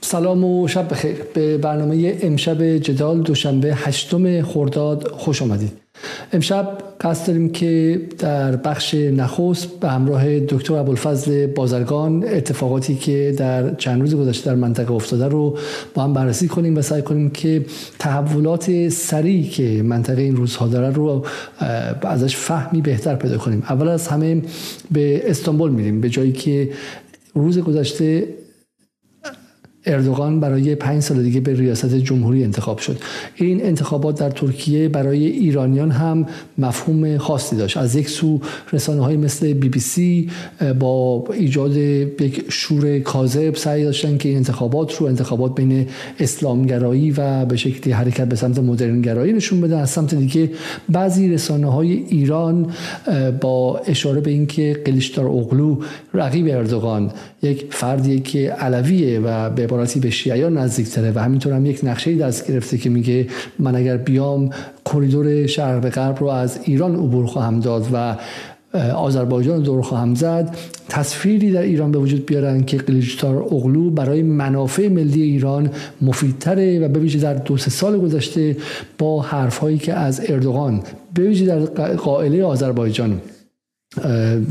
سلام و شب بخیر. به برنامه امشب جدال دوشنبه هشتم خرداد خوش آمدید. امشب قصد داریم که در بخش نخست به همراه دکتر ابوالفضل بازرگان اتفاقاتی که در چند روز گذشته در منطقه افتاده رو با هم بررسی کنیم و سعی کنیم که تحولات سریع که منطقه این روزها داره رو ازش فهمی بهتر پیدا کنیم. اول از همه به استانبول میریم به جایی که روز گذشته اردوغان برای پنج سال دیگه به ریاست جمهوری انتخاب شد. این انتخابات در ترکیه برای ایرانیان هم مفهوم خاصی داشت. از یک سو رسانه های مثل بی بی سی با ایجاد یک شور کاذب سعی داشتن که این انتخابات رو انتخابات بین اسلامگرایی و به شکلی حرکت به سمت مدرنگرایی نشون بده از سمت دیگه بعضی رسانه های ایران با اشاره به اینکه قلیشدار اغلو رقیب اردوغان یک فردیه که علویه و به عبارتی به شیعیان نزدیکتره و همینطور هم یک نقشه دست گرفته که میگه من اگر بیام کریدور شرق به غرب رو از ایران عبور خواهم داد و آذربایجان دور خواهم زد تصویری در ایران به وجود بیارن که قلیجتار اغلو برای منافع ملی ایران مفیدتره و به ویژه در دو سه سال گذشته با حرفهایی که از اردوغان ویژه در قائله آذربایجان.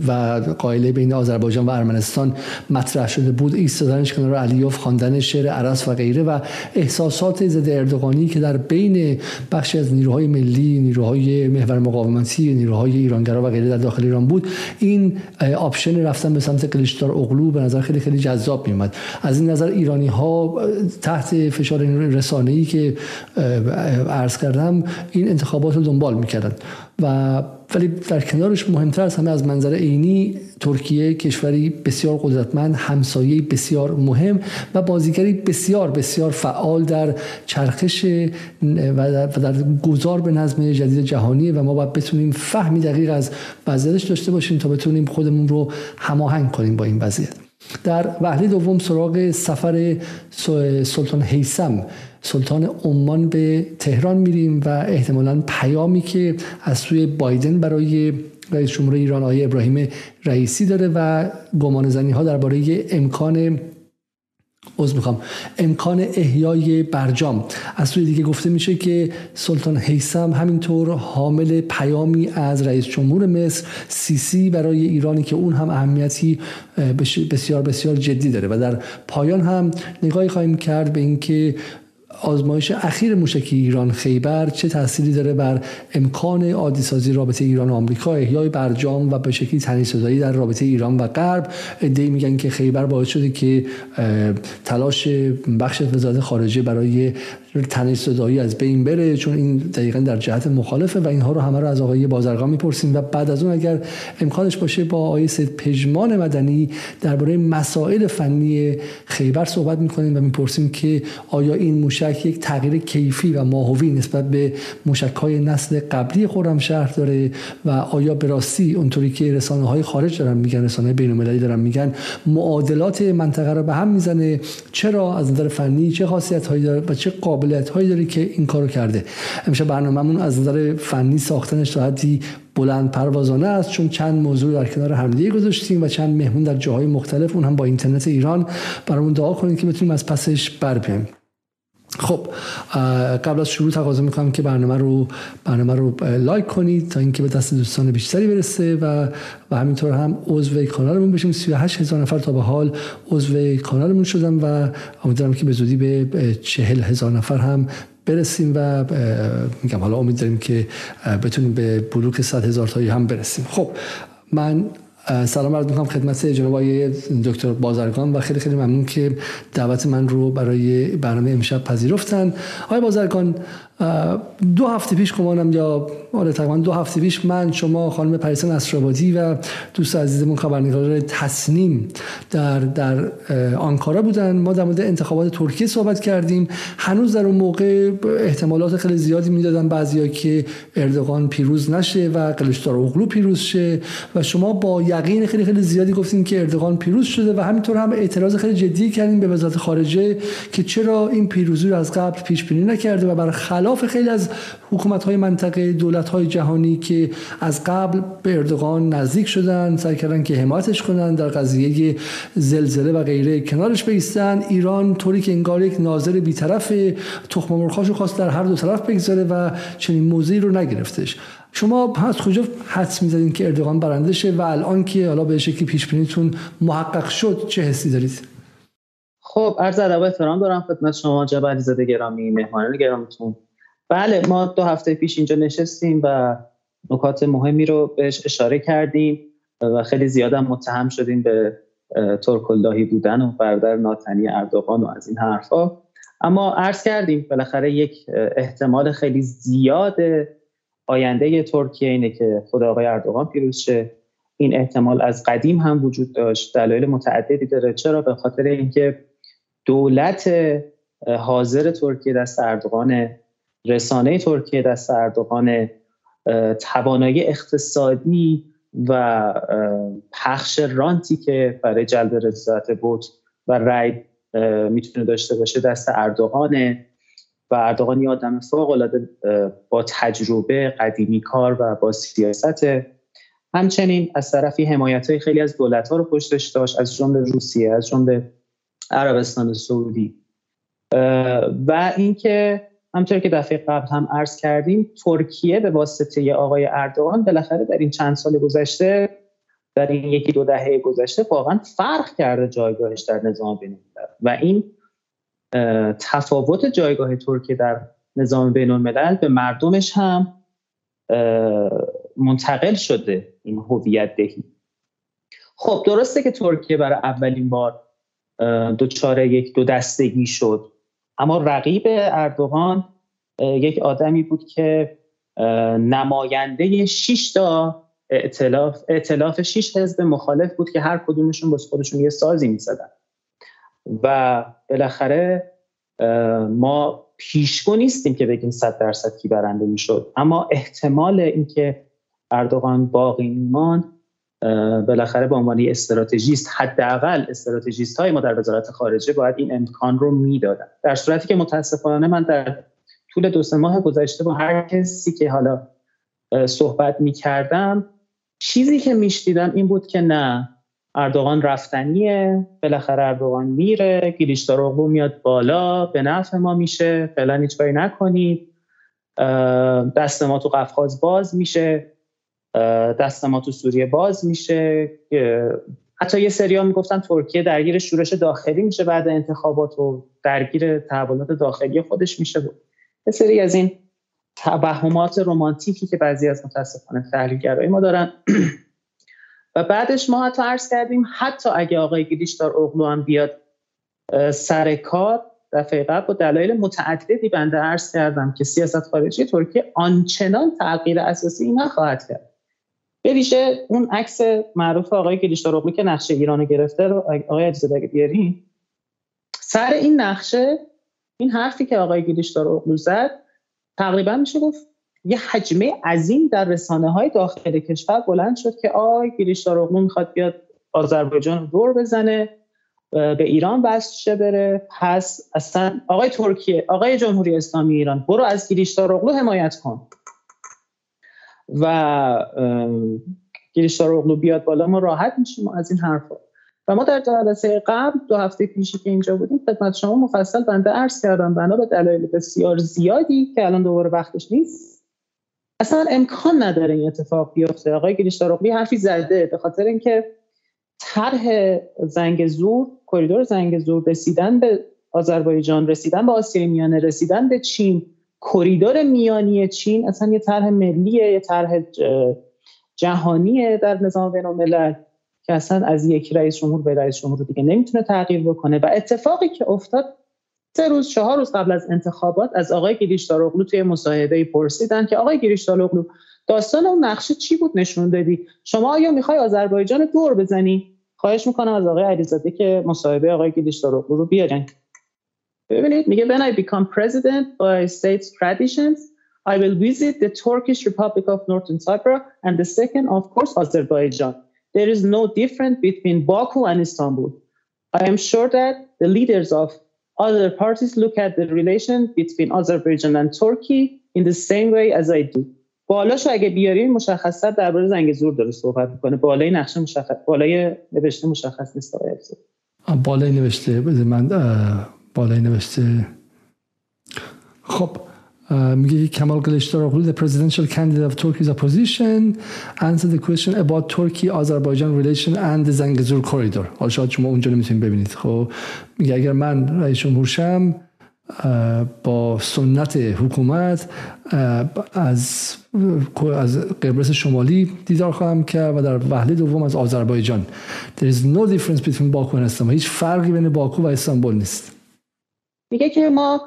و قائله بین آذربایجان و ارمنستان مطرح شده بود. ایستادنش کنار علیوف خواندن شعر عرس و غیره و احساسات ضد اردوغانی که در بین بخشی از نیروهای ملی نیروهای محور مقاومتی نیروهای ایرانگرا و غیره در داخل ایران بود. این آپشن رفتن به سمت قلیشدار اغلو به نظر خیلی خیلی جذاب میومد از این نظر ایرانی ها تحت فشار رسانه‌ای که عرض کردم این انتخابات رو دنبال می‌کردن و ولی در کنارش مهمتر از همه از منظر عینی ترکیه کشوری بسیار قدرتمند همسایه بسیار مهم و بازیگری بسیار بسیار فعال در چرخش و در گذار به نظم جدید جهانی و ما باید بتونیم فهمی دقیق از وضعیتش داشته باشیم تا بتونیم خودمون رو هماهنگ کنیم با این وضعیت. در وحله دوم سراغ سفر سلطان حیسم سلطان عمان به تهران میریم و احتمالا پیامی که از سوی بایدن برای رئیس جمهور ایران آقای ابراهیم رئیسی داره و گمان زنی ها درباره امکان از می‌خوام. امکان احیای برجام. از سوی دیگه گفته میشه که سلطان حیسم همینطور حامل پیامی از رئیس جمهور مصر سیسی برای ایرانی که اون هم اهمیتی بسیار بسیار جدی داره. و در پایان هم نگاهی خواهیم کرد به اینکه آزمایش اخیر موشکی ایران خیبر چه تأثیری داره بر امکان عادی سازی رابطه ایران و آمریکا؟ احیای برجام و به شکلی تنیصدایی در رابطه ایران و غرب ایده میگن که خیبر باعث شده که تلاش بخش وزارت خارجه برای تنش صدایی از بین بره چون این دقیقا در جهت مخالفه و اینها رو همه رو از آقای بازرگان می‌پرسیم و بعد از اون اگر امکانش باشه با آقای سید پژمان مدنی درباره مسائل فنی خیبر صحبت می‌کنیم و می‌پرسیم که آیا این موشک یک تغییر کیفی و ماهوی نسبت به موشک های نسل قبلی خرمشهر داره و آیا به راستی اونطوری که رسانه های خارج دارن میگن رسانه بین المللی دارن میگن معادلات منطقه رو به هم می‌زنه؟ چرا؟ از نظر فنی چه خاصیت هایی داره و چه قابلیت هایی داره که این کارو کرده. امشب برنامه‌مون از نظر فنی ساختنش تا حدی بلند پروازانه است چون چند موضوع در کنار همدیگه گذاشتیم و چند مهمون در جاهای مختلف اون هم با اینترنت ایران. برامون دعا کنید که بتونیم از پسش بر خب قبل از شروع تقاضا می‌کنم که برنامه رو برنامه رو لایک کنید تا اینکه به دست دوستان بیشتری برسه و و همینطور هم عضو کانالمون بشیم. 38 هزار نفر تا به حال عضو کانالمون شدن و امیدوارم که به زودی به 40 هزار نفر هم برسیم و میگم حالا امید داریم که بتونیم به بلوک 100 هزار تایی هم برسیم. خب من سلام عرض می‌کنم خدمت جناب آقای دکتر بازرگان و خیلی خیلی ممنون که دعوت من رو برای برنامه امشب پذیرفتن. آقای بازرگان دو هفته پیش گمانم یا آره تقریبا دو هفته پیش من شما خانم پریسا نصرآبادی و دوست عزیزمون خبرنگار تصنیم در در آنکارا بودن. ما در مورد انتخابات ترکیه صحبت کردیم. هنوز در اون موقع احتمالات خیلی زیادی می‌دادن بعضیا که اردوغان پیروز نشه و قلیچدار اوغلو پیروز شه و شما با یقین خیلی خیلی زیادی گفتیم که اردوغان پیروز شده و همینطور هم اعتراض خیلی جدی کردیم به وزارت خارجه که چرا این پیروزی رو از قبل پیش بینی نکرده و بر خلاف خیلی از حکومت های منطقه دولت های جهانی که از قبل به اردوغان نزدیک شدن سعی کردن که حمایتش کنن در قضیه زلزله و غیره کنارش بیستن. ایران طوری که انگار یک ناظر بیطرف تخم مرغاشو خواست در هر دو طرف بگذاره و چنین موضعی رو نگرفتش. شما از کجا حدس می‌زدین که اردوغان برنده شه و الان که حالا به شکلی پیش بینیتون محقق شد چه حسی دارید؟ خب عرض ادب احترام دارم خدمت شما جبر زاده گرامی مهمانان گرامیتون بله ما دو هفته پیش اینجا نشستیم و نکات مهمی رو بهش اشاره کردیم و خیلی زیاد هم متهم شدیم به ترکاللهی بودن و برادر ناتنی اردوغان و از این حرفا اما عرض کردیم بالاخره یک احتمال خیلی زیاد آینده ترکیه اینه که خود آقای اردوغان پیروز شه. این احتمال از قدیم هم وجود داشت دلایل متعددی داره. چرا؟ به خاطر اینکه دولت حاضر ترکیه دست اردوغان رسانه ترکیه دست اردوغان توانایی اقتصادی و پخش رانتی که برای جلب رضایت بود و رای می‌تونه داشته باشه دست اردوغانه. و اردوغان یه آدم فوق العاده با تجربه قدیمی کار و با سیاست. همچنین از طرفی حمایت های خیلی از دولت ها رو پشتش داشت از جمله روسیه از جمله عربستان سعودی. و اینکه همطور که دفعه قبل هم عرض کردیم ترکیه به واسطه آقای اردوغان بالاخره در این چند سال گذشته در این یکی دو دهه گذشته واقعا فرق کرده جایگاهش در نظام بین و این تفاوت جایگاه ترکیه در نظام بین الملل به مردمش هم منتقل شده این هویت دهی. خب درسته که ترکیه برای اولین بار دوچاره یک دو دستگی شد. اما رقیب اردوغان یک آدمی بود که نماینده 6 تا ائتلاف ائتلاف 6 حزب مخالف بود که هر کدومشون باز خودشون یه سازی می‌زدن. و بالاخره ما پیشگو نیستیم که بگیم 100 درصد کی برنده می‌شد. اما احتمال اینکه اردوغان باقی میمان بالاخره به عنوان استراتژیست حداقل استراتژیست های ما در وزارت خارجه باید این امکان رو می‌دادن. در صورتی که متاسفانه من در طول دو سه ماه گذشته با هر کسی که حالا صحبت می‌کردم چیزی که میشنیدم این بود که نه اردوغان رفتنیه بالاخره اردوغان میره گیلیشتاروغلو میاد بالا به نفع ما میشه فعلا هیچ کاری نکنید. دست ما تو قفقاز باز میشه. دست ما تو سوریه باز میشه. حتی یه سری می‌گفتن ترکیه درگیر شورش داخلی میشه بعد انتخابات و درگیر تحولات داخلی خودش میشه. بود یه سری از این توهمات رومانتیکی که بعضی از متاسفانه تحلیلگرای ما دارن. و بعدش ما حتی عرض کردیم حتی اگه آقای گیلیشتار اغلو هم بیاد سر کار دفعه قبل با دلایل متعددی بنده عرض کردم که سیاست خارجی ترکیه آنچنان تغییر اساسی نخواهد کرد. به ویژه اون عکس معروف آقای گلیشتاروغلو که نقشه ایرانو گرفته رو آقای اجازه اگه بیاری. سر این نقشه این حرفی که آقای گلیشتاروغلو زد تقریبا میشه گفت؟ یه حجمه عظیم در رسانه های داخل کشور بلند شد که آقای گلیشتاروغلو می‌خواد بیاد آذربایجان دور بزنه به ایران وصل بره پس اصلا آقای ترکیه آقای جمهوری اسلامی ایران برو از گلیشتاروغلو حمایت کن. و گیریشتار بیاد بالا ما راحت میشیم از این حرفا. و ما در جلسه قبل دو هفته پیشی که اینجا بودیم خدمت شما مفصل بنده عرض کردم. بنا به دلایل بسیار زیادی که الان دوباره وقتش نیست. اصلا امکان نداره این اتفاق بیفته. آقای گریشتاروغلی حرفی زده به خاطر اینکه طرح زنگ زور کریدور زنگ زور رسیدن به آذربایجان رسیدن به آسیای میانه رسیدن به چین کریدور میانی چین اصلا یه طرح ملیه یه طرح جهانیه در نظام بین الملل که اصلا از یک رئیس جمهور به رئیس جمهور دیگه نمی‌تونه تغییر بکنه. و اتفاقی که افتاد سه روز چهار روز قبل از انتخابات از آقای گیریشتاروغلو توی مصاحبه پرسیدن که آقای گیریشتاروغلو داستان اون نقشه چی بود نشون دادی؟ شما آیا می‌خوای آذربایجان دور بزنی؟ خواهش می‌کنم از آقای علیزاده که مصاحبه آقای گیریشتاروغلو رو بیارن. ببینید میگه when I become president by state's traditions I will visit the Turkish Republic of Northern Cyprus and the second of course Azerbaijan there is no difference between Baku and Istanbul. I am sure that the leaders of other parties look at the relation between Azerbaijan and Turkey in the same way as I do. بالاشو اگه بیارین مشخصا درباره زنگ زور داره صحبت می‌کنه بالای نقشه مشخص بالای نوشته مشخص نیست بالای نوشته من بالای نوشته. خب میگه کمال کلیشدار the presidential candidate of Turkey's opposition answer the question about Turkey Azerbaijan relation and the زنگزور corridor. حالا شاید شما اونجا نمی‌تونید ببینید. خب میگه اگر من رئیس جمهور شم با سنت حکومت از از قبرس شمالی دیدار خواهم کرد و در وهله دوم از آذربایجان. There is no difference between باکو و استانبول هیچ فرقی بین باکو و استانبول نیست. میگه که ما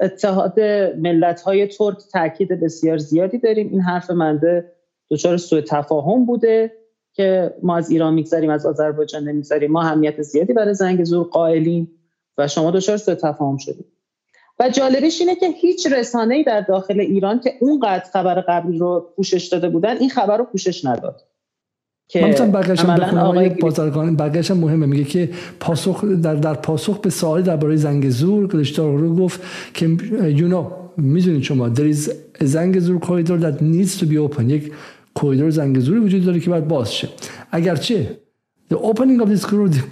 اتحاد ملت های ترک تاکید بسیار زیادی داریم. این حرف منده دچار سوء تفاهم بوده که ما از ایران می‌گذاریم از آذربایجان نمی‌گذاریم ما همیت زیادی برای زنگ زور قائلیم و شما دچار سوء تفاهم شدید. و جالبش اینه که هیچ رسانه‌ای در داخل ایران که اونقدر خبر قبلی رو پوشش داده بودن این خبر رو پوشش نداد. که می‌تونم برگشتم آقای بازرگان برگشتم مهمه. میگه که پاسخ در, در پاسخ به سوالی درباره زنگ زور کلشتار رو گفت که know می‌دونید شما there is a زنگ زور corridor that needs to be open. یک کوریدور زنگ زوری وجود داره که باید باز شه. اگرچه The opening of this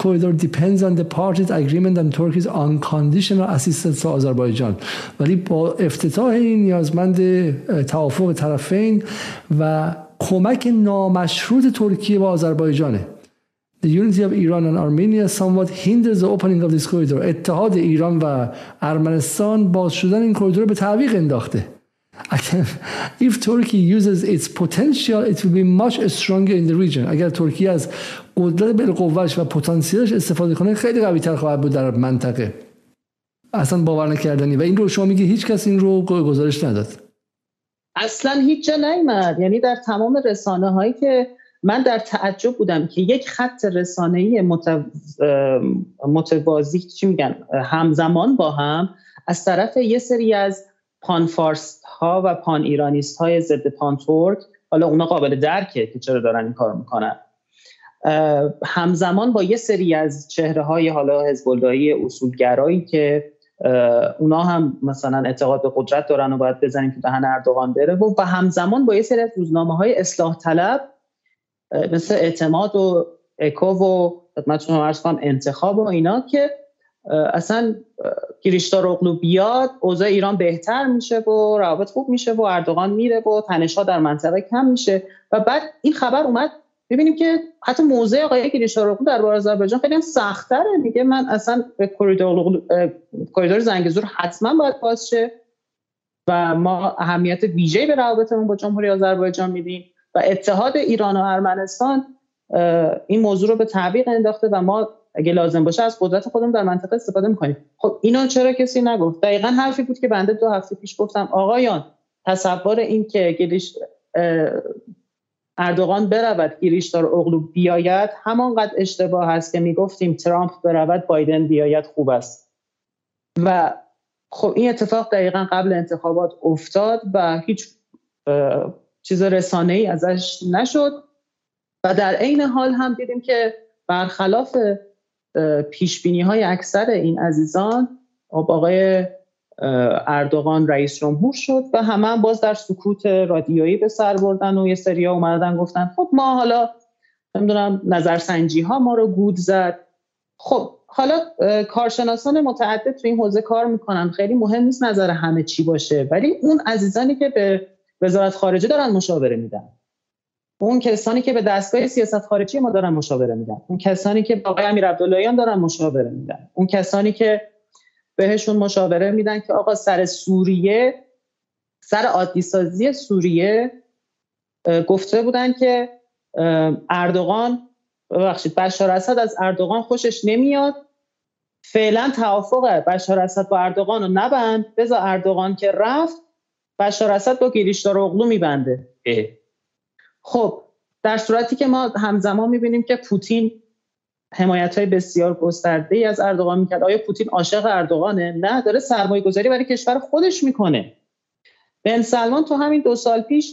corridor depends on the parties agreement and Turkey's unconditional assistance to Azerbaijan. ولی با افتتاح این نیازمند توافق طرفین و کمک نامشروط ترکیه با آذربایجانه The unity of Iran and Armenia somewhat hinders the opening of this corridor. اتحاد ایران و ارمنستان باز شدن این کوریدور به تعویق انداخته. If Turkey uses its potential, it will be much stronger in the region. اگر ترکیه از قدرت بالقوهش و پتانسیلش استفاده کنه خیلی قوی تر خواهد بود در منطقه. اصلا باور نکردنی و این رو شما میگه هیچ کس این رو گزارش نداد. اصلا هیچ جا نیمد یعنی در تمام رسانه هایی که من در تعجب بودم که یک خط رسانه ای متوازی چی میگن همزمان با هم از طرف یه سری از پانفارست ها و پان ایرانیست های ضد پان ترک حالا اونا قابل درکه که چرا دارن این کار می‌کنن. همزمان با یه سری از چهره های حالا حزب اصولگرایی که اونا هم مثلا اعتقاد به قدرت دارن و باید بزنیم که دهن اردوغان بره و همزمان با یه سری از روزنامه های اصلاح طلب مثل اعتماد و اکو و خدمتتون عرض کنم انتخاب و اینا که اصلا گریشتار اقلو بیاد اوضاع ایران بهتر میشه و روابط خوب میشه و اردوغان میره و تنشها در منطقه کم میشه و بعد این خبر اومد ببینیم که حتی موضع آقای گریشاروغلو در بار آذربایجان خیلی هم سختره میگه من اصلا به کوریدور کوریدور زنگزور حتما باید باز شه و ما اهمیت ویژه‌ای به روابطمون با جمهوری آذربایجان میدیم و اتحاد ایران و ارمنستان این موضوع رو به تعویق انداخته و ما اگه لازم باشه از قدرت خودمون در منطقه استفاده می‌کنیم. خب اینا چرا کسی نگفت؟ دقیقا حرفی بود که بنده دو هفته پیش گفتم آقایان تصور این که گریش اردوغان برود گریشتار اغلو بیاید همانقدر اشتباه هست که می‌گفتیم ترامپ برود بایدن بیاید خوب است. و خب این اتفاق دقیقا قبل انتخابات افتاد و هیچ چیز رسانه ای ازش نشد. و در عین حال هم دیدیم که برخلاف پیش بینی های اکثر این عزیزان آقای اردوغان رئیس جمهور شد و همه هم باز در سکوت رادیویی به سر بردن و یه سریا اومدن گفتن خب ما حالا نمی‌دونم نظرسنجی ها ما رو گود زد. خب حالا کارشناسان متعدد تو این حوزه کار می‌کنن. خیلی مهم نیست نظر همه چی باشه ولی اون عزیزانی که به وزارت خارجه دارن مشاوره میدن. اون کسانی که به دستگاه سیاست خارجی ما دارن مشاوره میدن. اون کسانی که با آقای امیر عبداللهیان دارن مشاوره میدن. اون کسانی که بهشون مشاوره میدن که آقا سر سوریه سر عادی سازی سوریه گفته بودن که اردوغان ببخشید بشار اسد از اردوغان خوشش نمیاد. فعلا توافق بشار اسد با اردوغان رو نبند. بذار اردوغان که رفت بشار اسد با گیریشدار اغلو میبنده خب در صورتی که ما همزمان می‌بینیم که پوتین حمایت های بسیار گسترده ای از اردوغان می‌کرد. آیا پوتین عاشق اردوغانه؟ نه داره سرمایه گذاری برای کشور خودش می‌کنه. بن سلمان تو همین دو سال پیش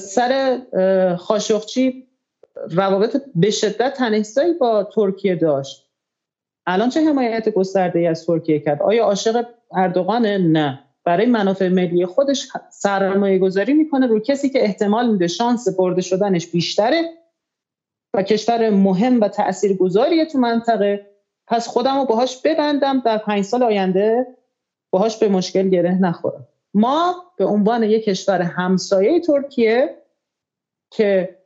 سر خاشخچی روابط به شدت تنشزایی با ترکیه داشت. الان چه حمایت گسترده ای از ترکیه کرد؟ آیا عاشق اردوغان نه. برای منافع ملی خودش سرمایه گذاری می‌کنه رو کسی که احتمال میده شانس برده شدنش بیشتره. و کشور مهم و تاثیرگذاریه تو منطقه. پس خودم رو باهاش ببندم در پنج سال آینده باهاش به مشکل گره نخورم. ما به عنوان یک کشور همسایه ترکیه که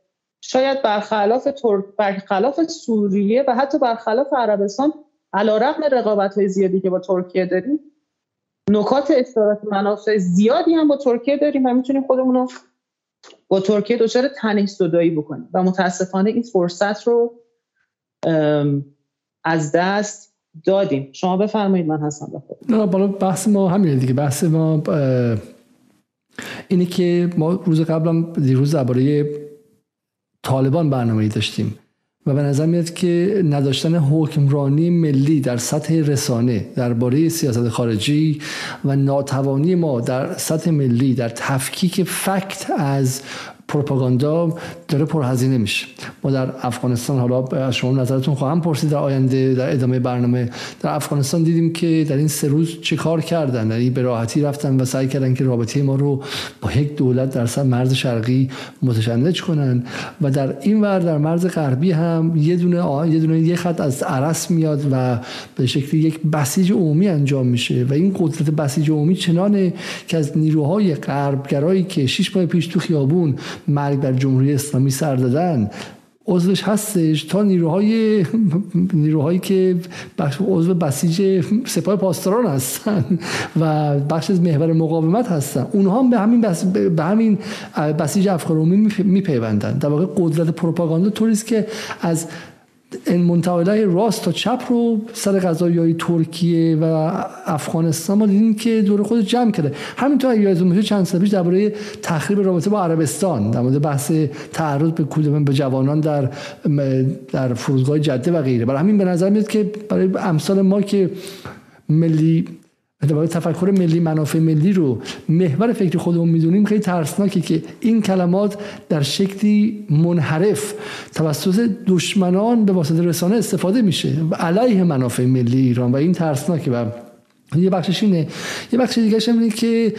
شاید برخلاف ترک برخلاف سوریه و حتی برخلاف عربستان علیرغم رقابت های زیادی که با ترکیه داریم نکات اشتراک منافع زیادی هم با ترکیه داریم و می‌تونیم خودمون رو با ترکیه دچار تنش زدایی بکنیم. و متاسفانه این فرصت رو از دست دادیم. شما بفرمایید من هستم نه بالا بحث ما همینه دیگه. بحث ما اینه که ما روز قبلم دیروز درباره طالبان برنامه داشتیم. و به نظر میاد که نداشتن حکمرانی ملی در سطح رسانه درباره سیاست خارجی و ناتوانی ما در سطح ملی در تفکیک فکت از پروپاگاندا داره پرهزینه میشه. ما در افغانستان حالا از شما نظرتون خواهم پرسید در آینده در ادامه برنامه. در افغانستان دیدیم که در این سه روز چه کار کردن؟ یعنی به راحتی رفتن و سعی کردن که رابطه ما رو با یک دولت در مرز شرقی متشنج کنن. و در این ور در مرز غربی هم یه دونه یه دونه یه خط از عرس میاد و به شکلی یک بسیج عمومی انجام میشه. و این قدرت بسیج عمومی چنانه که از نیروهای غربگرایی که شش ماه پیش تو خیابون مرگ بر جمهوری اسلامی سر دادن عضوش هستش تا نیروهای نیروهایی که بخش عضو بسیج سپاه پاسداران هستن و بخش از محور مقاومت هستن. اونها هم به همین بس به همین بسیج افکارومی میپیوندن. در واقع قدرت پروپاگاندا طوریست که از این منتقلای راست تا چپ رو سر غذایی ترکیه و افغانستان ما دیدیم که دور خود جمع کرده. همینطور یادتون باشه چند سال پیش درباره تخریب رابطه با عربستان در مورد بحث تعرض به کودمان به جوانان در در فرودگاه جده و غیره. برای همین به نظر میاد که برای امثال ما که ملی اتفاق تفکر ملی منافع ملی رو محور فکر خودمون می‌دونیم خیلی ترسناکه که این کلمات در شکلی منحرف توسط دشمنان به واسطه رسانه استفاده میشه علیه منافع ملی ایران و این ترسناکه. و یه بخشش اینه. یه بخش دیگه اینه که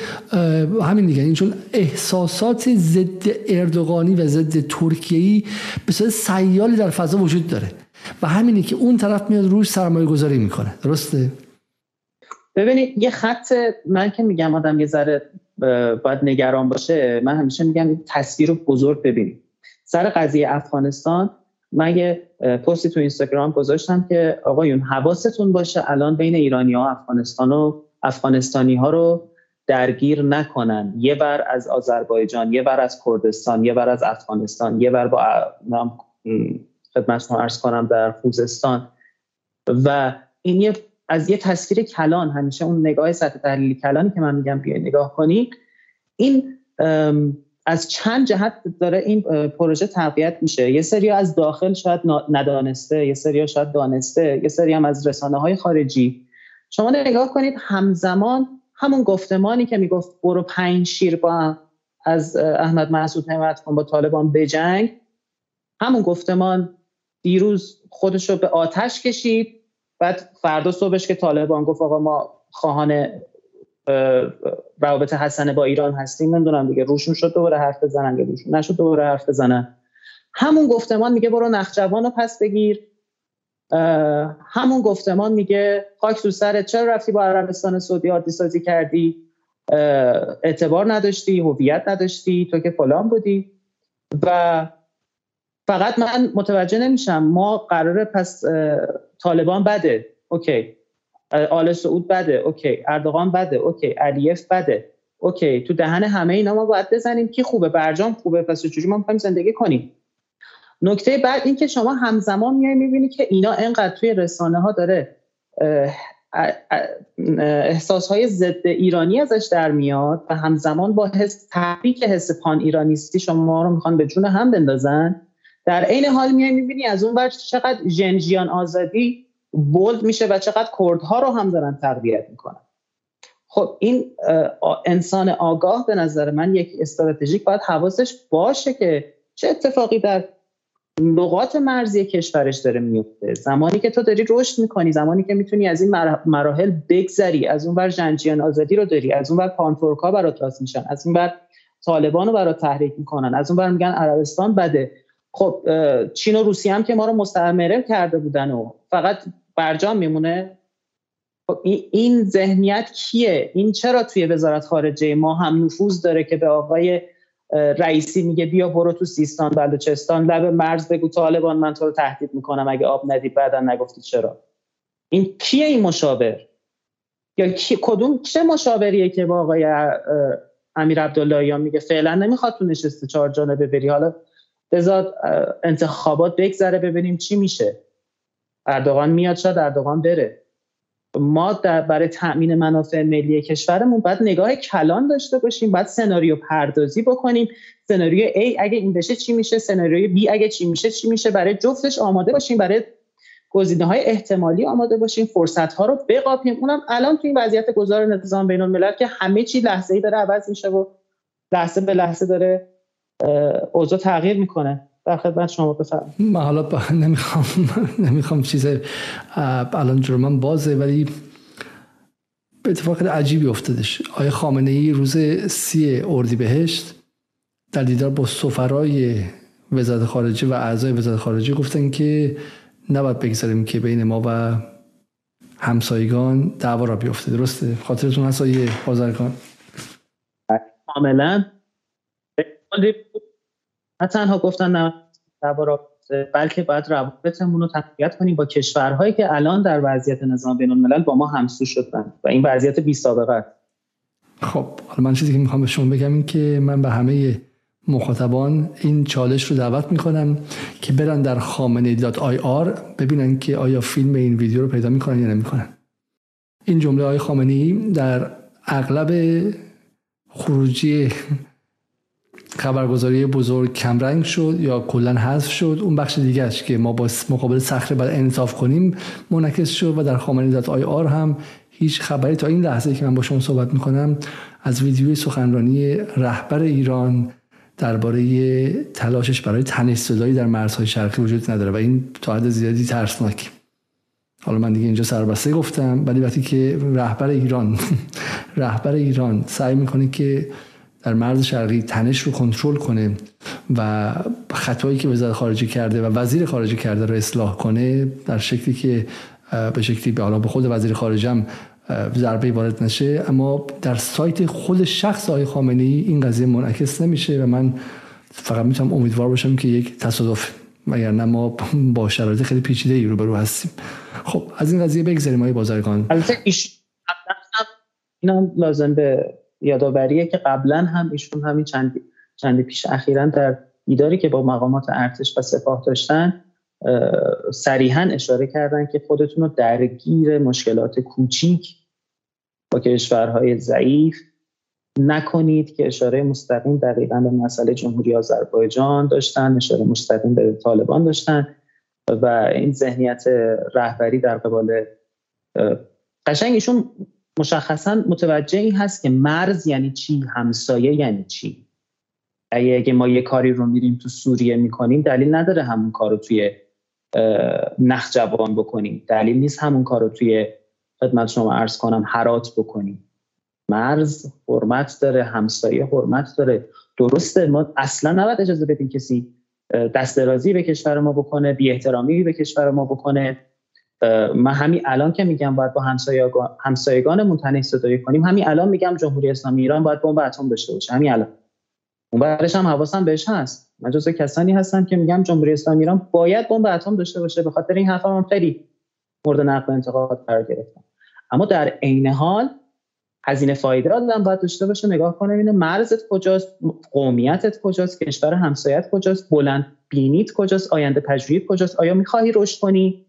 همین دیگه این چون احساسات ضد اردوغانی و ضد ترکیه‌ای به صورت سیالی در فضا وجود داره. و همینه که اون طرف میاد روش سرمایه گذاری می‌کنه. درسته؟ ببینید یه خط من که میگم آدم یه ذره باید نگران باشه من همیشه میگم تصویر بزرگ ببینید. سر قضیه افغانستان من یه پستی تو اینستاگرام گذاشتم که آقایون حواستون باشه الان بین ایرانی ها افغانستان و افغانستانی ها رو درگیر نکنن. یه بر از آذربایجان یه بر از کردستان یه بر از افغانستان یه بر با خدمتتون ارز کنم در خوزستان. و این یه از یه تصویر کلان همیشه اون نگاه سطح تحلیل کلانی که من میگم بیاید نگاه کنی. این از چند جهت داره این پروژه تقویت میشه. یه سری از داخل شاید ندانسته یه سری شاید دانسته یه سری هم از رسانه های خارجی. شما نگاه کنید همزمان همون گفتمانی که می‌گفت برو پنج شیر با از احمد محسود حمایت کن با طالبان بجنگ. همون گفتمان دیروز خودش رو به آتش کشید. بعد فردا صبحش که طالبان گفت آقا ما خواهان روابط حسنه با ایران هستیم نمی‌دونم دیگه روشون شد دوباره حرف بزنن یا روشون نشد دوباره حرف بزنن. همون گفتمان میگه برو نخجوان رو پس بگیر. همون گفتمان میگه خاک تو سرت چرا رفتی با عربستان سعودی عادی سازی کردی؟ اعتبار نداشتی هویت نداشتی تو که فلان بودی. و فقط من متوجه نمیشم ما قراره پس طالبان بده. okay. آل سعود بده. okay. اردوغان بده. okay. علی‌اف بده. okay. تو دهن همه اینا ما باید بزنیم. کی خوبه؟ برجام خوبه. پس چجوری ما می‌خوایم زندگی کنیم؟ نکته بعد این که شما همزمان میای می‌بینی که اینا انقدر توی رسانه ها داره احساس های ضد ایرانی ازش در میاد و همزمان با حس تحریک حس پان ایرانیستی شما رو می‌خوان به جون هم بندازن. در عین حال میای می‌بینی از اون ور چقدر جنجیان آزادی بولد میشه و چقدر کردها رو هم دارن تقویت می‌کنن. خب این انسان آگاه به نظر من یک استراتژیک باید حواسش باشه که چه اتفاقی در نقاط مرزی کشورش داره میفته زمانی که تو داری رشد می‌کنی زمانی که می‌تونی از این مراحل بگذری از اون بر جنجیان آزادی رو داری از اون بر پانتورکا برات راست میشن از این بر طالبان رو برات تحریک می‌کنن از اون بر میگن عربستان بده. خب چین و روسیه هم که ما رو مستعمره کرده بودن و فقط برجام میمونه. خب این ذهنیت کیه؟ این چرا توی وزارت خارجه ما هم نفوذ داره که به آقای رئیسی میگه بیا برو تو سیستان بلوچستان لب مرز بگو طالبان من تو رو تهدید می‌کنم اگه آب ندی بعدا نگفتی چرا؟ این کیه این مشاور؟ یا کی، کدوم چه مشاوریه که با آقای امیر عبداللهیان میگه؟ فعلا نمی‌خواد تو نشست چهار جانبه بری. حالا بذار انتخابات بگذره ببینیم چی میشه. اردوغان میاد شاید اردوغان بره. ما در برای تأمین منافع ملی کشورمون باید نگاه کلان داشته باشیم باید سناریو پردازی بکنیم. سناریو A اگه این بشه چی میشه؟ سناریو B اگه چی میشه چی میشه؟ برای جفتش آماده باشیم برای گزینه های احتمالی آماده باشیم فرصت ها رو بقاپیم. اونم الان تو این وضعیت گذار نظام بین الملل که همه چی لحظه ای داره عوض میشه و لحظه به لحظه داره اوضاع تغییر می‌کنه. در خدمت شما بفرمایید. من حالا نمی‌خوام نمی‌خوام چیز الان جرمان بازه ولی به اتفاق عجیبی افتادش. آیا خامنه ای روز سی اردی بهشت در دیدار با سفرای وزارت خارجه و اعضای وزارت خارجه گفتن که نباید بگذاریم که بین ما و همسایگان دعوا را بیفته درسته؟ خاطرتون هست آیه بازرگان؟ کاملا. نه تنها گفتن نه بلکه باید روابطمون رو تقویت کنیم با کشورهایی که الان در وضعیت نظام بین الملل با ما همسو شدن و این وضعیت بی سابقه خب حالا من چیزی که می‌خوام به شما بگم این که من به همه مخاطبان این چالش رو دعوت می‌کنم که برن در خامنه dot IR ببینن که آیا فیلم این ویدیو رو پیدا می‌کنن یا نمی‌کنن. این جمله آی خامنه ای در اغلب خروجی خبرگزاری بزرگ کمرنگ شد یا کلا حذف شد اون بخش دیگهش که ما با مقابل صخره باید انعطاف کنیم منعکس شد و در خامنه dot IR هم هیچ خبری تا این لحظه که من با شما صحبت می‌کنم از ویدیوی سخنرانی رهبر ایران درباره تلاشش برای تنش در مرزهای شرقی وجود نداره و این تا حد زیادی ترسناک. حالا من دیگه اینجا سربسته گفتم ولی وقتی که رهبر ایران رهبر ایران سعی می‌کنه که در مرز شرقی تنش رو کنترل کنه و خطایی که وزارت خارجه کرده و وزیر خارجه کرده رو اصلاح کنه در شکلی که به شکلی به حالا به خود وزیر خارجه هم ضربه وارد نشه. اما در سایت خود شخص آقای خامنه ای این قضیه منعکس نمیشه و من فقط می‌تونم امیدوار باشم که یک تصادف نه ما با شرایط خیلی پیچیده ای رو برو هستیم. خب از این قضیه بگذاریم آقای بازرگان. البته اینا لازم به یادآوریه که قبلا هم ایشون همین چند چندی پیش اخیرا در دیداری که با مقامات ارتش و سپاه داشتن صریحا اشاره کردن که خودتون رو درگیر مشکلات کوچیک با کشورهای ضعیف نکنید که اشاره مستقیم دقیقا به مسئله جمهوری آذربایجان داشتن اشاره مستقیم به طالبان داشتن و این ذهنیت رهبری در قبال قشنگ ایشون مشخصا متوجه این هست که مرز یعنی چی؟ همسایه یعنی چی؟ اگه ما یه کاری رو میریم تو سوریه می‌کنیم دلیل نداره همون کار رو توی نخجوان بکنیم. دلیل نیست همون کار رو توی خدمت شما عرض کنم حرات بکنیم. مرز حرمت داره همسایه حرمت داره. درسته ما اصلا نباید اجازه بدیم کسی دست درازی به کشور ما بکنه بی احترامی به کشور ما بکنه. من همین الان که میگم باید با همسایگانمون تنش صدایی کنیم همین الان میگم جمهوری اسلامی ایران باید بمب اتم داشته باشه. همین الان. اون برش هم حواسم بهش هست. من جزو کسانی هستم که میگم جمهوری اسلامی ایران باید بمب اتم داشته باشه. به خاطر این حرفم هم خیلی مورد نقد انتقاد قرار گرفتم. اما در عین حال هزینه فایده آدم باید داشته باشه. نگاه کنه ببینه مرزت کجاست قومیتت کجاست کشور همسایت کجاست بلند بینیت کجاست آینده پژوهیت کجاست آیا می‌خواهی رشد کنی؟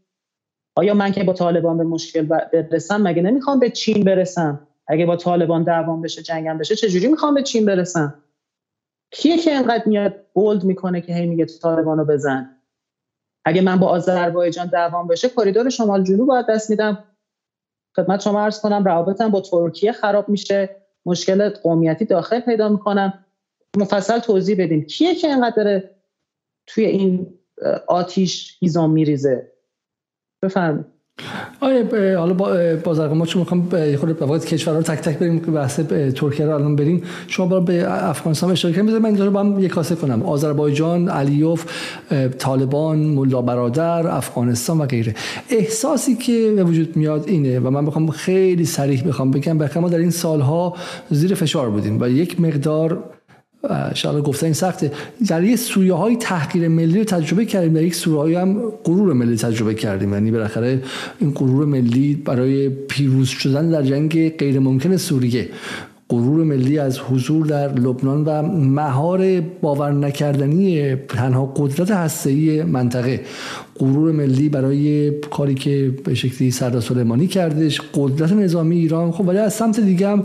آیا من که با طالبان به مشکل برسم مگه نمی‌خوام به چین برسم؟ اگه با طالبان دعوام بشه جنگم بشه چجوری می‌خوام به چین برسم؟ کیه که اینقدر میاد بولد می‌کنه که هی میگه طالبانو بزن؟ اگه من با آذربایجان دعوام بشه کریدور شمال جنوب باید دست میدم. خدمت شما عرض کنم روابطم با ترکیه خراب میشه. مشکل قومیتی داخل پیدا می‌کنم. مفصل توضیح بدیم کیه که اینقدر توی این آتیش هیزم میریزه؟ بفرمایید. آیا حالا با ما چون می‌خوام خود به کشورها رو تک تک بریم که بحث ترکیه رو الان بریم. شما برای به افغانستان اشاره کنید من اینجا با هم یک کاسه کنم. آذربایجان علیوف طالبان ملا برادر افغانستان و غیره. احساسی که به وجود میاد اینه و من بخوام خیلی صریح بخوام بگم بخوام ما در این سالها زیر فشار بودیم و یک مقدار شاید گفتن سخته. در یه سویه های تحقیر ملی رو تجربه کردیم. در یک سویه هم غرور ملی تجربه کردیم. یعنی بالاخره این غرور ملی برای پیروز شدن در جنگ غیر ممکن سوریه. غرور ملی از حضور در لبنان و مهار باور نکردنی تنها قدرت هسته‌ای منطقه. غرور ملی برای کاری که به شکلی سردار سلیمانی کردش قدرت نظامی ایران. خب ولی از سمت دیگه هم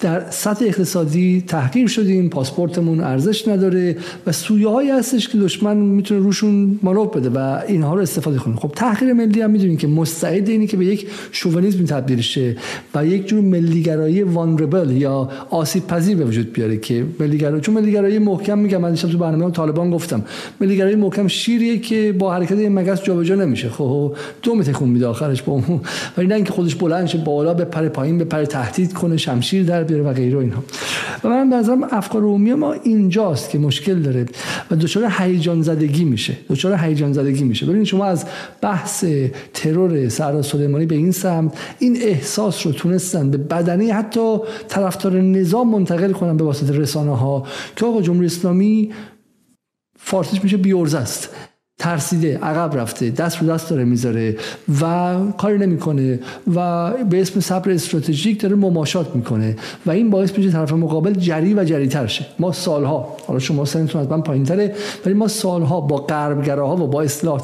در سطح اقتصادی تحقیر شدیم. پاسپورتمون ارزش نداره و سویه هایی هستش که دشمن می‌تونه روشون مالوف بده و اینها رو استفاده کنه. خب تحقیر ملی هم می‌دونیم که مستعد اینی که به یک شوونیسم تبدیل شه و یک جور ملیگرایی وانربل یا آسیب پذیر به وجود بیاره که ملیگرایی چون ملیگرایی محکم میگم من تو برنامه طالبان گفتم ملیگرایی محکم شیریه که با حرکت دست جابجا نمیشه. خب دو تکون میده آخرش با اون. ولی نه اینکه خودش بلند شه بالا به پر پایین به پر تهدید کنه شمشیر در بیاره و غیره اینها. و من به نظرم افکار عمومی ما اینجاست که مشکل داره و دچار هیجان زدگی میشه. دچار هیجان زدگی میشه. ببینید شما از بحث ترور سردار سلیمانی به این سمت این احساس رو تونستن به بدنی حتی طرفدار نظام منتقل کنن به واسطه رسانه ها که آقا جمهوری اسلامی فارسیش میشه بیورز است. ترسیده عقب رفته دست رو دست داره می‌ذاره و کاری نمی‌کنه و به اسم صبر استراتژیک داره مماشات می‌کنه و این باعث میشه طرف مقابل جری و جری تر شه. ما سالها حالا شما سنتون من پایینتره ولی ما سالها با غربگراها و با اصلاح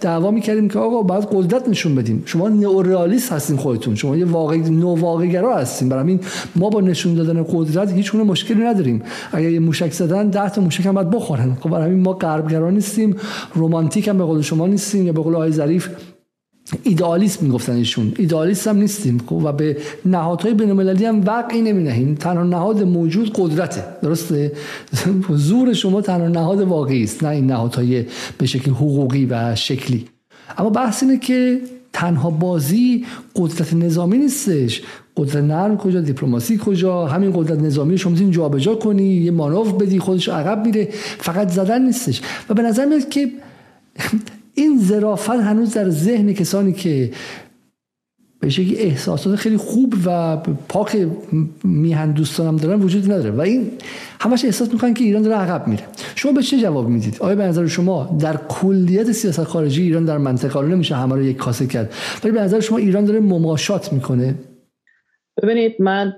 دعوا می‌کردیم که آقا باید قدرت نشون بدیم. شما نئورئالیست هستین خودتون. شما یه واقع نو گرا هستین. برای همین ما با نشون دادن قدرت هیچ مشکلی نداریم. اگر یه موشک زدن 10 تا موشک هم باید بخورن. خب برای همین ما غربگرا نیستیم. رومانتیک هم به قول شما نیستیم یا به قول آقای ظریف ایدئالیست می‌گفتن ایشون ایدئالیست هم نیستیم. خب و به نهادهای بین المللی هم وقعی نمی نهیم تنها نهاد موجود قدرته. درسته؟ زور شما تنها نهاد واقعی است نه این نهادهای به شکل حقوقی و شکلی. اما بحث اینه که تنها بازی قدرت نظامی نیستش. قدرت نرم کجا دیپلماسی کجا؟ همین قدرت نظامی شما می‌تونی جابجا کنی یه مانور بدی خودش عقب میره فقط زدن نیستش. و به نظر میاد که این ظرافت هنوز در ذهن کسانی که به شکلی احساسات خیلی خوب و پاک میهن دوستانم دارن وجود نداره. و این همش احساس می‌کنن که ایران داره عقب میره. شما به چه جواب می‌دید؟ آیا به نظر شما در کلیت سیاست خارجی ایران در منطقه رو نمیشه همه رو یک کاسه کرد ولی به نظر شما ایران داره مماشات می‌کنه؟ ببینید من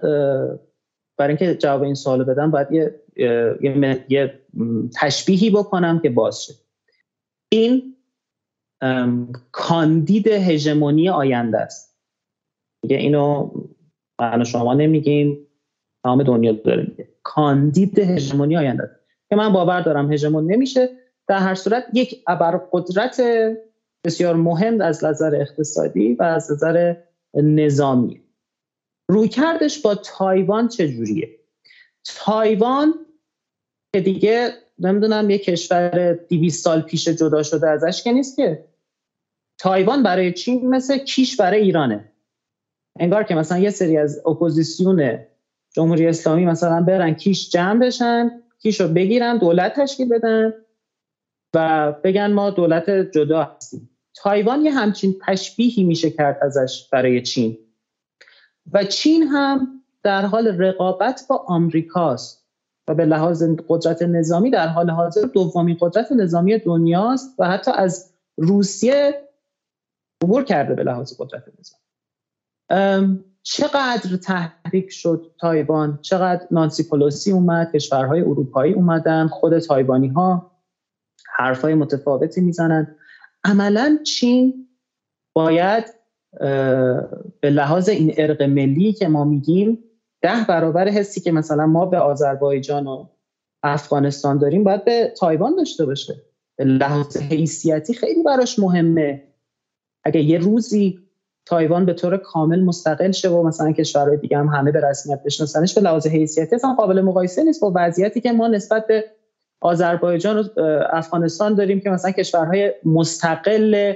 برای اینکه جواب این سوال بدم باید یه, یه, یه تشبیهی بکنم که باز این کاندید هژمونی آینده است. میگه اینو من شما نمیگیم تمام دنیا داره کاندید هژمونی آینده است. که من باور دارم هژمون نمیشه. در هر صورت یک ابرقدرت بسیار مهم از نظر اقتصادی و از نظر نظامی. رویکردش با تایوان چجوریه؟ تایوان که دیگه نمی‌دونم یه کشور 200 سال پیش جدا شده ازش که نیست که. تایوان برای چین مثل کیش برای ایرانه. انگار که مثلا یه سری از اپوزیسیون جمهوری اسلامی مثلا برن کیش جمع بشن کیش رو بگیرن دولت تشکیل بدن و بگن ما دولت جدا هستیم. تایوان یه همچین تشبیهی میشه کرد ازش برای چین. و چین هم در حال رقابت با آمریکاست و به لحاظ قدرت نظامی در حال حاضر دومی قدرت نظامی دنیاست و حتی از روسیه عبور کرده به لحاظ قدرت نظامی. چقدر تحریک شد تایوان؟ چقدر نانسی پولوسی اومد کشورهای اروپایی اومدن خود تایوانی ها حرفای متفاوتی می‌زنن. عملا چین باید به لحاظ این ارق ملی که ما میگیم ده برابر حسی که مثلا ما به آذربایجان و افغانستان داریم باید به تایوان داشته باشه. به لحاظ حیثیتی خیلی براش مهمه. اگه یه روزی تایوان به طور کامل مستقل شه و مثلا کشورهای دیگه هم همه به رسمیت بشناسنش. به لحاظ حیثیتی اصلا قابل مقایسه نیست با وضعیتی که ما نسبت به آذربایجان و افغانستان داریم که مثلا کشورهای مستقل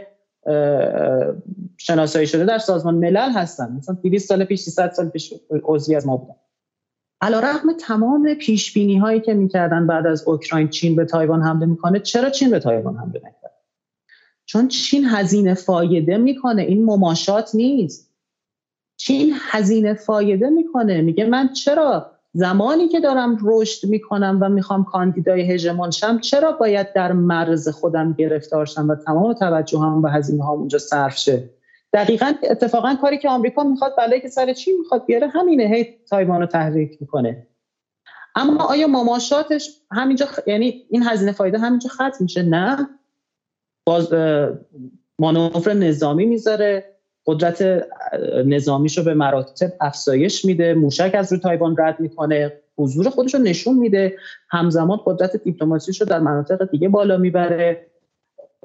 شناسایی شده در سازمان ملل هستن. مثلا 200 سال پیش 300 سال پیش عضوی از ما بودن. علا رقم تمام پیش بینی هایی که می‌کردن بعد از اوکراین چین به تایوان حمله می‌کنه چرا چین به تایوان حمله نکرد چون چین هزینه فایده می‌کنه. این مماشات نیست. چین هزینه فایده می‌کنه. میگه من چرا زمانی که دارم رشد می‌کنم و می‌خوام کاندیدای هژمون شم چرا باید در مرز خودم گرفتار شم و تمام توجه هم به هزینه ها اونجا صرف شه؟ دقیقا اتفاقا کاری که آمریکا می‌خواد بلایی که سر چین می‌خواد بیاره همینه. هی تایوان رو تحریک می‌کنه. اما آیا مماشاتش همینجا یعنی این هزینه فایده همینجا ختم میشه نه. باز مانور نظامی می‌ذاره. قدرت رو به مراتب افزایش میده. موشک از رو تایوان رد می‌کنه. حضور خودش رو نشون میده. همزمان قدرت دیپلماسیش رو در مناطق دیگه بالا می‌بره.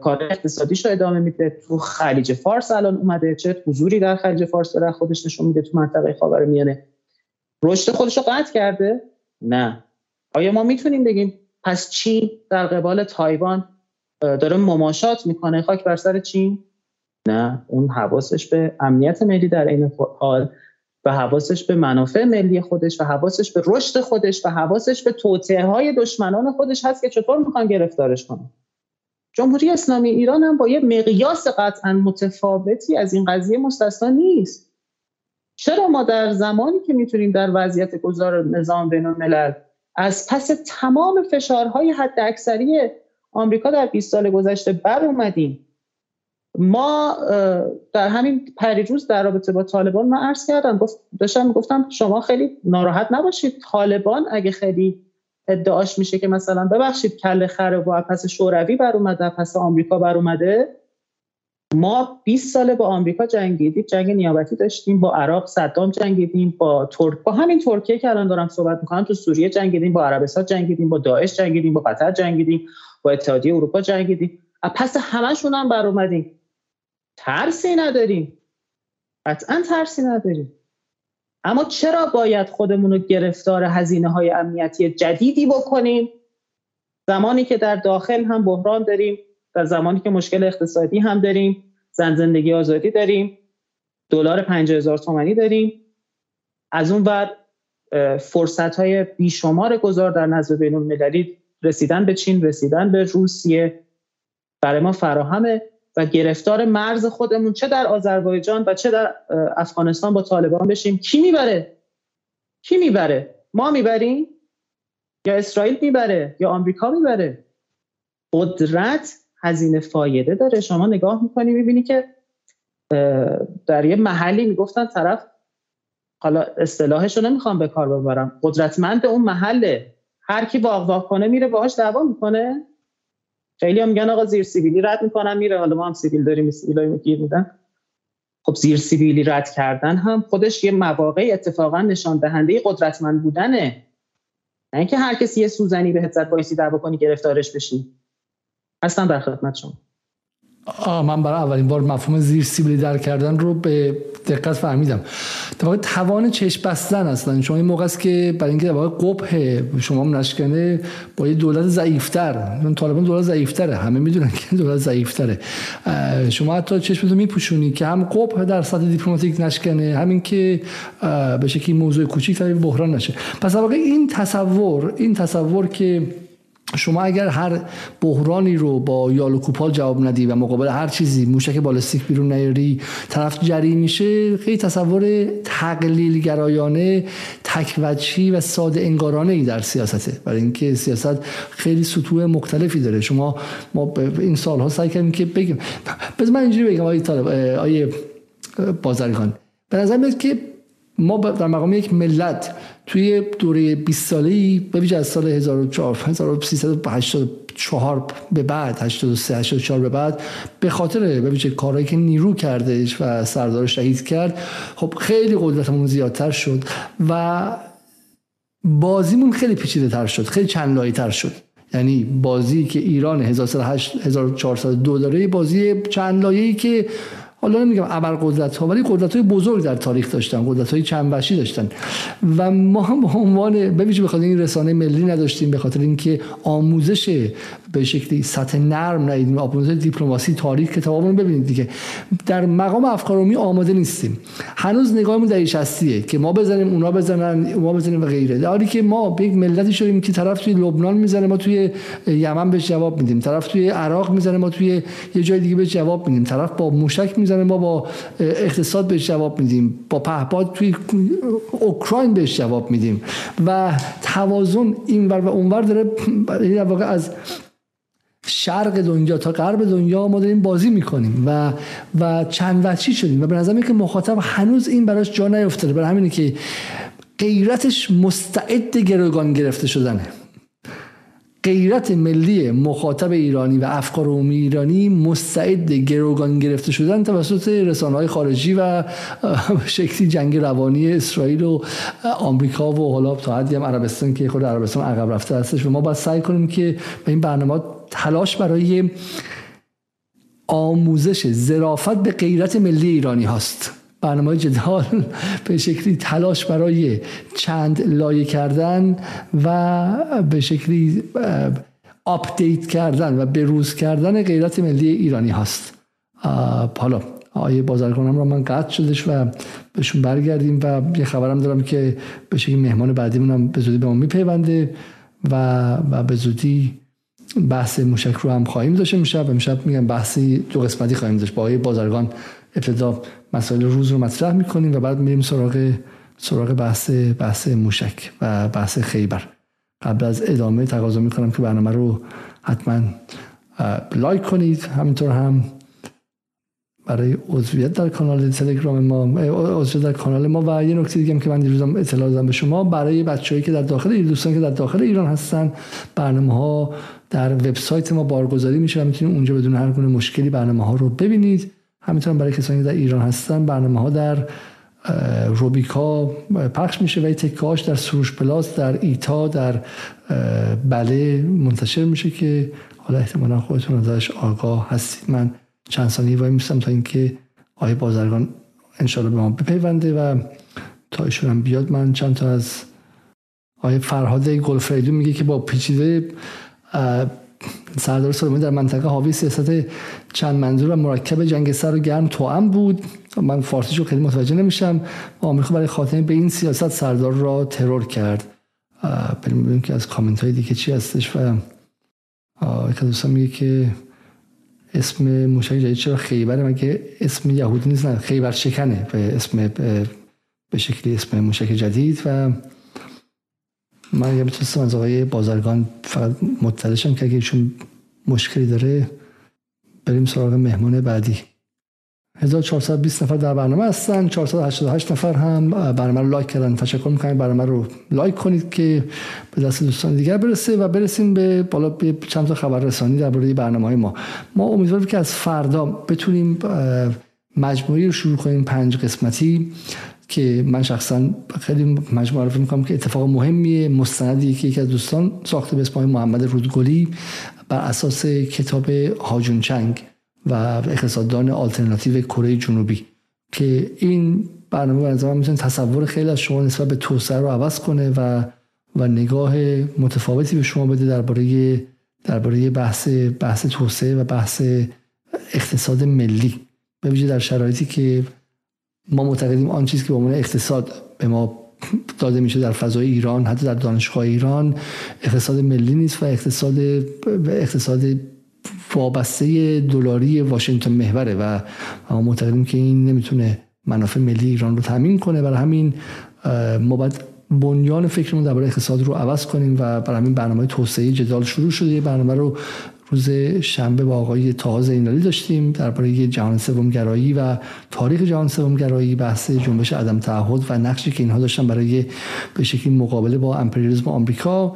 کار اقتصادیش رو ادامه میده. تو خلیج فارس الان اومده. چه حضوری در خلیج فارس داره خودش نشون میده تو منطقه خاورمیانه رشد خودش رو قطع کرده؟ نه. آیا ما می‌تونیم بگیم پس چین در قبال تایوان داره مماشات می‌کنه. خاک بر سر چین نه اون حواسش به امنیت ملی در این حال و حواسش به منافع ملی خودش و حواسش به رشد خودش و حواسش به توطعه های دشمنان خودش هست که چطور می‌خوان گرفتارش کنن. جمهوری اسلامی ایران هم با یه مقیاس قطعا متفاوتی از این قضیه مستثنا نیست. چرا ما در زمانی که می‌تونیم در وضعیت گذار نظام بین الملل از پس تمام فشارهای حد اکثری آمریکا در 20 سال گذشته بر اومدیم. ما در همین پریروز در رابطه با طالبان من عرض کردم داشتم گفتم شما خیلی ناراحت نباشید. طالبان اگه خیلی ادعاش میشه که مثلا ببخشید کل خره و پس شوروی بر اومده پس آمریکا بر اومده. ما 20 ساله با آمریکا جنگیدیم جنگ نیابتی داشتیم با عراق صدام جنگیدیم با ترک با همین ترکیه که الان دارم صحبت می‌کنم تو سوریه جنگیدیم با عربستان جنگیدیم با داعش جنگیدیم با قطر جنگیدیم. با اتحادیه اروپا جنگیدیم پس همشون هم بر اومدیم. ترسی نداریم. قطعا ترسی نداریم. اما چرا باید خودمون رو گرفتار هزینه های امنیتی جدیدی بکنیم؟ زمانی که در داخل هم بحران داریم در زمانی که مشکل اقتصادی هم داریم زن زندگی آزادی داریم دلار پنج هزار تومنی داریم. از اون بر فرصت های بیشمار گذار در نزد بین المللی رسیدن به چین رسیدن به روسیه برای ما فراهمه و گرفتار مرز خودمون چه در آذربایجان و چه در افغانستان با طالبان بشیم. کی می‌بره؟ کی می‌بره؟ ما می‌بریم؟ یا اسرائیل می‌بره؟ یا آمریکا می‌بره؟ قدرت هزینه فایده داره. شما نگاه می‌کنی می‌بینی که در یه محلی می‌گفتن طرف حالا اصطلاحش رو نمی‌خوام به کار ببرم. قدرتمند اون محله. هر کی واق واق کنه میره باهاش دعوا می‌کنه. خیلی هم میگن آقا زیر سیبیلی رد می‌کنن میره. حالا ما هم سیبیل داریم سیبیلای گیر میدن. خب زیر سیبیلی رد کردن هم خودش یه مواقع اتفاقا نشان دهنده قدرتمند بودنه. نه اینکه هر کسی یه سوزنی به زد وایسی دعوا کنی گرفتارش بشی. هستم در خدمت شما. من برای اولین بار مفهوم زیر سیبیلی در کردن رو به دقت فهمیدم. در واقع توان چشم بستن اصلا. شما این موقع است که برای اینکه در واقع قبح شما نشکنه با یه دولت ضعیفتر. طالبان دولت ضعیفتره. همه می‌دونن که دولت ضعیفتره. شما حتی چشمتو میپوشونی که هم قبح در سطح دیپلماتیک نشکنه همین که به شکلی موضوع کوچیک بحران نشه. پس واقع این تصور این تصور که شما اگر هر بحرانی رو با یال و کوپال جواب ندی و مقابل هر چیزی موشک بالستیک بیرون نیاری طرف جری میشه خیلی تصور تقلیل گرایانه تکوچی و ساده انگارانه ای در سیاسته. برای اینکه سیاست خیلی سطوح مختلفی داره. شما ما این سالها سعی کردیم که بگیم. بذار من اینجوری بگم آیه طالب آیه بازرگان. به نظر که ما در مقام یک ملت توی دوره 20 ساله‌ای به ویژه از سال 1384 به بعد 83 84 به بعد به خاطر به ویژه کارهایی که نیرو کردش و سردار شهید کرد خب خیلی قدرتمون زیادتر شد و بازیمون خیلی پیچیده تر شد خیلی چند تر شد. یعنی بازی که ایران 1402 داره بازی چند لایه‌ای که حالا نمیگم ابرقدرت ها ولی قدرت های بزرگ در تاریخ داشتن قدرت های چند وشی داشتن. و ما به عنوان ببینید به خاطر این رسانه ملی نداشتیم به خاطر اینکه آموزش به شکلی سطح نرم ندیدیم آموزش دیپلماسی تاریخ کتابمون ببینید دیگه. در مقام افکارومی آماده نیستیم. هنوز نگاهمون در هستیه که ما بزنیم اونا بزنن ما بزنیم و غیره. در که ما به یک ملتی شدیم که طرف توی لبنان می‌زنه ما توی یمن بهش جواب میدیم. طرف توی عراق می‌زنه ما توی یه جای دیگه بهش جواب میدیم. طرف با موشک ما با اقتصاد بهش جواب میدیم با پهپاد توی اوکراین بهش جواب میدیم و توازن اینور و اونور داره در واقع از شرق دنیا تا غرب دنیا ما داریم بازی می‌کنیم و و چند وچی شدیم و به نظر که مخاطب هنوز این براش جا نیفتاده برای همینه که غیرتش مستعد گروگان گرفته شدنه. غیرت ملی مخاطب ایرانی و افکار عمومی ایرانی مستعد گروگان گرفته شدن توسط رسانه های خارجی و شکلی جنگ روانی اسرائیل و آمریکا و حالا تا حدی هم عربستان که خود عربستان عقب رفته هستش و ما باید سعی کنیم که به این برنامه تلاش برای آموزش زرافت به غیرت ملی ایرانی هاست. برنامه جدال به شکلی تلاش برای چند لایه کردن و به شکلی آپدیت کردن و بروز کردن غیرت ملی ایرانی هست حالا آیه بازرگانم را من قطع شدش و بهشون برگردیم و یه خبرم دارم که به شکلی مهمان بعدیمون هم به زودی به ما میپیونده و و به زودی بحث موشک رو هم خواهیم داشته امشب امشب میگم بحثی دو قسمتی خواهیم داشت با آقای بازرگان. ابتدا مسائل روز رو مطرح می‌کنیم و بعد میریم سراغ سراغ بحث بحث موشک و بحث خیبر. قبل از ادامه تقاضا می‌کنم که برنامه رو حتما لایک کنید. همینطور هم برای عضویت در کانال تلگرام ما عضویت در کانال ما و یه نکته دیگه که من دیروزم اطلاع دادم به شما برای بچه‌ای که در داخل دوستان که در داخل ایران هستن برنامه ها در وبسایت ما بارگذاری میشه می‌تونید اونجا بدون هر گونه مشکلی برنامه ها رو ببینید. همینطور برای کسانی که در ایران هستن برنامه ها در روبیکا پخش میشه و تکاش در سروش پلاس در ایتا در بله منتشر میشه که حالا احتمالا خودتون ازش آگاه هستید. من چند ثانیه وای میستم تا اینکه آقای بازرگان انشالله به ما بپیونده و تا ایشون هم بیاد من چند تا از آقای فرهاد گلفریدو میگه که با پیچیده سردار سلیمانی در منطقه حاوی سیاست چند منظور و مرکب جنگ سر و گرم توام بود. من فارسیش رو خیلی متوجه نمیشم. آمریکا برای خاتمه به این سیاست سردار را ترور کرد. بریم ببینیم که از کامنت های دیگه چی هستش و یک دوستان میگه که اسم موشک جدید چرا خیبر مگه اسم یهودی نیست؟ نه خیبر شکنه. به اسم به شکلی اسم موشک جدید و من یه می‌تونستم از آقای بازرگان فقط مطلعشم که اگه ایشون مشکلی داره بریم سراغ مهمان بعدی. 1420 نفر در برنامه هستن 488 نفر هم برنامه رو لایک کردن. تشکر می‌کنم برنامه رو لایک کنید که به دست دوستان دیگر برسه و برسیم به بالا به چند تا خبر رسانی درباره برنامه های ما. ما امیدواریم که از فردا بتونیم مجموعی رو شروع کنیم پنج قسمتی. که من شخصا خیلی مجموعه رو می‌کنم که اتفاق مهمیه مستندی که یکی از دوستان ساخته به اسم محمد رودگلی بر اساس کتاب هاجون چنگ و اقتصاددان آلترناتیو کره جنوبی که این برنامه به می‌تونه تصور خیلی از شما نسبت به توسعه رو عوض کنه و و نگاه متفاوتی به شما بده درباره درباره بحث بحث توسعه و بحث اقتصاد ملی به ویژه در شرایطی که ما معتقدیم آن چیزی که به عنوان اقتصاد به ما داده میشه در فضای ایران حتی در دانشگاه ایران اقتصاد ملی نیست و اقتصاد اقتصاد وابسته دلاری واشنگتن محوره و ما معتقدیم که این نمی‌تونه منافع ملی ایران رو تامین کنه. برای همین ما باید بنیان فکرمون درباره اقتصاد رو عوض کنیم و برای همین برنامه توسعه جدال شروع شده. برنامه رو روز شنبه با آقای تاز اینالی داشتیم درباره جهان سوم گرایی و تاریخ جهان سوم گرایی بحث جنبش عدم تعهد و نقشی که اینها داشتن برای به شکلی مقابله با امپریالیسم آمریکا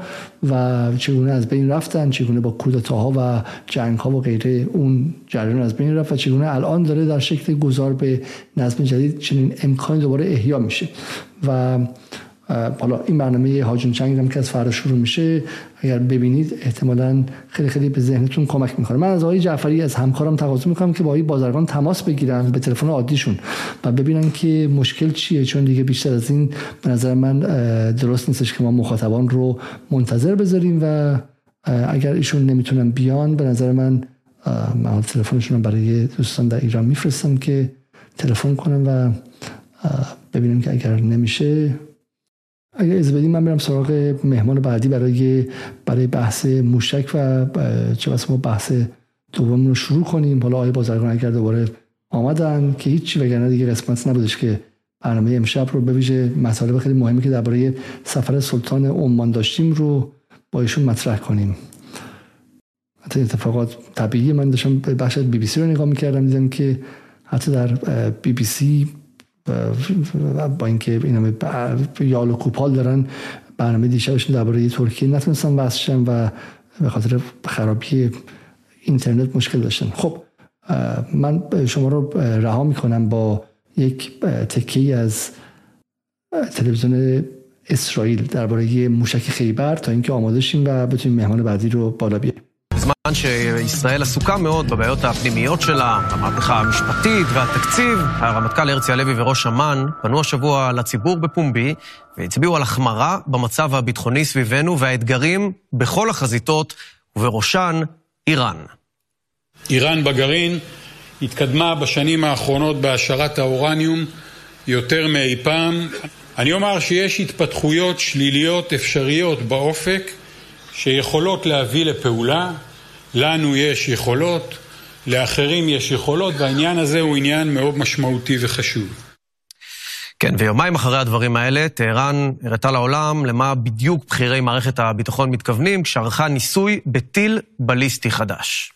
و چگونه از بین رفتن چگونه با کودتاها و جنگ ها و غیره اون جریان از بین رفت و چگونه الان داره در شکل گذار به نظم جدید چنین امکان دوباره احیا میشه. و حالا این برنامه هاجون چنگ هم که از فردا شروع میشه اگر ببینید احتمالا خیلی خیلی به ذهنتون کمک می‌کنه من از آقای جعفری از همکارم تقاضا می‌کنم که با آقای بازرگان تماس بگیرن به تلفن عادیشون و ببینن که مشکل چیه چون دیگه بیشتر از این به نظر من درست نیستش که ما مخاطبان رو منتظر بذاریم و اگر ایشون نمی‌تونن بیان به نظر من من تلفنشون برای دوستان در ایران میفرستم که تلفن کنم و ببینیم که اگر نمیشه اگر از بدیم من برم سراغ مهمان بعدی برای برای بحث موشک و چه بس ما بحث دوم رو شروع کنیم. حالا آقای بازرگان اگر دوباره آمدن که هیچی وگرنه دیگه قسمت نبودش که برنامه امشب رو بویژه. مطالب خیلی مهمی که درباره سفر سلطان عمان داشتیم رو با ایشون مطرح کنیم. حتی اتفاقات طبیعی من داشتم بخش بی بی سی رو نگاه می‌کردم. دیدم که حتی در بی بی سی با اینکه اینا یال و کوپال دارن برنامه دیشبشون درباره ترکیه نتونستن بسشن و به خاطر خرابی اینترنت مشکل داشتن خب من شما رو رها می‌کنم با یک تکی از تلویزیون اسرائیل درباره موشک خیبر تا اینکه آماده شیم و بتونیم مهمان بعدی رو بالا بیاریم. שישראל עסוקה מאוד בבעיות הפנימיות שלה, המהפכה המשפטית והתקציב, הרמטכ"ל הרצי הלוי וראש אמ"ן פנו השבוע לציבור בפומבי והצביעו על החמרה במצב הביטחוני סביבנו והאתגרים בכל החזיתות, ובראשן איראן. איראן בגרעין התקדמה בשנים האחרונות בהשערת האורניום יותר מאי פעם. אני אומר שיש התפתחויות שליליות אפשריות באופק שיכולות להביא לפעולה. לנו יש יכולות, לאחרים יש יכולות, והעניין הזה הוא עניין מאוד משמעותי וחשוב. כן, ויומיים אחרי הדברים האלה, טהרן הראתה לעולם למה בדיוק בכירי מערכת הביטחון מתכוונים כשערכה ניסוי בטיל בליסטי חדש.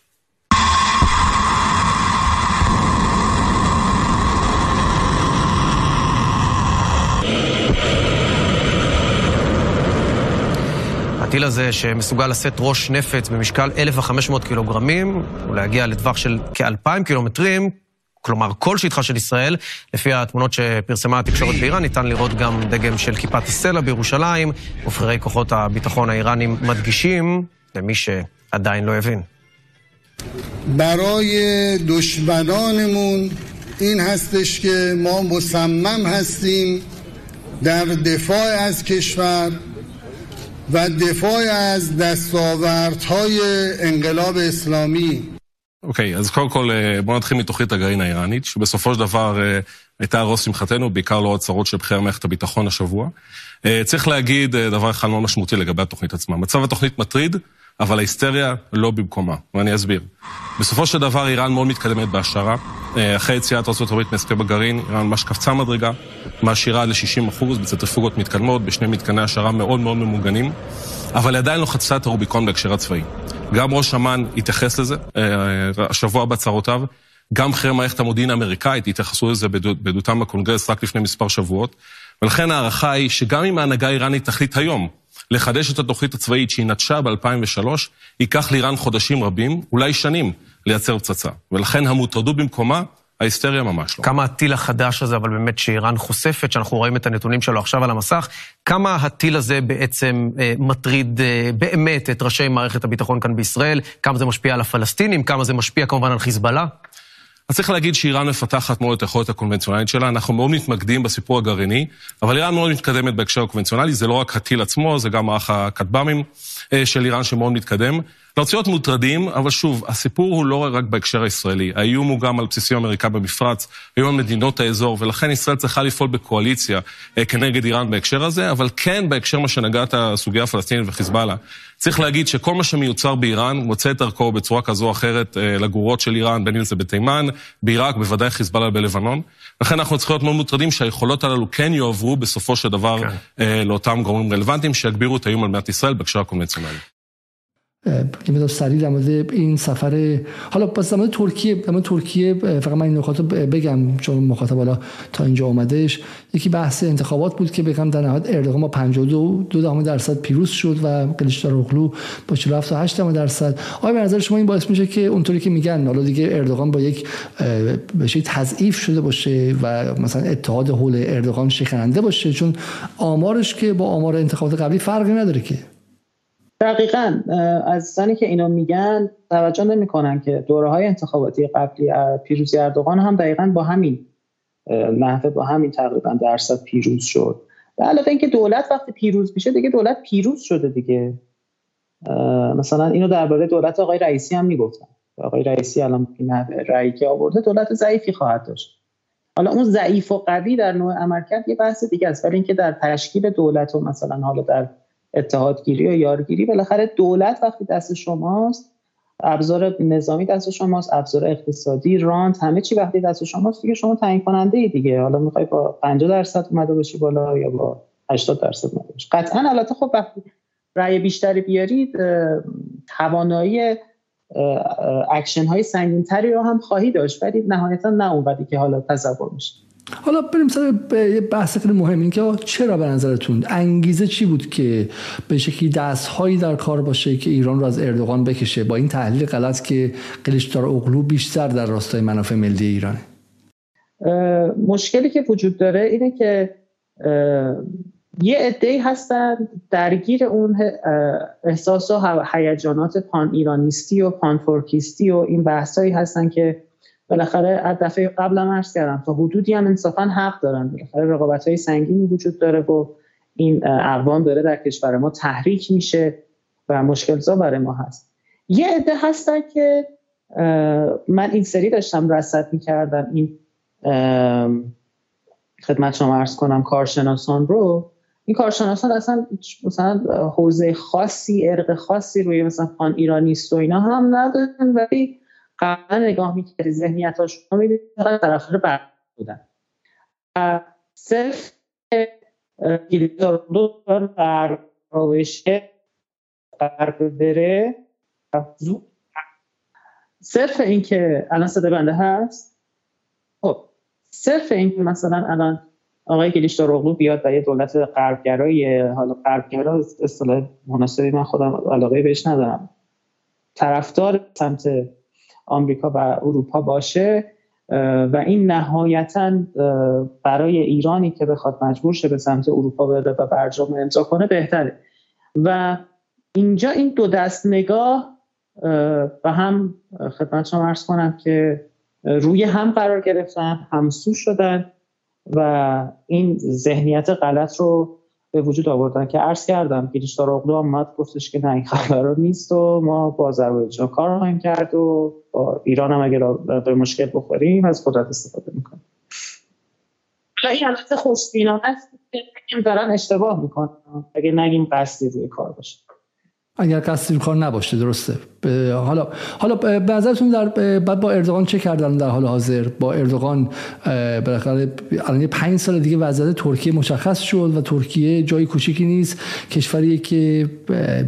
הטיל הזה, שמסוגל לשאת ראש נפץ במשקל 1,500 קילוגרמים, ולהגיע לטווח של כ-2,000 קילומטרים, כלומר כל שטחה של ישראל, לפי התמונות שפרסמה התקשורת באיראן, ניתן לראות גם דגם של כיפת הסלע בירושלים, ובכירי כוחות הביטחון האיראנים מדגישים, למי שעדיין לא הבין. برای دشمنانمون این هستش که ما مصمم هستیم در دفاع از کشور و دفاع از دستاوردهای انقلاب اسلامی אוקיי, okay, אז קודם כל אה, בואו נתחיל מתוכנית הגרעין האיראנית, שבסופו של דבר אה, הייתה ראש שמחתנו, בעיקר לא הצהרות של בכירי מערכת הביטחון השבוע. אה, צריך להגיד דבר אחד מאוד משמעותי לגבי התוכנית עצמה. מצב התוכנית מטריד, אבל ההיסטריה לא במקומה, ואני אסביר. בסופו של דבר איראן מאוד מתקדמת בהשערה. אחרי יציאת ארה"ב מהסכם הגרעין, איראן ממש קפצה מדרגה, מעשירה ל-60% בצנטריפוגות מתקדמות, בשני מתקני השערה מאוד מאוד ממוגנים, אבל עדיין לא חצתה את הרוביקון בהקשר הצבאי. גם ראש אמ"ן התייחס לזה, השבוע בהצהרותיו, גם בכירי מערכת המודיעין האמריקאית התייחסו לזה בעדותם בקונגרס רק לפני מספר שבועות, ולכן ההערכה היא שגם אם ההנהגה האיראנית תחליט היום לחדש את התוכנית הצבאית שהיא נטשה ב-2003, ייקח לאיראן חודשים רבים, אולי שנים, לייצר פצצה. ולכן המוטרדות במקומה, ההיסטריה ממש לא. כמה הטיל החדש הזה, אבל באמת שאיראן חושפת, שאנחנו רואים את הנתונים שלו עכשיו על המסך, כמה הטיל הזה בעצם אה, מטריד אה, באמת את ראשי מערכת הביטחון כאן בישראל, כמה זה משפיע על הפלסטינים, כמה זה משפיע כמובן על חיזבאללה? אז צריך להגיד שאיראן מפתחת מאוד את היכולת הקונבנציונלית שלה, אנחנו מאוד מתמקדים בסיפור הגרעיני, אבל איראן מאוד מתקדמת בהקשר הקונבנציונלי, זה לא רק הטיל עצמו, זה גם מערך הכטב"מים של איראן שמאוד מתקדם. אנחנו צריכים להיות מוטרדים, אבל שוב, הסיפור הוא לא רק בהקשר הישראלי, האיום הוא גם על בסיסים אמריקאים במפרץ, האיום על מדינות האזור, ולכן ישראל צריכה לפעול בקואליציה כנגד איראן בהקשר הזה, אבל כן בהקשר מה שנגעת הסוגיה הפלסטינית וחיזבאללה. צריך להגיד שכל מה שמיוצר באיראן מוצא את דרכו בצורה כזו או אחרת לגורות של איראן, בין אם זה בתימן, בעיראק, בוודאי חיזבאללה בלבנון. לכן אנחנו צריכים להיות מאוד מוטרדים שהיכולות הללו כן יועברו בסופו של דבר כן. לאותם גורמים רלוונטיים שיגבירו את האיום על מדינת ישראל בהקשר הקונבנציונלי. یه سریع در مورد این سفر. حالا پس در مورد ترکیه در مورد ترکیه فقط من این نکات بگم چون مخاطب حالا تا اینجا اومدش. یکی بحث انتخابات بود که بگم در نهایت اردوغان با 52 دو درصد پیروز شد و قلیچداروغلو با 47 تا 8 درصد. آیا به نظر شما این باعث میشه که اونطوری که میگن حالا دیگه اردوغان با یک بشه تضعیف شده باشه و مثلا اتحاد حول اردوغان شکننده باشه؟ چون آمارش که با آمار انتخابات قبلی فرقی نداره که. دقیقا از زنی که اینو میگن توجه نمی‌کنن که دوره های انتخاباتی قبلی پیروزی اردوغان هم دقیقا با همین نحوه با همین تقریبا درصد پیروز شد. به علاوه اینکه دولت وقتی پیروز میشه دیگه دولت پیروز شده دیگه. مثلا اینو درباره دولت آقای رئیسی هم می‌گفتن آقای رئیسی الان رأی که آورده دولت ضعیفی خواهد داشت. حالا اون ضعیف و قوی در نوع عملکرد یه بحث دیگه است. ولی اینکه در تشکیل دولت و مثلا حالا در اتحادگیری و یارگیری. بالاخره دولت وقتی دست شماست ابزار نظامی دست شماست ابزار اقتصادی رانت همه چی وقتی دست شماست دیگه شما تعیین کننده ای دیگه. حالا می‌خوای با 50 درصد اومده باشی بالا یا با 80 درصد اومده باشی. قطعا البته خب وقتی رأی بیشتری بیارید توانایی اکشن های سنگین تری رو هم خواهی داشت ولی نهایتا نه اون که حالا تصور میشه. حالا بریم سر یه بحث خیلی مهم. این که چرا به نظرتون انگیزه چی بود که به شکلی دستهایی در کار باشه که ایران رو از اردوغان بکشه با این تحلیل غلط که قلیشدار اغلو بیشتر در راستای منافع ملی ایرانه؟ مشکلی که وجود داره اینه که یه عده‌ای هستن درگیر اون احساس و هیجانات پان ایرانیستی و پان و این بحثایی هستن که بالاخره از دفعه قبلا عرض کردم تا حدودی هم انصافا حق دارن. بالاخره رقابت های سنگینی وجود داره و این اقوام داره در کشور ما تحریک میشه و مشکل زا برای ما هست. یه عده هستن که من این سری داشتم رصد می‌کردم این خدمت شما عرض کنم کارشناسان رو. این کارشناسان اصلا مثلا حوزه خاصی ارق خاصی روی مثلا پان ایرانیست و اینا هم ندارن ولی قبلا نگاه می‌کردی ذهنیت ها شما می‌دید طرفدار بر بودن. صرف دو بر روش بره صرف اینکه الان صدا بنده هست. خب صرف اینکه مثلا الان آقای گلیش داروغلو بیاد و یه دولت غربگرای حالا غربگرا اصطلاح مناسبی من خودم علاقه بهش ندارم. طرفدار سمت آمریکا و اروپا باشه و این نهایتا برای ایرانی که بخواد مجبور شه به سمت اروپا بره و برجام امضا کنه بهتره. و اینجا این دو دست نگاه و هم خدمت شما ارز کنم که روی هم قرار گرفتن همسو شدن و این ذهنیت غلط رو به وجود آوردن که عرض کردم گیریشتار اغلو آمد گفتش که نه این خبر نیست و ما با آذربایجان کار خواهیم کرد و با ایران هم اگر به مشکل بخوریم از قدرت استفاده می‌کنیم. این البته خوشبینانه است که دارن اشتباه می‌کنن. اگه نگیم قصدی روی کار باشه. اگر قصدی کار نباشه درسته. حالا حالا به نظرتون در بعد با اردوغان چه کردن در حال حاضر؟ با اردوغان بالاخره الان پنج سال دیگه وضعیت ترکیه مشخص شد و ترکیه جای کوچیکی نیست. کشوری که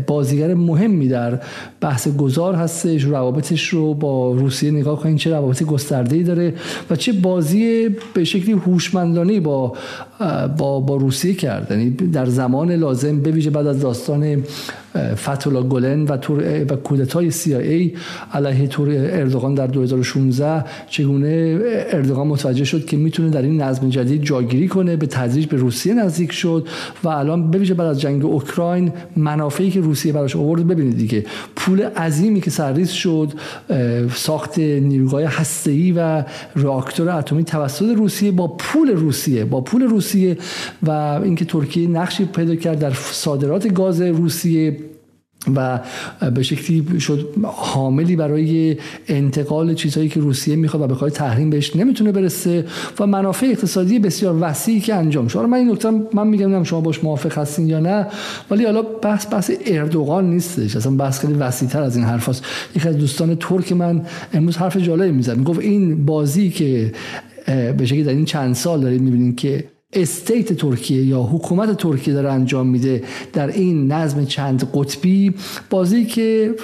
بازیگر مهمی در بحث گذار هستش روابطش رو با روسیه نگاه کنین چه روابط گسترده‌ای داره و چه بازی به شکلی هوشمندانه با با با روسیه کرد. یعنی در زمان لازم بویژه بعد از داستان فتولا گلن و تور و کودتای CIA علیه تور اردوغان در 2016 چگونه اردوغان متوجه شد که می‌تونه در این نظم جدید جاگیری کنه به تدریج به روسیه نزدیک شد و الان بویژه بعد از جنگ اوکراین منافعی که روسیه براش آورد ببینید دیگه پول عظیمی که سرریز شد ساخت نیروگاه هسته‌ای و راکتور اتمی توسط روسیه با پول روسیه با پول روسیه و اینکه ترکیه نقشی پیدا کرد در صادرات گاز روسیه و به شکلی شد حاملی برای انتقال چیزهایی که روسیه می‌خواد و بخواد تحریم بهش نمی‌تونه برسه و منافع اقتصادی بسیار وسیعی که انجام شد. من این نکته من میگم شما باش موافق هستین یا نه ولی حالا بحث بحث اردوغان نیستش. اصلا بحث خیلی وسیعتر از این حرف هست. یکی از دوستان ترک من امروز حرف جالبی می‌زد. می‌گفت این بازی که به شکلی در این چند سال دارید می‌بینید که استیت ترکیه یا حکومت ترکیه داره انجام میده در این نظم چند قطبی. بازی که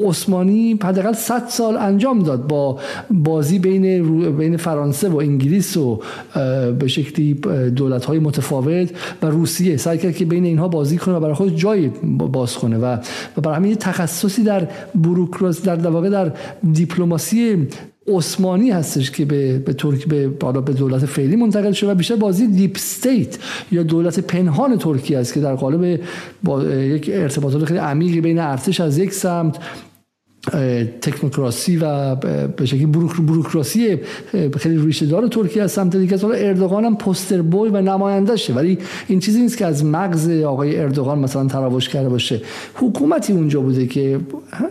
عثمانی حداقل 100 سال انجام داد با بازی بین بین فرانسه و انگلیس و به شکلی دولت های متفاوت و روسیه. سعی کرد که بین اینها بازی کنه و برای خود جای باز کنه و برای همین تخصصی در بروکراسی در واقع در دیپلماسی عثمانی هستش که به به ترک به بالا به دولت فعلی منتقل شده و بیشتر بازی deep state یا دولت پنهان ترکیه است که در قالب با یک ارتباطات خیلی عمیقی بین ارتش از یک سمت تکنوکراسی و به شکلی بروکراسی خیلی ریشه دار ترکیه از سمت دیگه حالا اردوغان هم پوستر بوی و نمایندشه ولی این چیزی نیست که از مغز آقای اردوغان مثلا تراوش کرده باشه. حکومتی اونجا بوده که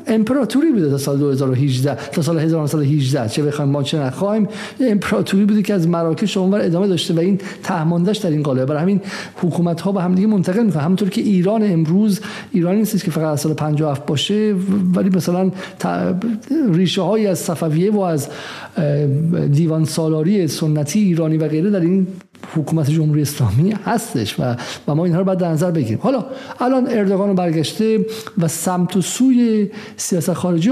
امپراتوری بوده تا سال 2018 تا سال 1918 چه بخوایم ما چه نخوایم امپراتوری بوده که از مراکش اونور ادامه داشته و این تهماندش در این قالب. برای همین حکومت ها به هم دیگه منتقل می‌کنن. همونطور که ایران امروز ایران نیست که فقط از سال 57 باشه ولی مثلا ریشه های از صفویه و از دیوان سالاری سنتی ایرانی و غیره در این حکومت جمهوری اسلامی هستش و, و ما اینها رو باید در نظر بگیریم. حالا الان اردوغان رو برگشته و سمت و سوی سیاست خارجی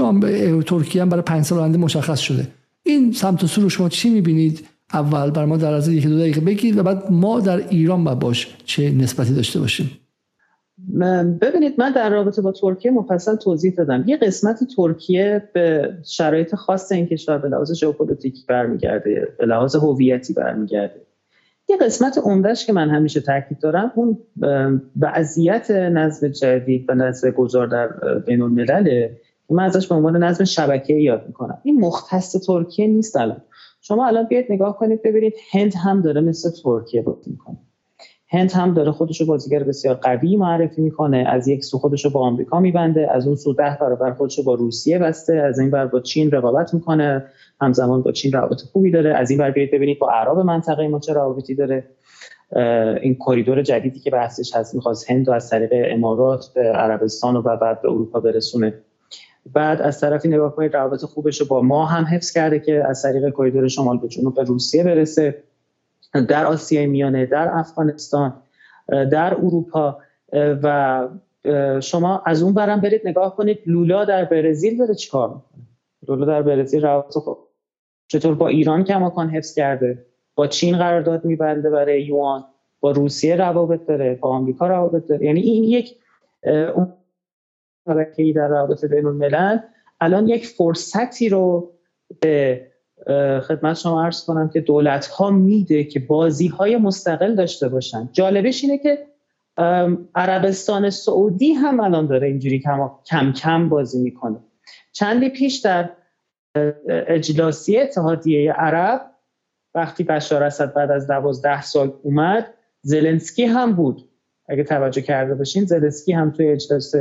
ترکیه هم برای پنج سال آینده مشخص شده. این سمت و سو رو شما چی می‌بینید؟ اول بر ما در از یک دو دقیقه بگید و بعد ما در ایران با باش چه نسبتی داشته باشیم. ببینید من در رابطه با ترکیه مفصل توضیح دادم. یه قسمت ترکیه به شرایط خاص این کشور به لحاظ ژئوپلیتیکی برمیگرده به لحاظ هویتی برمیگرده. یه قسمت عمدهش که من همیشه تاکید دارم اون وضعیت نظم جدید و نظم گذار در بین الملله من ازش به عنوان نظم شبکه یاد می‌کنم. این مختص ترکیه نیست الان. شما الان بیاید نگاه کنید ببینید هند هم داره مثل ترکیه بازی می‌کنه. هند هم داره خودش رو بازیگر بسیار قوی معرفی می‌کنه. از یک سو خودش رو با آمریکا میبنده از اون سو ده برابر خودش رو با روسیه بسته از این بر با چین رقابت می‌کنه همزمان با چین روابط خوبی داره. از این بر بیاید ببینید با عرب منطقه ما چه روابطی داره. این کریدور جدیدی که بحثش هست می‌خواست هند رو از طریق امارات به عربستان و بعد به اروپا برسونه. بعد از طرفی نگاه کنید روابط خوبش رو با ما هم حفظ کرده که از طریق کریدور شمال به جنوب به روسیه برسه. در آسیای میانه در افغانستان در اروپا و شما از اون برم برید نگاه کنید لولا در برزیل داره چیکار می‌کنه؟ لولا در برزیل روابط چطور با ایران کماکان حفظ کرده؟ با چین قرارداد میبنده برای یوان؟ با روسیه روابط داره؟ با آمریکا روابط داره؟ یعنی این یک اون در روابط بین الملل الان یک فرصتی رو به خدمت شما عرض کنم که دولت ها میده که بازی های مستقل داشته باشن. جالبش اینه که عربستان سعودی هم الان داره اینجوری کم کم بازی می‌کنه. چندی پیش در اجلاسی اتحادیه عرب وقتی بشار اسد بعد از دوازده سال اومد زلنسکی هم بود. اگه توجه کرده باشین زلنسکی هم توی اجلاس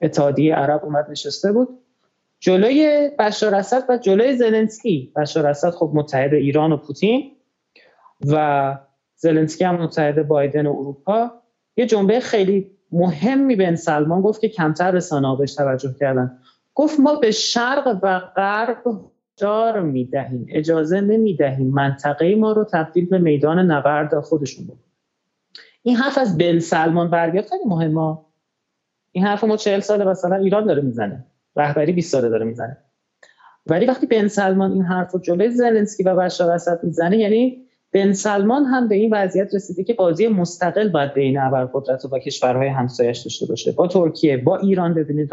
اتحادیه عرب اومد نشسته بود. جلوی بشار اسد و جلوی زلنسکی. بشار اسد خب متحد ایران و پوتین و زلنسکی هم متحد بایدن و اروپا. یه جنبه خیلی مهمی بن سلمان گفت که کمتر رسانه بهش توجه کردن. گفت ما به شرق و غرب دار می‌دهیم. اجازه نمی‌دهیم منطقه ما رو تبدیل به میدان نبرد خودشون بود این حرف از بن سلمان برگرد خیلی مهمه. این حرف ما چهل ساله مثلا ایران داره می‌زنه. رهبری 20 ساله داره می‌زنه. ولی وقتی بن سلمان این حرف رو جلوی زلنسکی و بشار اسد می‌زنه یعنی بن سلمان هم به این وضعیت رسیده که بازی مستقل باید بین ابرقدرت و با کشورهای همسایش داشته باشه. با ترکیه با ایران ببینید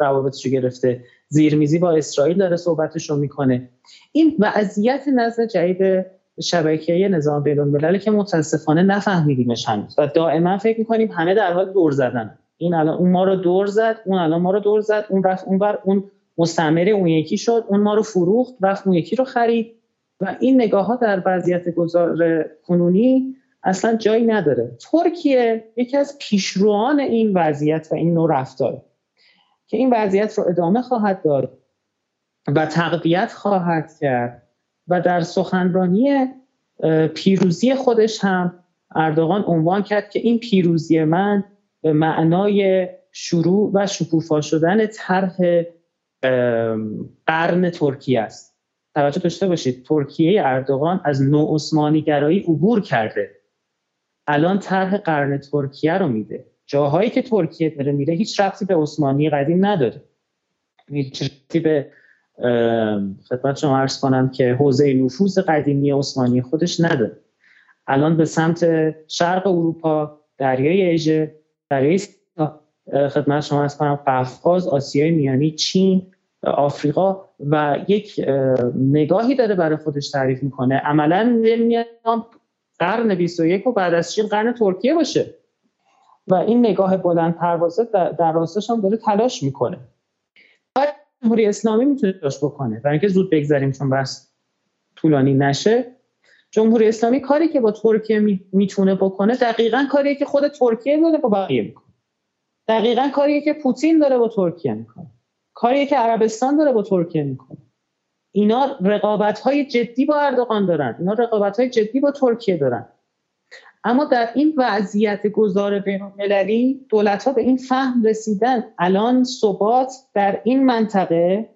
روابطش رو گرفته. زیرمیزی با اسرائیل داره صحبتش رو می‌کنه. این وضعیت نظم جدید شبکه نظام بین که متاسفانه نفهمیدیمش هنوز. و دائما فکر می‌کنیم همه در حال دور زدن. این الان اون ما رو دور زد اون الان ما رو دور زد اون رفت اون بر اون مستعمره اون یکی شد اون ما رو فروخت رفت اون یکی رو خرید. و این نگاه ها در وضعیت گذار کنونی اصلا جایی نداره. ترکیه یکی از پیشروان این وضعیت و این نوع رفتار که این وضعیت رو ادامه خواهد داد و تقویت خواهد کرد. و در سخنرانی پیروزی خودش هم اردوغان عنوان کرد که این پیروزی من به معنای شروع و شکوفا شدن طرح قرن ترکیه است. توجه داشته باشید ترکیه اردوغان از نو گرایی عبور کرده. الان طرح قرن ترکیه رو میده. جاهایی که ترکیه داره میره هیچ رفتی به عثمانی قدیم نداره. هیچ رفتی به خدمت شما عرض کنم که حوزه نفوذ قدیمی عثمانی خودش نداره. الان به سمت شرق اروپا دریای اژه دریای خدمت شما عرض کنم قفقاز آسیای میانی چین آفریقا و یک نگاهی داره برای خودش تعریف می‌کنه. عملا نمیاد قرن 21 و بعد از چین قرن ترکیه باشه. و این نگاه بلند پروازه در راستش هم داره تلاش می‌کنه. جمهوری اسلامی می‌تونه تلاش بکنه. برای اینکه زود بگذاریم چون بس طولانی نشه. جمهوری اسلامی کاری که با ترکیه می‌تونه بکنه دقیقا کاریه که خود ترکیه داره با بقیه می‌کنه. دقیقا کاریه که پوتین داره با ترکیه می‌کنه. کاریه که عربستان داره با ترکیه می‌کنه. اینا رقابت های جدی با اردوغان دارن. اینا رقابت های جدی با ترکیه دارن. اما در این وضعیت گذار بین المللی دولت ها به این فهم رسیدن. الان ثبات در این منطقه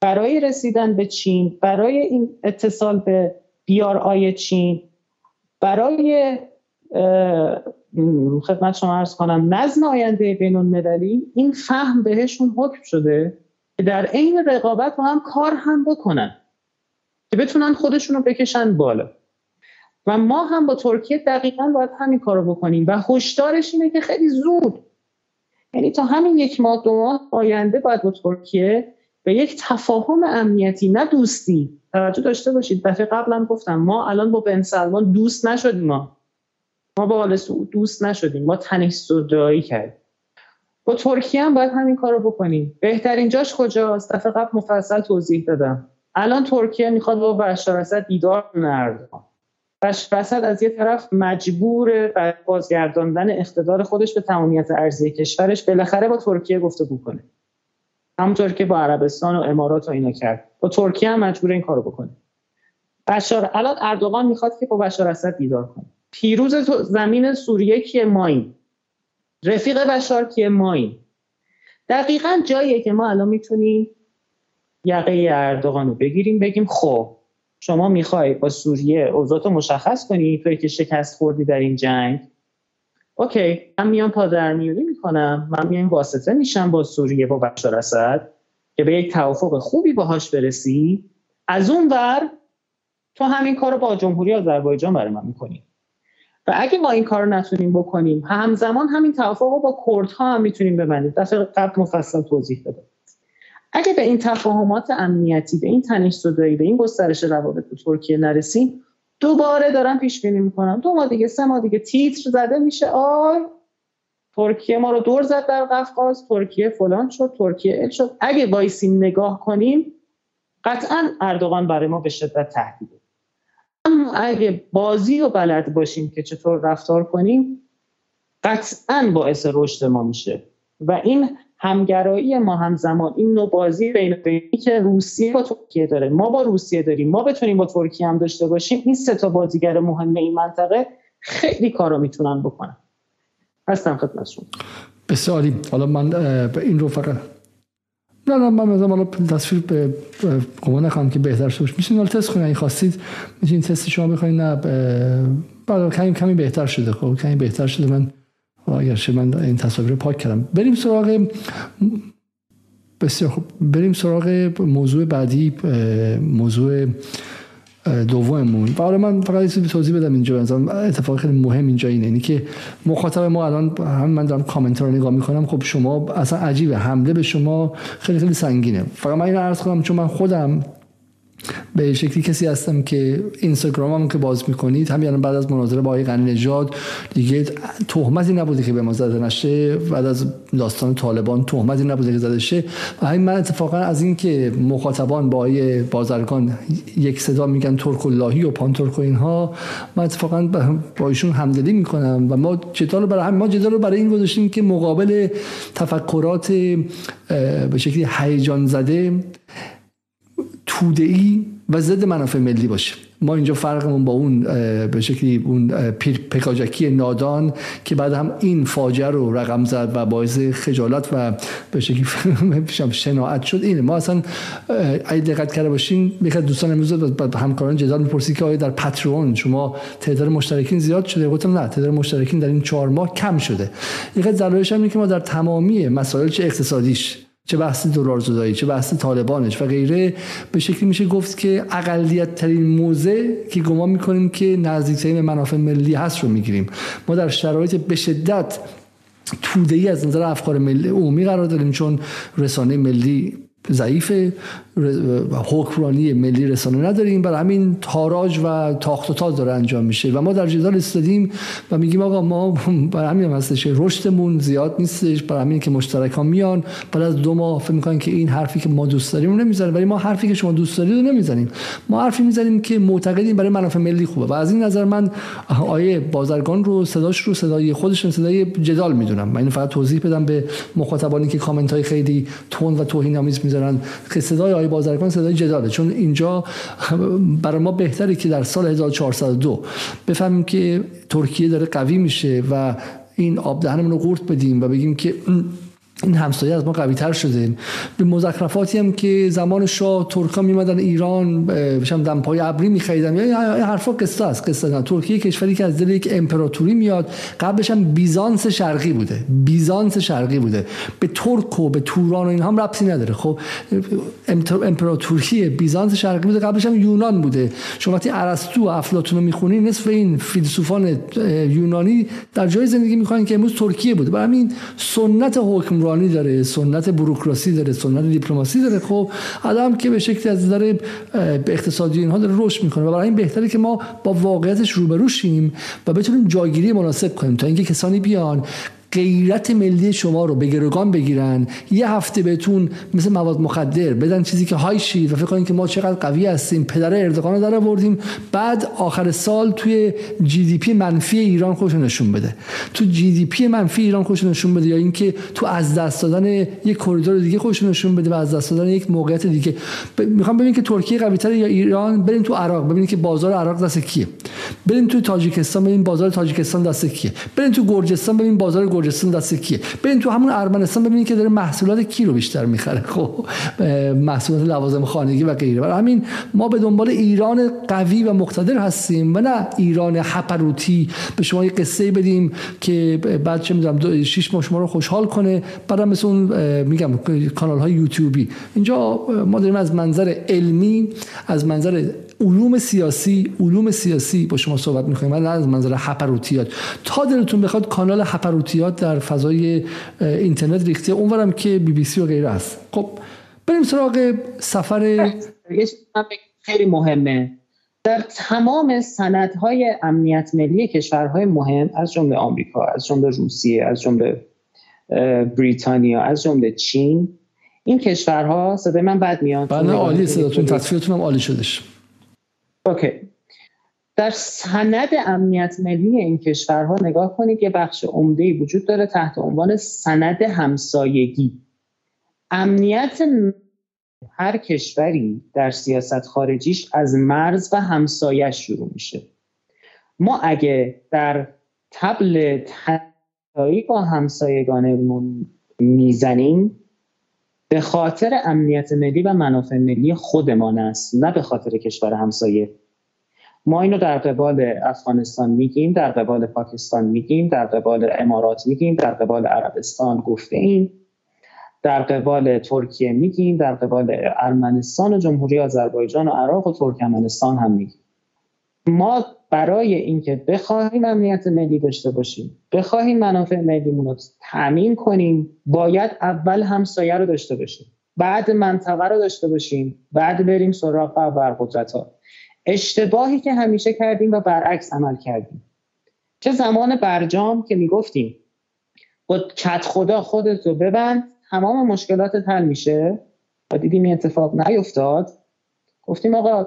برای رسیدن به چین برای این اتصال به آی چین. برای خدمت شما ارز کنم نظم آینده بین المللی این فهم بهشون حکم شده که در عین رقابت با هم کار هم بکنن که بتونن خودشون رو بکشن بالا. و ما هم با ترکیه دقیقا باید همین کارو بکنیم. و هشدارش اینه که خیلی زود یعنی تا همین یک ماه دو ماه آینده باید با ترکیه به یک تفاهم امنیتی نه دوستی توجه داشته باشید. دفعه قبلا گفتم ما الان با بن سلمان دوست نشدیم ما. ما با آل سعود دوست نشدیم. ما تنش صدایی کردیم. با ترکیه هم باید همین کار رو بکنیم. بهترین جاش کجاست؟ دفعه قبل مفصل توضیح دادم. الان ترکیه می‌خواد با بشار اسد دیدار نردان بشار اسد از یه طرف مجبور بازگرداندن اقتدار خودش به تمامیت ارضی کشورش بالاخره با ترکیه گفتگو کنه. همونطور که با عربستان و امارات و اینا کرد. با ترکیه هم مجبور این کارو بکنه. بشار الان اردوغان می‌خواد که با بشار اسد دیدار کنه. پیروز زمین سوریه که ماییم رفیق بشار که ماییم دقیقا جاییه که ما الان می‌تونیم یقه اردوغان رو بگیریم بگیم خب شما می‌خوای با سوریه اوضاعتو مشخص کنی توی که شکست خوردی در این جنگ اوکی من میام پادرمیونی می‌کنم. من میام واسطه میشم با سوریه با بشار اسد که به یک توافق خوبی باهاش برسی از اون ور تو همین کار رو با جمهوری آذربایجان برای من می‌کنی. و اگه ما این کار رو نتونیم بکنیم همزمان همین توافق رو با کردها هم می‌تونیم ببندیم. دفعه قبل مفصل توضیح بده. اگه به این تفاهمات امنیتی به این تنش صدایی به این گسترش روابط ترکیه نرسیم دوباره دارم پیش بینی می‌کنم. دو ماه دیگه سه ماه دیگه تیتر زده میشه. آی ترکیه ما رو دور زد در قفقاز ترکیه فلان شد ترکیه ال شد. اگه وایسیم نگاه کنیم قطعا اردوغان برای ما به شدت تهدیده. اما اگه بازی رو بلد باشیم که چطور رفتار کنیم قطعا باعث رشد ما میشه. و این همگرایی ما همزمان این نوع بازی بین که روسیه با ترکیه داره. ما با روسیه داریم. ما بتونیم با ترکیه هم داشته باشیم. این سه تا بازیگر مهم این منطقه خیلی کارا می‌تونن بکنن. هستم خدمتشون بسیاری حالا من این رو فقط نه نه من مثلا تصویر به گمان نخواهم که بهتر شد میشین حالا تست اگه خواستید میشین تست شما بخواید نه بعد کمی کمی بهتر شده. خب کمی بهتر شده. من اگرچه من این تصاویر رو پاک کردم؟ بریم سراغ بسیار خوب. بریم سراغ موضوع بعدی موضوع دوممون. و من فقط یه توضیح بدم اینجا. اتفاق خیلی مهم اینجا اینه. اینی که مخاطب ما الان هم من دارم کامنت رو نگاه می‌کنم. خب شما اصلا عجیبه. حمله به شما خیلی خیلی سنگینه. فقط من این عرض کنم چون من خودم به شکلی کسی هستم که اینستاگرام هم که باز می‌کنید همین الان بعد از مناظره با آقای غنی نژاد دیگه تهمتی نبوده که به ما زده نشه. بعد از داستان طالبان تهمتی نبوده که زده شه. و همین من اتفاقا از این که مخاطبان با آقای بازرگان یک صدا میگن ترک اللهی و پان ترک و اینها من اتفاقا با ایشون همدلی می‌کنم. و ما جدال برای ما جدال رو برای این گذاشتیم که مقابل تفکرات به شکلی هیجان زده توده‌ای و ضد منافع ملی باشه. ما اینجا فرقمون با اون به شکلی اون پکاجکی نادان که بعد هم این فاجعه رو رقم زد و باعث خجالت و به شکلی شناعت شد. اینه. ما اصلا اگه دقت کرده باشین یکی دوستان امروز همکاران جدال می‌پرسی که آیا در پترون شما تعداد مشترکین زیاد شده؟ گفتم نه تعداد مشترکین در این چهار ماه کم شده. یکی دلایلش هم که ما در تمامی مسائل چه اقتصادیش چه بحث دلار زدایی چه بحث طالبانش و غیره به شکلی میشه گفت که اقلیت ترین موزه که گمان می‌کنیم که نزدیکترین منافع ملی هست رو می‌گیریم. ما در شرایط به شدت توده ای از نظر افکار ملی عمومی قرار داریم چون رسانه ملی ضعیف حکمرانی ملی رسانه نداریم. برای همین تاراج و تاخت و تاز داره انجام میشه و ما در جدال استادیم و میگیم آقا ما برای همین هم هستش رشدمون زیاد نیستش برای همین که مشترک ها میان. بعد از دو ماه فکر می‌کنن که این حرفی که ما دوست داریم نمی‌زنیم ولی ما حرفی که شما دوست دارید رو نمی‌زنیم. ما حرفی می‌زنیم که معتقدیم برای منافع ملی خوبه. و از این نظر من آیه بازرگان رو صداش رو صدای خودشون صدای جدال می‌دونم. من فقط توضیح بدم به مخاطبانی که کامنت های خیلی تون و توهین آمیز می‌ذارن که صدای آقای بازرگان صدای جداله. چون اینجا برای ما بهتره که در سال 1402 بفهمیم که ترکیه داره قوی میشه و این آب دهنمون رو قورت بدیم و بگیم که این همسایه از ما قوی تر شده. به مزخرفاتی هم که زمان شاه ترکا میمدن ایران بشم دمپای ابری میخریدن. یا حرفا قصه است قصه نه. ترکیه کشوری که از دل یک امپراتوری میاد قبلش هم بیزانس شرقی بوده. بیزانس شرقی بوده. به ترک و به توران و این هم ربطی نداره. خب امپراتوری بیزانس شرقی بوده قبلش هم یونان بوده. شما وقتی ارسطو و افلاطون رو می‌خونی نصف این فیلسوفان یونانی در جای زندگی می‌کنن که امروز ترکیه بوده. برای همین سنت حکم حکمرانی داره سنت بروکراسی داره سنت دیپلماسی داره. خب آدم که به شکلی از نظر اقتصادی اینها داره رشد می‌کنه و برای این بهتره که ما با واقعیتش روبرو شیم و بتونیم جایگیری مناسب کنیم تا اینکه کسانی بیان غیرت ملی شما رو به گروگان بگیرن. یه هفته بهتون مثل مواد مخدر بدن چیزی که های شید و فکر کنید که ما چقدر قوی هستیم پدر اردوغان رو در آوردیم. بعد آخر سال توی GDP منفی ایران خودش نشون بده. تو GDP منفی ایران خودش نشون بده یا اینکه تو از دست دادن یک کریدور دیگه خودش نشون بده و از دست دادن یک موقعیت دیگه. ب... می‌خوام ببینید که ترکیه قوی یا ایران؟ بریم تو عراق ببینید که بازار عراق دست کیه. بریم تو تاجیکستان ببینید بازار تاجیکستان دست کیه. بریم تو گرجستان ببینید بازار گرجستان دست کیه؟ برین تو همون ارمنستان ببینید که داره محصولات کی رو بیشتر می‌خره. خب محصولات لوازم خانگی و غیره. برای همین ما به دنبال ایران قوی و مقتدر هستیم و نه ایران حپروتی به شما یه قصه بدیم که بعد چه می‌دونم شش ماه شما رو خوشحال کنه. بعدم مثل اون میگم کانال های یوتیوبی. اینجا ما داریم از منظر علمی از منظر علوم سیاسی علوم سیاسی با شما صحبت می‌کنیم. ولی از منظر هپروتیات. تا دلتون بخواد کانال هپروتیات در فضای اینترنت ریخته اونورم که بی بی سی و غیره است خب بریم سراغ سفر خیلی مهمه. در تمام سندهای امنیت ملی کشورهای مهم از جمله آمریکا از جمله روسیه از جمله بریتانیا از جمله چین این کشورها صدای من بد میاد. بله عالی صداتون تصفیهتون هم عالی شدش اوکی. در سند امنیت ملی این کشورها نگاه کنید که بخش عمده وجود داره تحت عنوان سند همسایگی. امنیت هر کشوری در سیاست خارجیش از مرز و همسایش شروع میشه. ما اگه در تبل تایی با همسایگانمون می‌زنیم به خاطر امنیت ملی و منافع ملی خودمان است نه به خاطر کشور همسایه. ما اینو در قبال افغانستان میگیم در قبال پاکستان میگیم در قبال امارات میگیم در قبال عربستان گفته ایم در قبال ترکیه میگیم در قبال ارمنستان و جمهوری آذربایجان و عراق و ترکمنستان هم میگیم. ما برای اینکه بخواهیم امنیت ملی داشته باشیم بخواهیم منافع ملیمون رو تامین کنیم باید اول همسایه رو داشته باشیم بعد منطقه رو داشته باشیم بعد بریم سراغ ابرقدرت ها اشتباهی که همیشه کردیم و برعکس عمل کردیم. چه زمان برجام که می‌گفتیم با کت خدا خودت رو ببند تمام مشکلات حل میشه. و دیدیم این اتفاق نیفتاد. گفتیم آقا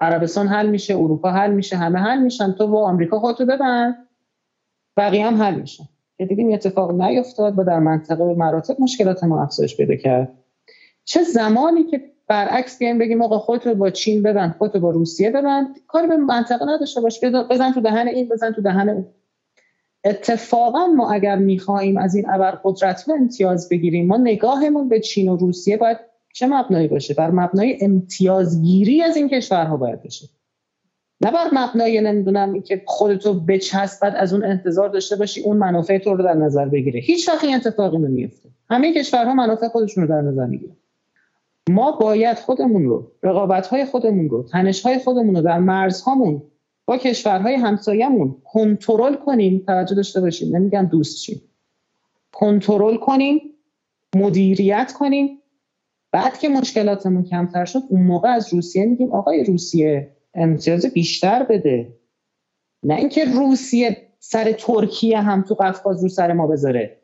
عربستان حل میشه اروپا حل میشه همه حل میشن تو با آمریکا خودتو ببند. بقیه هم حل میشن. که دیدیم اتفاق نیفتاد و در منطقه به مراتب مشکلات ما افزایش پیدا کرد. چه زمانی که برعکس بیایم بگیم آقا خودتو با چین ببند خودتو با روسیه ببند کاری به منطقه نداشته باش. بزن تو دهن این بزن تو دهن اون. اتفاقا ما اگر می‌خواهیم از این ابرقدرت امتیاز بگیریم ما نگاهمون به چین و روسیه باید چه مبنایی باشه؟ بر مبنای امتیازگیری از این کشورها باید باشه. نه بر مبنای نمی‌دونم که خودتو بچسب بعد از اون انتظار داشته باشی اون منافع تو رو در نظر بگیره. هیچ وقت این اتفاقی نمیفته همه کشورها منافع خودشون رو در نظر می‌گیرن. ما باید خودمون رو رقابت های خودمون رو تنش های خودمون رو در مرزهامون با کشورهای همسایه‌مون کنترل کنیم. توجه داشته باشیم نمیگن دوست چیم کنترل کنیم مدیریت کنیم بعد که مشکلاتمون کمتر شد اون موقع از روسیه میگیم آقای روسیه امتیاز بیشتر بده. نه اینکه روسیه سر ترکیه هم تو قفقاز رو سر ما بذاره.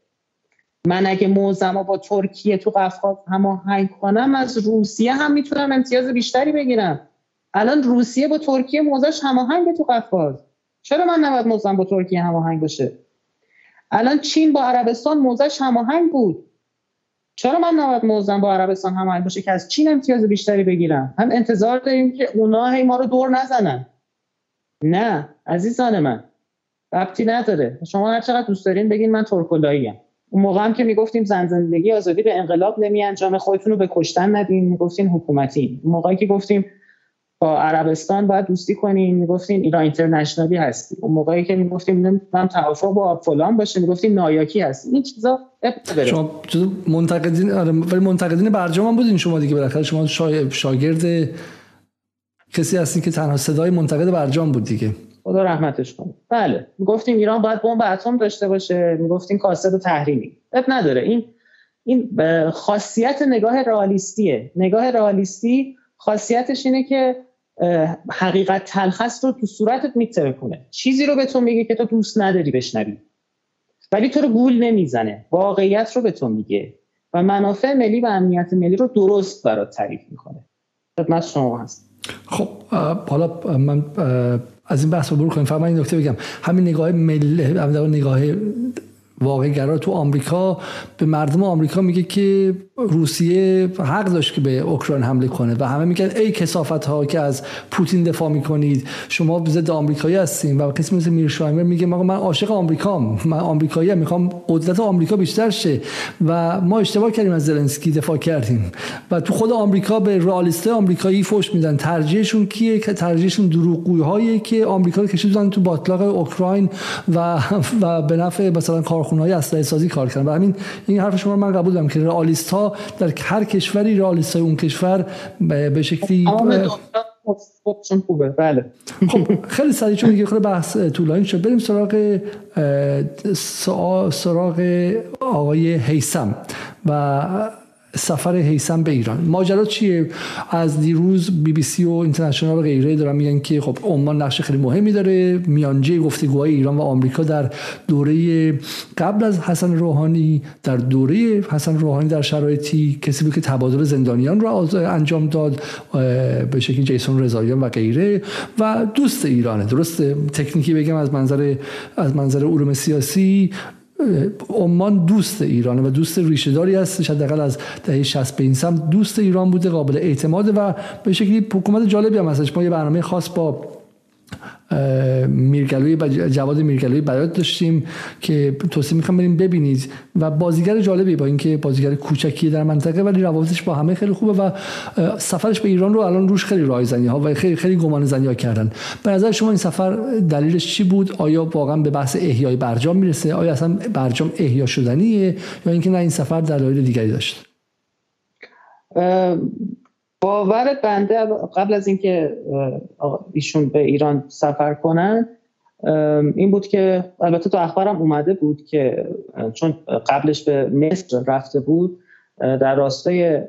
من اگه موزم با ترکیه تو قفقاز هماهنگ کنم از روسیه هم می‌تونم امتیاز بیشتری بگیرم. الان روسیه با ترکیه موزش هماهنگ تو قفقاز. چرا من نباید موزم با ترکیه هماهنگ باشه؟ الان چین با عربستان موزش هماهنگ بود. چرا من نباید موزم با عربستان هماهنگ باشه که از چین امتیاز بیشتری بگیرم؟ هم انتظار داریم که اونا هی ما رو دور نزنن. نه عزیزان من ربطی نداره. شما هر چقدر دوست دارین بگین من ترکولایی اون موقع هم که می‌گفتیم زن زندگی آزادی به انقلاب نمی انجام خودتون رو به کشتن ندین. می‌گفتین حکومتی موقعی که گفتیم با عربستان باید دوستی کنیم. می‌گفتیم ایران اینترنشنالی هستی. اون موقعی که می‌گفتیم من توافق با فلان باشه می‌گفتیم نایاکی هستی این چیزا شما منتقدین آره ولی منتقدین برجام هم بودین شما دیگه بالاخره. شما شاگرد کسی هستی که تنها صدای منتقد برجام بود دیگه. خدا رحمتش کنه. بله. می‌گفتیم ایران باید بمب اتم داشته باشه. می‌گفتیم کاسد تحریمی. اب نداره. این این خاصیت نگاه رئالیستیه. نگاه رئالیستی خاصیتش اینه که حقیقت تلخص رو تو صورتت کنه چیزی رو به تو میگه که تو دوست نداری بشنوی. ولی تو رو گول نمی‌زنه. واقعیت رو به تو میگه. و منافع ملی و امنیت ملی رو درست برات تعریف می‌کنه. خدمت شما هست خب حالا من از این بحث رو برو کنیم. فقط این نکته بگم. همین نگاه ملی نگاه واقع گرا تو آمریکا به مردم آمریکا میگه که روسیه حق داشت که به اوکراین حمله کنه و همه میگن ای کسافت ها که از پوتین دفاع می‌کنید شما ضد آمریکایی هستین. و کسی مثل میرشایمر میگه من عاشق آمریکام من آمریکایی می‌خوام قدرت آمریکا بیشتر شه. و ما اشتباه کردیم از زلنسکی دفاع کردیم. و تو خود آمریکا به رئالیست آمریکایی فوش میدن. ترجیحشون کیه؟ که ترجیحشون دروغگویی که آمریکا رو کشیدن تو باطلاق اوکراین و و به نفع مثلا کارخونه های اسلحه سازی کار کردن. و همین این حرف شما من قبول دارم که رئالیست ها در هر کشوری رئالیست اون کشور به شکلی خوبه. بله. خب خیلی سریع چون دیگه خیلی بحث طولانی شد بریم سراغ سراغ آقای حیسم و سفر هیسم به ایران. ماجرا چیه؟ از دیروز بی بی سی و اینترنشنال و غیره دارن میگن که خب عمان نقش خیلی مهمی داره. میانجه گفتگوهای ایران و آمریکا در دوره قبل از حسن روحانی در دوره حسن روحانی در شرایطی کسی بود که تبادل زندانیان رو انجام داد به شکلی جیسون رضاییان و غیره. و دوست ایرانه. درست تکنیکی بگم از منظر از منظر علوم سیاسی عمان دوست ایرانه و دوست ریشهداری هست حداقل از دهه 60 به این سمت دوست ایران بوده قابل اعتماد و به شکلی حکومت جالبی هم هستش. ما یه برنامه خاص با میرگلوی جواد میرگلوی بیات داشتیم که توصیه می‌خوام بریم ببینید. و بازیگر جالبی با اینکه بازیگر کوچکی در منطقه ولی روابطش با همه خیلی خوبه و سفرش به ایران رو الان روش خیلی رایزنی ها و خیلی خیلی گمان زنی ها کردن. به نظر شما این سفر دلیلش چی بود؟ آیا واقعا به بحث احیای برجام می‌رسه؟ آیا اصلا برجام احیا شدنیه؟ یا اینکه نه این سفر دلایل دیگری داشت؟ باور بنده قبل از اینکه ایشون به ایران سفر کنن این بود که البته تو اخبارم اومده بود که چون قبلش به مصر رفته بود در راستای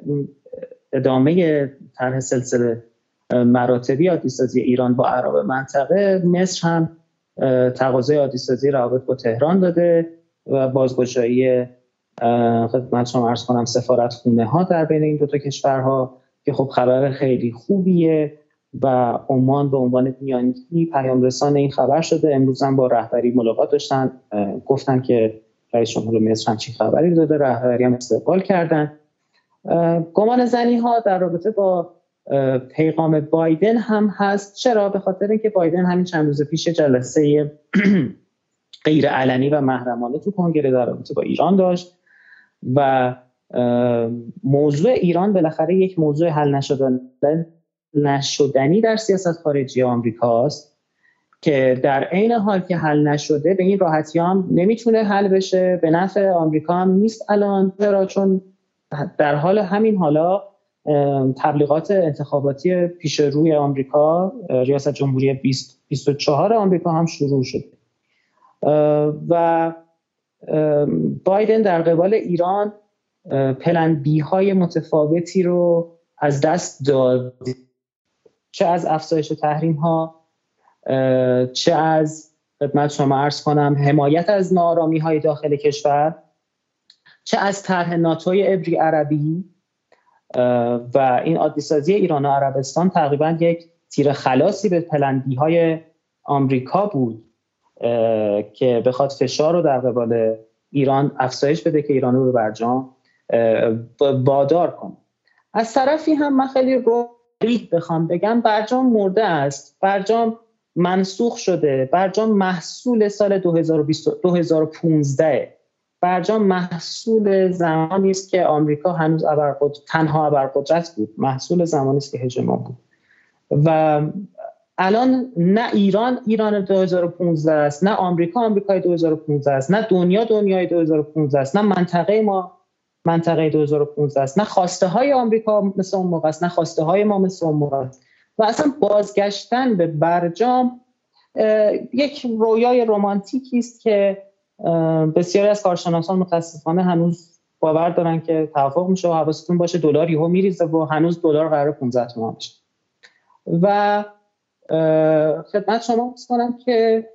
ادامه طرح سلسله مراتبی عادیسازی ایران با عرب منطقه مصر هم تقاضای عادیسازی روابط با تهران داده و بازگشایی خدمت شما ارز کنم سفارت خونه ها در بین این دو تا کشورها که خب خبر خیلی خوبیه و عمان به عنوان میانی پیام رسان این خبر شده. امروز هم با رهبری ملاقات داشتن گفتن که رئیس جمهور مصر چی خبری داده رهبری هم استقبال کردن. گمان زنی ها در رابطه با پیغام بایدن هم هست. چرا؟ به خاطر اینکه بایدن همین چند روز پیش جلسه غیر علنی و محرمانه تو کنگره در رابطه با ایران داشت و موضوع ایران بالاخره یک موضوع حل نشدنی در سیاست خارجی آمریکاست که در عین حال که حل نشده به این راحتی هم نمی‌تونه حل بشه. به نفع آمریکا هم نیست الان. چرا؟ چون در حال همین حالا تبلیغات انتخاباتی پیش روی آمریکا ریاست جمهوری 24 آمریکا هم شروع شد و بایدن در قبال ایران پلن بی های متفاوتی رو از دست داد. چه از افزایش تحریم ها چه از خدمت شما ارز کنم حمایت از نارامی های داخل کشور چه از طرح ناتوی ابری عربی و این عادی ایران و عربستان تقریبا یک تیر خلاصی به پلندی های آمریکا بود که بخواد فشار رو در قبال ایران افزایش بده که ایران رو برجام بادار کنه از طرفی هم من خیلی رو بخوام بگم برجام مرده است. برجام منسوخ شده. برجام محصول سال 2020 2015 برجام محصول زمانی است که آمریکا هنوز تنها ابرقدرت بود. محصول زمانی است که هژمون بود. و الان نه ایران ایران 2015 است نه آمریکا آمریکای 2015 است نه دنیا دنیای 2015 است نه منطقه ما منطقه 2015 است. نه خواسته های آمریکا مثل اون موقع است نه خواسته های ما مثل اون موقع است. و اصلا بازگشتن به برجام یک رویای رومانتیکی است که بسیاری از کارشناسان متاسفانه هنوز باور دارن که توافق میشه و حواستون باشه دلار یهو میریزه و هنوز دلار قرار 15 تومان بشه. و خدمت شما کنم که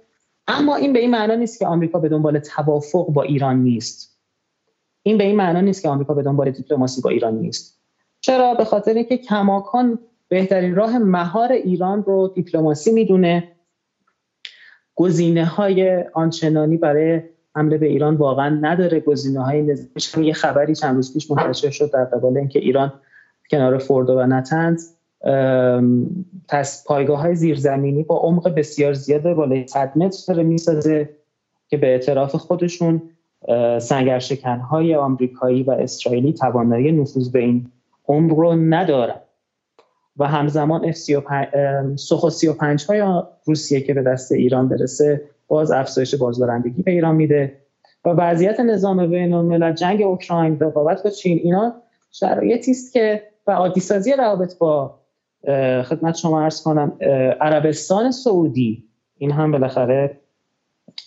اما این به این معنا نیست که آمریکا به دنبال توافق با ایران نیست. این به این معنا نیست که آمریکا به دنبال دیپلماسی با ایران نیست. چرا؟ به خاطر اینکه کماکان بهترین راه مهار ایران رو دیپلماسی می‌دونه. گزینه های آنچنانی برای حمله به ایران واقعا نداره. گزینه های یه خبری چند روز پیش منتشر شد در قبال اینکه ایران کنار فوردو و نتنز پس پایگاه های زیرزمینی با عمق بسیار زیاد بالای 100 متر می‌سازه که به اعتراف خودشون سنگرشکن های آمریکایی و اسرائیلی توانایی نفوذ به این عمق رو ندارن. و همزمان سخو 35 های روسیه که به دست ایران برسه باز افزایش بازدارندگی به ایران میده. و وضعیت نظام بین الملل جنگ اوکراین رقابت با چین اینا شرایطی است که و عادی سازی روابط با خدمت شما ارز کنم عربستان سعودی این هم بالاخره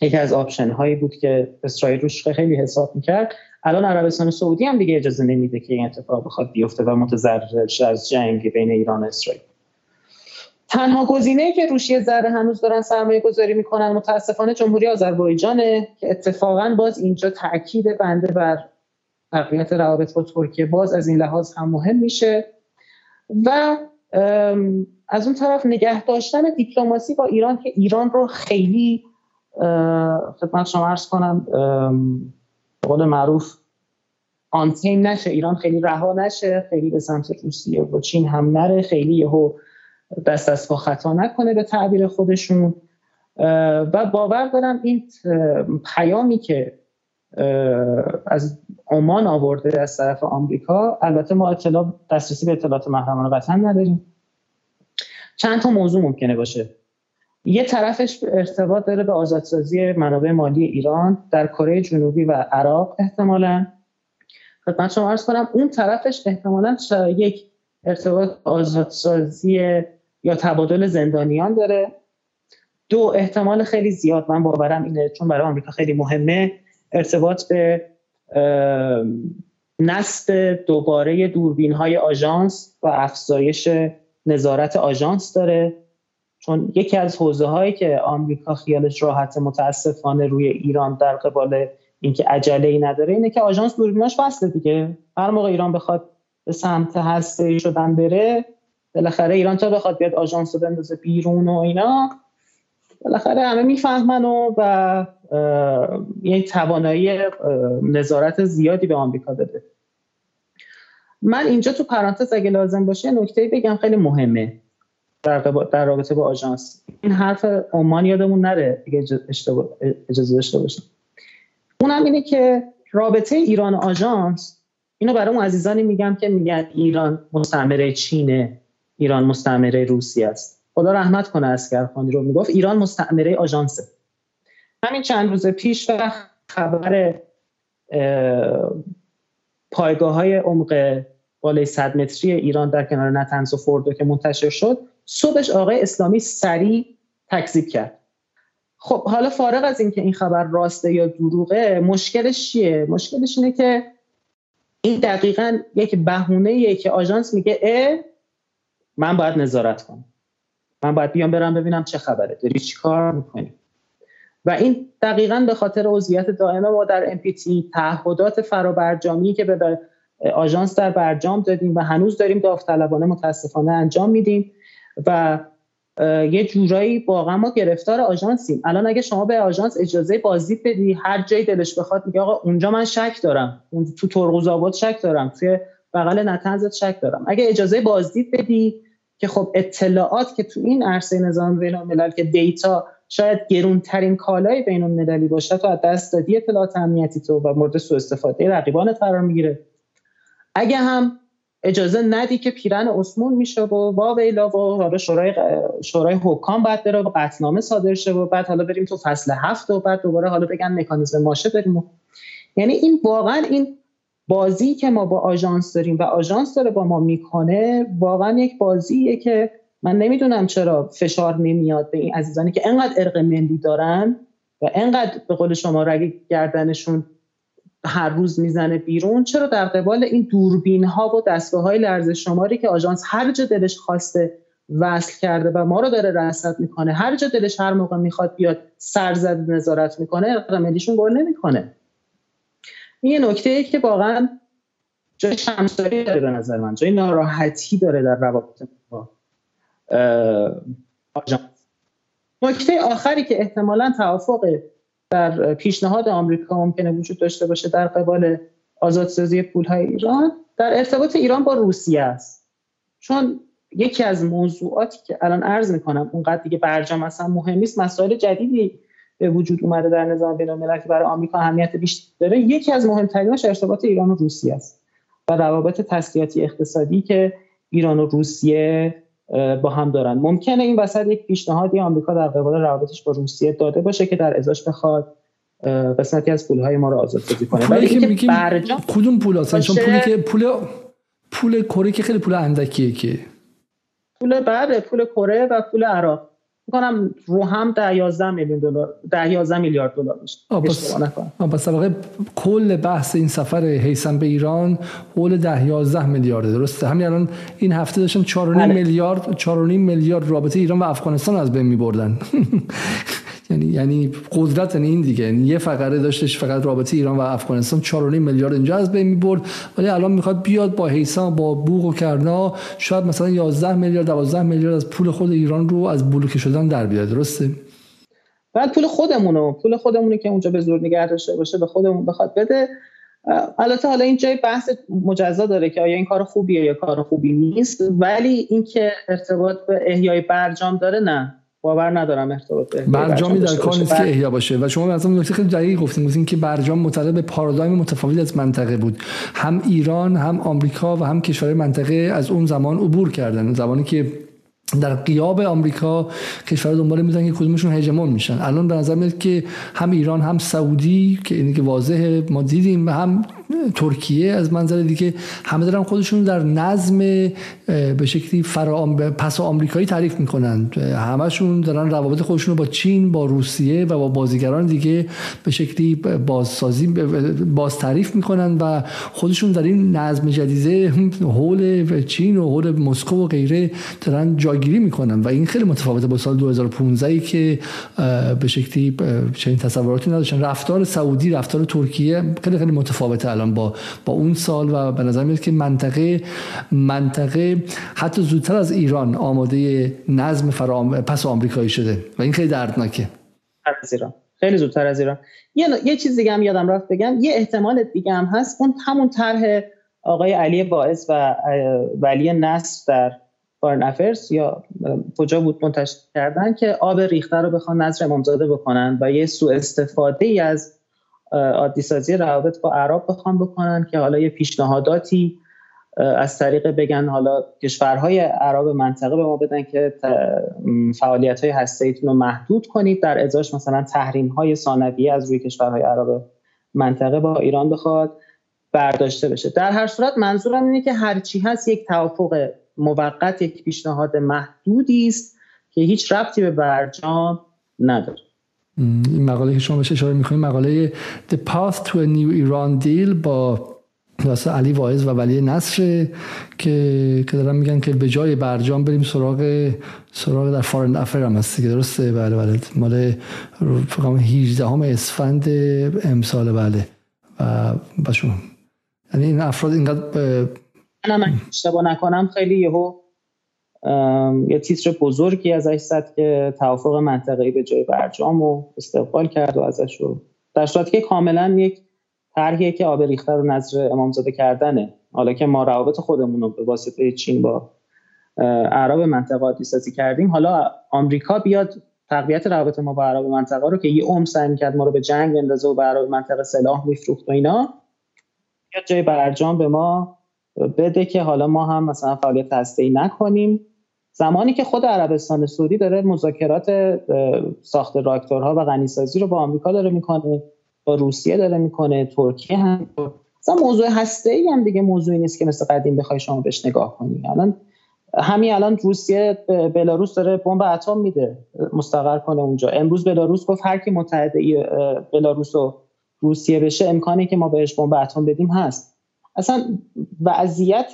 یکی از آپشن هایی بود که اسرائیل روش خیلی حساب می‌کرد. الان عربستان سعودی هم دیگه اجازه نمیده که این اتفاق بخواد بیفته و متضرر از جنگ بین ایران و اسرائیل. تنها گزینه که روشی ذره هنوز دارن سرمایه گذاری می‌کنن متاسفانه جمهوری آذربایجانه که اتفاقا باز اینجا تاکید بنده بر تقویت روابط با ترکیه باز از این لحاظ هم مهم میشه. و از اون طرف نگه داشتن دیپلماسی با ایران که ایران رو خیلی خدمت شما ارز کنم قول معروف آنتین نشه ایران خیلی رها نشه خیلی به سمت روسیه و چین هم نره خیلی یهو دست از پا خطا نکنه به تعبیر خودشون. و باور دارم این پیامی که از عمان آورده از طرف آمریکا البته ما اطلاع دسترسی به اطلاعات محرمانه قطعا نداریم. چند تا موضوع ممکنه باشه. یه طرفش ارتباط داره به آزادسازی منابع مالی ایران در کره جنوبی و عراق احتمالا. خدمت شما ارز کنم اون طرفش احتمالا یک ارتباط آزادسازی یا تبادل زندانیان داره. دو احتمال خیلی زیاد من باورم اینه چون برای آمریکا خیلی مهمه ارتباط به نصب دوباره دوربین های آژانس و افزایش نظارت آژانس داره. چون یکی از حوزه هایی که آمریکا خیالش راحت متاسفانه روی ایران در قبال اینکه عجله ای نداره اینه که آژانس دوربیناش وصله دیگه. هر موقع ایران بخواد به سمت هسته شدن بره بالاخره ایران تا بخواد بیاد آژانس رو بندازه بیرون و اینا؟ بالاخره همه می‌فهمن و و یه توانایی نظارت زیادی به آمریکا داده. من اینجا تو پرانتز اگه لازم باشه نکته بگم خیلی مهمه. در, رابطه با آژانس. این حرف عمان یادمون نره اگه اجازه داشته باشم. اونم اینه که رابطه ایران آژانس اینو برای اون عزیزانی میگم که میگن ایران مستعمره چینه ایران مستعمره روسیه است. خدا رحمت کنه اسکرخانی رو. می‌گفت ایران مستعمره آژانسه. همین چند روز پیش و خبر پایگاه های عمق بالای 100 متری ایران در کنار نتنز و فوردو که منتشر شد صبحش آقای اسلامی سریع تکذیب کرد. خب حالا فارغ از اینکه این خبر راسته یا دروغه مشکلش چیه؟ مشکلش اینه که این دقیقا یک بهونه که آژانس میگه اه من باید نظارت کنم. من باید بیام برم ببینم چه خبره. داری چی کار می‌کنی؟ و این دقیقا به خاطر عضویت دائمه ما در MPT تعهدات فرابرجامی که به آژانس در برجام دادیم و هنوز داریم داوطلبانه متاسفانه انجام میدیم. و یه جورایی واقعا ما گرفتار آژانسیم. الان اگه شما به آژانس اجازه بازدید بدی هر جایی دلش بخواد میگه آقا اونجا من شک دارم. تو ترقوز آباد شک دارم. توی بغل نتنزت شک دارم. اگه اجازه بازدید بدی که خب اطلاعات که تو این عرصه نظام بین الملل که دیتا شاید گرونترین کالای بین المللی باشه تو از دست دادی اطلاعات امنیتی تو و مورد سوء استفاده رقیبانت قرار می‌گیره. اگه هم اجازه ندی که پیرن عثمون میشه و وا ویلا و حالا شورای شورای حکام بعد بره و قطنامه صادر شه و بعد حالا بریم تو فصل هفت و بعد دوباره حالا بگن مکانیزم ماشه بریم یعنی این واقعا این بازی که ما با آژانس داریم و آژانس داره با ما می‌کنه واقعا یک بازیه که من نمی‌دونم چرا فشار نمیاد به این عزیزانی که انقدر ارق ملی دارن و انقدر به قول شما رگ گردنشون هر روز می‌زنه بیرون. چرا در قبال این دوربین ها و دستگاه های لرزش شماری که آژانس هر جا دلش خواسته وصل کرده و ما رو داره رصد می‌کنه هر جا دلش هر موقع می‌خواد بیاد سرزد نظارت می‌کنه ملیشون گل نمی‌کنه. این یه نکته ای که واقعا جای شمساری داره به نظر من جای ناراحتی داره در روابط آژانس. نکته آخری که احتمالا توافق در پیشنهاد آمریکا ممکنه وجود داشته باشه در قبال آزادسازی پولهای ایران در ارتباط ایران با روسیه است. چون یکی از موضوعاتی که الان عرض می‌کنم اونقدر دیگه برجام اصلا مهم نیست مسائل جدیدی به وجود اومده در نظام بین المللی برای آمریکا اهمیت بیشتر داره یکی از مهمترینش ارتباط ایران و روسیه است و روابط تسلیحاتی اقتصادی که ایران و روسیه با هم دارن. ممکنه این وسط یک پیشنهادی آمریکا در قبال روابطش با روسیه داده باشه که در ازاش بخواد قسمتی از پولهای ما رو آزادسازی کنه. ولی که برجام کدوم پول هستن چون پولی که پول پول کره که خیلی پول اندکیه که. پول بعد پول کره و پول عراق. می‌کنم رو هم ده 11 میلیون دلار ده 11 میلیارد دلار میشه. پس واقع کل بحث این سفر هیثم به ایران حول ده 11 میلیارد درسته؟ همین الان این هفته داشتن 4.5 بله. میلیارد 4.5 میلیارد رابطه ایران و افغانستان از بین میبردن. یعنی یعنی قدرت یعنی این دیگه. یعنی یه فقره داشتش فقط رابطه ایران و افغانستان 4.5 میلیارد اینجا از بین می‌برد. ولی الان می‌خواد بیاد با هیسا با بوق و کرنا شاید مثلا 11 میلیارد 12 میلیارد از پول خود ایران رو از بلوکه شدن در بیاد. درسته؟ بعد پول خودمونو پول خودمونی که اونجا به زور نگه داشته باشه به خودمون بخواد بده. البته حالا این جای بحث مجزا داره که آیا این کار خوبیه یا کار خوبی نیست. ولی اینکه ارتباط به احیای برجام داره نه. باور ندارم ارتباط برجامی در کار نیست که احیا باشه. و شما مثلا نکته خیلی دقیق گفتیم گفتیم که برجام متعلق به پارادایم متفاوت از منطقه بود. هم ایران هم آمریکا و هم کشورهای منطقه از اون زمان عبور کردن. زمانی که در قیاب آمریکا کشور دنبال می‌زنن که کدومشون هژمون میشن. الان به نظر میاد که هم ایران هم سعودی که اینی که واضحه ما دیدیم هم ترکیه از منظر دیگه همه دارن خودشون در نظم به شکلی فرا پس آمریکایی تعریف می‌کنن. همشون دارن روابط خودشون رو با چین با روسیه و با بازیگران دیگه به شکلی بازسازی باز تعریف می‌کنن و خودشون در این نظم جدیده حول چین و حول مسکو و غیره دارن جاگیری می‌کنن و این خیلی متفاوته با سال 2015 که به شکلی چنین تصوراتی نداشتن. رفتار سعودی رفتار ترکیه خیلی خیلی متفاوته الان با با اون سال و به نظر میاد که منطقه منطقه حتی زودتر از ایران آماده نظم فرام پس آمریکایی شده و این خیلی دردناکه. از ایران. خیلی زودتر از ایران. یه, یه چیز دیگه هم یادم رفت بگم. یه احتمال دیگه هم هست. اون همون طرح آقای علی باعث و ولی نصر در فارن افرس یا کجا بود منتشر کردن که آب ریخته رو بخوان نظر امامزاده بکنن و یه سوء استفاده ای از عادی سازی روابط با عرب بخوان بکنن که حالا یه پیشنهاداتی از طریق بگن حالا کشورهای عرب منطقه به ما بدن که فعالیت های هسته رو محدود کنید در ازاش مثلا تحریم های ثانویه از روی کشورهای عرب منطقه با ایران بخواد برداشته بشه. در هر صورت منظورم اینه که هرچی هست یک توافق موقت یک پیشنهاد محدودی است که هیچ ربطی به برجام نداره. این مقاله که شما بهش اشاره می‌کنید مقاله The Path to a New Iran Deal با واسه علی واعظ و ولی نصر که که دارن میگن که به جای برجام بریم سراغ سراغ در فارن افر هم هستی که درسته؟ بله بله. مال فقط 18 همه اسفند امسال بله. و باشون یعنی این افراد اینقدر من اشتباه نکنم. خیلی یهو یه تیتر بزرگی ازش زد که توافق منطقه‌ای به جای برجام و استقبال کرد و ازش رو در صورتی که کاملا یک طرحیه که آب ریخته رو نظر امامزاده کردنه. حالا که ما روابط خودمون رو به واسطه چین با عرب منطقه عادی سازی کردیم حالا آمریکا بیاد تقویت روابط ما با عرب منطقه رو که یه عمر سعی کرد ما رو به جنگ بندازه و به عرب منطقه سلاح میفروخت و اینا جای برجام به ما بده که حالا ما هم مثلا فعالیت هسته نکنیم. زمانی که خود عربستان سعودی داره مذاکرات ساخت راکتورها و غنیسازی رو با آمریکا داره می‌کنه با روسیه داره می‌کنه ترکیه هم. مثلا موضوع هسته ای هم دیگه موضوعی نیست که مثل قدیم بخوای شما بهش نگاه کنی. الان همین الان روسیه بلاروس داره بمب اتم میده مستقر کنه اونجا. امروز بلاروس گفت هر کی متحد بلاروس و روسیه بشه امکانی که ما بهش بمب اتم بدیم هست. اصلا وضعیت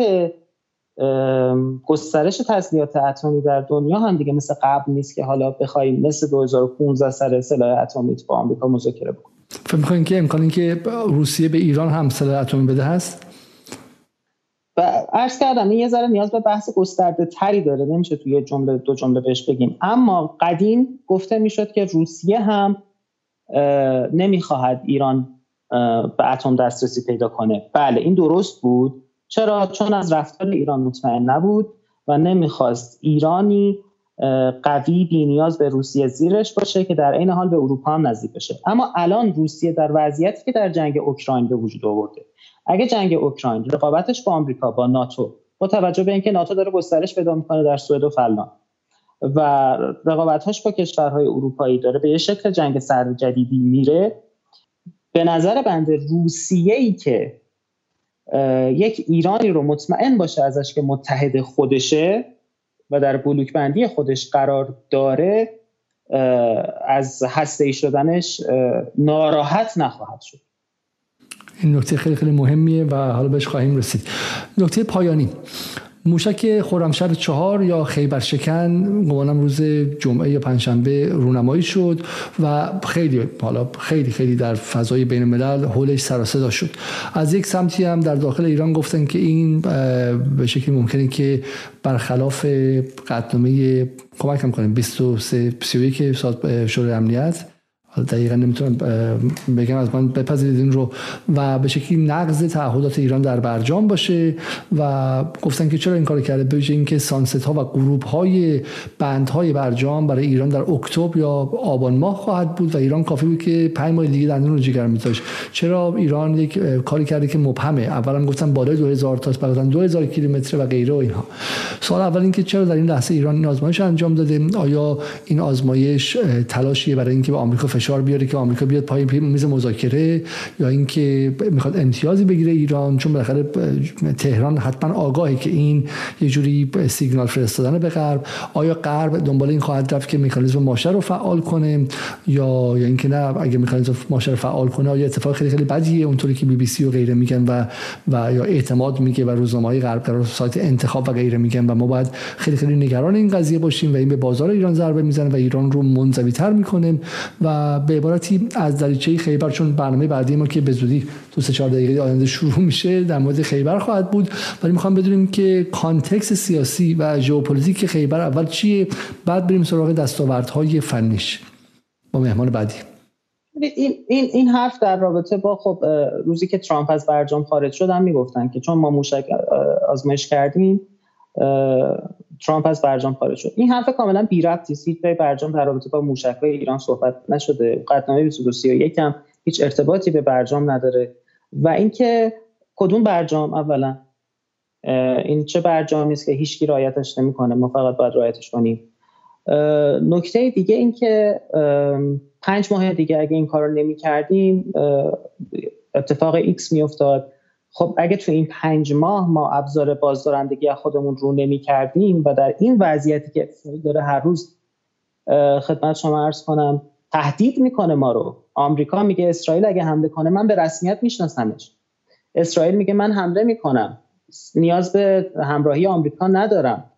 گسترش تسلیحات اتمی در دنیا هم دیگه مثل قبل نیست که حالا بخوایم مثل 2015 سر سلاح اتمی با آمریکا مذاکره بکنیم. فکر می‌کنین که امکان که روسیه به ایران هم سلاح اتمی بده هست؟ و عرض کردم این یه ذره نیاز به بحث گسترده تری داره. نمیشه توی جمله دو جمله بهش بگیم. اما قدیم گفته می‌شد که روسیه هم نمی‌خواهد ایران به اتم دسترسی پیدا کنه. بله این درست بود. چرا؟ چون از رفتار ایران مطمئن نبود و نمی‌خواست ایرانی قوی بی نیاز به روسیه زیرش باشه که در این حال به اروپا هم نزدیک بشه. اما الان روسیه در وضعیتی که در جنگ اوکراین به وجود آورده. اگه جنگ اوکراین رقابتش با آمریکا با ناتو با توجه به اینکه ناتو داره گسترش پیدا می‌کنه در سوئد و فنلاند و رقابتش با کشورهای اروپایی داره به یه شکل جنگ سرد جدیدی میره به نظر بنده روسیه ای که یک ایرانی رو مطمئن باشه ازش که متحد خودشه و در بلوک بندی خودش قرار داره از هسته شدنش ناراحت نخواهد شد. این نکته خیلی خیلی مهمیه و حالا بهش خواهیم رسید. نکته پایانی. موشک خرمشهر چهار یا خیبر شکن گمانم روز جمعه یا پنجشنبه رونمایی شد و خیلی حالا خیلی خیلی در فضای بین الملل حولش سر صدا شد. از یک سمتی هم در داخل ایران گفتن که این به شکلی ممکنه که برخلاف قطنامه کمک هم کنیم 23 31 شورای امنیت دقیقا نمی‌تونم بگم از من بپذیرید این رو. و به شکلی نقض تعهدات ایران در برجام باشه و گفتن که چرا این کار کرده؟ به اینکه سانست ها و گروپ های بند های برجام برای ایران در اکتبر یا آبان ماه خواهد بود و ایران کافی بود که 5 ماه دیگه دندون رو جگر میذاشت. چرا ایران یک کاری کرده که مبهمه؟ اولا گفتن بالای 2000 تا بعدا 2000 کیلومتر و غیره و اینها. سوال اول اینکه چرا در این لحظه ایران این آزمایش انجام داده؟ آیا این آزمایش تلاشیه برای اینکه به آمریکا بیاره که آمریکا بیاد پای میز مذاکره یا اینکه می‌خواد امتیازی بگیره ایران چون بالاخره تهران حتما آگاهی که این یه جوری سیگنال فرستادن به غرب. آیا غرب دنبال این خواهد رفت که مکانیزم ماشه رو فعال کنه؟ یا یا اینکه نه اگه مکانیزم ماشه رو فعال کنه آیا اتفاق خیلی خیلی بدیه؟ اونطوری که بی بی سی و غیره میگن و و یا اعتماد میگه و روزنامه‌های غرب در سایت انتخاب و غیره میگن و ما باید خیلی خیلی نگران این قضیه باشیم و این به بازار ایران ضربه می‌زنه و ایران رو منزوی تر می‌کنه و به عبارتی از دریچه خیبر چون برنامه بعدی ما که به زودی تو سه چهار دقیقه آینده شروع میشه در مورد خیبر خواهد بود. ولی می‌خوام بدونیم که context سیاسی و ژئوپلیتیک خیبر اول چیه؟ بعد بریم سراغ دستاوردهای فنیش. با مهمان بعدی. این, این, این حرف در رابطه با خب روزی که ترامپ از برجام خارج شد هم می‌گفتن که چون ما موشک آزمایش کردیم ترامپ از برجام خارج شد. این حرف کاملا بی ربطی است. هیچ برجام در رابطه با موشک های ایران صحبت نشده. قطعنامه 2231 هم هیچ ارتباطی به برجام نداره. و اینکه کدوم برجام اولا این چه برجامی است که هیچکی رعایتش نمی‌کنه. ما فقط باید رعایتش کنیم. نکته دیگه این که پنج ماه دیگه اگه این کار رو نمی کردیم اتفاق ایکس می افتاد خب اگه تو این پنج ماه ما ابزار بازدارندگی خودمون رو نمی کردیم و در این وضعیتی که داره هر روز خدمت شما عرض کنم تهدید می‌کنه ما رو. آمریکا میگه اسرائیل اگه حمله کنه من به رسمیت میشناسمش. اسرائیل میگه من حمله می‌کنم. نیاز به همراهی آمریکا ندارم.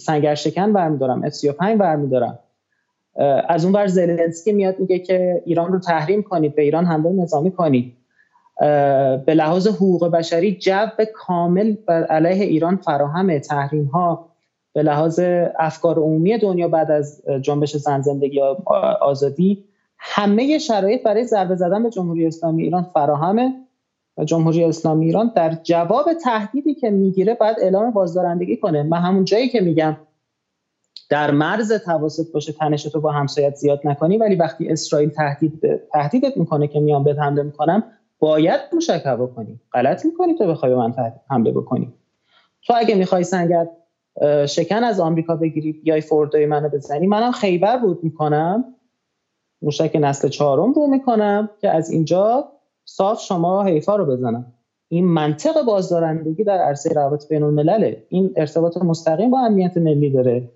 سنگر شکن برمیدارم. اف 35 برمیدارم از اون بر زلنسکی میاد میگه که ایران رو تحریم کنید به ایران حمله نظامی کنید. به لحاظ حقوق بشری جو کامل بر علیه ایران فراهم تحریم ها به لحاظ افکار عمومی دنیا بعد از جنبش زن زندگی آزادی همه شرایط برای ضربه زدن به جمهوری اسلامی ایران فراهمه و جمهوری اسلامی ایران در جواب تهدیدی که می‌گیره باید اعلام بازدارندگی کنه. من همون جایی که میگم در مرز تواسط باشه تنش تو با همسایت زیاد نکنی ولی وقتی اسرائیل تهدید تهدیدت می‌کنه که میان به حمله می‌کنم باید موشک هوا کنی غلط می‌کنی تو بخوای من حمله بکنی. تو اگه می‌خوای سنگر شکن از آمریکا بگیری بیای فوردوی منو بزنی. منم خیبر بود می‌کنم. موشک نسل چهارم رو می‌کنم که از اینجا صاف شما حیفا رو بزنم. این منطق بازدارندگی در عرصه روابط بین الملله این ارتباط مستقیم با امنیت ملی داره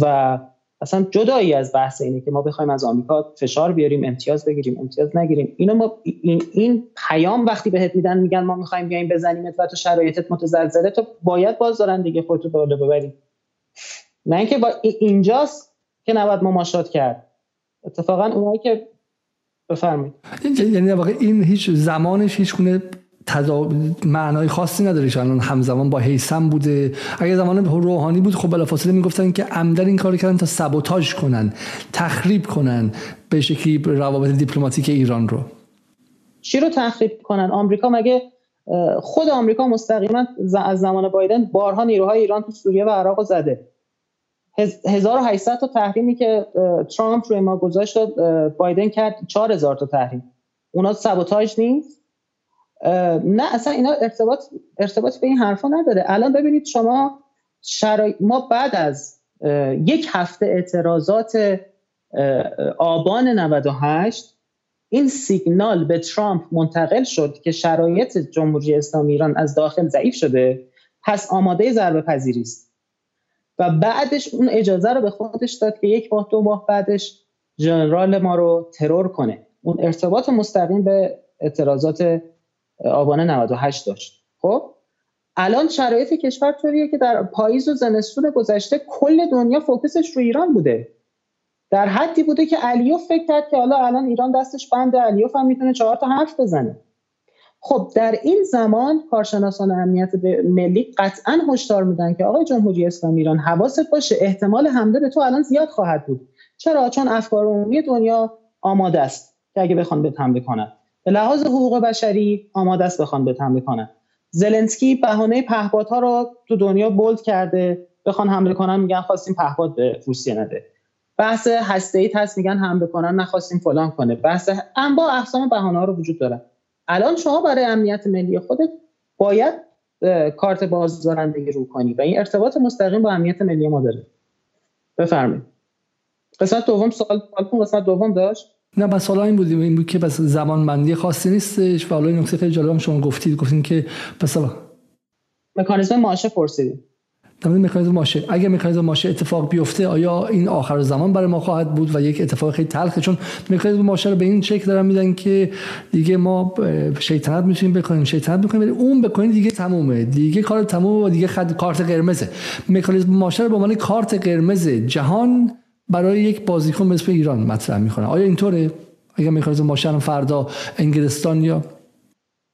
و اصلا جدایی از بحث اینه که ما بخوایم از آمریکا فشار بیاریم امتیاز بگیریم امتیاز نگیریم. اینو ما این, این پیام وقتی بهت میدن میگن ما می‌خوایم بیایم بزنیمت و تو شرایطت متزلزله تو باید بازدارندگی خودتو بالا ببری نه اینکه با اینجاست که نباید مماشات کرد. اتفاقا اونایی که بفرمایید. یعنی واقع این هیچ زمانش هیچ گونه تضا... معنای خاصی نداره الان همزمان با هیسم بوده. اگه زمان روحانی بود خب بلافاصله می‌گفتن که عمدن این کار کردن تا سبوتاژ کنن تخریب کنن به شکلی روابط دیپلماتیک ایران رو. چی رو تخریب کنن؟ آمریکا مگه خود آمریکا مستقیما از زمان بایدن بارها نیروهای ایران تو سوریه و عراق زده. 1800 تا تحریمی که ترامپ روی ما گذاشت بایدن کرد 4000 تا تحریم. اونا سابوتاژ نیست؟ نه اصلا اینا ارتباط ارتباط به این حرفا نداره. الان ببینید شما ما بعد از یک هفته اعتراضات آبان 98 این سیگنال به ترامپ منتقل شد که شرایط جمهوری اسلامی ایران از داخل ضعیف شده پس آماده ضربه پذیری است. و بعدش اون اجازه رو به خودش داد که یک ماه دو ماه بعدش جنرال ما رو ترور کنه. اون ارتباط مستقیم به اعتراضات آبان 98 داشت. خب؟ الان شرایط کشور طوریه که در پاییز و زمستون گذشته کل دنیا فوکسش رو ایران بوده. در حدی بوده که علیوف فکر کرد که حالا الان ایران دستش بند علیوف هم می‌تونه چهار تا حرف بزنه. خب در این زمان کارشناسان امنیت ملی قطعا هشدار میدن که آقای جمهوری اسلامی ایران حواست باشه احتمال حمله به تو الان زیاد خواهد بود. چرا؟ چون افکار عمومی دنیا آماده است که اگه بخوان به حمله کنن. به لحاظ حقوق بشری آماده است بخوان به حمله کنن. زلنسکی بهانه پهپادها رو تو دنیا بولد کرده. بخوان حمله کنن میگن خواستیم پهپاد به روسیه نده. بحث هسته ای هست میگن حمله کنن نخواستیم فلان کنه. بحث انواع اقسام بهانه ها رو وجود داره. الان شما برای امنیت ملی خودت باید کارت بازدارندگی رو کنی و این ارتباط مستقیم با امنیت ملی ما داره. بفرمایید. قسمت دوم سوال قسمت دوم داشت؟ نه بس حالا این بود این بود که بس زمان بندی خاصی نیستش و حالا این نکته خیلی جالب شما گفتید گفتین که بس مکانیزم ماشه پرسیدید در مورد مکانیزم ماشه. اگر مکانیزم ماشه اتفاق بیفته آیا این آخر زمان برای ما خواهد بود و یک اتفاق خیلی تلخه؟ چون مکانیزم ماشه رو به این شکل دارن میدن که دیگه ما شیطنت می‌تونیم بکنیم شیطنت می‌کنیم ولی اون بکنید دیگه تمومه. دیگه کار تمومه و دیگه خد کارت قرمزه. مکانیزم ماشه رو به عنوان کارت قرمز جهان برای یک بازیکن مثل ایران مطرح می‌کنه. آیا اینطوره؟ اگر مکانیزم ماشه فردا انگلستان یا؟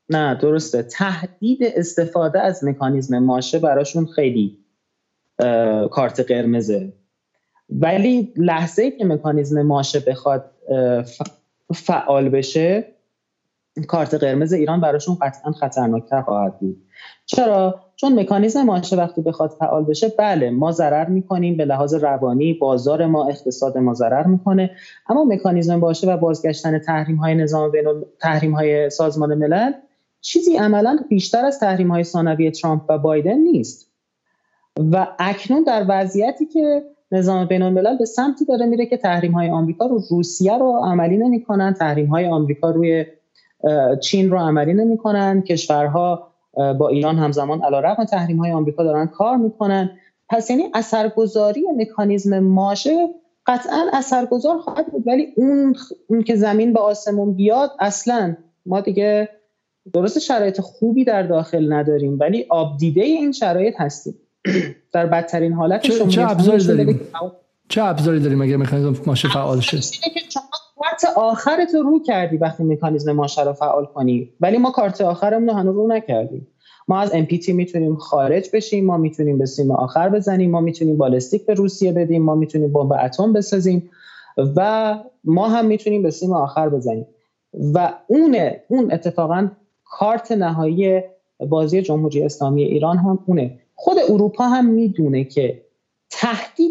نه درسته. تهدید استفاده از مکانیزم ماشه براشون خیلی کارت قرمزه. ولی لحظه ای که مکانیزم ماشه بخواد فعال بشه کارت قرمز ایران براشون قطعا خطرناکتر خواهد بود. چرا؟ چون مکانیزم ماشه وقتی بخواد فعال بشه بله ما ضرر می‌کنیم به لحاظ روانی بازار ما اقتصاد ما ضرر می‌کنه. اما مکانیزم باشه و بازگشتن تحریم های نظام بین تحریم های سازمان ملل چیزی عملا بیشتر از تحریم های ثانوی ترامپ و بایدن نیست. و اکنون در وضعیتی که نظام بین الملل به سمتی داره میره که تحریم های آمریکا رو روسیه رو عملی نمی‌کنن تحریم های آمریکا روی چین رو عملی نمی‌کنن کشورها با ایران همزمان علیرغم تحریم های آمریکا دارن کار می‌کنن. پس یعنی اثرگذاری مکانیزم ماشه قطعا اثرگذار خواهد بود ولی اون, اون که زمین به آسمون بیاد اصلا ما دیگه درست شرایط خوبی در داخل نداریم ولی آبدیده این شرایط هستیم. در بدترین حالت چه, چه ابزاری داریم؟ چه ابزاری داریم اگر مکانیزم ماشه فعال شه کارت آخرت رو رو کردی وقتی مکانیزم ماشه رو فعال کنی. ولی ما کارت آخرمون رو هنوز رو نکردیم. ما از MPT می‌تونیم خارج بشیم ما می‌تونیم به سیم آخر بزنیم ما می‌تونیم بالستیک به روسیه بدیم ما می‌تونیم بمب اتم بسازیم و ما هم می‌تونیم به سیم آخر بزنیم. و اونه اون اتفاقا کارت نهایی بازی جمهوری اسلامی ایران هم اونه. خود اروپا هم می‌دونه که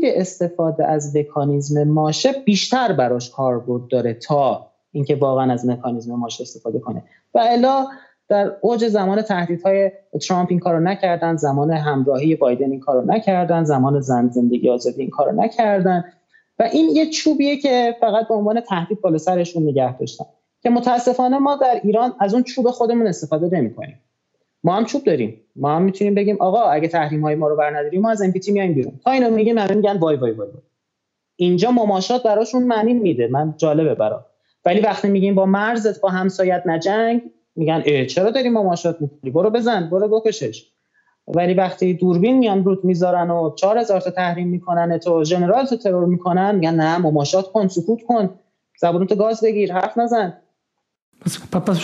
تهدید استفاده از مکانیزم ماشه بیشتر براش کاربرد داره تا اینکه واقعا از مکانیزم ماشه استفاده کنه. و الا در اوج زمان تهدیدهای ترامپ این کارو نکردن زمان همراهی بایدن این کارو نکردن زمان زن زندگی آزادی این کارو نکردن. و این یه چوبیه که فقط به عنوان تهدید بالا سرشون نگه داشتن. که متاسفانه ما در ایران از اون چوب خودمون استفاده نمی‌کنیم. ما هم چوب داریم. ما هم می‌تونیم بگیم آقا اگه تحریم های ما رو برنداریم ما از تی میایم بیرون. تا اینو میگیم همه میگن وای وای وای. اینجا مماشات براشون معنی میده. من جالبه برا ولی وقتی میگیم با مرزت با همسایت نجنگ میگن اه چرا داری مماشات می‌کنی برو بزن برو بکشش. ولی وقتی دوربین میان روت می‌ذارن و 4000 تا تحریم می‌کنن تو ژنرال تو ترور می‌کنن میگن نه مماشات کن سکوت کن زبونتو گاز بگیر حرف نزن. پس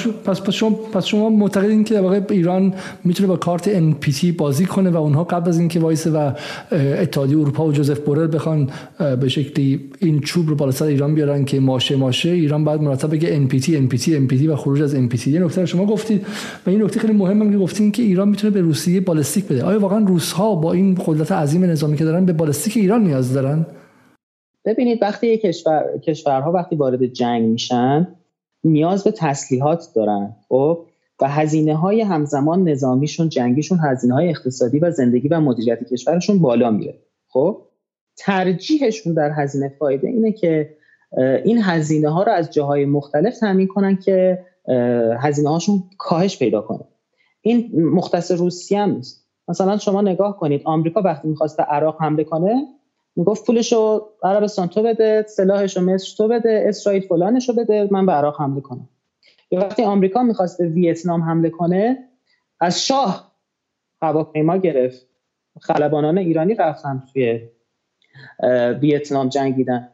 شما پس شما معتقدین که واقع ایران می‌تونه با کارت NPT بازی کنه و اونها قبل از اینکه وایس و اتحادیه اروپا و جوزف بورل بخوان به شکلی این چوب رو بالا سر ایران بیارن که ماشه ماشه ایران بعد مرتب بگه NPT NPT NPT و خروج از NPT یه نکته شما گفتید و این نکته خیلی مهمه که گفتین که ایران می‌تونه به روسیه بالستیک بده. آیا واقعا روس ها با این قدرت عظیم نظامی که دارن به بالستیک ایران نیاز دارن؟ ببینید وقتی کشور کشورها وقتی وارد جنگ میشن نیاز به تسلیحات دارن خب؟ و هزینه های همزمان نظامیشون جنگیشون هزینه های اقتصادی و زندگی و مدیریت کشورشون بالا میره خب؟ ترجیحشون در هزینه فایده اینه که این هزینه ها رو از جاهای مختلف تامین کنن که هزینه هاشون کاهش پیدا کنه. این مختص روسیه هم نیست. مثلا شما نگاه کنید آمریکا وقتی می‌خواست به عراق حمله کنه می‌گفت پولشو عربستان تو بده سلاحشو مصر تو بده اسرائیل فلانشو بده من به عراق حمله کنم. یا وقتی آمریکا می‌خواست به ویتنام حمله کنه از شاه هواپیما گرفت. خلبانان ایرانی رفتن توی ویتنام جنگیدن.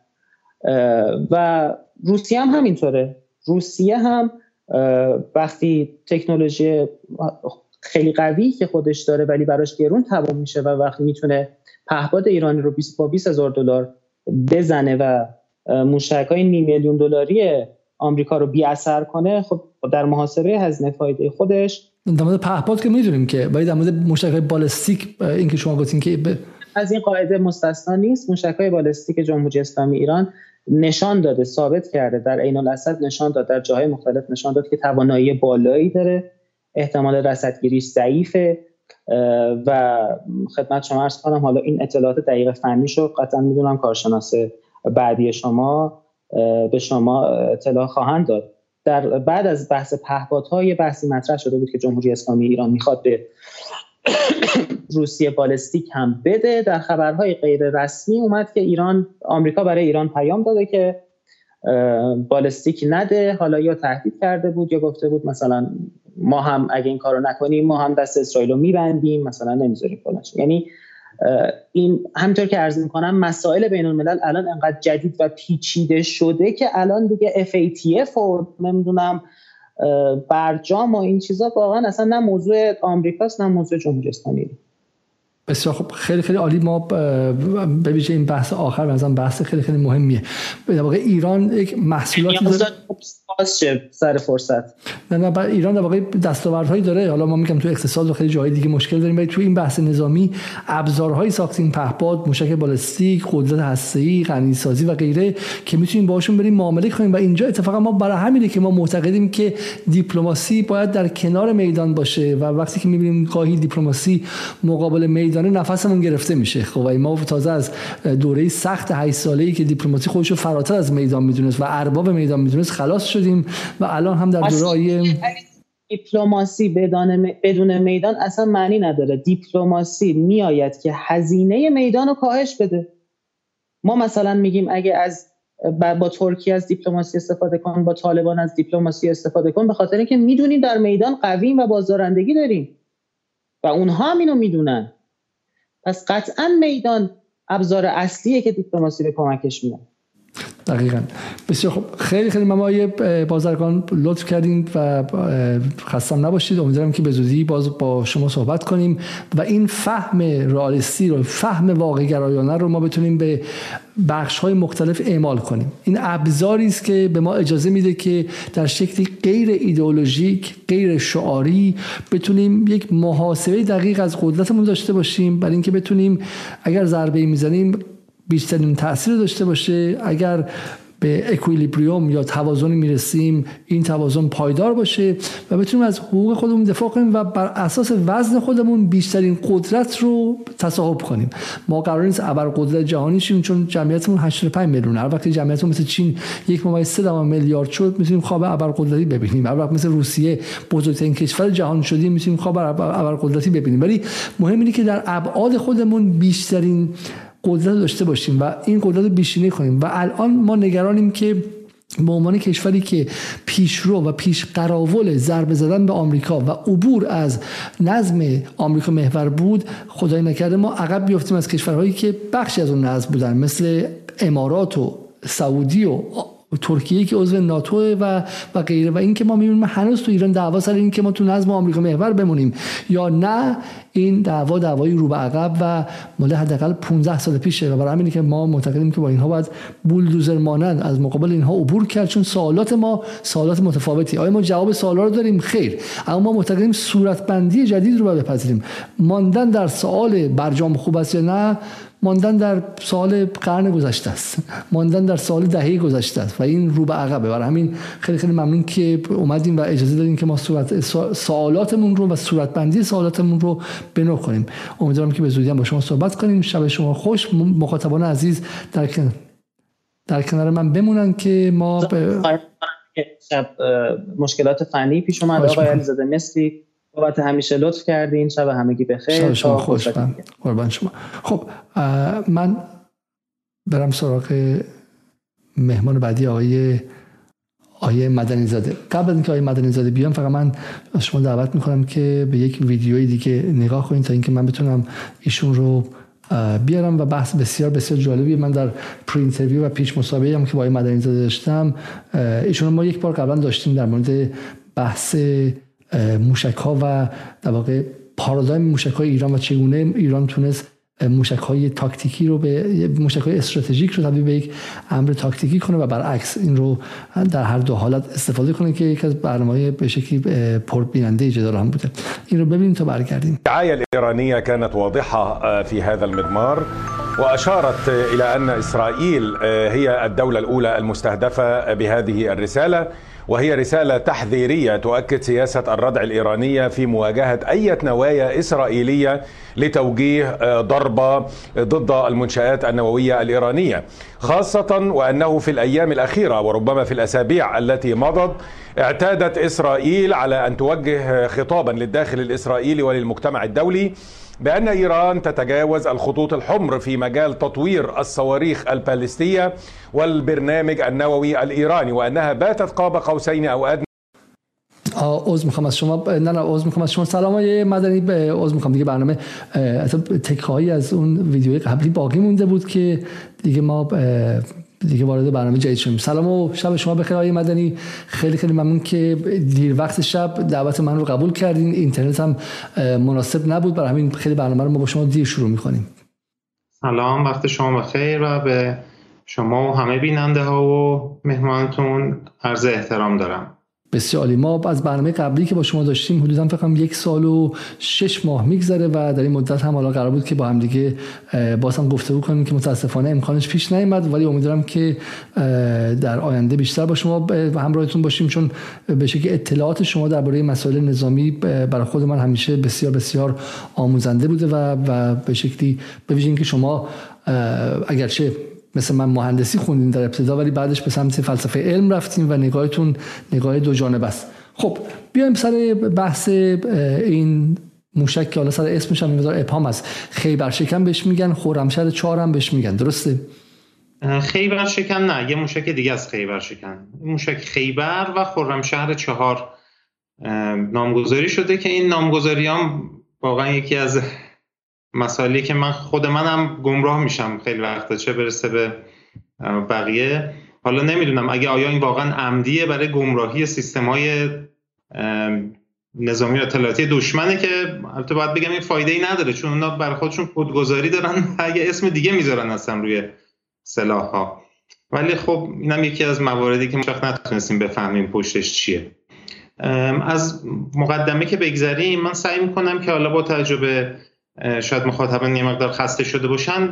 و روسیه هم همینطوره. روسیه هم وقتی تکنولوژی خیلی قوی که خودش داره ولی براش گرون تمام میشه و وقتی می‌تونه پهپاد ایرانی رو با 20 هزار دلار بزنه و موشک های نیم میلیون دلاری آمریکا رو بی اثر کنه خب در محاسبه هزینه فایده خودش. در مورد پهپاد که می‌دونیم که باید در مورد موشک های بالستیک این که شما گفتین که ب... از این قاعده مستثنا نیست. موشک های بالستیک جمهوری اسلامی ایران نشان داده ثابت کرده در عین الاسد نشان داد در جاهای مختلف نشان داد که توانایی بالایی داره احتمال رصدگیری ضعیفه. و خدمت شما ارز کنم حالا این اطلاعات دقیق فنی شو قطعا می‌دونم کارشناس بعدی شما به شما اطلاع خواهند داد. در بعد از بحث پهپادها یه بحثی مطرح شده بود که جمهوری اسلامی ایران می‌خواد به روسیه بالستیک هم بده. در خبرهای غیر رسمی اومد که ایران آمریکا برای ایران پیام داده که بالستیک نده حالا یا تهدید کرده بود یا گفته بود مثلا ما هم اگه این کارو نکنیم ما هم دست اسرائیل رو میبندیم مثلا نمی‌ذاریم فلان یعنی این همینطور که عرض می‌کنم مسائل بین الملل الان انقدر جدید و پیچیده شده که الان دیگه FATF و نمی‌دونم برجام و این چیزا واقعا اصلا نه موضوع آمریکاست نه موضوع جمهوری اسلامی. بسیار خب خیلی خیلی عالی. ما به ویژه این بحث آخر مثلا بحث خیلی خیلی مهمیه. به واقع ایران یک محصولاتی سر فرصت. نه نه ایران در واقع دستاوردهایی داره. حالا ما میگم تو اقتصاد و خیلی جای دیگه مشکل داریم ولی تو این بحث نظامی ابزارهایی ساختیم پهپاد موشک بالستیک قدرت هسته‌ای غنیسازی و غیره که می‌تونیم باشون بریم معامله کنیم. و اینجا اتفاقا ما برای همینه که ما معتقدیم که دیپلماسی باید در کنار میدان باشه. و وقتی که می‌بینیم گاهی دیپلماسی مقابل میدان نفسمون گرفته میشه. خب ما تازه از دوره سخت 8 ساله‌ای که دیپلماسی خودش رو فراتر از میدان می‌دونست و ارباب میدان می‌دونست خلاص شدیم و الان هم در دوره دیپلماسی بدون میدان اصلا معنی نداره. دیپلماسی میآید که هزینه میدان رو کاهش بده. ما مثلا میگیم اگه از با ترکیه از دیپلماسی استفاده کن با طالبان از دیپلماسی استفاده کن به خاطر اینکه می‌دونیم در میدان قویم و بازدارندگی داریم. و اونها هم اینو می‌دونن. پس قطعا میدان ابزار اصلیه که دیپلماسی به کمکش میاد دقیقا. بسیار خب خیلی خیلی ممای بازرگان لطف کردیم و خستم نباشید. امیدوارم که به زودی باز با شما صحبت کنیم و این فهم رئالیستی رو فهم واقع گرایانه رو ما بتونیم به بخش های مختلف اعمال کنیم. این ابزاری است که به ما اجازه میده که در شکلی غیر ایدئولوژیک غیر شعاری بتونیم یک محاسبه دقیق از قدرتمون داشته باشیم. برای اینکه بتونیم اگر ضربه می‌زنیم بیشترین تاثیر داشته باشه. اگر به اکویلیبریوم یا توازنی می‌رسیم این توازن پایدار باشه و بتونیم از حقوق خودمون دفاع کنیم و بر اساس وزن خودمون بیشترین قدرت رو تصاحب کنیم. ما قرار نیست ابر قدرت جهانی شیم چون جمعیتمون 85 میلیون. هر وقتی جمعیتمون مثل چین یک ممیز 3 میلیارد شد می‌تونیم خواب ابر قدرتی ببینیم. هر وقت مثل روسیه بزرگترین کشور جهان شدیم می‌تونیم خواب ابر قدرتی ببینیم. ولی مهم اینه که در ابعاد خودمون بیشترین قدرت داشته باشیم و این قدرت بیشینه کنیم. و الان ما نگرانیم که به عنوان کشوری که پیشرو و پیش قراول ضربه زدن به آمریکا و عبور از نظم آمریکا محور بود خدای نکرده ما عقب بیفتیم از کشورهایی که بخشی از اون نظم بودن مثل امارات و سعودی و ترکیه که عضو ناتو و و غیره. و اینکه ما می‌بینیم هنوز تو ایران دعوا سر این که ما تو نظم آمریکا محور بمونیم. یا نه این دعوا دعوای رو به عقب و مال حداقل 15 سال پیشه. و برای همینه که ما معتقدیم که با اینها باید بولدوزر مانند از مقابل اینها عبور کرد. چون سوالات ما سوالات متفاوتی. آیا ما جواب سوالا رو داریم؟ خیر. اما ما معتقدیم صورتبندی جدید رو باید بپذیریم. ماندن در سوال برجام خوب است یا نه ماندن در سال قرن گذشته است. ماندن در سال دهه گذشته است. و این رو به عقبه. برای همین خیلی خیلی ممنون که اومدیم و اجازه دادیم که ما صورت سوالاتمون رو و صورتبندی سوالاتمون رو بنو کنیم. امیدوارم که به زودی هم با شما صحبت کنیم. شب شما خوش. مخاطبان عزیز در کنار در کنار من بمونن که ما. شب مشکلات فنی پیش اومد. آقای علیزاده مثلی بابت همیشه لطف کردین شب همگی بخیر شب شما خوش قربان شما. خب من برم سراغ مهمان بعدی آقای آقای مدنی زاده قبل از اینکه آقای مدنی زاده بیام فقط من از شما دعوت می‌کنم که به یک ویدیوی دیگه نگاه کنید تا اینکه من بتونم ایشون رو بیارم و بحث بسیار بسیار جالبی من در pre-interview و پیش مصاحبه هم که با آقای مدنی زاده داشتم ایشون رو ما یک بار قبلا داشتیم در مورد بحث موشک ها و در واقع پارادایم موشک های ایران و چگونه ایران تونست موشک های تاکتیکی رو به موشک های استراتژیک رو تبدیل به یک امر تاکتیکی کنه و برعکس این رو در هر دو حالت استفاده کنه که یک از برنامه به شکلی پربیننده جدال هم بوده. این رو ببینیم تا برگردیم. الدعاية الإيرانية كانت واضحة في هذا المضمار وأشارت إلى أن إسرائيل هي الدولة الأولى المستهدفة بهذه الرسالة وهي رسالة تحذيرية تؤكد سياسة الردع الإيرانية في مواجهة أي نوايا إسرائيلية لتوجيه ضربة ضد المنشآت النووية الإيرانية خاصة وأنه في الأيام الأخيرة وربما في الأسابيع التي مضت اعتادت إسرائيل على أن توجه خطابا للداخل الإسرائيلي وللمجتمع الدولي بأن إيران تتجاوز الخطوط الحمر في مجال تطوير الصواريخ البالستية والبرنامج النووي الإيراني وأنها باتت قاب قوسين أو أدنى. عذر میخوام از شما نه نه عذر میخوام از شما. سلام های مدنی. عذر میخوام دیگه برنامه أصلا تکه از اون ویدیوی قبلی باقی مونده بود که دیگه ما دیگه وارد برنامه جدید شدیم. سلام و شب شما بخیر آقای مدنی. خیلی خیلی ممنون که دیر وقت شب دعوت من رو قبول کردین. اینترنت هم مناسب نبود. برای همین خیلی برنامه رو ما با شما دیر شروع می‌کنیم. سلام وقت شما بخیر و به شما و همه بیننده ها و مهمانتون عرض احترام دارم. بسیار عالی. ما از برنامه قبلی که با شما داشتیم حدودا فکر یک سال و شش ماه میگذره و در این مدت هم حالا قرار بود که با هم دیگه باز هم گفتگو کنیم که متاسفانه امکانش پیش نیامد ولی امیدوارم که در آینده بیشتر با شما همراهتون باشیم چون به شکل اطلاعات شما درباره مسائل نظامی برای خود من همیشه بسیار بسیار آموزنده بوده و و به شکلی به که شما اگرچه مثل من مهندسی خوندیم در ابتدا ولی بعدش به سمت فلسفه علم رفتیم و نگاهتون نگاه دو جانب است. خب بیایم سر بحث این موشک که حالا سر اسمش هم می‌ذاره ابهام است. خیبر شکن بهش میگن خورمشهر چهار هم بهش میگن. درسته؟ خیبر شکن نه یه موشک دیگه از خیبر شکن موشک خیبر و خرمشهر چهار نامگذاری شده که این نامگذاری هم واقعا یکی از مسائلی که من خود منم گمراه میشم خیلی وقتا چه برسه به بقیه. حالا نمی‌دونم اگه آیا این واقعا عمدیه برای گمراهی سیستم های نظامی اطلاعاتی دشمنه که البته باید بگم این فایده ای نداره چون اونا برای خودشون کدگذاری دارن اگه اسم دیگه می‌ذارن اصلا روی سلاح ها ولی خب اینم یکی از مواردی که ما نتونستیم بفهمیم پشتش چیه. از مقدمه که بگذریم من سعی می‌کنم که حالا با تجربه شاید مخاطبان یه مقدار خسته شده باشن.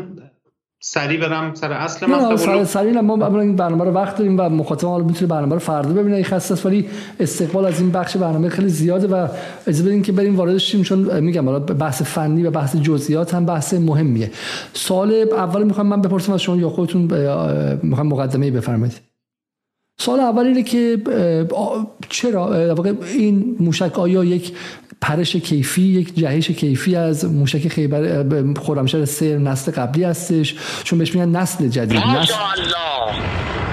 سریع برم سر اصل مطلب سریع ما این برنامه رو وقت داریم و مخاطب حالا می‌تونه برنامه رو فردا ببینه. این خسته است ولی استقبال از این بخش برنامه خیلی زیاده و اجازه بدین که بریم وارد شیم چون میگم حالا بحث فنی و بحث جزئیات هم بحث مهمیه. سوال اول می‌خوام من بپرسم از شما یا خودتون می‌خوام مقدمه بفرمایید. سوال اول اینه که چرا این موشک آیا یک پرش کیفی یک جهش کیفی از موشک خیبر خرمشهر سر نسل قبلی هستش؟ چون بهش میگن نسل جدید. نسل الله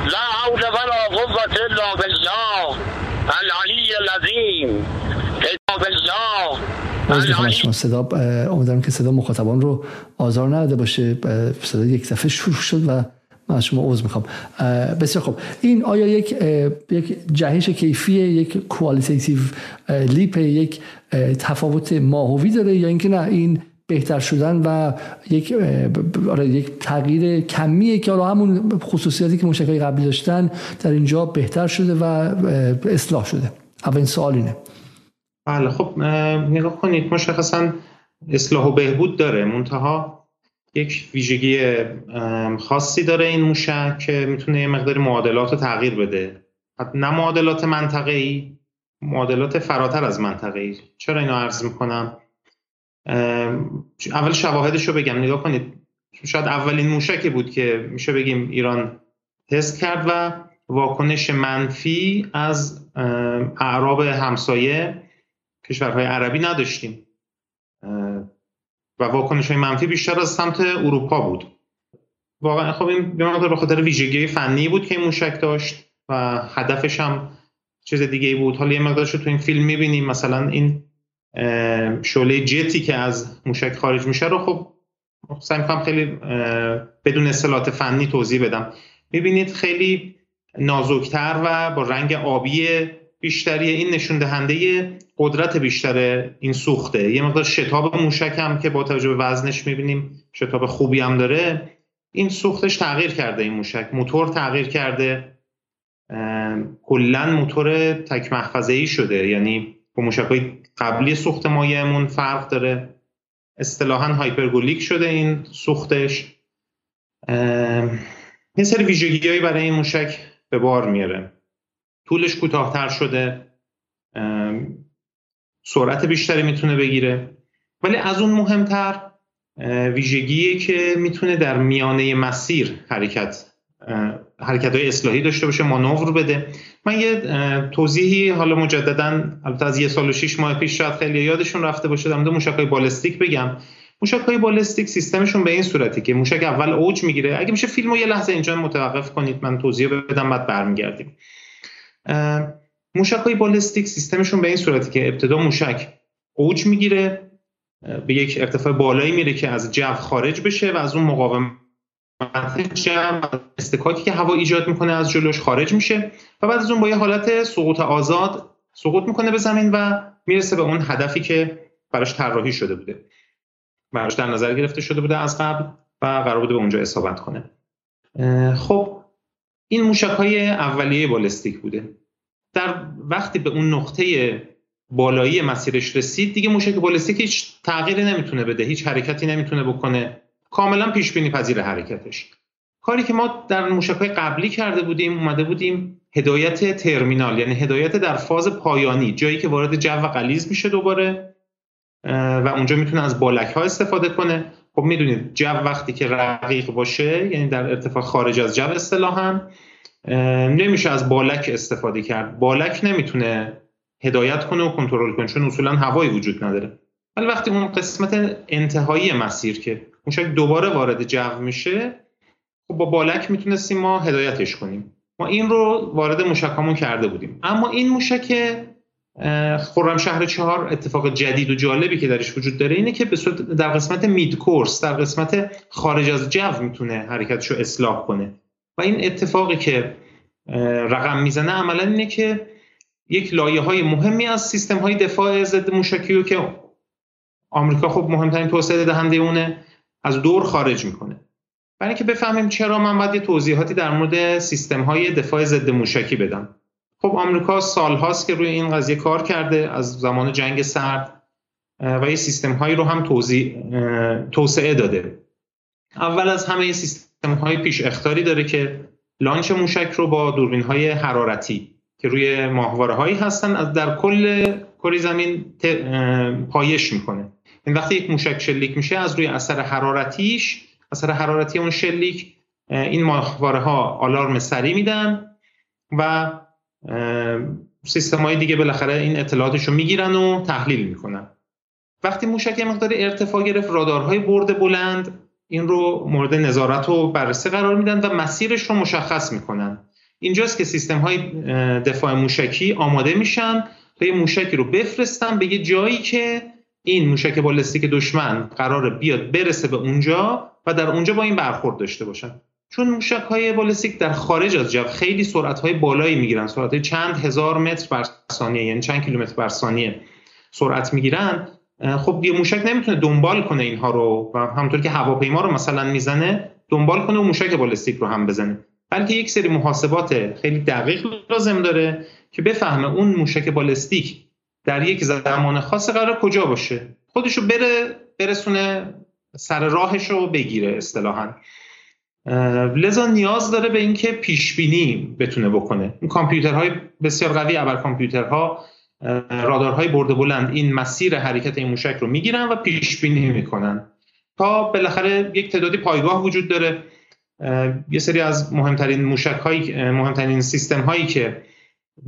لا حول ولا قوة الا بالله. العلی العظیم شما صدا امیدوارم که صدا مخاطبان رو آزار نداده باشه. صدا یک دفعه شروع شد و من از شما عوض می‌خوام. بسیار خب این آیا یک یک جهش کیفی یک کوالیتیتیو لیپ یک تفاوت ماهوی داره یا اینکه نه این بهتر شدن و یک آره یک تغییر کمیه که حالا همون خصوصیاتی که موشکای قبلی داشتن در اینجا بهتر شده و اصلاح شده؟ اولین سوال اینه. بله خب نگاه کنید مشخصا اصلاح و بهبود داره. منتها یک ویژگی خاصی داره این موشک که می‌تونه یه مقداری معادلات رو تغییر بده. نه معادلات منطقه ای معادلات فراتر از منطقه ای چرا اینو عرض می‌کنم؟ اول شواهدش رو بگم. نگاه کنید. شاید اولین موشکی بود که میشه بگیم ایران تست کرد و واکنش منفی از اعراب همسایه کشورهای عربی نداشتیم. و واکنش های منفی بیشتر از سمت اروپا بود. واقعا خب این به خاطر ویژگی فنی بود که این موشک داشت و هدفش هم چیز دیگه بود. حالا یه مقدارش تو این فیلم می‌بینیم. مثلا این شعله جتی که از موشک خارج میشه رو خب سعی می‌کنم خیلی بدون اصطلاحات فنی توضیح بدم. می‌بینید خیلی نازکتر و با رنگ آبی بیشتری این نشون دهنده قدرت بیشتر این سوخته. یه مقدار شتاب موشک هم که با توجه به وزنش می‌بینیم شتاب خوبی هم داره این سوختش تغییر کرده این موشک. موتور تغییر کرده. کلا موتور تک محفظه ای شده. یعنی با موشک های قبلی سوخت مایمون فرق داره. اصطلاحا هایپرگولیک شده این سوختش. یه سری برای این موشک به بار میاره. طولش کوتاهتر شده. سرعت بیشتری می‌تونه بگیره. ولی از اون مهمتر ویژگیه که می‌تونه در میانه مسیر حرکت حرکت های اصلاحی داشته باشه مانور بده. من یه توضیحی حالا مجددا البته از یه سال و شیش ماه پیش شاید خیلی یادشون رفته باشه در موشک های بالستیک بگم. موشک های بالستیک سیستمشون به این صورتی که موشک اول اوج می‌گیره. اگه میشه فیلمو یه لحظه اینجا متوقف کنید من توضیح بدم بعد برمیگردیم. موشک های بالستیک سیستمشون به این صورتی که ابتدا موشک اوج می‌گیره به یک ارتفاع بالایی میره که از جو خارج بشه و از اون مقاوم جمع استکاکی که هوا ایجاد می‌کنه از جلوش خارج میشه و بعد از اون با یه حالت سقوط آزاد سقوط می‌کنه به زمین و می‌رسه به اون هدفی که براش طراحی شده بوده. براش در نظر گرفته شده بوده از قبل و قرار بوده به اونجا اصابت کنه. خب این موشک های اولیه بالستیک بوده. در وقتی به اون نقطه بالایی مسیرش رسید دیگه موشک بالستیک هیچ تغییری نمی‌تونه بده هیچ حرکتی نمی‌تونه بکنه. کاملا پیش بینی پذیر حرکتش. کاری که ما در موشک های قبلی کرده بودیم اومده بودیم هدایت ترمینال یعنی هدایت در فاز پایانی جایی که وارد جو غلیظ میشه دوباره و اونجا می‌تونه از بالک ها استفاده کنه. خب می‌دونید جو وقتی که رقیق باشه یعنی در ارتفاع خارج از جو اصطلاحا نمیشه از بالک استفاده کرد. بالک نمی‌تونه هدایت کنه و کنترل کنه چون اصولا هوایی وجود نداره. ولی وقتی اون قسمت انتهایی مسیر که موشک دوباره وارد جو میشه خب با بالک می‌تونستیم ما هدایتش کنیم. ما این رو وارد موشکامون کرده بودیم. اما این موشک خورم شهر چهار اتفاق جدید و جالبی که درش وجود داره اینه که به صورت در قسمت مید کورس در قسمت خارج از جو می‌تونه حرکتش رو اصلاح کنه. و این اتفاقی که رقم می‌زنه عملا اینه که یک لایه های مهمی از سیستم های دفاع ضد موشکی که آمریکا خب مهمترین توسعه دهنده اونه از دور خارج می‌کنه. برای اینکه بفهمیم چرا من باید یه توضیحاتی در مورد سیستم های دفاع ضد موشکی بدم. خب آمریکا سالهاست که روی این قضیه کار کرده از زمان جنگ سرد و یه سیستم هایی رو هم توسعه داده. اول از همه سیستم های پیش اختاری داره که لانچ موشک رو با دوربین های حرارتی که روی ماهواره هایی هستن از در کل کره زمین پایش می‌کنه. این وقتی یک موشک شلیک میشه از روی اثر حرارتیش اثر حرارتی اون شلیک این ماهواره ها آلارم سری میدن و سیستم های دیگه بالاخره این اطلاعاتش رو می‌گیرن و تحلیل می‌کنن. وقتی موشک مقدار ارتفاع گرفت رادارهای برد بلند این رو مورد نظارت و بررسی قرار میدن و مسیرش رو مشخص می‌کنن. اینجاست که سیستم های دفاع موشکی آماده میشن تا یه موشکی رو بفرستن به یه جایی که این موشک بالستیک دشمن قرار بیاد برسه به اونجا و در اونجا با این برخورد داشته باشن. چون موشک های بالستیک در خارج از جو خیلی سرعت های بالایی می‌گیرن. سرعت چند هزار متر بر ثانیه یعنی چند کیلومتر بر ثانیه سرعت می‌گیرن. خب یه موشک نمی‌تونه دنبال کنه اینها رو و همونطور که هواپیما رو مثلا می‌زنه دنبال کنه و موشک بالستیک رو هم بزنه. بلکه یک سری محاسبات خیلی دقیق لازم داره که بفهمه اون موشک بالستیک در یک زمان خاص قرار کجا باشه. خودشو بره برسونه سر راهش رو بگیره اصطلاحا. لذا نیاز داره به اینکه پیش بینی بتونه بکنه. این کامپیوترهای بسیار قوی ابر کامپیوترها رادارهای برده بلند این مسیر حرکت این موشک رو می‌گیرن و پیش بینی می‌کنن. تا بالاخره یک تعدادی پایگاه وجود داره. یه سری از مهمترین موشک هایی مهمترین سیستم هایی که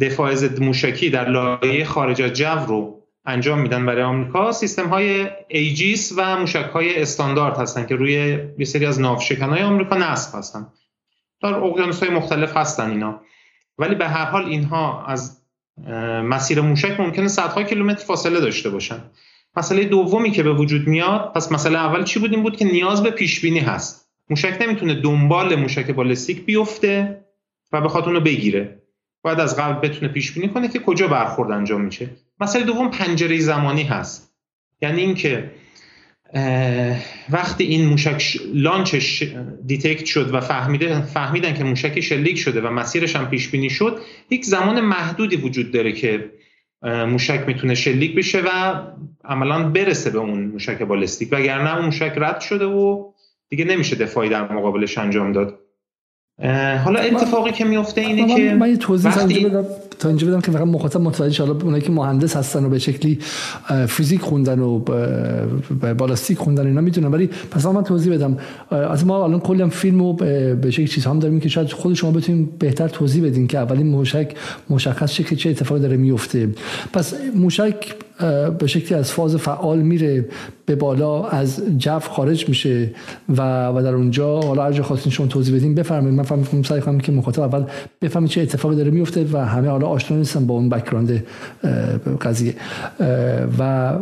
دفاع ضد موشکی در لایه خارج از جو رو انجام میدن برای آمریکا سیستم های ایجیس و موشک های استاندارد هستن که روی یه سری از ناوشکن های آمریکا نصب هستن. در اقیانوس های مختلف هستن اینا. ولی به هر حال اینها از مسیر موشک ممکنه صدها کیلومتر فاصله داشته باشن. مسئله دومی که به وجود میاد پس مسئله اول چی بود؟ این بود که نیاز به پیش بینی هست. موشک نمی‌تونه دنبال موشک بالستیک بیفته و بخواد اونو بگیره. باید از قبل بتونه پیش بینی کنه که کجا برخورد انجام میشه. مسئله دوم پنجره زمانی هست. یعنی اینکه وقتی این موشک launch ش detect شد و فهمیده فهمیدن که موشک شلیک شده و مسیرش هم پیش بینی شد یک زمان محدودی وجود داره که موشک می‌تونه شلیک بشه و عملا برسه به اون موشک بالستیک وگرنه اون موشک رد شده و دیگه نمیشه دفاعی در مقابلش انجام داد حالا اتفاقی که میفته اینه که من یه توضیح. بدم تا اینجا بدم که فقط مخاطب متوجه شه اونایی که مهندس هستن و به شکلی فیزیک خوندن و بالاستیک خوندن اینا می‌دونن ولی پس من توضیح بدم. از ما الان کلا فیلم و به شکلی چیز هم داریم که شاید خود شما بتونیم بهتر توضیح بدین که اولین موشک مشخص شه که چه اتفاقی داره میفته پس موشک به شکلی از فاز فعال میره به بالا از جو خارج میشه و و در اونجا حالا هر جا خواستین شما توضیح بدین بفرمایید. من فهمیدم سعی کنم که مخاطب اول بفهمه چه اتفاقی داره میفته و همه حالا آشنا نیستن با اون بک‌گراند قضیه. و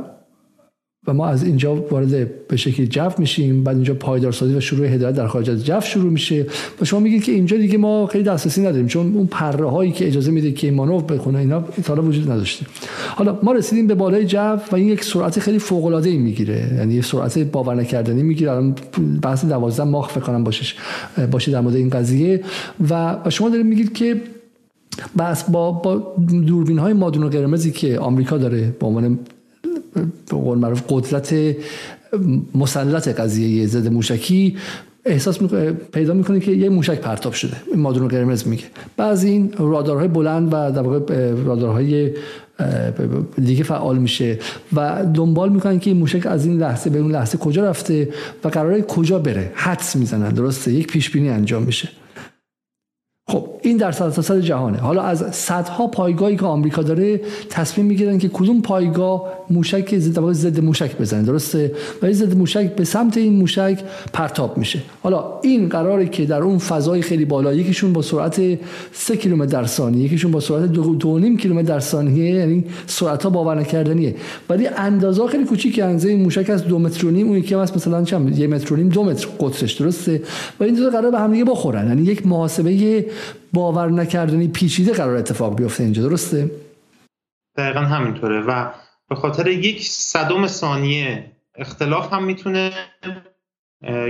و ما از اینجا وارد به شکلی جو میشیم. بعد اینجا پایدارسازی و شروع هدایت در خارج از جو شروع میشه. و شما میگید که اینجا دیگه ما خیلی دسترسی نداریم چون اون پره هایی که اجازه میده که مانور بخونه اینا تا وجود نداشته. حالا ما رسیدیم به بالای جو و این یک سرعت خیلی فوق العاده ای می‌گیره. یعنی یه سرعت باور نکردنی می‌گیره. الان بحث 12 ماه فکر کنم باشه باشه در مورد این قضیه. و شما دارید میگید که بس با با دوربین های مادون و قرمزی که آمریکا داره به عنوان به قول معروف قدرت مسلط قضیه ضد موشکی احساس پیدا می‌کنه که یه موشک پرتاب شده. این مادون قرمز میگه. بعضی این رادارهای بلند و در واقع رادارهای دیگه فعال میشه و دنبال می‌کنن که این موشک از این لحظه به اون لحظه کجا رفته و قراره کجا بره. حدس می‌زنن. درسته؟ یک پیش بینی انجام میشه. خب این در سطح جهانه. حالا از صدها پایگاهی که آمریکا داره تصمیم می‌گیرن که کدوم پایگاه موشک ضد ضد موشک بزنه درسته؟ و ضد موشک به سمت این موشک پرتاب میشه. حالا این قراره که در اون فضای خیلی بالا یکیشون با سرعت 3 کیلومتر در ثانیه یکیشون با سرعت 2.5 کیلومتر در ثانیه یعنی سرعت ها باور نکردنیه ولی اندازه خیلی کوچیک اندازه این موشک از 2 متر و نیم اون یکی هم مثلا چند یه متر و نیم 2 متر قطرش درسته؟ و این دو قرار به هم دیگه بخورن. یعنی یک محاسبه باور نکردنی پیچیده قرار اتفاق بیفته اینجا درسته؟ دقیقا همینطوره و به خاطر یک صدم ثانیه اختلاف هم می‌تونه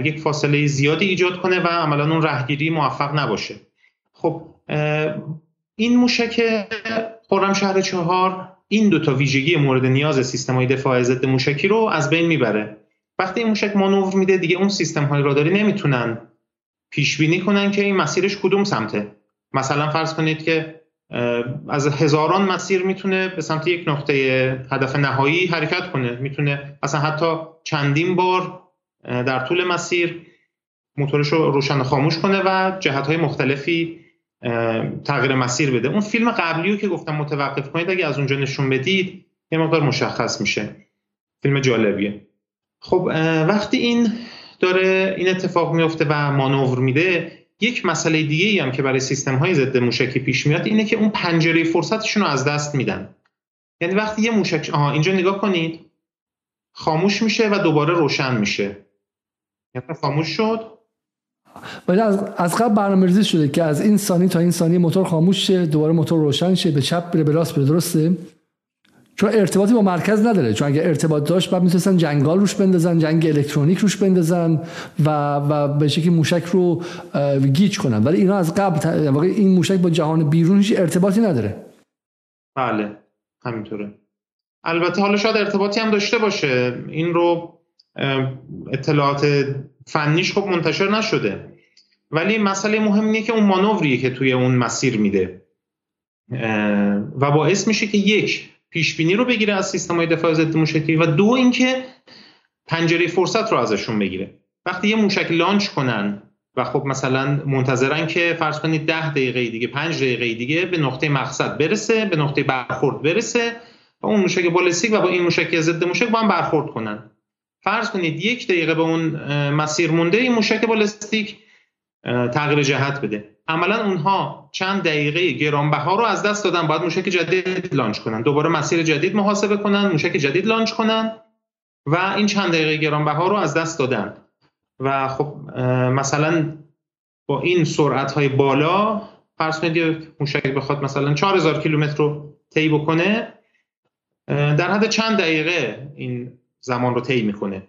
یک فاصله زیادی ایجاد کنه و عملا اون رهگیری موفق نباشه. خب این موشک خرم شهر چهار این دوتا ویژگی مورد نیاز سیستم های دفاع ضد موشکی رو از بین می‌بره. وقتی این موشک مانور میده دیگه اون سیستم های راداری نمی‌تونن پیش بینی کنن که این مسیرش کدوم سمته. مثلا فرض کنید که از هزاران مسیر می‌تونه به سمت یک نقطه هدف نهایی حرکت کنه. می‌تونه مثلا حتی چندین بار در طول مسیر موتورش رو روشن خاموش کنه و جهت های مختلفی تغییر مسیر بده. اون فیلم قبلی رو که گفتم متوقف کنید اگه از اونجا نشون بدید یه مقدار مشخص میشه. فیلم جالبیه. خب وقتی این داره این اتفاق میفته و مانور میده یک مسئله دیگه ای هم که برای سیستم های ضد موشکی پیش میاد اینه که اون پنجره فرصتشون رو از دست میدن. یعنی وقتی یه موشک آها اینجا نگاه کنید. خاموش میشه و دوباره روشن میشه. یعنی خاموش شد. ولی از, از قبل برنامه‌ریزی شده که از این ثانی تا این ثانی موتور خاموش شه دوباره موتور روشن شه به چپ بره به راست بره درسته؟ چون ارتباطی با مرکز نداره. چون اگر ارتباط داشت بعد می‌تونستن جنگال روش بندازن جنگ الکترونیک روش بندازن و و به شکلی موشک رو گیج کنن. ولی اینا از قبل واقع این موشک با جهان بیرون هیچ ارتباطی نداره. بله همینطوره. البته حالا شاید ارتباطی هم داشته باشه. این رو اطلاعات فنیش خب منتشر نشده. ولی مسئله مهم اینه که اون مانوریه که توی اون مسیر میده. و باعث میشه که یک پیش بینی رو بگیره از سیستم های دفاع ضد موشکی و دو اینکه پنجره فرصت رو ازشون بگیره. وقتی یه موشک launch کنن و خب مثلا منتظرن که فرض کنید ده دقیقه دیگه پنج دقیقه دیگه به نقطه مقصد برسه به نقطه برخورد برسه و اون موشک بالستیک و با این موشک ضد موشک با هم برخورد کنن. فرض کنید یک دقیقه به اون مسیر مونده این موشک بالستیک تغییر جهت بده. عملا اونها چند دقیقه گرانبها رو از دست دادن. باید موشک جدید launch کنن. دوباره مسیر جدید محاسبه کنن موشک جدید launch کنن و این چند دقیقه گرانبها رو از دست دادن. و خب مثلا با این سرعت های بالا فرض کنید موشک بخواد مثلا 4000 کیلومتر رو طی بکنه در حد چند دقیقه این زمان رو طی می‌کنه.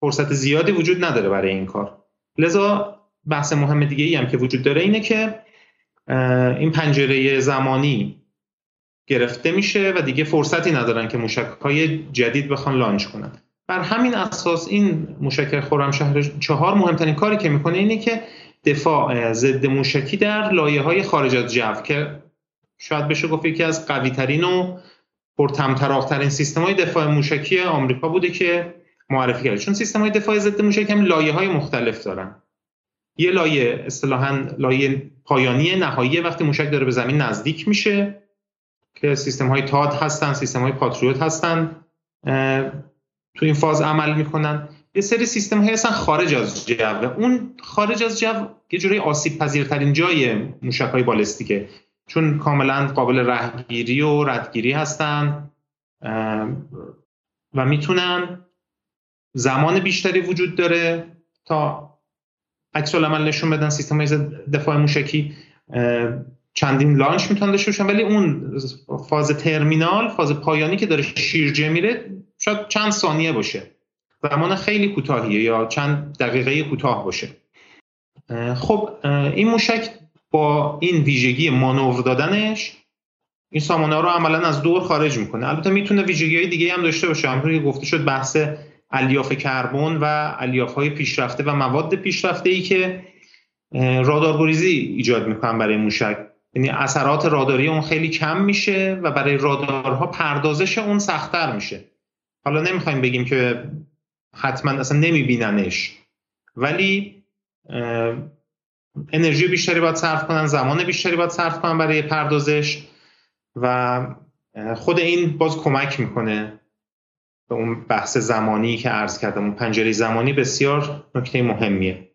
فرصت زیادی وجود نداره برای این کار. لذا بحث مهم دیگه ای هم که وجود داره اینه که این پنجره زمانی گرفته میشه و دیگه فرصتی ندارن که موشک های جدید بخوان لانچ کنن. بر همین اساس این موشک خرمشهر چهار مهمترین کاری که می‌کنه اینه که دفاع ضد موشکی در لایه های خارج از جو که شاید بشه گفت یکی از قوی ترین و پرتمطراقترین سیستم های دفاع موشکی آمریکا بوده که معرفی کرده. چون سیستم های دفاع ضد موشکی هم لایه های مختلف دارن. یه لایه اصطلاحا لایه پایانی نهایی وقتی موشک داره به زمین نزدیک میشه که سیستم های تاد هستن سیستم های پاتریوت هستن تو این فاز عمل می‌کنن. یه سری سیستم های هستن خارج از جو. اون خارج از جو یه جوری آسیب پذیرترین جای موشک های بالستیکه. چون کاملا قابل رهگیری و ردگیری هستن و می‌تونن زمان بیشتری وجود داره تا عکس عمل نشون بدن سیستم دفاع موشکی چندین لانچ می‌تونن داشته باشن ولی اون فاز ترمینال فاز پایانی که داره شیرجه میره شاید چند ثانیه باشه. زمان خیلی کوتاهیه یا چند دقیقه کوتاه باشه. خب این موشک با این ویژگی مانور دادنش این سامانه رو عملا از دور خارج می‌کنه. البته می‌تونه ویژگی های دیگه هم داشته باشه. همونطور که گفته شد بحث الیاف کربن و الیاف های پیشرفته و مواد پیشرفته ای که رادارگریزی ایجاد می‌کنن برای موشک. یعنی اثرات راداری اون خیلی کم میشه و برای رادارها پردازش اون سختتر میشه. حالا نمی‌خوایم بگیم که حتما اصلا نمیبیننش ولی انرژی بیشتری باید صرف کنن زمان بیشتری باید صرف کنن برای پردازش و خود این باز کمک می‌کنه. اون بحث زمانی که عرض کردم اون پنجره زمانی بسیار نکته مهمیه.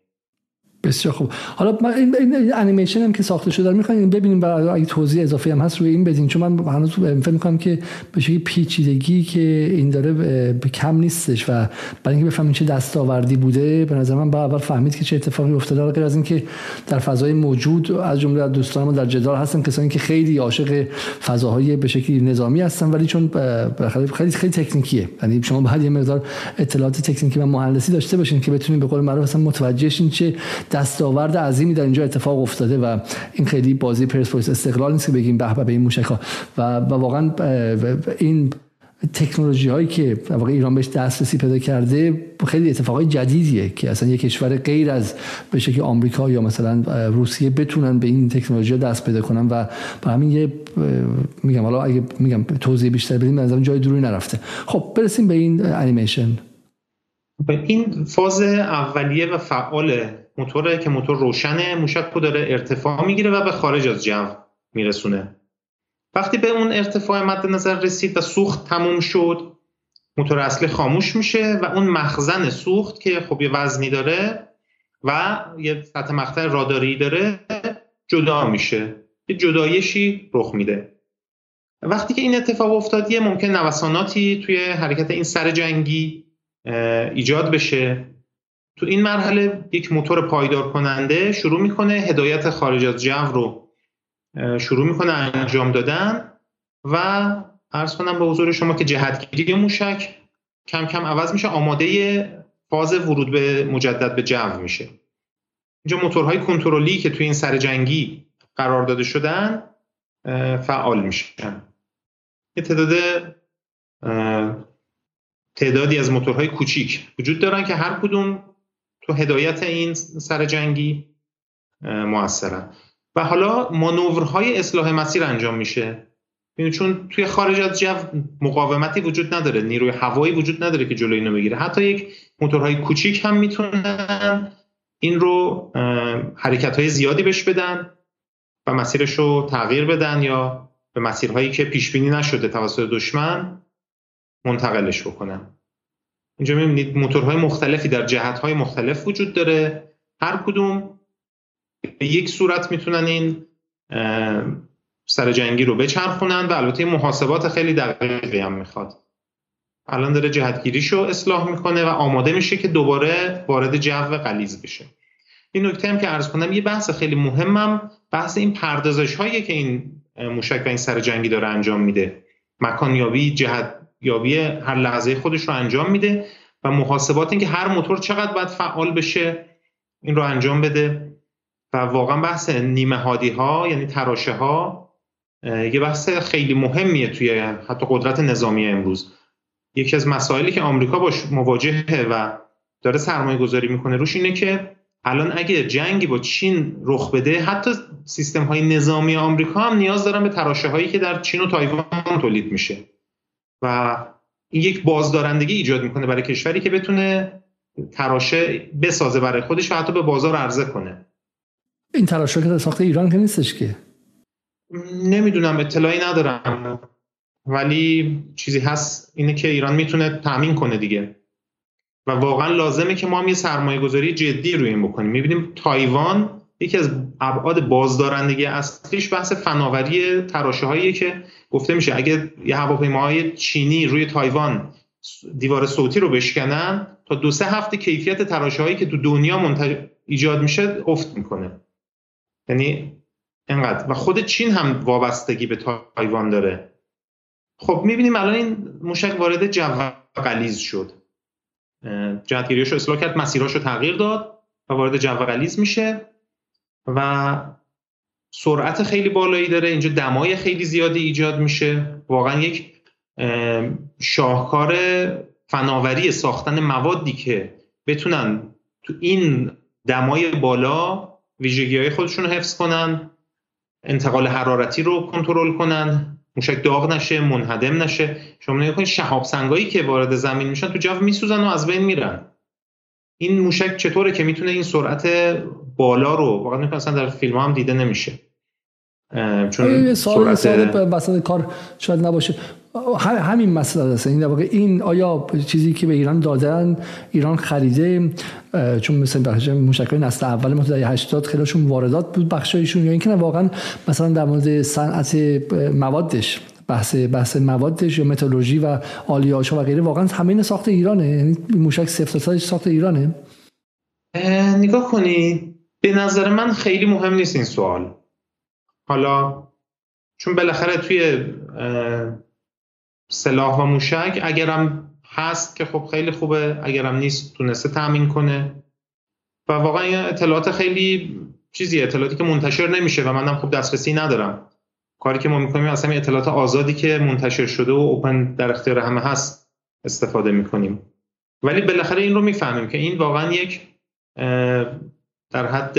بسیار خوب. حالا من این, انیمیشن هم که ساخته شده رو می‌خوایم ببینیم و اگه توضیح اضافه هم هست روی این بدین چون من هنوز فکر می‌کنم که به شکلی پیچیدگی که این داره به کم نیستش و برای اینکه بفهمیم چه دستاوردی بوده به نظر من با اول فهمید که چه اتفاقی افتاده. غیر از اینکه در فضای موجود از جمله دوستان ما در جدال هستن کسانی که خیلی عاشق فضاهای به شکلی نظامی هستن ولی چون خیلی خیلی تکنیکیه. یعنی شما باید یه مقدار اطلاعات تکنیکی و مهندسی داشته باشین که بتونید به قول معروف متوجه شین چه دستاورد عظیمی در اینجا اتفاق افتاده و این خیلی بازی پرسپولیس استقلال نیست که بگیم به به این موشک ها و, و واقعا این تکنولوژی هایی که واقعا ایران بهش دسترسی پیدا کرده خیلی اتفاقای جدیدیه که اصلا یک کشور غیر از به شکل آمریکا یا مثلا روسیه بتونن به این تکنولوژی دست پیدا کنن و با همین یه میگم حالا اگه میگم توضیح بیشتر بدیم از جای دوری نرفته. خب برسیم به این انیمیشن این فاز اولیه و فعال موتوره که موتور روشنه موشک رو داره ارتفاع می‌گیره و به خارج از جو میرسونه. وقتی به اون ارتفاع مد نظر رسید و سوخت تموم شد موتور اصلی خاموش میشه و اون مخزن سوخت که خب یه وزنی داره و یه سطح مقطع راداری داره جدا میشه. یه جدایشی رخ میده. وقتی که این اتفاق افتاد یه ممکن نوساناتی توی حرکت این سر جنگی ایجاد بشه. تو این مرحله یک موتور پایدار کننده شروع می‌کنه هدایت خارج از جو رو شروع می‌کنه انجام دادن و ارز کنم به حضور شما که جهتگیری موشک کم کم عوض میشه آماده فاز ورود به مجدد به جو میشه. اینجا موتورهای کنترلی که توی این سر جنگی قرار داده شدن فعال میشن. یه تعداد تعدادی از موتورهای کوچیک وجود دارن که هر کدوم تو هدایت این سر جنگی موثرن. و حالا مانورهای اصلاح مسیر انجام میشه. یعنی چون توی خارج از جو مقاومتی وجود نداره نیروی هوایی وجود نداره که جلوی اینو بگیره. حتی یک موتورهای کوچیک هم می‌تونن این رو حرکت های زیادی بهش بدن و مسیرش رو تغییر بدن یا به مسیرهایی که پیش بینی نشده توسط دشمن منتقلش بکنن. اینجا می‌بینید موتورهای مختلفی در جهتهای مختلف وجود داره. هر کدوم به یک صورت می‌تونن این سر جنگی رو بچرخونن و البته محاسبات خیلی دقیقی هم می‌خواد. الان داره جهتگیریشو اصلاح می‌کنه و آماده میشه که دوباره وارد جو قلیز بشه. این نکته هم که عرض کنم یه بحث خیلی مهمم بحث این پردازش هایی که این موشک و این سر جنگی داره انجام میده. مکانیابی جهت یابی هر لحظه خودش رو انجام میده و محاسبات این که هر موتور چقدر باید فعال بشه این رو انجام بده. و واقعا بحث نیمه هادی ها یعنی تراشه ها یه بحث خیلی مهمیه توی حتی قدرت نظامی امروز. یکی از مسائلی که آمریکا باش مواجهه و داره سرمایه گذاری می‌کنه روش اینه که الان اگه جنگی با چین رخ بده حتی سیستم های نظامی آمریکا هم نیاز دارن به تراشه هایی که در چین و تایوان تولید میشه. و این یک بازدارندگی ایجاد می‌کنه برای کشوری که بتونه تراشه بسازه برای خودش و حتی به بازار عرضه کنه. این تراشه که ساخت ایران که نیستش که؟ نمی‌دونم اطلاعی ندارم. ولی چیزی هست اینه که ایران می‌تونه تامین کنه دیگه. و واقعا لازمه که ما هم یه سرمایه گذاری جدی روی این بکنیم. می‌بینیم تایوان یکی از ابعاد بازدارندگی اصلیش بحث فناوری تراشه هایی که گفته میشه اگه یه هواپیماهای چینی روی تایوان دیوار صوتی رو بشکنن تا دو سه هفته کیفیت تراشه هایی که تو دنیا منتج... ایجاد میشه افت می‌کنه. یعنی اینقدر. و خود چین هم وابستگی به تایوان داره. خب می‌بینیم الان این موشک وارد جو غلیز شد جهتگیریش رو اصلاح کرد مسیراش رو تغییر داد و وارد جو غلیز میشه. و سرعت خیلی بالایی داره. اینجا دمای خیلی زیادی ایجاد میشه. واقعا یک شاهکار فناوری ساختن موادی که بتونن تو این دمای بالا ویژگی های خودشون رو حفظ کنن انتقال حرارتی رو کنترل کنن موشک داغ نشه منهدم نشه. شما نگاه کنید شهاب سنگایی که وارد زمین میشن تو جو میسوزن و از بین میرن. این موشک چطوره که می‌تونه این سرعت بالا رو واقعا اصلا در فیلم هم دیده نمیشه. چون سوال سوال کار شاید نباشه. همین مسئله است. این واقع این آیا چیزی که به ایران دادن ایران خریده چون مثل بخش موشکای نسل اول ما در 80 خیلیشون واردات بود بخشایشون یا اینکه واقعا مثلا در مورد صنعت موادش بحث بحث موادش یا متالورژی و آلیاژ و غیره واقعا همین ساخت ایرانه. یعنی موشک صفر ساخت ایرانه. نگاه کنی. به نظر من خیلی مهم نیست این سوال. حالا چون بالاخره توی سلاح و موشک اگرم هست که خب خیلی خوبه اگرم نیست تونسته تامین کنه. و واقعا اطلاعات خیلی چیزی اطلاعاتی که منتشر نمیشه و منم خوب دسترسی ندارم. کاری که ما می‌کنیم اصلا اطلاعات آزادی که منتشر شده و اوپن در اختیار همه هست استفاده می‌کنیم. ولی بالاخره این رو می‌فهمیم که این واقعا یک در حد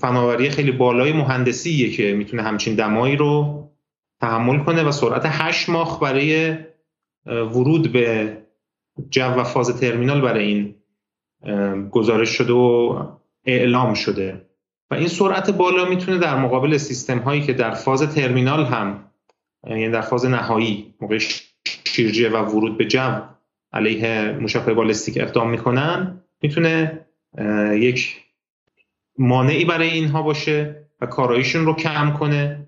فناوری خیلی بالای مهندسیه که می‌تونه همچین دمایی رو تحمل کنه و سرعت 8 ماخ برای ورود به جو و فاز ترمینال برای این گزارش شده و اعلام شده. و این سرعت بالا می‌تونه در مقابل سیستم هایی که در فاز ترمینال هم یعنی در فاز نهایی موقع شیرجه و ورود به جو علیه موشک بالستیک اقدام می‌کنن می‌تونه یک مانعی برای اینها باشه و کاراییشون رو کم کنه.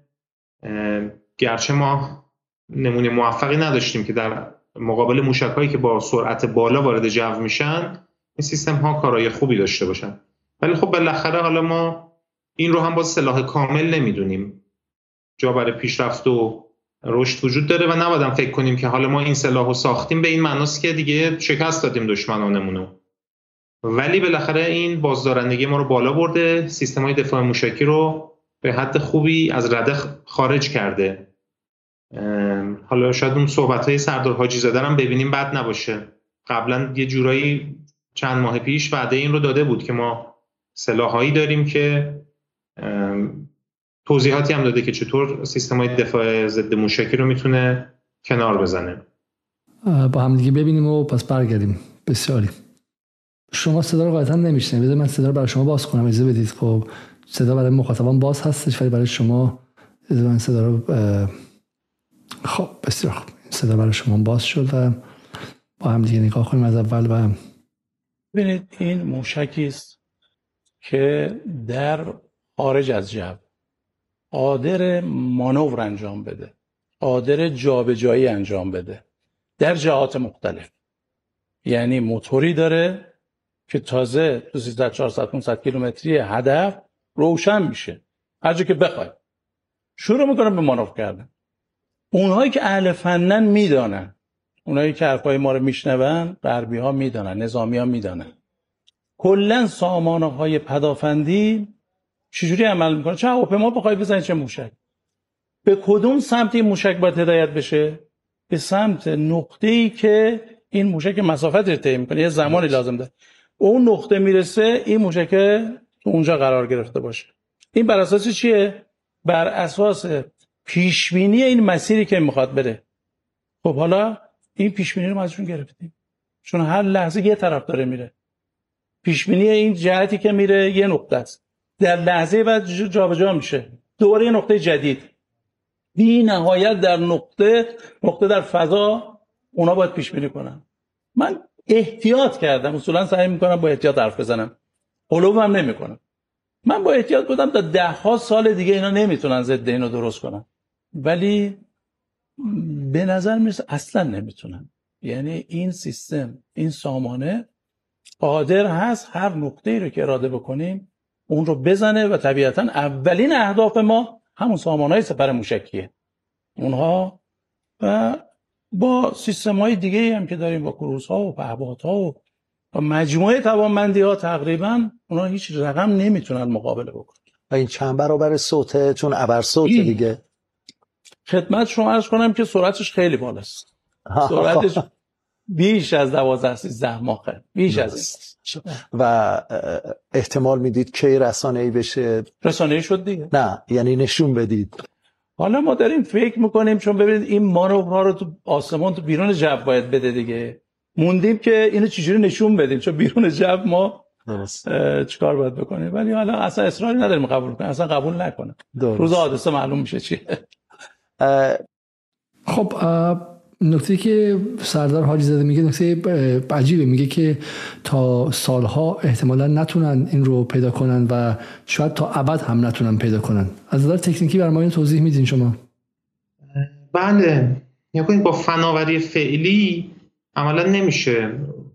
گرچه ما نمونه موفقی نداشتیم که در مقابل موشک هایی که با سرعت بالا وارد جو میشن این سیستم ها کارای خوبی داشته باشن. ولی خب بالاخره حالا ما این رو هم با سلاح کامل نمی‌دونیم. جا برای پیشرفت و رشد وجود داره و نباید فکر کنیم که حالا ما این سلاح رو ساختیم. به این معناست که دیگه شکست دادیم دشمنانمونو. ولی بالاخره این بازدارندگی ما رو بالا برده سیستم های دفاع موشکی رو به حد خوبی از رده خارج کرده. حالا شاید اون صحبت های سردار حاجی زاده هم ببینیم بد نباشه. قبلا یه جورایی چند ماه پیش وعده این رو داده بود که ما سلاحهایی داریم که توضیحاتی هم داده که چطور سیستم های دفاع ضد موشکی رو می‌تونه کنار بزنه. با هم دیگه ببینیم و پس برگردیم. بسیاری. شما صدا رو قاعدتا نمیشنید من صدا رو برای شما باز کنم. اجازه بدید. خب صدا برای مخاطبان باز هستش ولی برای شما من صدا رو خب بسیار خوب. صدا برای شما باز شد و با هم دیگه نگاه کنیم از اول و ببینید این موشکی است که در خارج از جو قادر مانور انجام بده. قادر جابجایی انجام بده. در جهات مختلف. یعنی موتوری داره که تازه تو 300 400 500 کیلومتری هدف روشن میشه. هر جا که بخوای. شروع می‌کنم به مانور کردن. اونهایی که اهل فنن می‌دانن اونایی که حرفای ما رو میشنون غربی ها می‌دانن نظامی ها می‌دانن. کلا سامانه های پدافندی چجوری عمل می‌کنه؟ چه هواپیما بخوای بزنی چه موشک؟ به کدوم سمت این موشک باید هدایت بشه؟ به سمت نقطه ای که این موشک مسافت رو طی می‌کنه. یه زمانی لازم داره. اون نقطه می‌رسه این موشک تو اونجا قرار گرفته باشه. این بر اساس چیه؟ بر اساس پیشبینی این مسیری که می‌خواد بره. خب حالا این پیشبینی رو ما ازشون گرفتیم. چون هر لحظه یه طرف داره میره. پیشبینی این جهتی که میره یه نقطه است. در لحظه بعد جابجا جا میشه. دوباره یه نقطه جدید. بی نهایت در نقطه نقطه در فضا اونا باید پیش بینی کنن. من احتیاط کردم. اصولا سعی می‌کنم با احتیاط حرف بزنم. قلوب هم نمی‌کنم. من با احتیاط بودم تا ده ها سال دیگه اینا نمی‌تونن ضد اینو درست کنن. ولی به نظر می‌رسه اصلا نمی‌تونن. یعنی این سیستم این سامانه قادر هست هر نقطه ای رو که اراده بکنیم اون رو بزنه و طبیعتا اولین اهداف ما همون سامان های سپر موشکیه. اونها و با سیستم های دیگه هم که داریم با کروز ها و پهبات ها و با مجموعه توانمندی ها تقریبا اونها هیچ رقم نمی‌تونن مقابله بکنن. و این چند برابر صوته؟ چون ابر صوته دیگه. خدمت شما ارز کنم که سرعتش خیلی بالاست. سرعتش بیش از دوازده سیزده ماهه. بیش از و احتمال می‌دید کی رسانه ای بشه؟ رسانه ای شد دیگه. نه یعنی نشون بدید. حالا ما داریم فکر می‌کنیم چون ببینید این مانورها رو تو آسمان تو بیرون جو باید بده دیگه. موندیم که اینو چجوری نشون بدیم؟ چون بیرون جو ما چیکار باید بکنیم؟ ولی حالا اصلا اصراری نداریم قبول کنیم. اصلا قبول نکنه روز حادثه معلوم میشه چیه. خب نکته که سردار حاجی زاده میگه نکته عجیبه. میگه که تا سالها احتمالا نتونن این رو پیدا کنن و شاید تا ابد هم نتونن پیدا کنن. از نظر تکنیکی بر ما این توضیح میدین شما. بله. کنید با فناوری فعلی عملا نمیشه.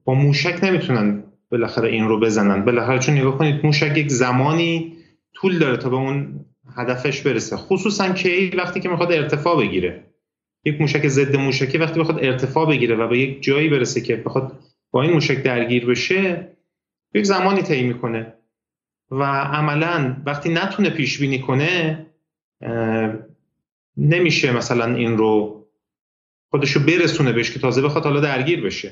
با موشک نمی‌تونن بالاخره این رو بزنن. بالاخره چون نگاه کنید موشک یک زمانی طول داره تا به اون هدفش برسه. خصوصا که وقتی که می‌خواد ارتفاع بگیره. یک موشک ضد موشکی وقتی بخواد ارتفاع بگیره و به یک جایی برسه که بخواد با این موشک درگیر بشه یک زمانی طی می‌کنه. و عملا وقتی نتونه پیش بینی کنه نمیشه مثلا این رو خودشو برسونه بهش که تازه بخواد حالا درگیر بشه.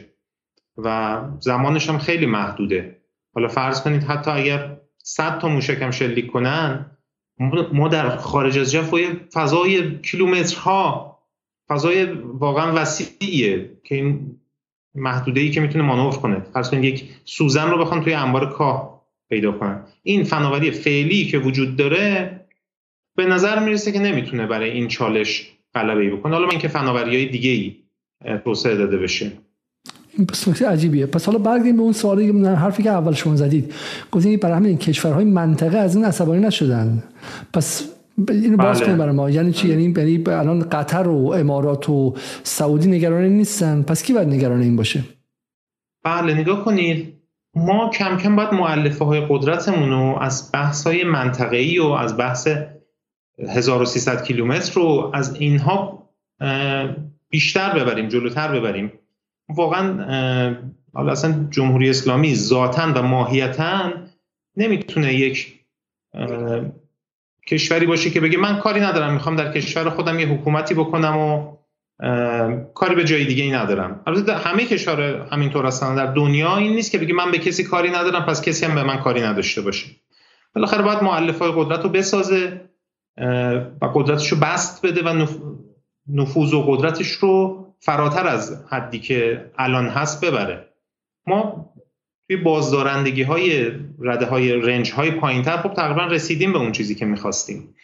و زمانش هم خیلی محدوده. حالا فرض کنید حتی اگر 100 تا موشک هم شلیک کنن ما در خارج از جو فضای کیلومترها فضای واقعا وسیعیه که این محدوده ای که می‌تونه مانور کنه. فرض کنید یک سوزن رو بخوان توی انبار کاه پیدا کنن. این فناوری فعلی که وجود داره به نظر می‌رسه که نمی‌تونه برای این چالش غلبه ای بکنه. حالا من که فناوری های دیگه ای توسعه داده بشه. پس عجیبیه. پس حالا برگردیم به اون سوالی حرفی که اول شما زدید. گفتید برای همین کشورهای منطقه از این عصبانی نشدن. پس اینو باز بله. کنیم برای ما. یعنی چی؟ یعنی یعنی الان قطر و امارات و سعودی نگران نیستن. پس کی باید نگران این باشه؟ بله نگاه کنید. ما کم کم باید معلفه های قدرتمون رو از بحث های منطقه‌ای و از بحث 1300 کیلومتر رو از اینها بیشتر ببریم جلوتر ببریم. واقعا حالا اصلا جمهوری اسلامی ذاتا و ماهیتا نمی‌تونه یک کشوری باشه که بگه من کاری ندارم می‌خوام در کشور خودم یه حکومتی بکنم و کاری به جای دیگه ای ندارم. البته همه کشور همینطور هستن در دنیا این نیست که بگه من به کسی کاری ندارم پس کسی هم به من کاری نداشته باشه. بالاخره باید معلف های قدرت رو بسازه و قدرتش رو بست بده و نفوذ و قدرتش رو فراتر از حدی که الان هست ببره. ما توی بازدارندگی های رده های رنج های پایین تر خب تقریبا رسیدیم به اون چیزی که می‌خواستیم.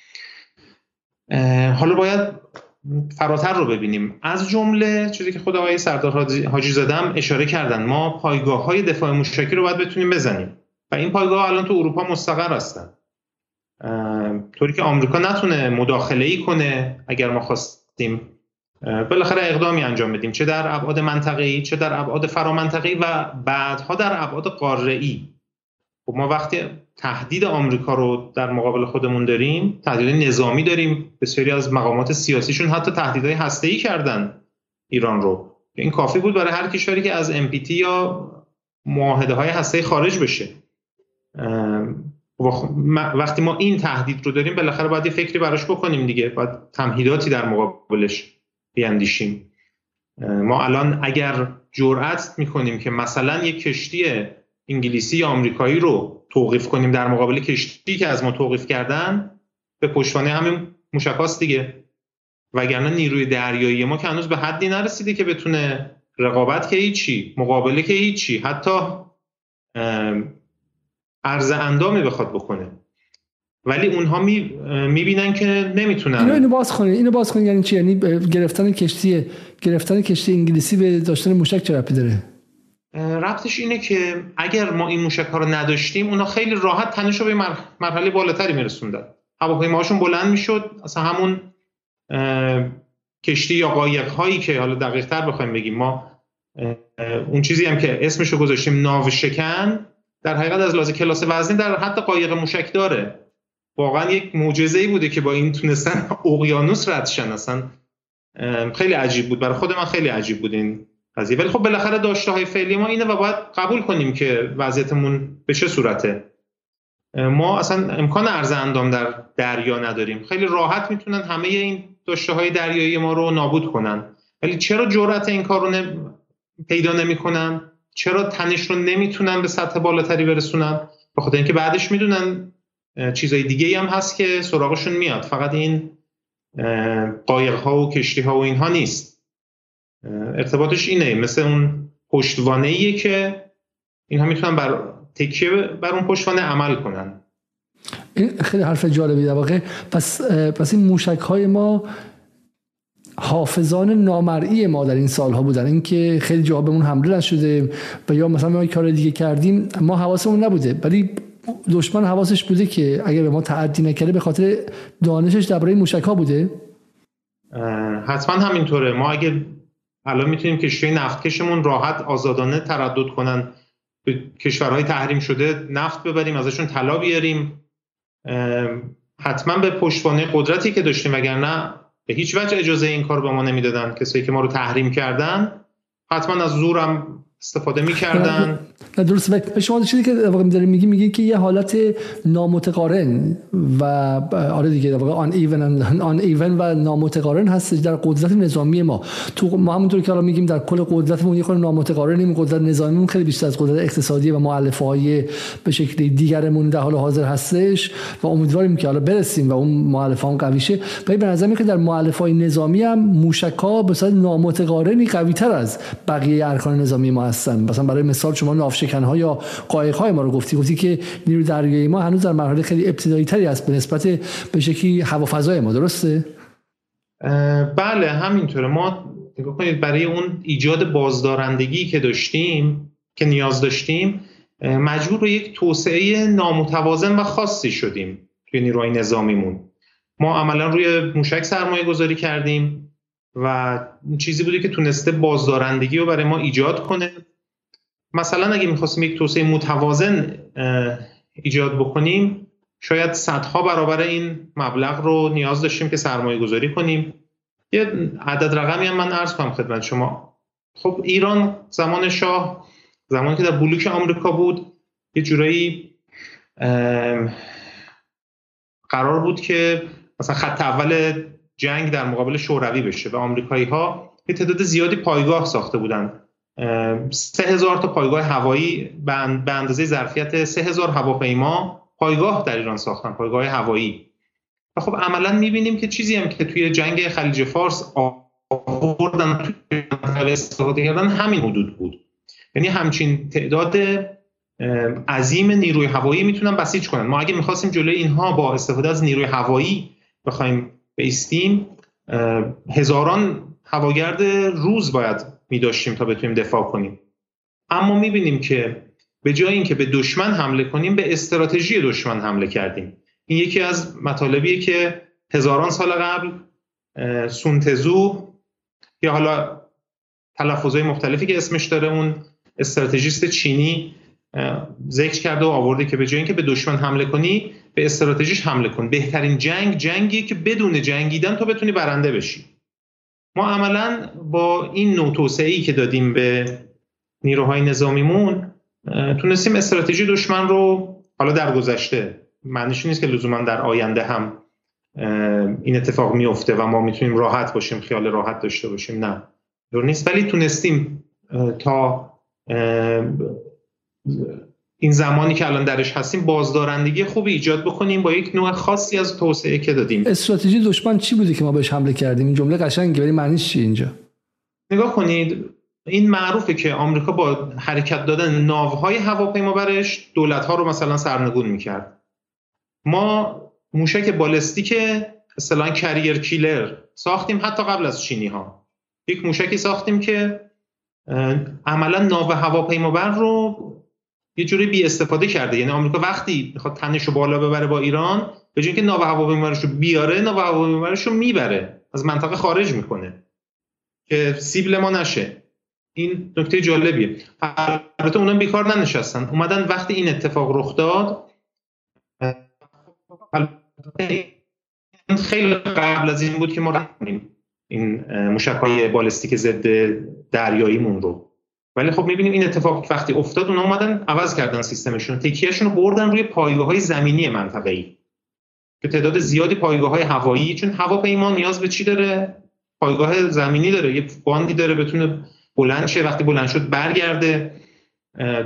حالا باید فراتر رو ببینیم. از جمله چیزی که خود آقای سردار حاجی زدم اشاره کردن ما پایگاه های دفاع موشکی رو باید بتونیم بزنیم. و این پایگاه الان تو اروپا مستقر هستن. طوری که آمریکا نتونه مداخله ای کنه اگر ما خواستیم بالاخره اقدامی انجام بدیم چه در ابعاد منطقه‌ای چه در ابعاد فرامنطقه‌ای و بعدها در ابعاد قاره‌ای. خب ما وقتی تهدید آمریکا رو در مقابل خودمون داریم تهدید نظامی داریم. بسیاری از مقامات سیاسیشون حتی تهدیدهای هسته‌ای کردن ایران رو. این کافی بود برای هر کشوری که از NPT یا معاهده های هسته خارج بشه. وقتی ما این تهدید رو داریم بالاخره باید یه فکری براش بکنیم دیگه. باید تمهیداتی در مقابلش بیاندیشیم. ما الان اگر جرأت می‌کنیم که مثلا یک کشتی انگلیسی یا آمریکایی رو توقیف کنیم در مقابل کشتی که از ما توقیف کردن به پشتوانه همین موشکاست دیگه. وگرنه نیروی دریایی ما که هنوز به حدی نرسیده که بتونه رقابت که هیچی مقابله که هیچی حتی عرض اندامی بخواد بکنه. ولی اونها می می‌بینن که نمی‌تونن. اینو, اینو باز کنید اینو باز کنید یعنی چی یعنی گرفتن کشتی گرفتن کشتی انگلیسی به داشتن موشک چه ربطی داره؟ ربطش اینه که اگر ما این موشک ها رو نداشتیم اونا خیلی راحت تنش رو به مرحله بالاتری میرسوندن. هواپیماهاشون بلند می‌شد. اصلا همون کشتی یا قایق هایی که حالا دقیق تر بخوایم بگیم ما اون چیزی هم که اسمشو گذاشتیم ناو شکن در حقیقت از لحاظ کلاس وزنی در حتی قایق موشک داره. واقعا یک معجزه ای بوده که با این تونستن اقیانوس رد شن. اصلا خیلی عجیب بود. برای خود من خیلی عجیب بود این قضیه. ولی خب بالاخره داشته های فعلی ما اینه و باید قبول کنیم که وضعیتمون به چه صورته. ما اصلا امکان عرض اندام در دریا نداریم. خیلی راحت می‌تونن همه این داشته های دریایی ما رو نابود کنن. ولی چرا جرأت این کار رو پیدا نمی‌کنن؟ چرا تنش رو نمی‌تونن به سطح بالاتری برسونن؟ به خاطر اینکه بعدش می‌دونن چیزای دیگه هم هست که سراغشون میاد. فقط این قایق ها و کشتی ها و اینها نیست. ارتباطش اینه مثل اون پشتوانه ایه که اینها می‌تونن بر تکیه بر اون پشتوانه عمل کنن. این خیلی حرف جالبی در واقع. پس پس این موشک های ما حافظان نامرئی ما در این سالها بودن. اینکه خیلی جواب بهمون حمله نشده و یا مثلا ما کار دیگه کردیم ما حواسمون نبوده. ولی دشمن حواسش بوده که اگر به ما تعدی نکرده به خاطر دانشش درباره موشک ها بوده حتما همینطوره. ما اگه الان می‌تونیم کشتی نفتکشمون راحت آزادانه تردد کنن به کشورهای تحریم شده نفت ببریم ازشون طلا بیاریم. حتما به پشتوانه قدرتی که داشتیم وگرنه به هیچ وجه اجازه این کار به ما نمی‌دادن. کسایی که ما رو تحریم کردن حتما از زورم استفاده می‌کردن. نه درست به شما چیزی که واقعا داره میگی میگی که یه حالت نامتقارن و آره دیگه واقعا آن ایون آن ایون و نامتقارن هست در قدرت نظامی ما. تو ما همونطور که الان میگیم در کل قدرتمون یه خورده نامتقارنیم قدرت نظامیمون خیلی بیشتر از قدرت اقتصادی و مؤلفه های به شکلی دیگرمون در حال حاضر هستش و امیدواریم که حالا برسیم و اون مؤلفه هم قوی شه ولی به نظر که در مؤلفه های نظامی هم موشکا به صورت نامتقارنی قوی تر از بقیه ارکان نظامی ما هستن. مثلا برای مثال شما ناوشکن ها یا قایق های ما رو گفتی. گفتی که نیروی دریایی ما هنوز در مرحله خیلی ابتدایی تری است به نسبت به شکلی هوافضای ما. درسته؟ بله همینطوره. ما نگاه کنید برای اون ایجاد بازدارندگی که داشتیم که نیاز داشتیم مجبور به یک توسعه نامتوازن و خاصی شدیم توی نیروهای نظامیمون. ما عملا روی موشک سرمایه گذاری کردیم و چیزی بوده که تونسته بازدارندگی رو برای ما ایجاد کنه. مثلا اگه می‌خواستیم یک توسعه متوازن ایجاد بکنیم شاید صدها برابر این مبلغ رو نیاز داشتیم که سرمایه گذاری کنیم. یه عدد رقمی هم من عرض کنم خدمت شما. خب ایران زمان شاه زمانی که در بلوک آمریکا بود یه جورایی قرار بود که مثلا خط اول جنگ در مقابل شوروی بشه و آمریکایی ها یه تعداد زیادی پایگاه ساخته بودن سه هزار تا پایگاه هوایی به اندازه ظرفیت سه هزار هواپیما پایگاه در ایران ساختن پایگاه هوایی. و خب عملا می‌بینیم که چیزی هم که توی جنگ خلیج فارس آوردن توی استفاده کردن همین حدود بود. یعنی همچین تعداد عظیم نیروی هوایی می‌تونن بسیج کنن. ما اگه می‌خواستیم جلوی اینها با استفاده از نیروی هوایی بخوایم بیستیم هزاران هواگرد روز باید می داشتیم تا بتونیم دفاع کنیم. اما می بینیم که به جای اینکه به دشمن حمله کنیم به استراتژی دشمن حمله کردیم. این یکی از مطالبیه که هزاران سال قبل سونتزو یا حالا تلفظهای مختلفی که اسمش داره اون استراتژیست چینی ذکر کرده و آورده که به جای اینکه به دشمن حمله کنی به استراتژیش حمله کن. بهترین جنگ جنگی که بدون جنگیدن تو بتونی برنده بشی. ما عملا با این نوع توسعه که دادیم به نیروهای نظامیمون تونستیم استراتژی دشمن رو حالا در گذشته معنیش نیست که لزوما در آینده هم این اتفاق میفته و ما می‌تونیم راحت باشیم خیال راحت داشته باشیم نه. نیست. ولی تونستیم تا این زمانی که الان درش هستیم بازدارندگی خوبی ایجاد بکنیم با یک نوع خاصی از توسعه که دادیم. استراتژی دشمن چی بودی که ما بهش حمله کردیم؟ این جمله قشنگه ولی معنیش چی اینجا؟ نگاه کنید این معروفه که آمریکا با حرکت دادن ناوهای هواپیما برش دولت‌ها رو مثلا سرنگون می‌کرد. ما موشک بالستیک اصطلاحا کریر کیلر ساختیم حتی قبل از چینی ها یک موشکی ساختیم که عملا ناو هواپیما رو یه جوری بی استفاده کرده. یعنی آمریکا وقتی می‌خواد تنش رو بالا ببره با ایران به جای اینکه ناو هواپیماش رو بیاره ناو هواپیماش رو می‌بره. از منطقه خارج می‌کنه. که سیبل ما نشه. این نکته جالبیه. البته اونم بیکار ننشستن. اومدن وقتی این اتفاق رخ داد خیلی قبل از این بود که ما کنیم این موشک های بالستیک ضد دریاییمون رو. ولی خب می‌بینیم این اتفاق وقتی افتاد اونا اومدن عوض کردن سیستمشون. تکیهشون رو بردن روی پایگاه های زمینی منطقه ای که تعداد زیادی پایگاه های هوایی چون هواپیما نیاز به چی داره؟ پایگاه زمینی داره یه باندی داره بتونه بلند شه. وقتی بلند شد برگرده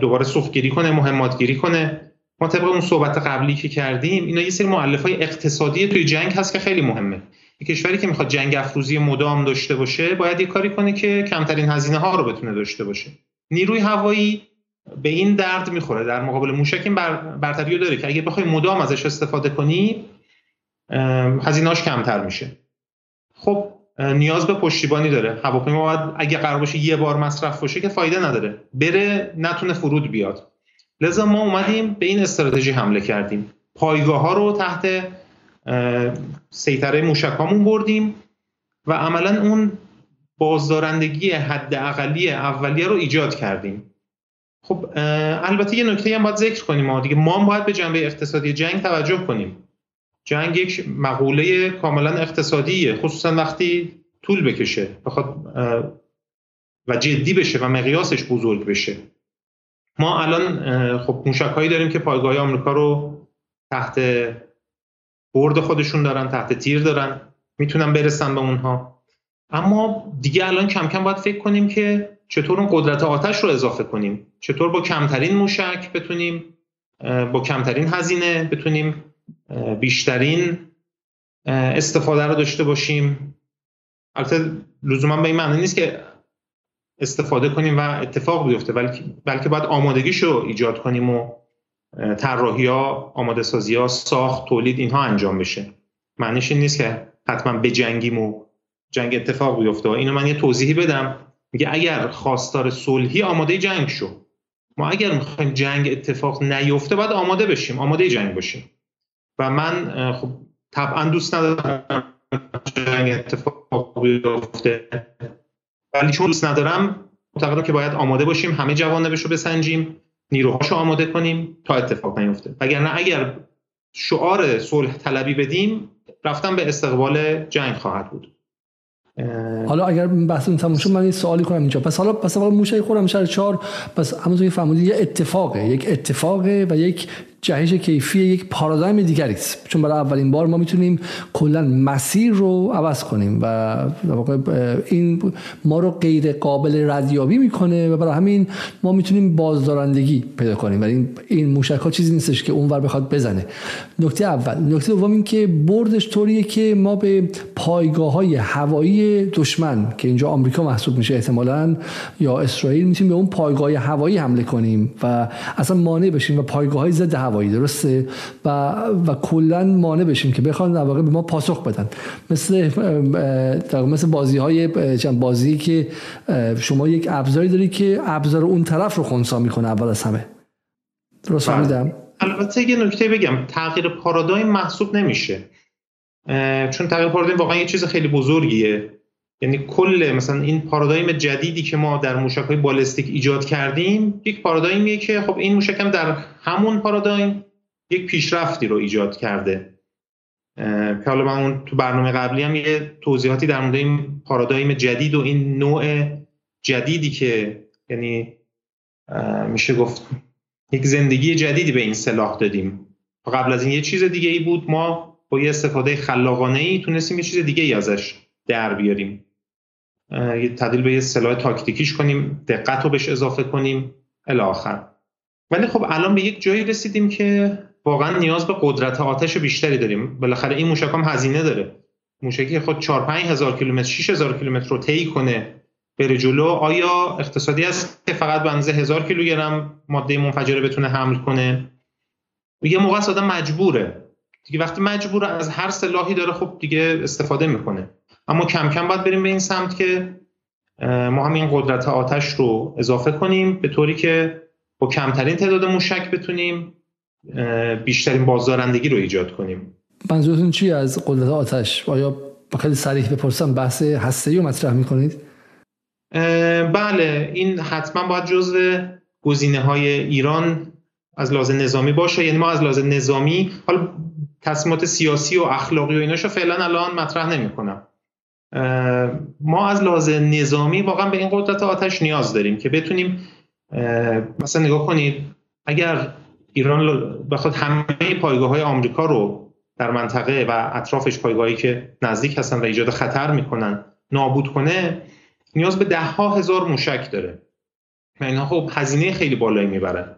دوباره سوختگیری کنه مهمات گیری کنه. ما طبق اون صحبت قبلی که کردیم اینا یه سری مؤلف های اقتصادی توی جنگ هست که خیلی مهمه. کشوری که می‌خواد جنگ افروزی مدام داشته باشه باید یه کاری کنه که کمترین هزینه ها رو بتونه داشته باشه. نیروی هوایی به این درد می‌خوره. در مقابل موشک این بر... برتری داره که اگه بخوای مدام ازش استفاده کنی هزینهاش کمتر میشه. خب نیاز به پشتیبانی داره. هواپیما باید اگه قرار باشه یه بار مصرف باشه که فایده نداره. بره نتونه فرود بیاد. لذا ما اومدیم به این استراتژی حمله کردیم. پایگاه ها رو تحت سیطره موشکامون بردیم و عملا اون بازدارندگی حد اقلی اولیه رو ایجاد کردیم. خب البته یه نکته هم باید ذکر کنیم ما دیگه ما باید به جنبه اقتصادی جنگ توجه کنیم. جنگ یک مقوله کاملا اقتصادیه خصوصا وقتی طول بکشه بخواد و جدی بشه و مقیاسش بزرگ بشه. ما الان خب موشک داریم که پایگاه آمریکا رو تحت برد خودشون دارن تحت تیر دارن می‌تونن برسن به اونها. اما دیگه الان کم کم باید فکر کنیم که چطور اون قدرت آتش رو اضافه کنیم. چطور با کمترین موشک بتونیم با کمترین هزینه بتونیم بیشترین استفاده رو داشته باشیم. البته لزوما به این معنی نیست که استفاده کنیم و اتفاق بیفته بلکه بلکه باید آمادگیش رو ایجاد کنیم و طراحی ها آماده سازی ها ساخت تولید اینها انجام بشه. معنیش این نیست که حتما به جنگیم و جنگ اتفاق بیفته. اینو من یه توضیحی بدم. میگه اگر خواستار صلحی آماده جنگ شو. ما اگر می‌خوایم جنگ اتفاق نیفته باید آماده بشیم آماده جنگ باشیم. و من خب طبعا دوست ندارم جنگ اتفاق بیفته. ولی چون دوست ندارم معتقدم که باید آماده باشیم همه جوانبش رو بسنجیم. نیروهاشو آماده کنیم تا اتفاق نیفته. وگرنه اگر شعار صلح طلبی بدیم رفتن به استقبال جنگ خواهد بود. حالا اگر بحثتون تموم من یه سوالی کنم اینجا. پس حالا پس حالا موشه خودم شهر چهار. پس همونطور که فهمیدید یه اتفاقه. یک اتفاقه و یک جهش کیفی یک پارادایم دیگری است. چون برای اولین بار ما می‌تونیم کلا مسیر رو عوض کنیم و این ما رو غیر قابل ردیابی می‌کنه و برای همین ما می‌تونیم بازدارندگی پیدا کنیم. ولی این موشک ها چیزی نیستش که اونور بخواد بزنه. نکته اول. نکته دوم این که بردش طوریه که ما به پایگاه های هوایی دشمن که اینجا آمریکا محسوب میشه احتمالا یا اسرائیل می‌تونیم به اون پایگاه هوایی حمله کنیم و اصلا مانع بشیم و پایگاه های ضد هوایی درسته؟ و و کلا مانع بشیم که بخوان در واقع به ما پاسخ بدن. مثل در مثل بازی های بازی که شما یک ابزاری داری که ابزار اون طرف رو خونسا می‌کنه اول از همه. درست بله. فهمیدم؟ البته یه نکته بگم. تغییر پارادایم محسوب نمیشه. چون تغییر پارادایم واقعا یه چیز خیلی بزرگیه. یعنی کل مثلا این پارادایم جدیدی که ما در موشک های بالستیک ایجاد کردیم یک پارادایمیه که خب این موشک هم در همون پارادایم یک پیشرفتی رو ایجاد کرده. که حالا من اون تو برنامه قبلی هم یه توضیحاتی در مورد این پارادایم جدید و این نوع جدیدی که یعنی میشه گفت یک زندگی جدیدی به این سلاح دادیم. قبل از این یه چیز دیگه ای بود ما با یه استفاده خلاقانه ای تونستیم یه چیز دیگه ای ازش در بیاریم. تبدیل به یه سلاح تاکتیکیش کنیم دقت رو بهش اضافه کنیم الاخر ولی خب الان به یک جایی رسیدیم که واقعا نیاز به قدرت آتش بیشتری داریم. بالاخره این موشک هم هزینه داره. موشکی خود 4 5 هزار کیلومتر 6 هزار کیلومتر رو طی کنه بره جلو آیا اقتصادی است که فقط به اندازه هزار کیلوگرم ماده منفجره بتونه حمل کنه؟ یه موقع آدم مجبوره. دیگه وقتی مجبوره از هر سلاحی داره خب دیگه استفاده می‌کنه. اما کم کم باید بریم به این سمت که ما هم این قدرت آتش رو اضافه کنیم به طوری که با کمترین تعداد موشک بتونیم بیشترین بازدارندگی رو ایجاد کنیم. منظورتون چی از قدرت آتش؟ آیا خیلی صریح بپرسم بحث هسته رو مطرح می‌کنید؟ بله این حتما باید جزو گزینه های ایران از لحاظ نظامی باشه. یعنی ما از لحاظ نظامی حالا تصمیمات سیاسی و اخلاقی و ایناشو فعلا الان مطرح نمی کنم. ما از لحاظ نظامی واقعا به این قدرت آتش نیاز داریم که بتونیم مثلا نگاه کنید اگر ایران بخواد همه پایگاه های آمریکا رو در منطقه و اطرافش پایگاهی که نزدیک هستن و ایجاد خطر می‌کنن نابود کنه نیاز به ده ها هزار موشک داره. و اینها خب هزینه خیلی بالایی می‌برن.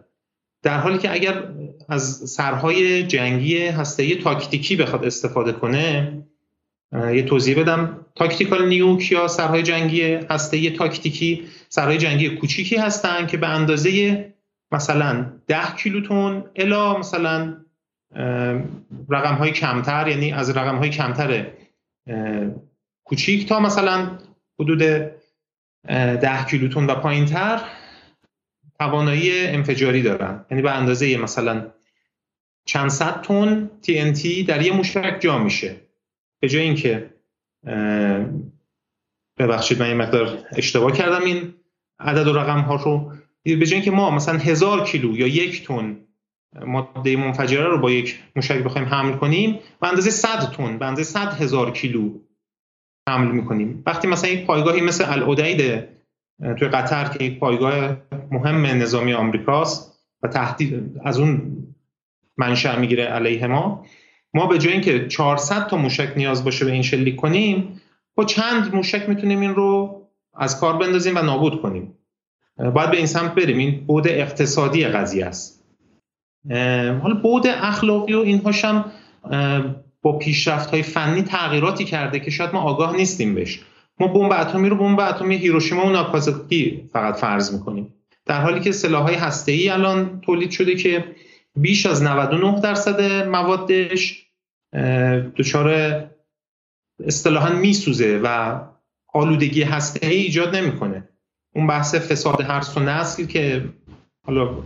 در حالی که اگر از سرهای جنگی هسته تاکتیکی بخواد استفاده کنه یه توضیح بدم. تاکتیکال نیوک یا سرهای جنگی هسته تاکتیکی سرهای جنگی کوچیکی هستن که به اندازه مثلا 10 کیلوتون الا مثلا رقم های کمتر یعنی از رقم های کمتر کوچیک تا مثلا حدود 10 کیلوتون و پایین تر توانایی انفجاری دارن. یعنی به اندازه مثلا چند صد تن TNT در یه موشک جا میشه. به جای اینکه ببخشید من یه مقدار اشتباه کردم این عدد و رقم ها رو به جای اینکه ما مثلا هزار کیلو یا یک تن ماده منفجره رو با یک موشک بخوایم حمل کنیم به اندازه 100 تن به اندازه 100 هزار کیلو حمل می‌کنیم. وقتی مثلا یک پایگاهی مثل العدید توی قطر که یک پایگاه مهم نظامی آمریکاست و تهدید از اون منشأ می‌گیره علیه ما ما به جای اینکه 400 تا موشک نیاز باشه به این شلیک کنیم با چند موشک می‌تونیم این رو از کار بندازیم و نابود کنیم. باید به این سمت بریم. این بود اقتصادی قضیه است. حالا بود اخلاقی و اینهاش هم با پیشرفت های فنی تغییراتی کرده که شاید ما آگاه نیستیم بهش. ما بمب اتمی رو بمب اتمی هیروشیما و ناکازاکی فقط فرض می‌کنیم. در حالی که سلاح‌های هسته‌ای الان تولید شده که بیش از 99 درصد موادش دچار اصطلاحا میسوزه و آلودگی هسته ای ایجاد نمی‌کنه. اون بحث فساد هر و نسل که حالا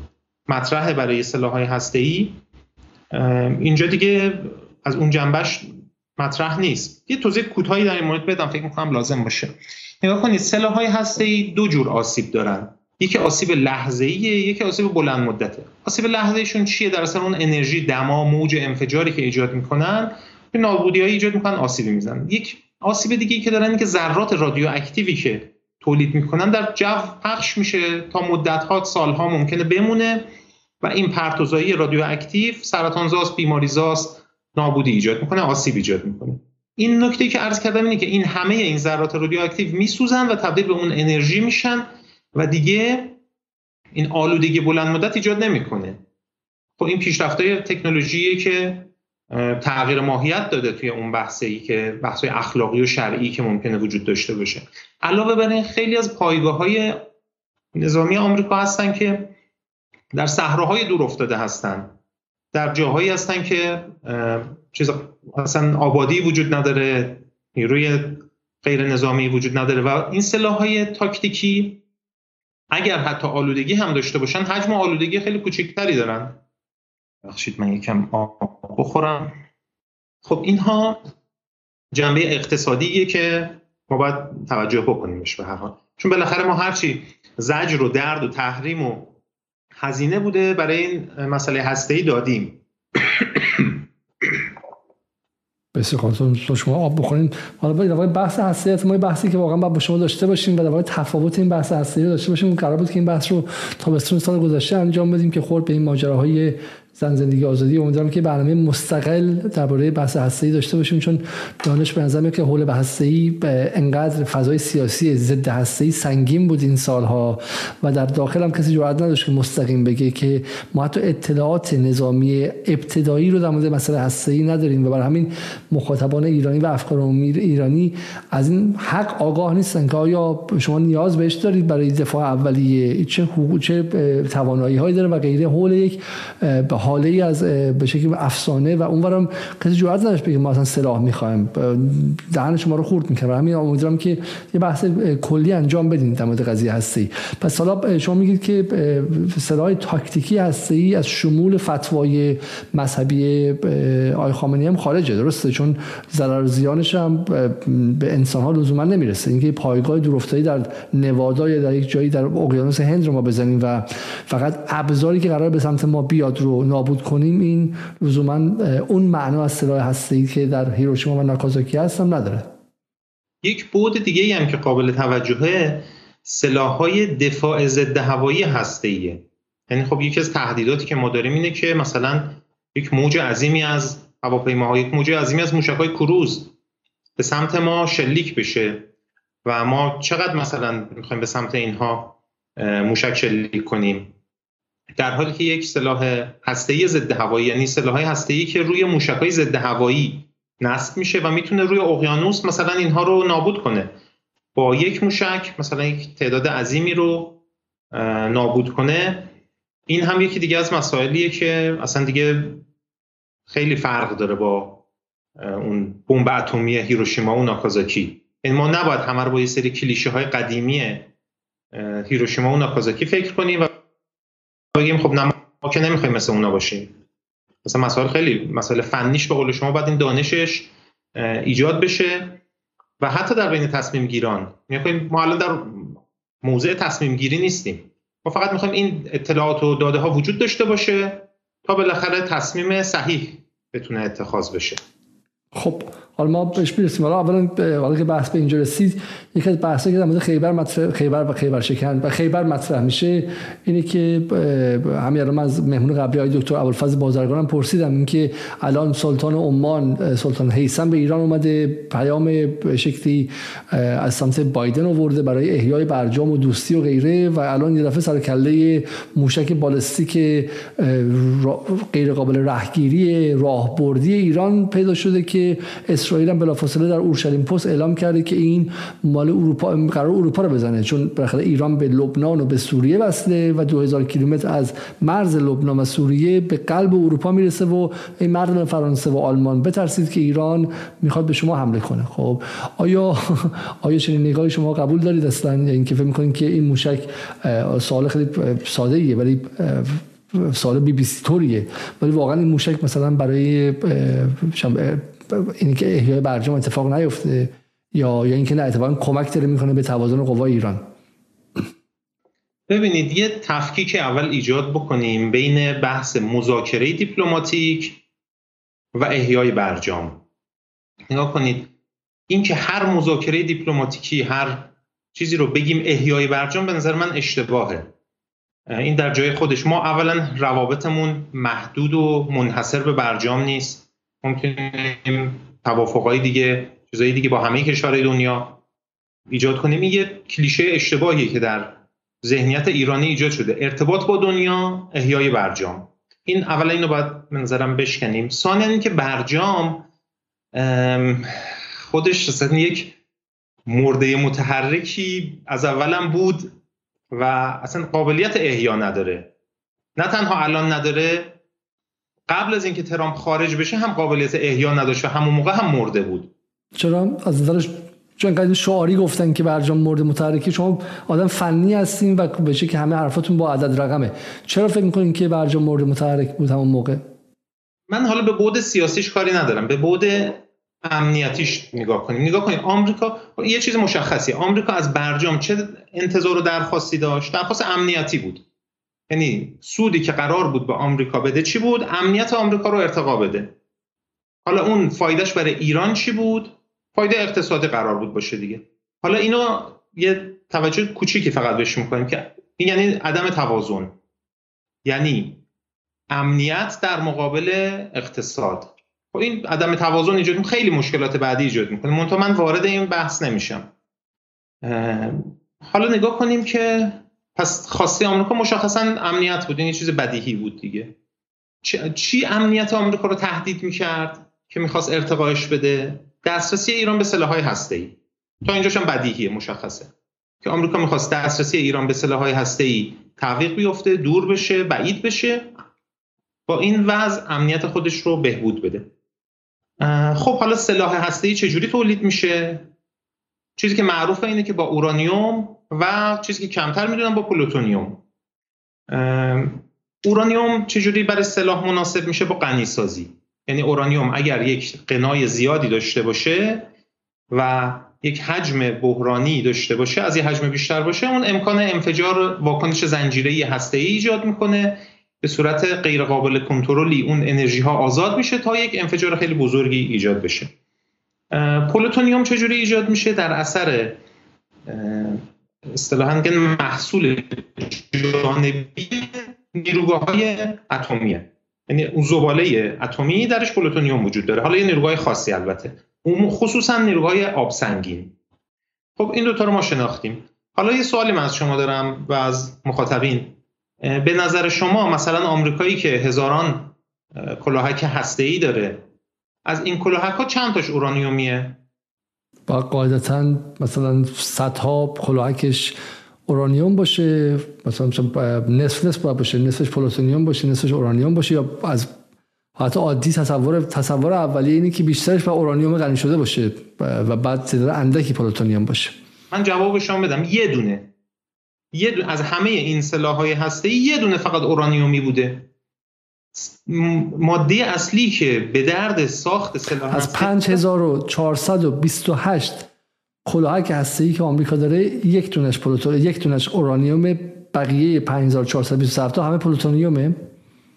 مطرحه برای سلاح های هسته ای اینجا دیگه از اون جنبش مطرح نیست. یه توضیح کوتاهی در این مورد بدم فکر می‌کنم لازم باشه. نگاه کنید سلاح های هسته ای دو جور آسیب دارن. یکی آسیب لحظه ایه یکی آسیب بلند مدته آسیب لحظه چیه؟ در اصل اون انرژی دما موج انفجاری که ایجاد می‌کنن به نابودی ایجاد می‌کنن آسیبی می‌زنن. یک آسیب دیگه که دارن که ذرات رادیواکتیوی که تولید می‌کنن در جو پخش میشه تا مدت ها سالها ممکنه بمونه و این پرتوزایی رادیواکتیو سرطانزاست بیماریزاست نابودی ایجاد می‌کنه آسیب ایجاد می‌کنه. این نکته که عرض کردم اینه که این همه این ذرات رادیواکتیو میسوزن و تبدیل به اون انرژی میشن و دیگه این آلودگی بلند مدت ایجاد نمی‌کنه. خب این پیشرفت‌های تکنولوژیه که تغییر ماهیت داده توی اون بحثی که بحث اخلاقی و شرعی که ممکنه وجود داشته باشه. علاوه بر این خیلی از پایگاه های نظامی آمریکا هستن که در صحراهای دور افتاده هستن. در جاهایی هستن که چیز اصلا آبادی وجود نداره نیروی غیر نظامی وجود نداره و این سلاح های تاکتیکی اگر حتی آلودگی هم داشته باشن حجم آلودگی خیلی کوچکتری دارن. بخشید من یکم آب بخورم. خب اینها جنبه اقتصادیه که ما باید توجه بکنیمش به هر حال. چون بالاخره ما هرچی زجر و درد و تحریم و هزینه بوده برای این مسئله هسته دادیم. بسیار خانم شما آب بخورین. حالا با بحث هسته ما بحثی که واقعا با شما داشته باشیم و در تفاوت این بحث هسته داشته باشیم. قرار بود که این بحث رو تابستون سال گذشته انجام بدیم که خورد به این ماجراهای زن زندگی آزادی. امیدوارم که برنامه مستقل درباره بحث هسته‌ای داشته باشیم چون دانش به نظر که حول به به انقدر فضای سیاسی ضد هسته‌ای سنگین بود این سالها و در داخل هم کسی جرئت نداشت که مستقیم بگه که ما حتی اطلاعات نظامی ابتدایی رو در مورد مسئله هسته‌ای نداریم و برای همین مخاطبان ایرانی و افکار ایرانی از این حق آگاه نیستن که آیا شما نیاز بهش دارید برای دفاع اولیه؟ چه حقوق چه توانایی هایی داره و غیره. حول یک حاله ای از به شکل افسانه و اونورم کسی جرئت نداشت بگه ما اصلا سلاح می‌خوایم. دهن شما رو خورد می‌کنه همین امیدوارم که یه بحث کلی انجام بدین در مورد قضیه هستی پس حالا شما میگید که سلاح تاکتیکی هستی از شمول فتوای مذهبی آی خامنه‌ای هم خارجه. درسته؟ چون ضرر زیانش هم به انسان ها لزوما نمی‌رسه. اینکه پایگاه دورافتادی در نوادا یا در یک جایی در اقیانوس هند رو ما بزنیم و فقط ابزاری که قرار به سمت ما بیاد رو نابود کنیم این لزوما اون معنا از سلاح هستی که در هیروشیما و ناکازاکی هستم نداره. یک بود دیگه هم که قابل توجهه های دفاع ضد هوایی هسته‌ایه. یعنی خب یکی از تهدیداتی که ما داریم اینه که مثلا یک موج عظیمی از هواپیماها یک موج عظیمی از موشک‌های کروز به سمت ما شلیک بشه و ما چقدر مثلا می‌خوایم به سمت اینها موشک شلیک کنیم. در حالی که یک سلاح هسته‌ای ضد هوایی یعنی سلاح‌های هسته‌ای که روی موشک‌های ضد هوایی نصب میشه و می‌تونه روی اقیانوس مثلا اینها رو نابود کنه. با یک موشک مثلا یک تعداد عظیمی رو نابود کنه. این هم یکی دیگه از مسائلیه که اصلا دیگه خیلی فرق داره با اون بمب اتمی هیروشیما و ناکازاکی. این یعنی ما نباید همه رو با یه سری کلیشه های قدیمی هیروشیما و ناکازاکی فکر کنیم و بگیم خب نه ما که نمی‌خوایم مثل اونا باشیم. مثلا مسائل خیلی مسائل فنیش به قول شما باید این دانشش ایجاد بشه و حتی در بین تصمیم گیران می‌خوایم ما الان در موضع تصمیم گیری نیستیم. ما فقط می‌خوایم این اطلاعات و داده ها وجود داشته باشه تا بالاخره تصمیم صحیح بتونه اتخاذ بشه. خب حالا ما بهش می‌رسیم. حالا اولا حالا که بحث به اینجا رسید یکی از بحثایی که در مورد خیبر مطرح خیبر و خیبر شکن و خیبر مطرح میشه اینه که همین الان از مهمون قبلی های دکتر ابوالفضل بازرگانم پرسیدم اینکه الان سلطان عمان سلطان هیثم به ایران اومده پیام شکلی از سمت بایدن آورده برای احیای برجام و دوستی و غیره و الان یه دفعه سر کله موشک بالستیک غیر قابل رهگیری راهبردی ایران پیدا شده که اسرائیل هم بلافاصله در اورشلیم پست اعلام کرده که این مال اروپا قرار اروپا رو بزنه چون بالاخره ایران به لبنان و به سوریه وصله و 2000 کیلومتر از مرز لبنان و سوریه به قلب اروپا می‌رسه و این مردم فرانسه و آلمان بترسید که ایران می‌خواد به شما حمله کنه. خب آیا آیا چنین نگاهی شما قبول دارید اصلا؟ یا اینکه فکر می‌کنید که این موشک سوال خیلی ساده ایه ولی سوال بی بی سی طوریه ولی واقعا این موشک مثلا برای اینی که احیای برجام اتفاق نیفته یا یا اینکه نه اتفاقا کمک داره می‌کنه به توازن قوای ایران. ببینید یه تفکیک اول ایجاد بکنیم بین بحث مذاکره دیپلماتیک و احیای برجام. نگاه کنید اینکه هر مذاکره دیپلماتیکی هر چیزی رو بگیم احیای برجام به نظر من اشتباهه. این در جای خودش. ما اولا روابطمون محدود و منحصر به برجام نیست. ممکنیم توافقهای دیگه چیزایی دیگه با همه کشورهای دنیا ایجاد کنیم. یه کلیشه اشتباهی که در ذهنیت ایرانی ایجاد شده. ارتباط با دنیا احیای برجام. این اولا اینو باید به نظرم بشکنیم. ثانیا که برجام خودش اصلا یک مرده متحرکی از اولم بود و اصلا قابلیت احیا نداره. نه تنها الان نداره قبل از اینکه ترامپ خارج بشه هم قابلیت احیا نداشت و همون موقع هم مرده بود. چرا؟ از نظرش چون قضیه شعاری گفتن که برجام مورد متحرکی شما آدم فنی هستین و بشه که همه حرفاتون با عدد رقمه. چرا فکر می‌کنین که برجام مورد متحرک بود همون موقع؟ من حالا به بعد سیاسیش کاری ندارم. به بعد امنیتیش نگاه کنیم. نگاه کنیم. آمریکا یه چیز مشخصی آمریکا از برجام چه انتظار و درخواستی داشت؟ درخواست امنیتی بود. یعنی سودی که قرار بود به آمریکا بده چی بود؟ امنیت آمریکا رو ارتقا بده. حالا اون فایدهش برای ایران چی بود؟ فایده اقتصادی قرار بود باشه دیگه. حالا اینو یه توجه کوچیکی فقط بهش می‌کنیم که این یعنی عدم توازن. یعنی امنیت در مقابل اقتصاد. خب این عدم توازن ایجاد خیلی مشکلات بعدی ایجاد می‌کنه. منتها من وارد این بحث نمیشم. حالا نگاه کنیم که پس خواسته آمریکا مشخصا امنیت بود این یه چیز بدیهی بود دیگه. چی امنیت آمریکا رو تهدید می‌کرد که می‌خواست ارتقاش بده؟ دسترسی ایران به سلاحهای هسته‌ای. تا اینجاش هم بدیهیه مشخصه. که آمریکا می‌خواست دسترسی ایران به سلاحهای هسته‌ای تعویق بیفته دور بشه بعید بشه با این وضع امنیت خودش رو بهبود بده. خب حالا سلاح هسته‌ای چجوری تولید میشه؟ چیزی که معروفه اینه که با اورانیوم و چیزی که کمتر می‌دونم با پلوتونیوم. اورانیوم چجوری برای سلاح مناسب میشه؟ با غنی سازی یعنی اورانیوم اگر یک غنای زیادی داشته باشه و یک حجم بحرانی داشته باشه از یه حجم بیشتر باشه اون امکان انفجار واکنش زنجیره هسته ای ایجاد می‌کنه. به صورت غیر قابل کنترلی اون انرژی ها آزاد میشه تا یک انفجار خیلی بزرگی ایجاد بشه. پلوتونیوم چجوری ایجاد میشه؟ در اثر اصطلاحا محصول جانبی نیروگاه های اتمیه. یعنی اون زباله اتمی درش پلوتونیوم وجود داره. حالا یه نیروگاه خاصی البته. اون خصوصا نیروگاه آب سنگین. خب این دوتا رو ما شناختیم. حالا یه سوالی من از شما دارم و از مخاطبین. به نظر شما مثلا آمریکایی که هزاران کلاهک هسته داره از این کلاهک ها چند تاش اورانیومیه؟ با قاعدتا مثلا صدها کلاهکش اورانیوم باشه مثلا نصف نصف باشه نصفش پلوتونیوم باشه نصفش اورانیوم باشه یا از حتی عادی تصور تصور اولیه اینه که بیشترش با اورانیوم غنی شده باشه و بعد تعداد اندکی پلوتونیوم باشه. من جواب شما بدم. یه دونه. یه دونه از همه این سلاح‌های هسته‌ای یه دونه فقط اورانیومی بوده. ماده اصلی که به درد ساخت سلاح از 5428 کلاهک هسته ای که آمریکا داره یک دونش پلوتون یک دونش اورانیوم بقیه 5427 همه پلوتونیومه.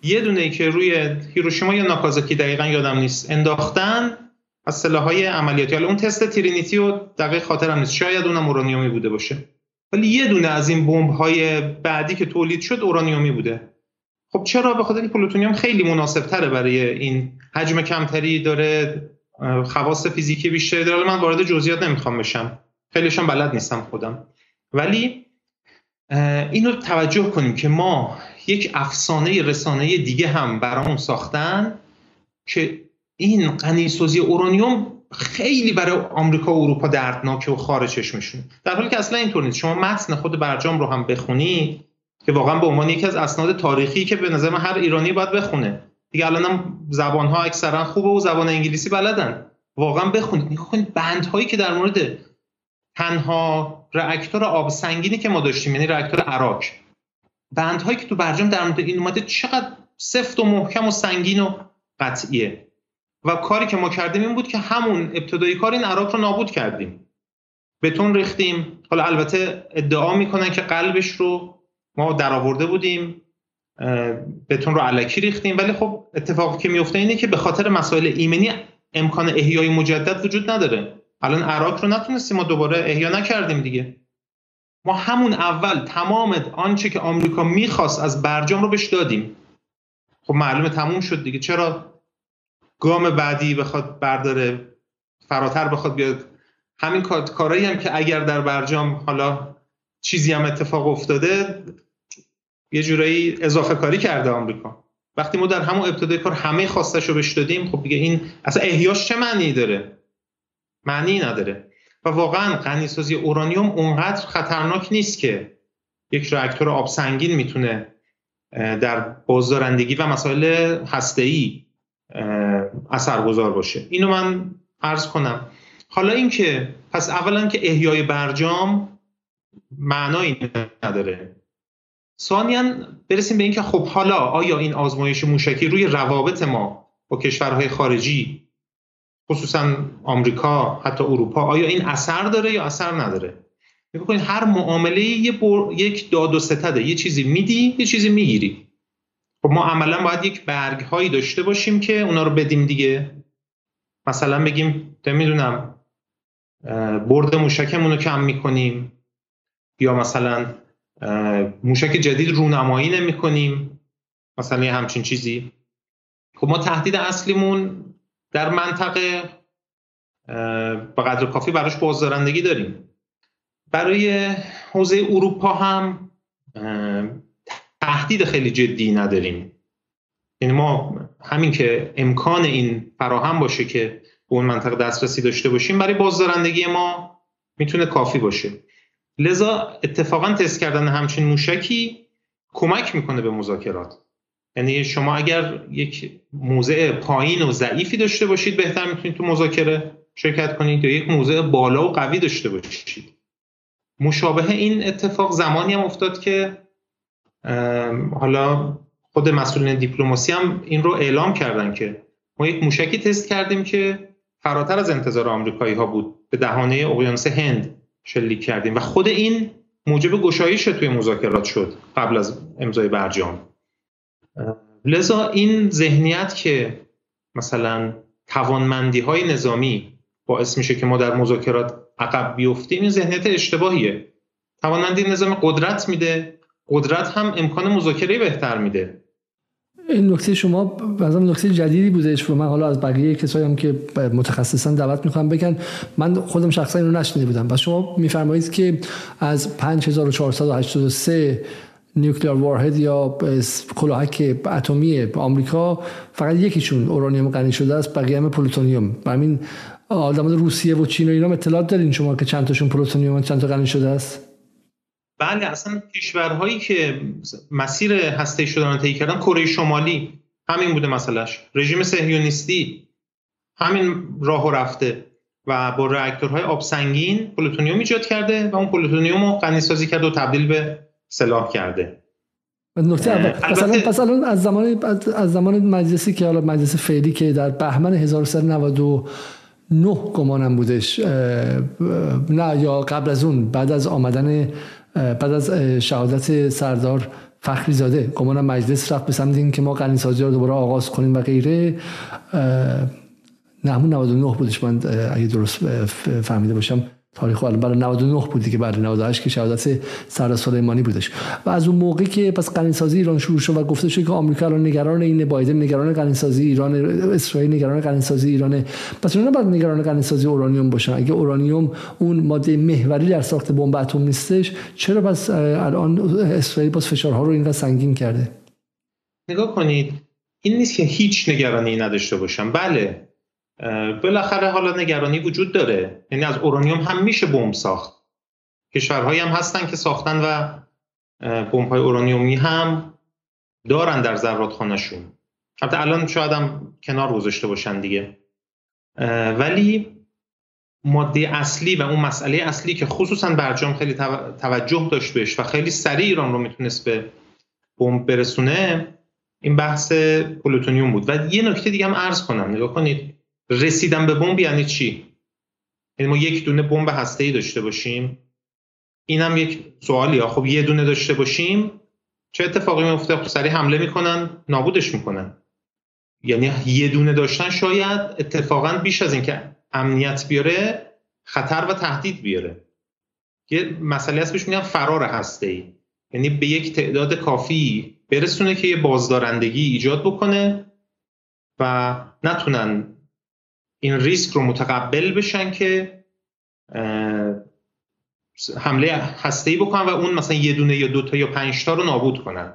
یه دونه ای که روی هیروشیما یا ناکازاکی دقیقا یادم نیست انداختن از سلاحهای عملیاتی. حالا اون تست ترینیتی و دقیق خاطرم نیست. شاید اونم اورانیومی بوده باشه. ولی یه دونه از این بمب های بعدی که تولید شد اورانیومی بوده. خب چرا به خاطر پلوتونیوم خیلی مناسب تره برای این حجم کمتری داره خواص فیزیکی بیشتری داره. من وارد جزئیات نمی‌خوام بشم. خیلیشان بلد نیستم خودم. ولی اینو توجه کنیم که ما یک افسانه رسانه دیگه هم برامون ساختن که این غنیسازی اورانیوم خیلی برای آمریکا و اروپا دردناکه و خارج چشمشون در حالی که اصلا اینطور نیست. شما متن خود برجام رو هم بخونید. که واقعا به عنوان یکی از اسناد تاریخی که به نظر من هر ایرانی باید بخونه. دیگه الانم زبان ها اکثرا خوبه و زبان انگلیسی بلدن. واقعا بخونید. نگاه کنید بندهایی که در مورد تنها راکتور آب سنگینی که ما داشتیم یعنی راکتور عراق بندهایی که تو برجام در مورد این اومده چقدر سفت و محکم و سنگین و قطعیه. و کاری که ما کردیم این بود که همون ابتدایی کار این عراق رو نابود کردیم. بتون ریختیم. حالا البته ادعا می‌کنن که قلبش رو ما درآورده بودیم بتون رو علکی ریختیم. ولی خب اتفاقی که میفته اینه که به خاطر مسائل ایمنی امکان احیای مجدد وجود نداره. الان عراق رو نتونستیم ما دوباره احیا نکردیم دیگه. ما همون اول تمام آنچه که آمریکا می‌خواست از برجام رو بهش دادیم. خب معلومه تموم شد دیگه. چرا گام بعدی بخواد برداره فراتر بخواد بیاد؟ همین کارهایی هم که اگر در برجام حالا چیزی هم اتفاق افتاده یه جورایی اضافه کاری کرده آمریکا. وقتی ما در همون ابتدای کار همه خواستش رو بهش دادیم خب دیگه این اصلا احیاش چه معنی داره؟ معنی نداره. و واقعا غنیسازی اورانیوم اونقدر خطرناک نیست که یک راکتور آب سنگین می‌تونه در بازدارندگی و مسائل هسته‌ای اثرگذار باشه. اینو من عرض کنم. حالا اینکه پس اولا که احیای برجام معنایی نداره. ثانیا برسیم به اینکه خب حالا آیا این آزمایش موشکی روی روابط ما با کشورهای خارجی خصوصا آمریکا حتی اروپا آیا این اثر داره یا اثر نداره؟ بکنید هر معامله یه یک داد و ستده. یه چیزی میدی یه چیزی می‌گیری. خب ما عملا باید یک برگ هایی داشته باشیم که اونا رو بدیم دیگه. مثلا بگیم نمی‌دونم برد موشکمون رو کم می‌کنیم. یا مثلا موشک جدید رونمایی نمی کنیم مثلا یه همچین چیزی. خب ما تهدید اصلیمون در منطقه به قدر کافی براش بازدارندگی داریم. برای حوزه اروپا هم تهدید خیلی جدی نداریم. یعنی ما همین که امکان این فراهم باشه که به اون منطقه دسترسی داشته باشیم برای بازدارندگی ما می‌تونه کافی باشه. لذا اتفاقا تست کردن همچین موشکی کمک می‌کنه به مذاکرات. یعنی شما اگر یک موضع پایین و ضعیفی داشته باشید بهتر می‌تونید تو مذاکره شرکت کنید یا یک موضع بالا و قوی داشته باشید. مشابه این اتفاق زمانی هم افتاد که حالا خود مسئولین دیپلماسی هم این رو اعلام کردن که ما یک موشکی تست کردیم که فراتر از انتظار آمریکایی ها بود به دهانه اقیانوس هند. شلیک کردیم. و خود این موجب گشایش توی مذاکرات شد قبل از امضای برجام. لذا این ذهنیت که مثلا توانمندی های نظامی باعث میشه که ما در مذاکرات عقب بیفتیم این ذهنیت اشتباهیه. توانمندی نظام قدرت میده قدرت هم امکان مذاکره بهتر میده. این نکته شما بازم نکته جدیدی بودش و من حالا از بقیه کسایی هم که متخصصان دعوت می‌کنم بگن من خودم شخصا اینو نشنیده بودم. و شما میفرمایید که از 5483 nuclear warhead یا کلاهک اتمی آمریکا فقط یکیشون اورانیوم غنی شده است بقیه هم پلوتونیوم. همین آدمان روسیه و چین و اینا اطلاعات دارین شما که چند تاشون پلوتونیوم چند تا غنی شده است؟ بله اصلا کشورهایی که مسیر هسته‌ای شدن طی کردن کره شمالی همین بوده مسئلهش رژیم صهیونیستی همین راهو رفته و با راکتورهای آب سنگین پلوتونیوم ایجاد کرده و اون پلوتونیوم رو غنی سازی کرده و تبدیل به سلاح کرده. نکته اول پس الان از زمان از زمان مجلسی که حالا مجلس فعلی که در بهمن 1399 گمانم بودش نه یا قبل از اون بعد از آمدن بعد از شهادت سردار فخری زاده گمانم مجلس رفت به سمت که ما قنی سازی رو دوباره آغاز کنیم و غیره. نه همون 99 بودش من اگه درست فهمیده باشم. تاریخ الان برای 99 بودی که برای 98 که شهادت سردار سلیمانی بودش. و از اون موقع که پس قنیسازی ایران شروع شد و گفته شد که آمریکا الان نگران این بایدن نگران قنیسازی ایران اسرائیل نگران قنیسازی ایران. پس اونا بعد نگران قنیسازی اورانیوم باشن. اگه اورانیوم اون ماده محوری در ساخت بمب اتم نیستش چرا پس الان اسرائیل باز فشارها رو اینقدر سنگین کرده؟ نگاه کنید این نیست که هیچ نگرانی نداشته باشم بله بالاخره حالا نگرانی وجود داره. یعنی از اورانیوم هم میشه بمب ساخت. کشورهایی هم هستن که ساختن و بمب های اورانیومی هم دارن در ذراتخانهشون حتی الان شاید هم کنار گذاشته باشن دیگه. ولی ماده اصلی و اون مسئله اصلی که خصوصا برجام خیلی توجه داشت بهش و خیلی سریع ایران رو می‌تونست به بمب برسونه این بحث پلوتونیوم بود. و یه نکته دیگه هم عرض کنم نگاه کنید. رسیدن به بمب یعنی چی؟ یعنی ما یک دونه بمب ای داشته باشیم. اینم یک سوالی ها خب یه دونه داشته باشیم چه اتفاقی میفته خب سریع حمله می‌کنن نابودش می‌کنن. یعنی یه دونه داشتن شاید اتفاقا بیش از اینکه امنیت بیاره خطر و تهدید بیاره. یه مسئله هست بهش میگن فرار هسته ای یعنی به یک تعداد کافی برسونه که یه بازدارندگی ایجاد بکنه و نتونن این ریسک رو متقبل بشن که حمله هسته‌ای بکنن و اون مثلا یه دونه یا دوتا یا پنج تا رو نابود کنن.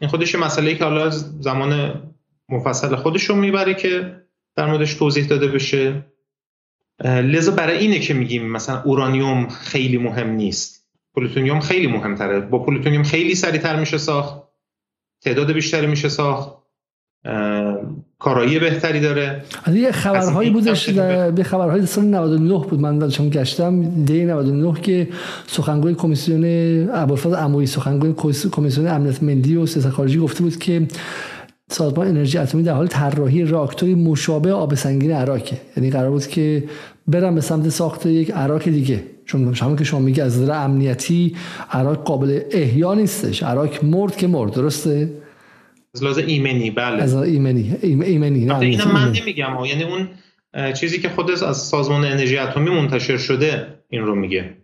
این خودش مسئله که حالا زمان مفصل خودش رو می‌بره که در موردش توضیح داده بشه. لذا برای اینه که میگیم مثلا اورانیوم خیلی مهم نیست. پلوتونیوم خیلی مهمتره. با پلوتونیوم خیلی سریعتر میشه ساخت. تعداد بیشتری میشه ساخت. کارایی بهتری داره. یه خبرهایی بودش به خبرهای سال 99 بود. من داشتم گشتم دی 99 که سخنگوی کمیسیون ابوالفضل عمویی سخنگوی کمیسیون امنیت ملی و سیاست خارجی گفته بود که سازمان انرژی اتمی در حال طراحی راکتوری مشابه آب سنگین عراق یعنی قرار بود که برم به سمت ساخت یک عراق دیگه. چون همون که شما میگه از نظر امنیتی عراق قابل احیا نیستش. عراق مرد که مرد. درسته؟ از لحاظ ایمنی بله. از ایمنی ایمنی نه اینم من نمیگم یعنی اون چیزی که خود از سازمان انرژی اتمی منتشر شده این رو میگه.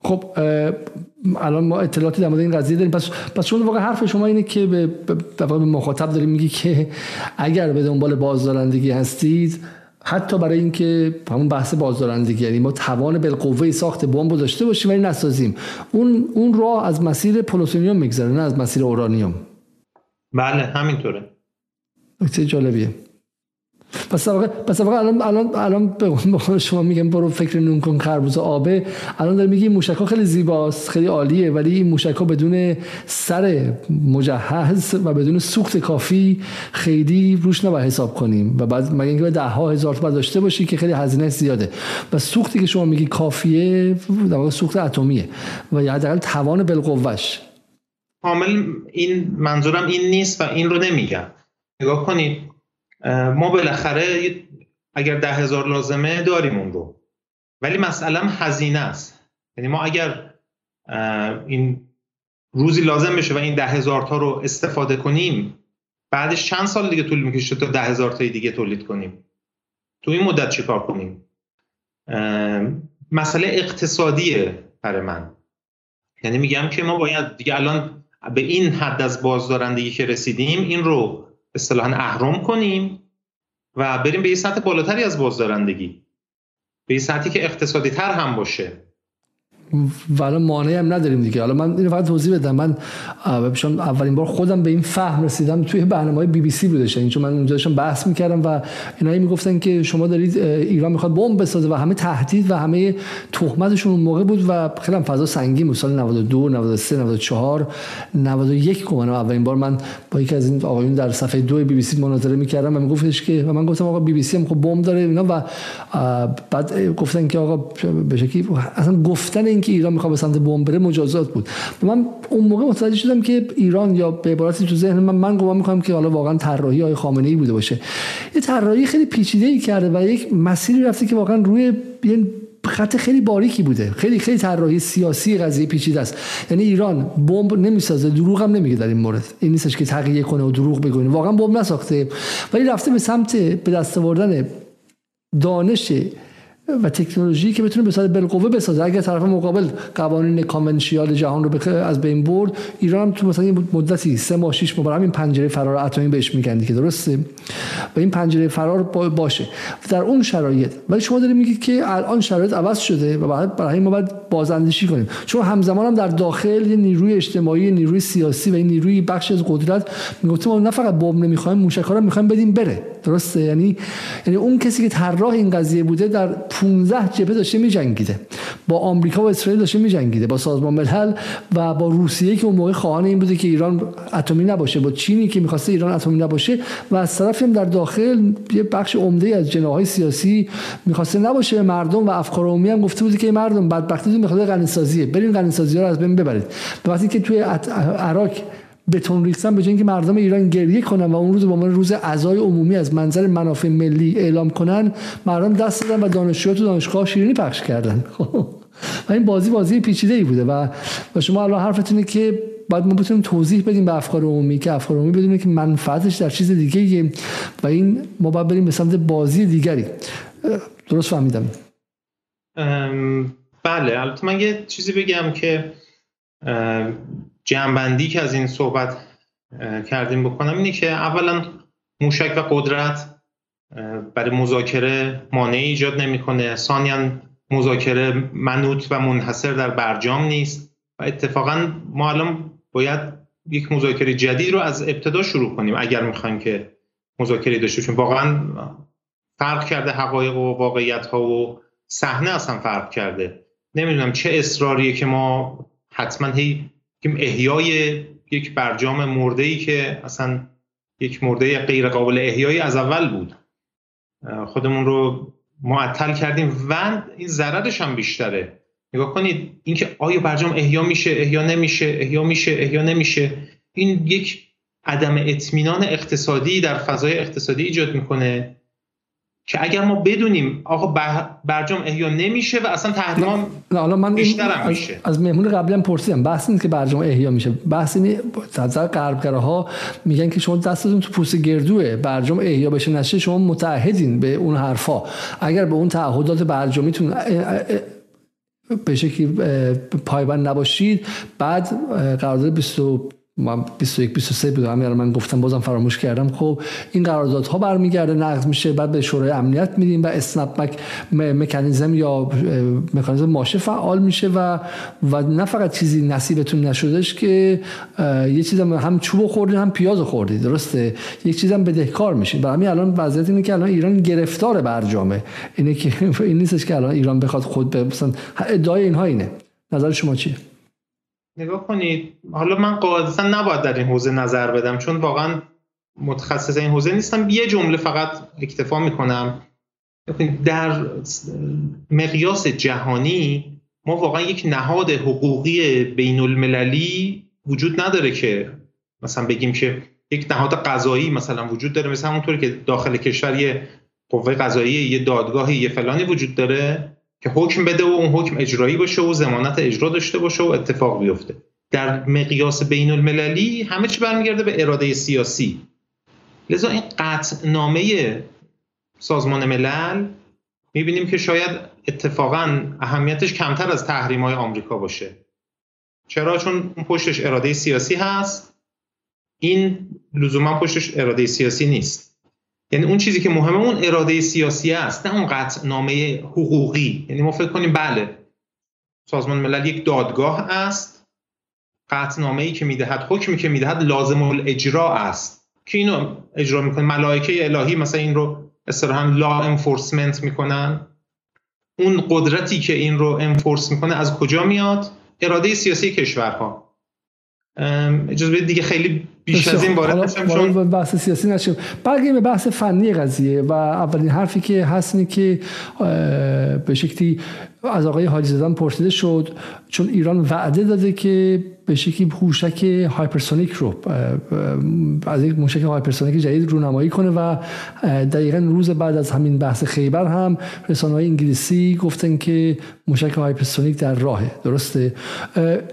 خب الان ما اطلاعاتی در مورد این قضیه داریم. پس پس چون واقعا حرف شما اینه که به به مخاطب داریم میگی که اگر به دنبال بازدارندگی هستید حتی برای اینکه همون بحث بازدارندگی یعنی ما توان بالقوه ساخت بمب داشته باشیم ولی نسازیم. اون اون راه از مسیر پلوتونیوم میگذره نه از مسیر اورانیوم. بله همینطوره. نکته جالبیه. پس واقع پس واقع الان الان الان به شما میگم برو فکر نون کن خربوز آبه. الان داره میگی موشک خیلی زیباست خیلی عالیه ولی این موشک بدون سر مجهز و بدون سوخت کافی خیلی روش نباید حساب کنیم. و بعد مگه اینکه ده ها هزار تا داشته باشی که خیلی هزینه زیاده. و سوختی که شما میگی کافیه در سوخت اتمیه. و یا حداقل توان بالقوهش کامل این منظورم این نیست و این رو نمیگم. نگاه کنید ما بالاخره اگر ده هزار لازمه داریم اون رو. ولی مسئله هزینه است. یعنی ما اگر این روزی لازم بشه و این ده هزار تا رو استفاده کنیم بعدش چند سال دیگه طول می‌کشه تا ده هزار تای دیگه تولید کنیم؟ تو این مدت چیکار کنیم؟ مسئله اقتصادیه برای من. یعنی میگم که ما باید دیگه الان به این حد از بازدارندگی که رسیدیم این رو اصطلاحا اهرم کنیم و بریم به یه سطح بالاتری از بازدارندگی. به یه سطحی که اقتصادی تر هم باشه. ولی مانعی هم نداریم دیگه. حالا من اینو فقط توضیح بدم. من چون اولین بار خودم به این فهم رسیدم توی برنامه های بی بی سی بودش چون من اونجا داشتم بحث می‌کردم و اینایی می‌گفتن که شما دارید ایران می‌خواد بمب بسازه و همه تهدید و همه تهمتشون اون موقع بود و خیلی فضا سنگین بود. سال 92 93 94 91 گمانم اولین بار من با یکی از این آقایون در صفحه دو بی بی سی مناظره می‌کردم و میگفتش که و من گفتم آقا بی بی سی هم خب بمب داره اینا و بعد گفتن که آقا به شکلی اصلا گفتن اینکه ایران می‌خواد به سمت بمب بره مجازات بود. من اون موقع متوجه شدم که ایران یا به عبارتی تو ذهن من من گمان می‌کنم که حالا واقعا طراحی های خامنه ای بوده باشه. یه طراحی خیلی پیچیده ای کرده و یک مسیری رفته که واقعا روی یه خط خیلی باریکی بوده. خیلی خیلی طراحی سیاسی قضیه پیچیده است. یعنی ایران بمب نمی‌سازه دروغ هم نمیگه در این مورد. این نیستش که تقیه کنه و دروغ بگه واقعا بمب نساخته. ولی رفته به سمت به دست آوردن دانش و تکنولوژی که بتونه به صورت بالقوه بسازه. اگر طرف مقابل قوانین کانونشیال جهان رو از بین برد ایران هم تو مثلا مدتی سه ماه شش ماه همین پنجره فرار اتمی بهش میگن که درسته؟ و این پنجره فرار باشه. در اون شرایط ولی شما دارید میگید که الان شرایط عوض شده و بعد برای ما باید بازاندیشی کنیم. چون همزمان هم در داخل یه نیروی اجتماعی نیروی سیاسی و این نیروی بخش از قدرت می‌گفتیم ما نه فقط بمب نمی‌خوایم موشک‌ها رو می‌خوایم بدیم بره. درسته؟ یعنی یعنی اون کسی که طراح این قضیه بوده در 15 جبهه داشته میجنگیده. با آمریکا و اسرائیل داشته میجنگیده. با سازمان ملل و با روسیه که اون موقع خواهان این بوده که ایران اتمی نباشه. با چینی که می‌خواسته ایران اتمی نباشه. و از طرفی هم در داخل یه بخش عمده از جناهای سیاسی می‌خواسته نباشه. مردم و افکار عمومی هم گفته بوده که مردم بدبختیتون غنی سازیه برین غنی سازی رو از بین ببرید. وقتی که توی عراق بتون ریختن به جای اینکه مردم ایران گریه کنن و اون روز به عنوان روز عزای عمومی از منظر منافع ملی اعلام کنن مردم دست دادن و دانشجوها تو دانشگاه شیرینی پخش کردن. و این بازی بازی پیچیده ای بوده و و شما الان حرفتونه که باید ما بتونیم توضیح بدیم به افکار عمومی که افکار عمومی بدونه که منفعتش در چیز دیگه و این ما باید بریم به سمت بازی دیگری. درست فهمیدم؟ بله البته من یه چیزی بگم که جنبندی که از این صحبت کردیم بکنم اینه که اولا موشک و قدرت برای مذاکره مانعی ایجاد نمی‌کنه. ثانیا مذاکره منوط و منحصر در برجام نیست و اتفاقا ما الان باید یک مذاکره جدید رو از ابتدا شروع کنیم اگر می‌خوایم که مذاکره داشته باشیم. واقعا فرق کرده حقایق و واقعیت ها و صحنه اصلا فرق کرده. نمی‌دونم چه اصراریه که ما حتما هی احیای یک برجام مرده ای که اصلا یک مرده غیر قابل احیایی از اول بود. خودمون رو معطل کردیم و این ضررش هم بیشتره. نگاه کنید اینکه آیا برجام احیا میشه احیا نمیشه احیا میشه احیا نمیشه. این یک عدم اطمینان اقتصادی در فضای اقتصادی ایجاد می‌کنه. که اگر ما بدونیم آقا برجام احیا نمیشه و اصلا تحریم نه من بیشتر میشه. از مهمون قبلی هم پرسیدم بحث نیست که برجام احیا میشه. بحث اینه نظر غربگراها میگن که شما دستتون تو پوست گردوه برجام احیا بشه نشه شما متعهدین به اون حرفا. اگر به اون تعهدات برجامیتون به شکلی پایبند نباشید بعد قرارداد 20 من 21 23 بودم همین من گفتم بازم فراموش کردم. خب این قراردادها برمیگرده نقض میشه بعد به شورای امنیت میدیم و اسنپ مک مکانیزم یا مکانیزم ماشه فعال میشه و و نه فقط چیزی نصیبتون نشدهش که یه چیزم هم چوب خوردید هم پیاز خوردید درسته؟ یک چیزم بدهکار میشید برای همین الان وضعیت اینه که الان ایران گرفتار برجامه. اینه که این نیستش که الان ایران بخواد خود به مثلا ادعای اینها اینه. نظر شما چیه؟ نگاه کنید. حالا من قاعدتا نباید در این حوزه نظر بدم چون واقعا متخصص این حوزه نیستم. یه جمله فقط اکتفا می‌کنم. در مقیاس جهانی ما واقعا یک نهاد حقوقی بین المللی وجود نداره که مثلا بگیم که یک نهاد قضایی مثلا وجود داره. مثل همونطور که داخل کشور یه قوه قضایی یه دادگاهی یه فلانی وجود داره. که حکم بده و اون حکم اجرایی باشه و زمانت اجرا داشته باشه و اتفاق بیفته. در مقیاس بین المللی همه چی برمیگرده به اراده سیاسی. لذا این قطع نامه سازمان ملل می‌بینیم که شاید اتفاقا اهمیتش کمتر از تحریم های آمریکا باشه. چرا؟ چون پشتش اراده سیاسی هست. این لزوما پشتش اراده سیاسی نیست. یعنی اون چیزی که مهمه اون اراده سیاسی است نه اون قطع نامه حقوقی. یعنی ما فکر کنیم بله سازمان ملل یک دادگاه است قطع نامه ای که می‌دهد حکمی که می‌دهد لازم الاجرا است. که اینو اجرا می‌کنه. ملائکه الهی مثلا این رو اصطلاحا لا انفورسمنت می‌کنن. اون قدرتی که این رو انفورس می‌کنه از کجا میاد؟ اراده سیاسی کشورها. اجازه دیگه خیلی بیش از این وارد نشم چون بحث سیاسی نشیم. برگردیم به بحث فنی قضیه و اولین حرفی که هست اینه که به شکلی از آقای حاجی زاده پرسیده شد چون ایران وعده داده که به شکلی موشک هایپرسونیک رو از یک موشک هایپرسونیک جدید رونمایی کنه و دقیقا روز بعد از همین بحث خیبر هم رسانه های انگلیسی گفتن که موشک هایپرسونیک در راهه. درسته؟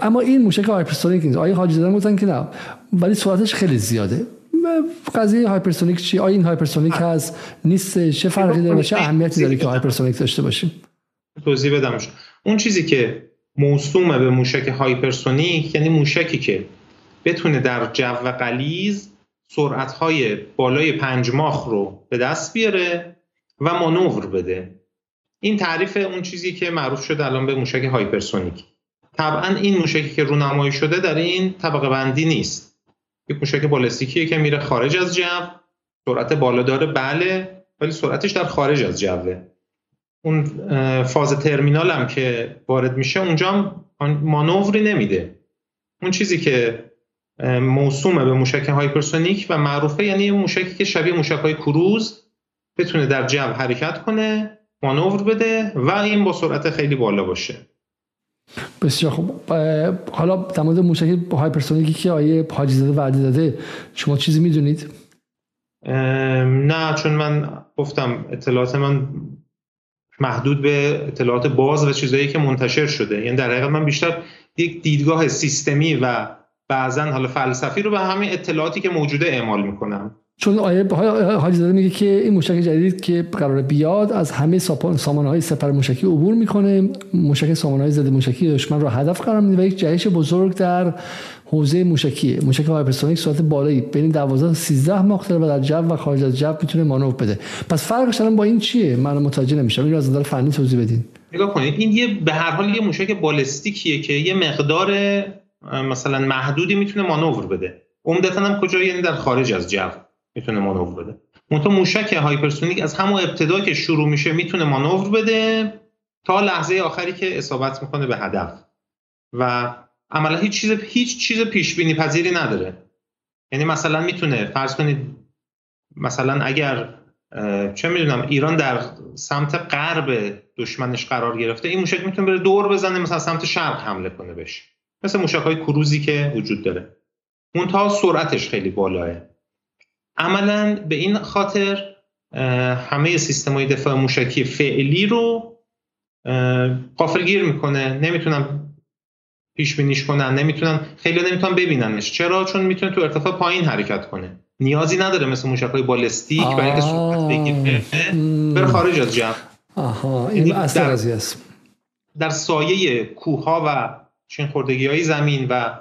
اما این موشک هایپرسونیک نیست. آقای حاجی زاده گفتن که نه. ولی سرعتش خیلی زیاده. قضیه هایپرسونیک چی؟ آیا این هایپرسونیک هست؟ نیست؟ چه فرقی داره؟ چه اهمیتی داره که هایپرسونیک داشته باشیم؟ توضیح بدم. اون چیزی که موسومه به موشک هایپرسونیک یعنی موشکی که بتونه در جو غلیظ سرعتهای بالای پنج ماخ رو به دست بیاره و مانور بده. این تعریف اون چیزی که معروف شده الان به موشک هایپرسونیک. طبعا این موشکی که رونمایی شده در این طبقه بندی نیست. یک موشک بالستیکیه که میره خارج از جو. سرعت بالا داره بله ولی سرعتش در خارج از جوه اون فاز ترمینال هم که وارد میشه اونجا مانوری نمیده. اون چیزی که موسومه به موشک هایپرسونیک و معروفه یعنی موشکی که شبیه موشک های کروز بتونه در جو حرکت کنه مانور بده و این با سرعت خیلی بالا باشه. بسیار خوب. حالا در مورد موشک هایپرسونیکی که آقای حاجی زاده وعده داده شما چیزی می‌دونید؟ نه چون من گفتم اطلاعات من محدود به اطلاعات باز و چیزهایی که منتشر شده. یعنی در حقیقت من بیشتر یک دیدگاه سیستمی و بعضا حالا فلسفی رو به همین اطلاعاتی که موجوده اعمال می‌کنم. چون آیه حاجی زاده میگه که این موشک جدید که قرار بیاد از همه سامانه های سپر موشکی عبور می‌کنه. موشک سامانه های ضد موشکی دشمن رو هدف قرار میده و یک جهش بزرگ در حوزه موشکیه. موشک هایپرسونیک سرعت بالایی بین 12 تا 13 ماخ و در جو و خارج از جو می‌تونه مانور بده. پس فرقش الان با این چیه؟ من متوجه نمیشم. این رو از نظر فنی توضیح بدین. نگاه کنید این یه به هر حال یه موشک بالستیکیه که یه مقدار مثلا محدودی می‌تونه مانور بده. عمدتا هم کجا؟ یعنی در خارج از جو. می‌تونه مانور بده. منتها موشک هایپرسونیک از همون ابتدا که شروع میشه می‌تونه مانور بده تا لحظه آخری که اصابت می‌کنه به هدف. و عملا هیچ چیز هیچ چیز پیش بینی پذیری نداره. یعنی مثلا می‌تونه فرض کنید مثلا اگر چه می‌دونم ایران در سمت غرب دشمنش قرار گرفته این موشک می‌تونه بره دور بزنه مثلا سمت شرق حمله کنه بشه مثل موشک های کروزی که وجود داره. منتها سرعتش خیلی بالاه عملا به این خاطر همه سیستم های دفاع موشکی فعلی رو قافلگیر می‌کنه. نمی‌تونم پیش بینیش کنن نمی‌تونن خیلی نمی‌تونن ببیننش. چرا؟ چون می‌تونه تو ارتفاع پایین حرکت کنه. نیازی نداره مثل موشک‌های بالستیک برای اینکه سرعت بگیره بره خارج از جو آها این یعنی قضیه است. در سایه کوه ها و چین خوردگی های زمین و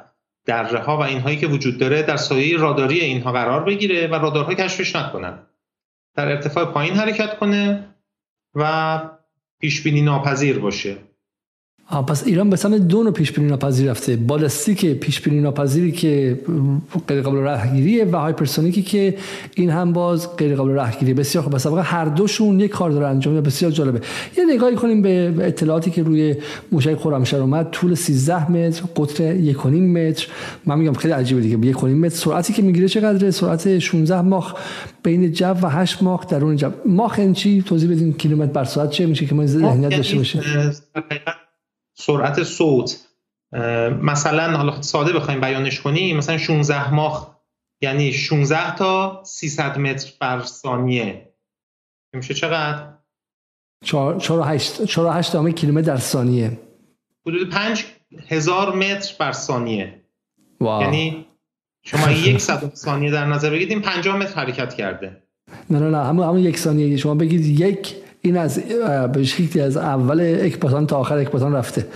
دره ها و اینهایی که وجود داره در سایه راداری اینها قرار بگیره و رادارها کشفش نکنن. در ارتفاع پایین حرکت کنه و پیش بینی ناپذیر باشه. پس ایران به سمت دو نوع پیش بینی ناپذیر رفته. بالستیک پیش بینی ناپذیری که غیر قابل رهگیریه و هایپرسونیکی که این هم باز غیر قابل رهگیری بسیار خوب. مثلا هر دوشون یک کار داره انجام میده. بسیار جالبه. یه نگاهی کنیم به اطلاعاتی که روی موشک خرمشهر اومد. طول 13 متر قطر 1.5 متر. من میگم خیلی عجیبه دیگه. 1.5 متر. سرعتی که می‌گیره چقدره؟ سرعت 16 ماخ. بین جو و 8 ماخ درون جو. ماخ این چی؟ توضیح بدین کیلومتر بر ساعت چه؟ میشه که ما ذهنیت داشته باشیم. سرعت صوت. مثلا حالا ساده بخوایم بیانش کنیم مثلا 16 ماخ یعنی 16 تا 300 متر بر ثانیه. میشه چقدر؟ 4.8 دامه کیلومتر در ثانیه. حدود 5 هزار متر بر ثانیه. واو. یعنی شما یک صد ثانیه در نظر بگیرید این 50 متر حرکت کرده. نه نه نه همون همون یک ثانیه. شما بگید یک این از به شکلی از اول اکباتان تا آخر اکباتان رفته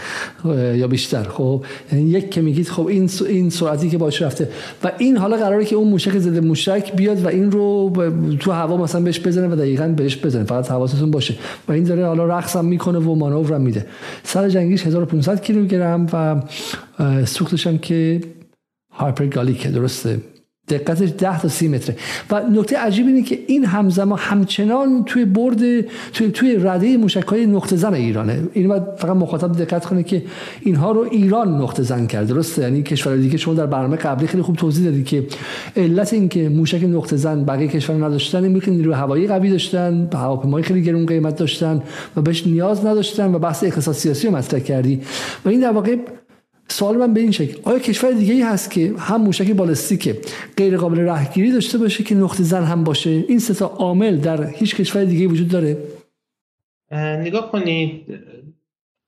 یا بیشتر. خب یعنی یک که میگید خب این این سرعتی که باش رفته. و این حالا قراره که اون موشک ضد موشک بیاد و این رو تو هوا مثلا بهش بزنه و دقیقا بهش بزنه. فقط حواستون باشه. و این داره حالا رقص هم می‌کنه و مانور هم میده. سر جنگیش 1500 کیلوگرم و سوختش هم که هایپرگالیکه درسته؟ دقتش 10 تا 30 متره. و نکته عجیب اینه که این همزمان همچنان توی برد توی توی رده موشک‌های نقطه زن ایرانه. این باید فقط مخاطب دقت کنه که اینها رو ایران نقطه زن کرد درسته؟ یعنی کشور دیگه شما در برنامه قبلی خیلی خوب توضیح دادی که علت این که موشک نقطه زن بقیه کشور نداشتن این که نیروی هوایی قوی داشتن هواپیمای خیلی گرون قیمت داشتن و بهش نیاز نداشتن و بحث اقتصاد سیاسی رو مطرح کردی. و این در واقع سوال من به این شکل. آیا کشور دیگه ای هست که هم موشک بالستیک غیر قابل رهگیری داشته باشه که نقطه زن هم باشه؟ این سه تا عامل در هیچ کشور دیگه وجود داره؟ نگاه کنید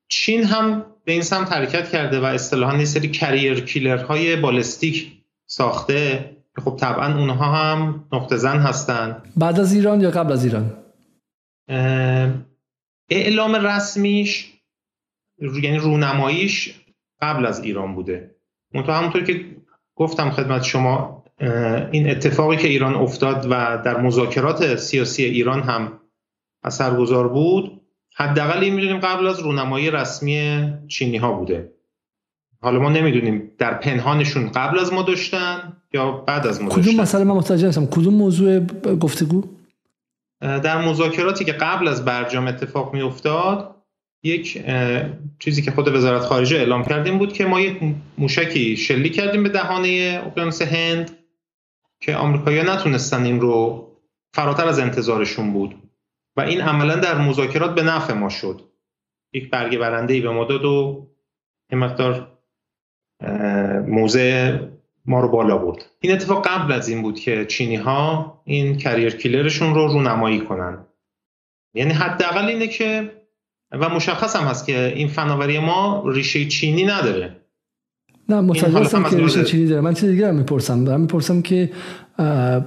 چین هم به این سمت حرکت کرده و اصطلاحا یه سری کریر کیلر های بالستیک ساخته خب طبعا اونها هم نقطه زن هستن. بعد از ایران یا قبل از ایران؟ اعلام رسمیش یعنی رونماییش قبل از ایران بوده. منتها همونطور که گفتم خدمت شما این اتفاقی که ایران افتاد و در مذاکرات سیاسی ایران هم اثرگذار بود حداقل این می‌دونیم قبل از رونمایی رسمی چینی ها بوده. حالا ما نمی‌دونیم در پنهانشون قبل از ما داشتن یا بعد از ما کدوم داشتن. مسئله؟ من متوجه هستم کدوم موضوع گفتگو؟ در مذاکراتی که قبل از برجام اتفاق می افتاد یک چیزی که خود وزارت خارجه اعلام کردیم بود که ما یک موشکی شلیک کردیم به دهانه اقیانوس هند که آمریکایی‌ها نتونستن این رو فراتر از انتظارشون بود. و این عملا در مذاکرات به نفع ما شد. یک برگه برنده ای به ما داد و یه مقدار موضع ما رو بالا برد. این اتفاق قبل از این بود که چینی ها این کریر کیلرشون رو رونمایی کنن. یعنی حداقل اینه که و مشخص هم هست که این فناوری ما ریشه چینی نداره. نه متوجه هستم که ریشه چینی داره. من چیز دیگه هم می‌پرسم. دارم می‌پرسم که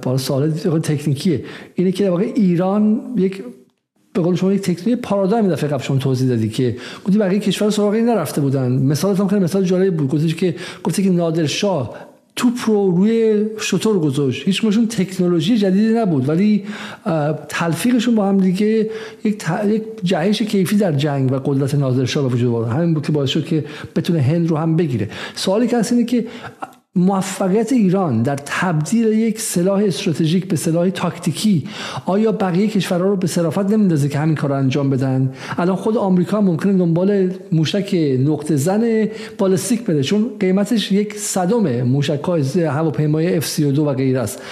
با سوال تکنیکیه. اینه که واقع ایران یک به قول شما یک تکنیک پارادایم دفعه قبل شما توضیح دادی که گفتی بقیه کشور سراغ این نرفته بودن. مثالت هم خیلی مثال جالب بود. گفتی که گفتی که نادرشاه توپ رو روی شطور گذاشت. هیچ مشون تکنولوژی جدیدی نبود ولی تلفیقشون با هم دیگه یک, یک جهش کیفی در جنگ و قدرت نادرشاه به وجود آورد. همین بود که باعث شد که بتونه هند رو هم بگیره. سوالی که هست اینه که موفقیت ایران در تبدیل یک سلاح استراتژیک به سلاح تاکتیکی آیا بقیه کشورها رو به صرافت نمیندازه که همین کار انجام بدن؟ الان خود آمریکا ممکنه دنبال موشک نقطه زن بالستیک بده چون قیمتش یک صدم موشک های هواپیمای F32 و غیر است.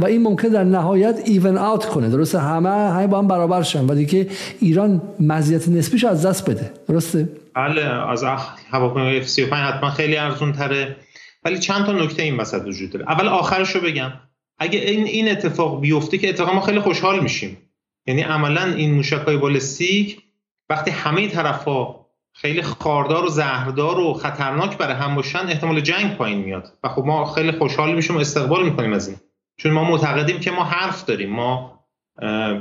و این ممکن در نهایت ایون اوت کنه. درسته؟ همه همه با هم برابر شن و دیگه ایران مزیت نسبیش از دست بده. درسته؟ بله از هواپیمای F35 حتما خیلی ارزون تره ولی چند تا نکته این وسط وجود داره. اول آخرش رو بگم. اگه این این اتفاق بیفته که اتفاقا ما خیلی خوشحال میشیم. یعنی عملا این موشک های بالستیک وقتی همه طرفا خیلی خاردار و زهردار و خطرناک برای هم باشن احتمال جنگ پایین میاد. و خب ما خیلی خوشحال میشیم و استقبال می‌کنیم از این. چون ما معتقدیم که ما حرف داریم. ما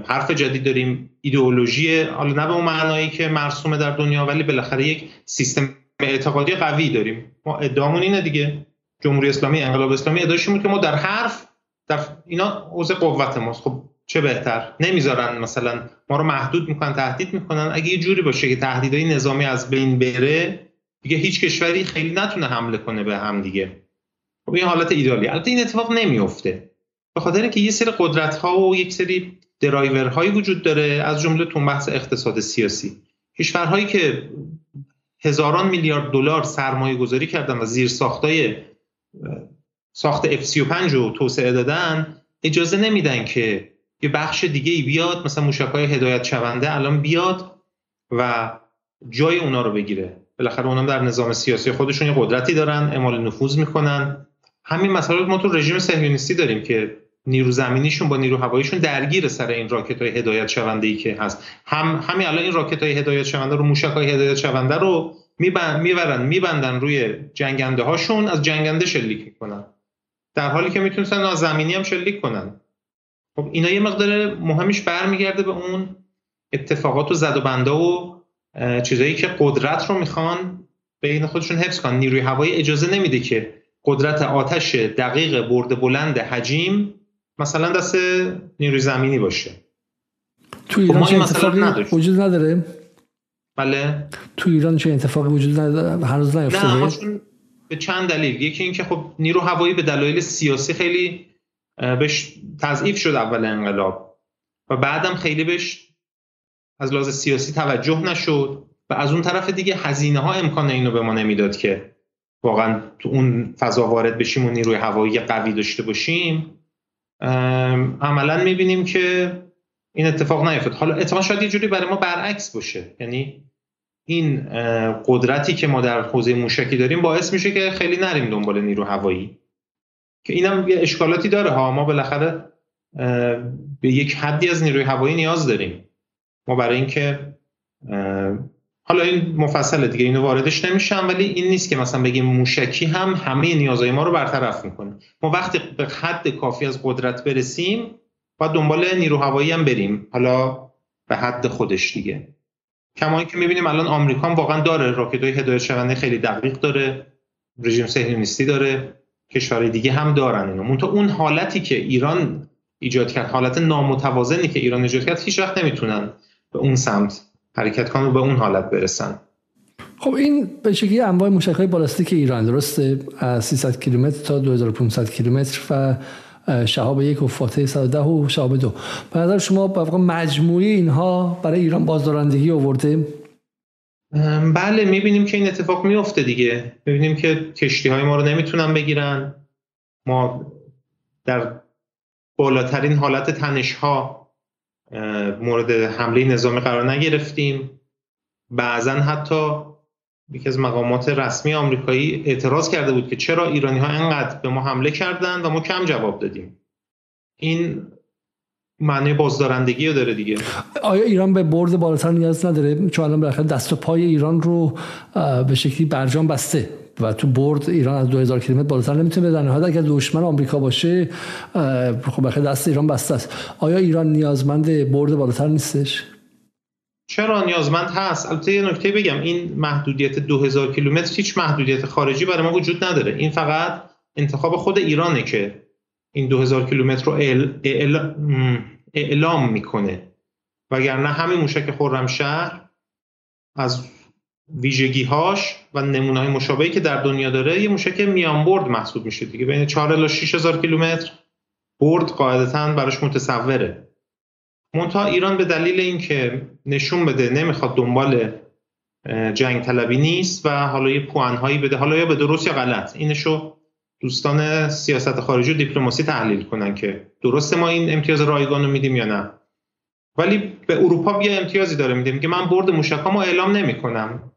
حرف جدید داریم. ایدئولوژی حالا نه به اون معنایی که مرسومه در دنیا ولی بالاخره یک سیستم اعتقادی قوی داریم. ما ادعامون اینه دیگه. جمهوری اسلامی انقلاب اسلامی ادعاشون بود که ما در حرف در اینا اوضاع قوت ماست. خب چه بهتر؟ نمی‌ذارن مثلا ما رو محدود می‌کنن تهدید می‌کنن. اگه یه جوری باشه که تهدیدهای نظامی از بین بره دیگه هیچ کشوری خیلی نتونه حمله کنه به هم دیگه. خب این حالت ایدالی. البته این اتفاق نمیفته به خاطر اینکه یه سری قدرت ها و یک سری درایور هایی وجود داره از جمله تو بحث اقتصاد سیاسی. کشورهایی که هزاران میلیارد دلار سرمایه گذاری کردن و زیر ساختای ساخت F35 رو توسعه دادن اجازه نمیدن که یه بخش دیگه ای بیاد مثلا موشک های هدایت شونده الان بیاد و جای اونا رو بگیره. بالاخره اونا در نظام سیاسی خودشون یه قدرتی دارن اعمال نفوذ می‌کنن. همین مسئله ما تو رژیم صهیونیستی داریم که نیرو زمینیشون با نیرو هواییشون درگیر سر این راکت های هدایت شونده ای که هست. هم همین الان این راکت های هدایت شونده رو موشک های هدایت شونده رو می‌برن میبندن روی جنگنده هاشون از جنگنده شلیک می‌کنن. در حالی که می‌تونستن از زمینی هم شلیک کنن. خب اینا یه مقدار مهمش برمیگرده به اون اتفاقات و زد و بنده و چیزایی که قدرت رو می‌خوان بین خودشون حفظ کنن. نیروی هوایی اجازه نمیده که قدرت آتش دقیق برد بلند حجیم مثلا دست نیروی زمینی باشه. تو ایران خب چه اتفاقی وجود نداره؟ بله. تو ایران چه اتفاقی وجود نداره هنوز نیفتاده به؟ چند دلیل. یکی اینکه خب نیرو هوایی به دلایل سیاسی خیلی بهش تضعیف شد اول انقلاب. و بعدم خیلی بهش از لحاظ سیاسی توجه نشد. و از اون طرف دیگه هزینه ها امکان اینو به ما نمی‌داد که واقعا تو اون فضا وارد بشیم و نیروی هوایی قوی داشته باشیم. عملا می‌بینیم که این اتفاق نیفتاد. حالا اتفاقا شاید یه جوری برای ما برعکس باشه. یعنی این قدرتی که ما در حوزه موشکی داریم باعث میشه که خیلی نریم دنبال نیرو هوایی. که اینم یه اشکالاتی داره. ها ما بالاخره به یک حدی از نیروی هوایی نیاز داریم. ما برای اینکه حالا این مفصله دیگه اینو واردش نمیشم ولی این نیست که مثلا بگیم موشکی هم همه نیازهای ما رو برطرف می‌کنه. ما وقتی به حد کافی از قدرت برسیم باید دنبال نیرو هوایی هم بریم. حالا به حد خودش دیگه. کما که می‌بینیم الان آمریکا واقعا داره. راکت های هدایت شونده خیلی دقیق داره. رژیم صهیونیستی داره. کشورهای دیگه هم دارن اینو. تو اون حالتی که ایران ایجاد کرد حالت نامتوازنی که ایران ایجاد کرد هیچ وقت نمی‌تونن به اون سمت حرکت کنن و به اون حالت برسن. خب این به شکلی انواع موشک بالاستیک ایران درسته؟ از 300 کیلومتر تا 2500 کیلومتر و شهاب یک و فاتح 110 و شهاب دو. به نظر شما به مجموعی اینها برای ایران بازدارندگی آورده؟ بله می‌بینیم که این اتفاق میفته دیگه. می‌بینیم که کشتی های ما رو نمی‌تونن بگیرن. ما در بالاترین حالت تنش ها مورد حمله نظامی قرار نگرفتیم. بعضا حتی یکی از مقامات رسمی آمریکایی اعتراض کرده بود که چرا ایرانی ها انقدر به ما حمله کردن و ما کم جواب دادیم. این معنی بازدارندگی رو داره دیگه. آیا ایران به برد بالاتر نیاز نداره؟ چون الان بالاخره دست و پای ایران رو به شکلی برجام بسته و تو برد ایران از 2000 کیلومتر بالاتر نمی‌تونه بزنه. حالا اگر دشمن آمریکا باشه خب دست ایران بسته است. آیا ایران نیازمند برد بالاتر نیستش؟ چرا نیازمند هست؟ البته یه نکته بگم این محدودیت 2000 کیلومتر هیچ محدودیت خارجی برای ما وجود نداره. این فقط انتخاب خود ایرانه که این 2000 کیلومتر رو اعلام می‌کنه. وگرنه همین موشک خرمشهر از ویژگی هاش و نمونه های مشابهی که در دنیا داره یه موشک میان برد محسوب میشه دیگه. بین 4 الی 6000 کیلومتر برد قاعدتا براش متصوره. منتها ایران به دلیل اینکه نشون بده نمی‌خواد دنبال جنگ طلبی نیست و حالا یه پوانهایی بده حالا یا به درست یا غلط. اینشو دوستان سیاست خارجی و دیپلماسی تحلیل کنن که درست ما این امتیاز رایگان رو میدیم یا نه. ولی به اروپا یه امتیازی داره میدیم که من برد موشکامو اعلام نمی‌کنم.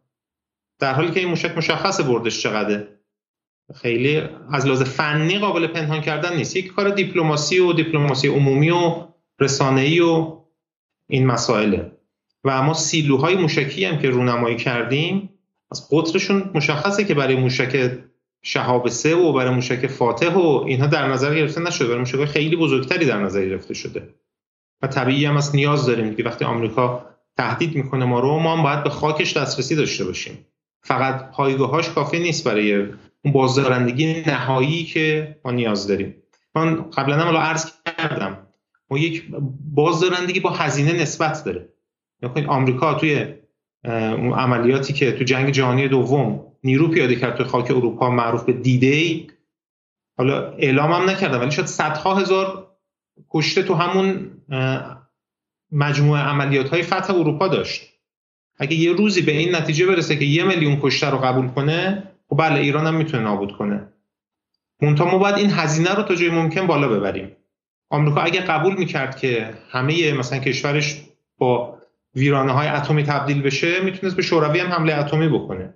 در حالی که این موشک مشخص بردش چقدره. خیلی از لحاظ فنی قابل پنهان کردن نیست. یک کار دیپلماسی و دیپلماسی عمومی و رسانه‌ای و این مسائله. و اما سیلوهای موشکی هم که رونمایی کردیم از قطرشون مشخصه که برای موشک شهاب سه و برای موشک فاتح و اینها در نظر گرفته نشده. برای موشک خیلی بزرگتری در نظر گرفته شده. و طبیعی هم از نیاز داریم که وقتی آمریکا تهدید می‌کنه ما رو ما هم باید به خاکش دسترسی داشته باشیم. فقط پایگاهاش کافی نیست برای اون بازدارندگی نهایی که ما نیاز داریم. من قبلا هم عرض کردم ما یک بازدارندگی با هزینه نسبت داره. نکنید آمریکا توی اون عملیاتی که تو جنگ جهانی دوم نیرو پیاده کرد توی خاک اروپا معروف به دیده ای حالا اعلام هم نکردم ولی شاید صدها هزار کشته تو همون مجموعه عملیات های فتح اروپا داشت. اگه یه روزی به این نتیجه برسه که یه میلیون کشته رو قبول کنه خب بله ایران هم می‌تونه نابود کنه. منتها ما باید این هزینه رو تا جای ممکن بالا ببریم. آمریکا اگه قبول می‌کرد که همه مثلا کشورش با ویرانه های اتمی تبدیل بشه می‌تونست به شوروی هم حمله اتمی بکنه.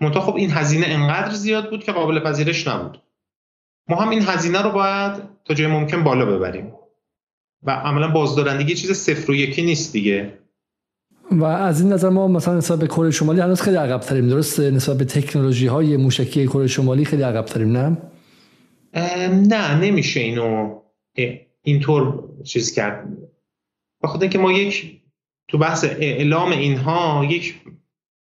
منتها خب این هزینه انقدر زیاد بود که قابل پذیرش نبود. ما هم این هزینه رو باید تا جای ممکن بالا ببریم. و عملا بازدارندگی چیز صفر و یکی نیست دیگه. و از این نظر ما مثلا نسبت به کره شمالی هنوز خیلی عقب تریم درسته؟ نسبت به تکنولوژی های موشکی کره شمالی خیلی عقب تریم نه نه نمیشه اینو اینطور چیز کرد. بخاطر اینکه ما یک تو بحث اعلام اینها یک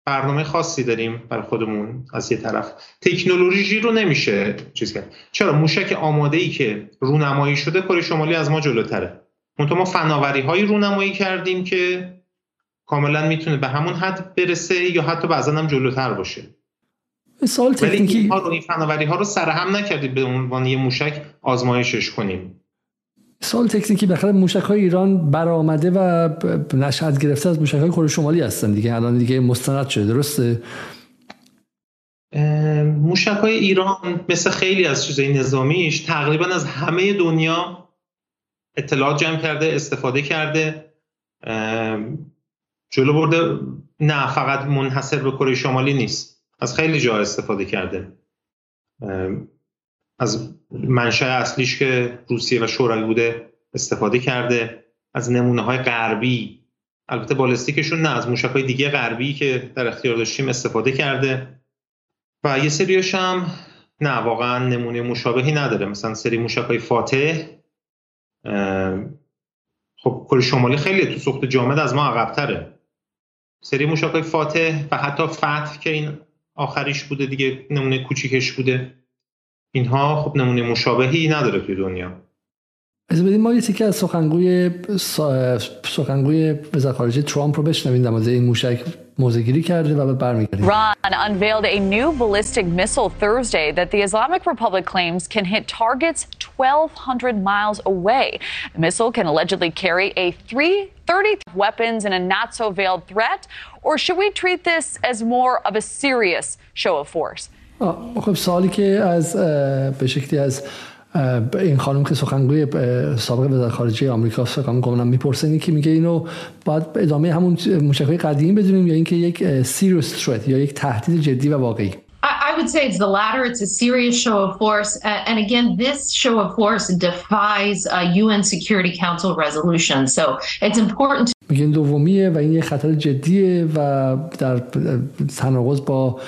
برنامه خاصی داریم برای خودمون از یه طرف. تکنولوژی رو نمیشه چیز کرد. چرا؟ موشک آماده ای که رونمایی شده کره شمالی از ما جلوتره. منتها ما فناوری هایی رونمایی کردیم که کاملا می‌تونه به همون حد برسه یا حتی بعضا هم جلوتر باشه. سوال تکنیکی رو این فناوری ها رو سرهم نکردیم به عنوان یه موشک آزمایشش کنیم. سوال تکنیکی بخاطر موشک های ایران برآمده و نشأت گرفته از موشک های کره شمالی هستن دیگه. الان دیگه مستند شده. درسته؟ موشک های ایران مثل خیلی از چیزهای نظامیش تقریبا از همه دنیا اطلاعات جمع کرده استفاده کرده. جلو برده. نه فقط منحصر به کره شمالی نیست. از خیلی جا استفاده کرده. از منشأ اصلیش که روسیه و شوروی بوده استفاده کرده. از نمونه های غربی. البته بالستیکشون نه از موشک های دیگه غربی که در اختیار داشتیم استفاده کرده. و یه سریاش هم نه واقعا نمونه مشابهی نداره. مثلا سری موشک های فاتح خب کره شمالی خیلی تو سوخت جامد از ما عقبتره. سری موشک های فاتح و حتی فتح که این آخریش بوده دیگه نمونه کوچیکش بوده. اینها خب نمونه مشابهی نداره توی دنیا از بدیم ما یه تیکه از سخنگوی سخنگوی وزارت خارجه ترامپ رو بشنویم در مورد این موشک موزگیری کرده و برمیگردیم Iran unveiled a new ballistic missile Thursday that the Islamic Republic claims can hit targets 1200 miles away. The missile can allegedly carry a 330 weapons in a not so veiled threat or should we treat this as more of a serious show of force? خب سوالی که از به شکلی از این خانم که سخنگوی سابق وزارت خارجه آمریکا فکر کنم می‌پرسه که میگه اینو باید ادامه همون موشک‌های قدیمی بدونیم یا اینکه یک serious threat یا یک تهدید جدی و واقعی I would say it's the latter. It's a serious show of force. Uh, and again, this show of force defies a UN Security Council resolution. So it's important. میگن دومیه و این یه خطر جدیه و در تناقض با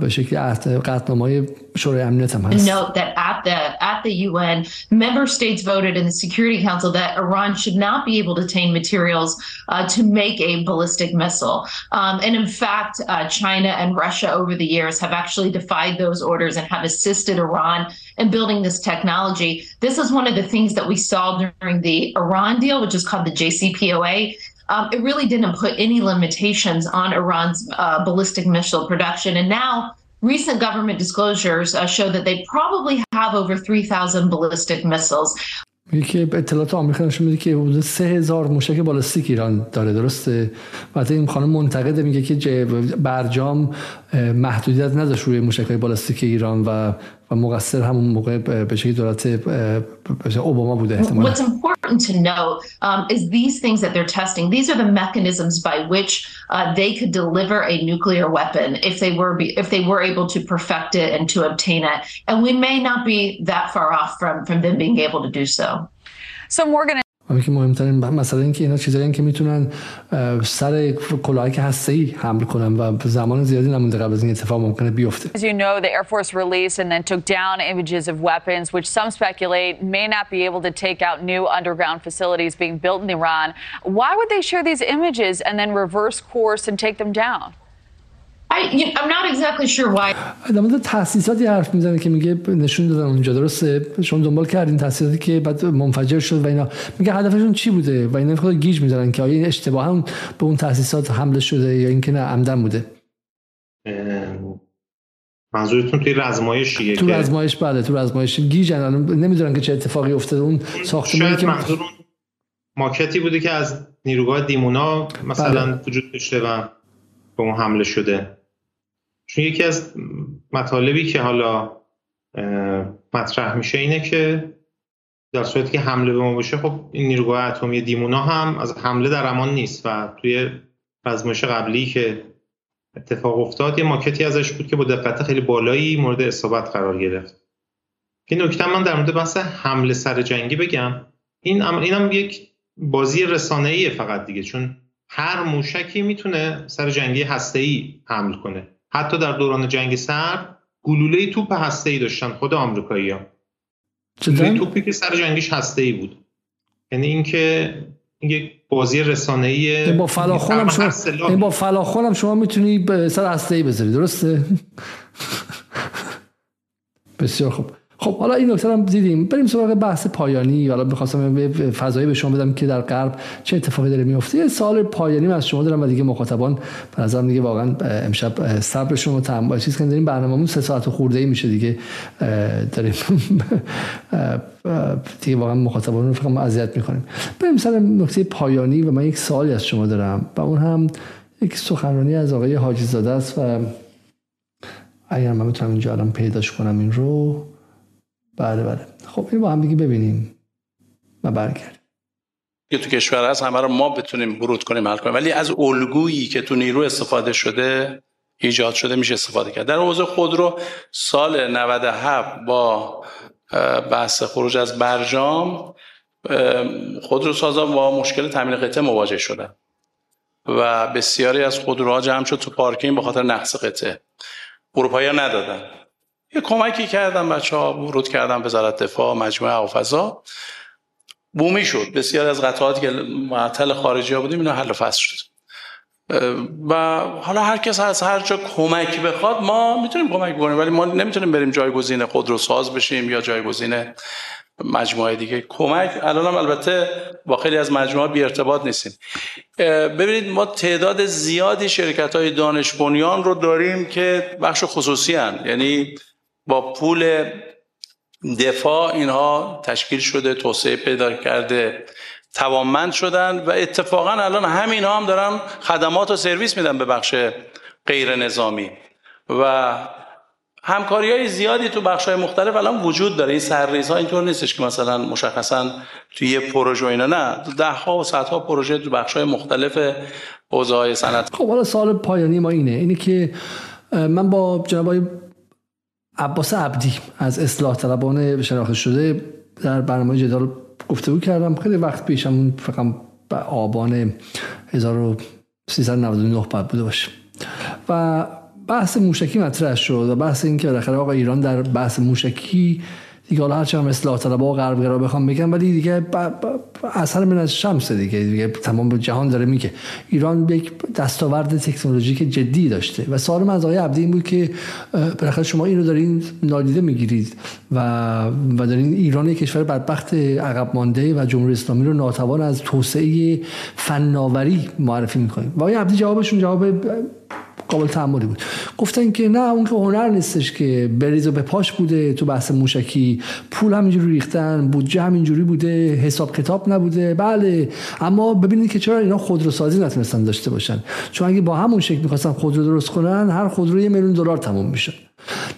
به شکلی قطعنامه‌های شورای امنیت هم هست. Note that at the at the UN, member states voted in the Security Council that Iran should not be able to obtain materials uh, to make a ballistic missile. Um, and in fact, uh, China and Russia over the years have actually defied those orders and have assisted Iran in building this technology. This is one of the things that we saw during the Iran deal, which is called the JCPOA um, it really didn't put any limitations on Iran's uh, ballistic missile production. And now, recent government disclosures uh, show that they probably have over 3,000 ballistic missiles. که اطلاعات آمریکا نشون میده که حدود سه هزار موشک بالستیک ایران داره درسته و این خانم منتقده میگه که برجام محدودیت نداشت روی موشک های بالستیک ایران و و مقصر همون موقع به شکلی دولت اوباما بوده احتمالا What's important to know um, is these things that they're testing. These are the mechanisms by which uh, they could deliver a nuclear weapon if they were be, if they were able to perfect it and to obtain it. And we may not be that far off from from them being able to do so. So Morgan همین که مهمترین مسئله این که اینا چیزایی که میتونن سر کلاهک هسته‌ای حمل کنن و زمان زیادی نمونده قبل از این اتفاق ممکنه بیفته. As you know, the Air Force released and then took down images of weapons which some speculate may not be able to take out new underground facilities being built in Iran. Why would they share these images and then reverse course and take them down? I'm not exactly sure why. در مورد تاسیساتی حرف می‌زنه که میگه نشون دادن اونجا. درسته؟ شما دنبال کردین تاسیساتی که بعد منفجر شد و اینا. میگه هدفشون چی بوده؟ و اینا خود گیج می‌زنن که آیا این اشتباه هم به اون تاسیسات حمله شده یا اینکه نه عمدن بوده؟ منظورتون توی رزمایشیه تو رزمایش بله تو رزمایش گیجن نمی‌دونن که چه اتفاقی افتاده. اون ساختمانی که منظور ماکتی بوده که از نیروگاه دیمونا مثلا بله. وجود داشته و به اون حمله شده. چون یکی از مطالبی که حالا مطرح میشه اینه که در صورتی که حمله به ما باشه خب این نیروگاه اتمی دیمونا هم از حمله در امان نیست و توی رزمایش قبلی که اتفاق افتاد یه ماکتی ازش بود که با دقت خیلی بالایی مورد اصابت قرار گرفت. این نکته من در مورد بحث حمله سر جنگی بگم. این اینم یک بازی رسانه‌ای فقط دیگه چون هر موشکی می‌تونه سر جنگی هسته‌ای حمل کنه. حتی در دوران جنگ سرد گلوله توپ هسته‌ای داشتن خود آمریکایی‌ها. گلوله توپی که سر جنگیش هسته‌ای بود. یعنی اینکه این یک بازی رسانه‌ای با فلاخون شما با فلاخون شما می‌تونی سر هسته‌ای بذاری درسته؟ بسیار خوب. خب حالا این نکته هم دیدیم. بریم سراغ بحث پایانی. حالا می‌خواستم فضایی به شما بدم که در غرب چه اتفاقی داره میفته سال پایانی از شما دارم و دیگه مخاطبان به نظرم دیگه واقعا امشب صبرشون رو تمام. چیز کنیم داریم برنامه‌مون سه ساعت خورده ای میشه دیگه. داریم. دیگه واقعا مخاطبان رو فقط اذیت می‌کنیم. بریم سر نکته پایانی و من یک سوالی از شما دارم و اون هم یک سخنرانی از آقای حاجی زاده است و اگر من بتونم اینجا الان پیداش کنم این رو. بله بله. خب این با هم دیگه ببینیم و برگردیم. که تو کشور هست همه رو ما بتونیم ورود کنیم حل کنیم. ولی از الگویی که تو نیرو استفاده شده ایجاد شده میشه استفاده کرد. در حوزه خودرو سال 97 با بحث خروج از برجام خودرو سازا با مشکل تامین قطعه مواجه شدن. و بسیاری از خودروها جمع شد تو پارکینگ به خاطر نقص قطعه. اروپایی ندادن. یه کمکی کردم بچه ها ورود کردم وزارت دفاع مجموعه هوافضا بومی شد. بسیار از قطعاتی که معطل خارجی ها بودیم اینا حل و فصل شد. و حالا هر کس از هر جا کمک بخواد ما می‌تونیم کمک کنیم ولی ما نمی‌تونیم بریم جایگزین خودروساز بشیم یا جایگزین مجموعه دیگه. کمک الان هم البته با خیلی از مجموعه بی ارتباط نیستیم. ببینید ما تعداد زیادی شرکت های دانش بنیان رو داریم که بخش خصوصی هن. یعنی با پول دفاع اینها تشکیل شده توسعه پیدا کرده توانمند شدن و اتفاقا الان همین ها هم دارن خدمات و سرویس میدن به بخش غیر نظامی. و همکاری های زیادی تو بخش های مختلف الان وجود داره. این سرریز ها اینطور نیستش که مثلا مشخصا توی یه پروژه اینا نه. ده ها و صد ها پروژه تو بخش های مختلف حوزه های صنعت. خب حالا سال پایانی ما اینه. اینه که من با جناب عباس عبدی از اصلاح طلبان شناخته شده در برنامه جدال گفتگو کردم. خیلی وقت پیشم فقط به آبان 1399 باید بوده باشه. و بحث موشکی مطرح شد و بحث این که آقا ایران در بحث موشکی دیگه حالا هرچی هم اصلاح طلبا و غربگرا بخوام بگم ولی دیگه اثر من از شمس دیگه دیگه تمام جهان داره میگه. ایران یک دستاورد تکنولوژیک جدی داشته و سوال من از آقای عبدی این بود که بالاخره شما اینو دارین نادیده می‌گیرید و و دارین ایران کشور بدبخت عقب مانده و جمهوری اسلامی رو ناتوان از توسعه فناوری معرفی می‌کنید. و آقای عبدی جوابشون جواب قابل تحملی بود. گفتن که نه اون که هنر نیستش که بریز و به پاش بوده تو بحث موشکی. پول همینجوری ریختن بودجه همینجوری بوده حساب کتاب نبوده. بله اما ببینید که چرا اینا خودروسازی نتونستن داشته باشن. چون اگه با همون شکل می‌خواستن خودرو درست کنن هر خودرو یه میلیون دلار تموم میشه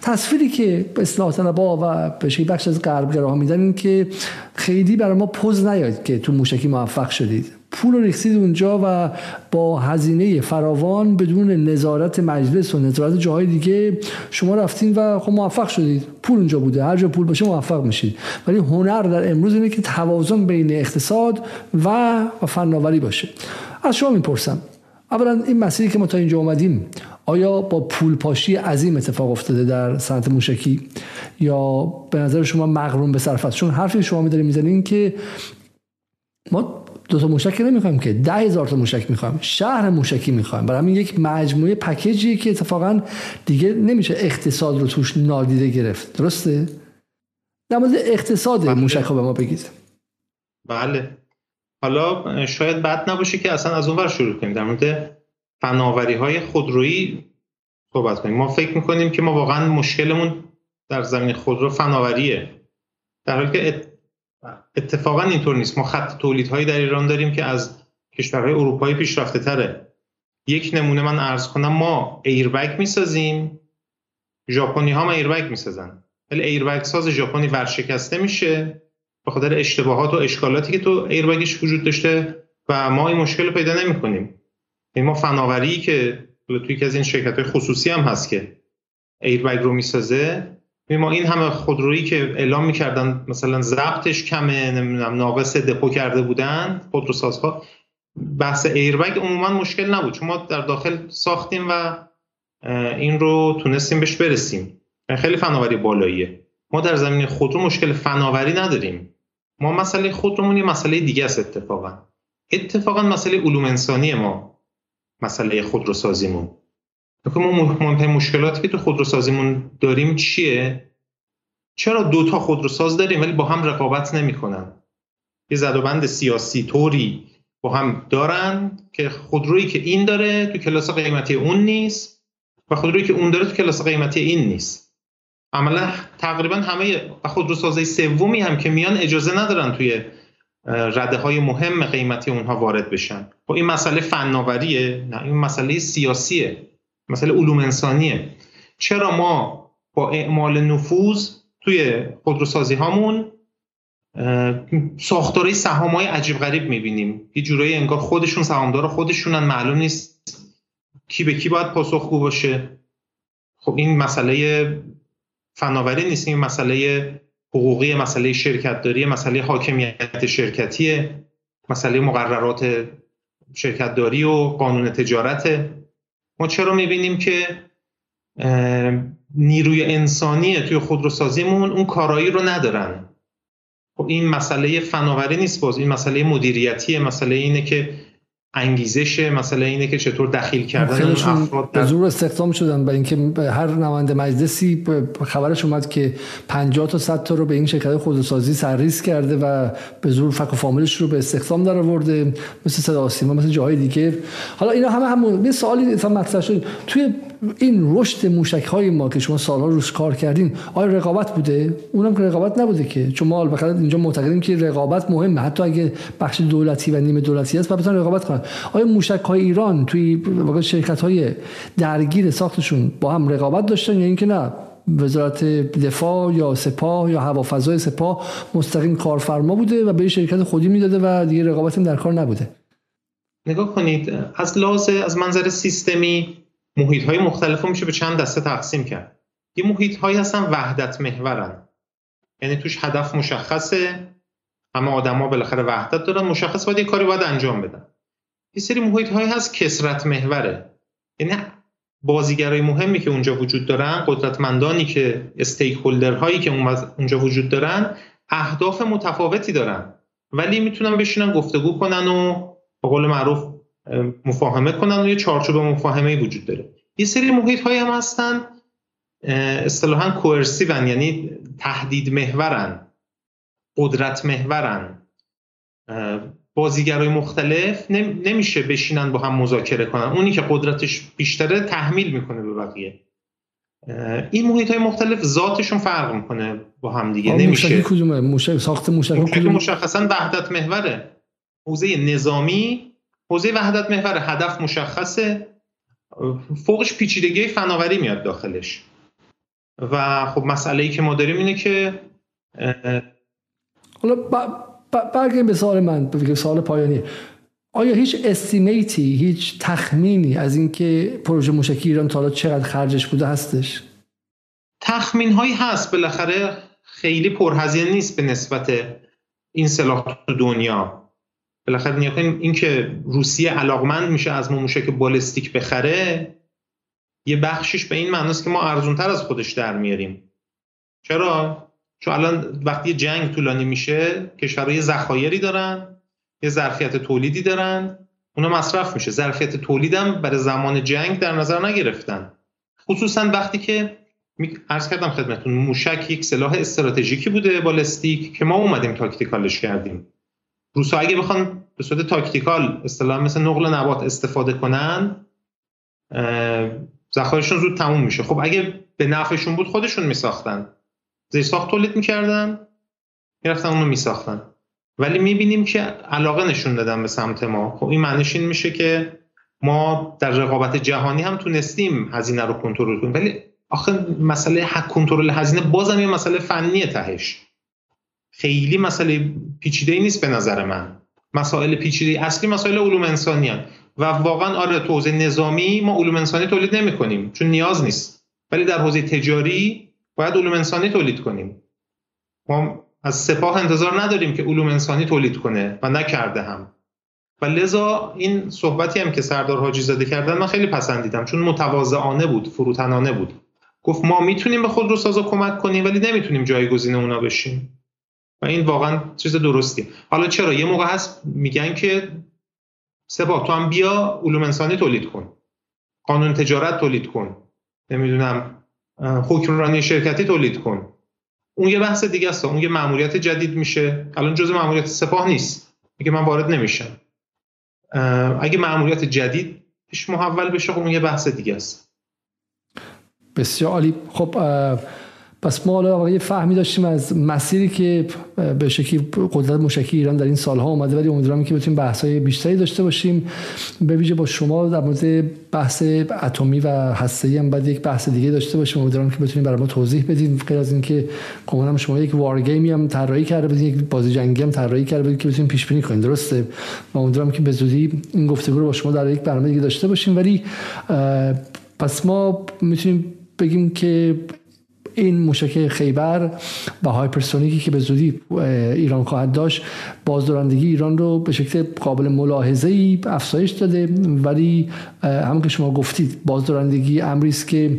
تصویری که اصلاح طلبا و به بخش از غربگراها میدن این که خیلی برای ما پوز نیاد که تو موشکی موفق شدید. پول رو ریختید اونجا و با هزینه فراوان بدون نظارت مجلس و نظارت جاهای دیگه شما رفتین و خب موفق شدید. پول اونجا بوده. هر جا پول باشه موفق میشید. ولی هنر در امروز اینه که توازن بین اقتصاد و فناوری باشه. از شما می‌پرسم. اولا این مسیری که ما تا اینجا اومدیم آیا با پول پاشی عظیم اتفاق افتاده در صنعت موشکی؟ یا به نظر شما مغروم به صرف است چون حرفی شما میداریم می‌زنین که ما دو تا موشک نمی‌خوایم که ده هزار تا موشک می‌خوایم شهر موشکی می‌خوایم برای همین یک مجموعه پکیجی که اتفاقا دیگه نمیشه اقتصاد رو توش نادیده گرفت. درسته؟ در مورد اقتصاد بله. موشک ها به ما بگید. بله. حالا شاید بد نباشه که اصلا از اون ور شروع کنیم. در مورد فناوری های خودرویی صحبت کنیم. ما فکر می‌کنیم که ما واقعا مشکلمون در زمین خودرو فناوریه. در حالی که اتفاقا اینطور نیست. ما خط تولیدهایی در ایران داریم که از کشورهای اروپایی پیشرفته تره. یک نمونه من ارز کنم ما ایربگ می‌سازیم ژاپنی ها ایربگ می‌سازن. ولی ایربگ ساز ژاپنی ورشکسته میشه به خاطر اشتباهات و اشکالاتی که تو ایربگش وجود داشته و ما این مشکل رو پیدا نمی کنیم این ما فناوری که توی که از این شرکت های خصوصی هم هست که ایربگ رو می‌سازه ما این همه خودرویی که اعلام می‌کردن مثلا ضبطش کمه نمی‌دونم ناقص دپو کرده بودن خودروسازها. بحث ایربگ عموما مشکل نبود چون ما در داخل ساختیم و این رو تونستیم بهش برسیم. خیلی فناوری بالاییه. ما در زمین خودرو مشکل فناوری نداریم. ما مسئله خودرومون یه مسئله دیگه است اتفاقا. اتفاقا مسئله علوم انسانی ما مسئله خودروسازیمون. ما مهمترین مشکلاتی که تو خودروسازیمون داریم چیه؟ چرا دو تا خودروساز داریم ولی با هم رقابت نمی‌کنن؟ یه زدوبند سیاسی طوری با هم دارن که خودرویی که این داره تو کلاس قیمتی اون نیست و خودرویی که اون داره تو کلاس قیمتی این نیست. عملا تقریبا همه خودروسازی سومی هم که میان اجازه ندارن توی رده های مهم قیمتی اونها وارد بشن. و خب این مسئله فناوریه نه این مسئله سیاسیه. مسئله علوم انسانیه. چرا ما با اعمال نفوذ توی خودروسازی هامون ساختارهای سهام های عجیب غریب می‌بینیم؟ یه جورایی انگار خودشون سهامدار خودشونن معلوم نیست کی به کی باید پاسخگو باشه. خب این مسئله فناوری نیست این مسئله حقوقی مسئله شرکتداری مسئله حاکمیت شرکتیه مسئله مقررات شرکتداری و قانون تجارت ما چرا می‌بینیم که نیروی انسانی توی خودروسازیمون اون کارایی رو ندارن؟ خب این مسئله فناوری نیست باز این مسئله مدیریتیه. مسئله اینه که انگیزش مسئله اینه که چطور دخیل کردن اون افراد به زور استخدام شدن برای اینکه هر نماینده مجلسی خبرش اومد که 50 تا 100 تا رو به این شرکت خودروسازی سرریز کرده و به زور فک و فامیلش رو به استخدام در آورده مثل صدا سیما مثل جاهای دیگه. حالا اینا همه همون یه سوالی مطرح شد. توی این رشد موشک های ما که شما سالها روش کار کردین آیا رقابت بوده؟ اونم که رقابت نبوده که. چون ما البته اینجا معتقدیم که رقابت مهمه. حتی اگه بخش دولتی و نیمه دولتی هست بتونن رقابت کنن. آیا موشک های ایران توی شرکت های درگیر ساختشون با هم رقابت داشتن یا اینکه نه؟ وزارت دفاع یا سپاه یا هوافضای سپاه مستقیم کارفرما بوده و به شرکت خودی می‌داده و دیگه رقابت در کار نبوده؟ نگاه کنید از لحاظ از منظر سیستمی محیط های مختلف رو میشه به چند دسته تقسیم کرد. یه محیط هایی هستن وحدت محورن. یعنی توش هدف مشخصه همه آدما بالاخره وحدت دارن مشخص باید یه کاری باید انجام بدن. یه سری محیط هایی هست کسرت محوره. یعنی بازیگرای مهمی که اونجا وجود دارن قدرتمندانی که استیک هایی که اونجا وجود دارن اهداف متفاوتی دارن. ولی می‌تونن بشینن گفتگو کنن و به قول معروف مفاهمه کنن و یه چارچوب مفاهمه وجود داره. یه سری محیط های هم هستن اصطلاحا کوئرسیون یعنی تهدید محورن قدرت محورن بازیگرای مختلف نمیشه بشینن با هم مذاکره کنن. اونی که قدرتش بیشتره تحمیل می‌کنه به بقیه. این محیط های مختلف ذاتشون فرق می‌کنه با هم دیگه. نمیشه کدومه؟ موشک ساخت موشک مشخصا وحدت محوره حوزه نظامی حوزه وحدت محور هدف مشخصه. فوقش پیچیدگی فناوری میاد داخلش. و خب مسئله ای که ما داریم اینه که حالا برگردیم به سوال من به سوال پایانی. آیا هیچ استیمیتی هیچ تخمینی از اینکه پروژه موشکی ایران تا چقدر خرجش بوده هستش؟ تخمین هایی هست. بالاخره خیلی پرهزینه نیست به نسبت این سلاح تو دنیا. بالاخره نیا کنیم اینکه روسیه علاقمند میشه از ما موشک بالستیک بخره یه بخشش به این معناست که ما ارزونتر از خودش در میاریم. چرا؟ چون الان وقتی جنگ طولانی میشه کشورهای ذخایری دارن یه ظرفیت تولیدی دارن اونا مصرف میشه. ظرفیت تولیدم برای زمان جنگ در نظر نگرفتن. خصوصا وقتی که عرض کردم خدمتون موشک یک سلاح استراتژیکی بوده بالستیک که ما اومدیم تاکتیکالش کردیم. روسا اگه بخوان به صورت تاکتیکال اصطلاح مثل نقل نبات استفاده کنن ذخایرشون زود تموم میشه. خب اگه به نفعشون بود خودشون میساختن. زیرساخت تولید می‌کردن می‌رفتن اونو میساختن. ولی می‌بینیم که علاقه نشون دادن به سمت ما. خب این معنیش این میشه که ما در رقابت جهانی هم تونستیم هزینه رو کنترل کنیم. ولی آخه مسئله کنترل هزینه بازم یه مسئله فنی تهش. خیلی مسئله پیچیده ای نیست به نظر من. مسائل پیچیده اصلی مسائل علوم انسانی و واقعا آره تو حوزه نظامی ما علوم انسانی تولید نمی کنیم چون نیاز نیست. ولی در حوزه تجاری باید علوم انسانی تولید کنیم. ما از سپاه انتظار نداریم که علوم انسانی تولید کنه و نکرده هم. و لذا این صحبتی هم که سردار حاجی زاده کردن من خیلی پسندیدم چون متواضعانه بود فروتنانه بود. گفت ما می‌تونیم به خود رو سازا کمک کنیم ولی نمی‌تونیم جایگزین اونا بشیم. و این واقعا چیز درستی حالا چرا؟ یه موقع هست میگن که سپاه تو هم بیا علوم انسانی تولید کن. قانون تجارت تولید کن. نمی‌دونم حکمرانی شرکتی تولید کن. اون یه بحث دیگه است. اون یه مأموریت جدید میشه. الان جزء مأموریت سپاه نیست. میگه من وارد نمیشم. اگه مأموریت جدید پیش محول بشه خب اون یه بحث دیگه است. بسیار عالی. خب پس ما حالا یه فهمی داشتیم از مسیری که به شکلی قدرت مشکی ایران در این سالها اومده ولی امیدوارم که بتونیم بحث‌های بیشتری داشته باشیم. به ویژه با شما در مورد بحث اتمی و هسته‌ای هم بعد یک بحث دیگه داشته باشیم. امیدوارم که بتونیم برای ما توضیح بدیم غیر از اینکه گمانم شما یک وار هم طراحی کرده بودین یک بازی جنگی هم طراحی کرده بودین که بتونیم پیش بینی کنیم. درسته؟ و امیدوارم که به زودی این گفتگو رو با شما در یک برنامه دیگه داشته باشیم. ولی پس ما می‌تونیم بگیم که این موشک خیبر و هایپرسونیکی که به زودی ایران خواهد داشت بازدارندگی ایران رو به شکل قابل ملاحظه ای افزایش داده. ولی همون که شما گفتید بازدارندگی امری است که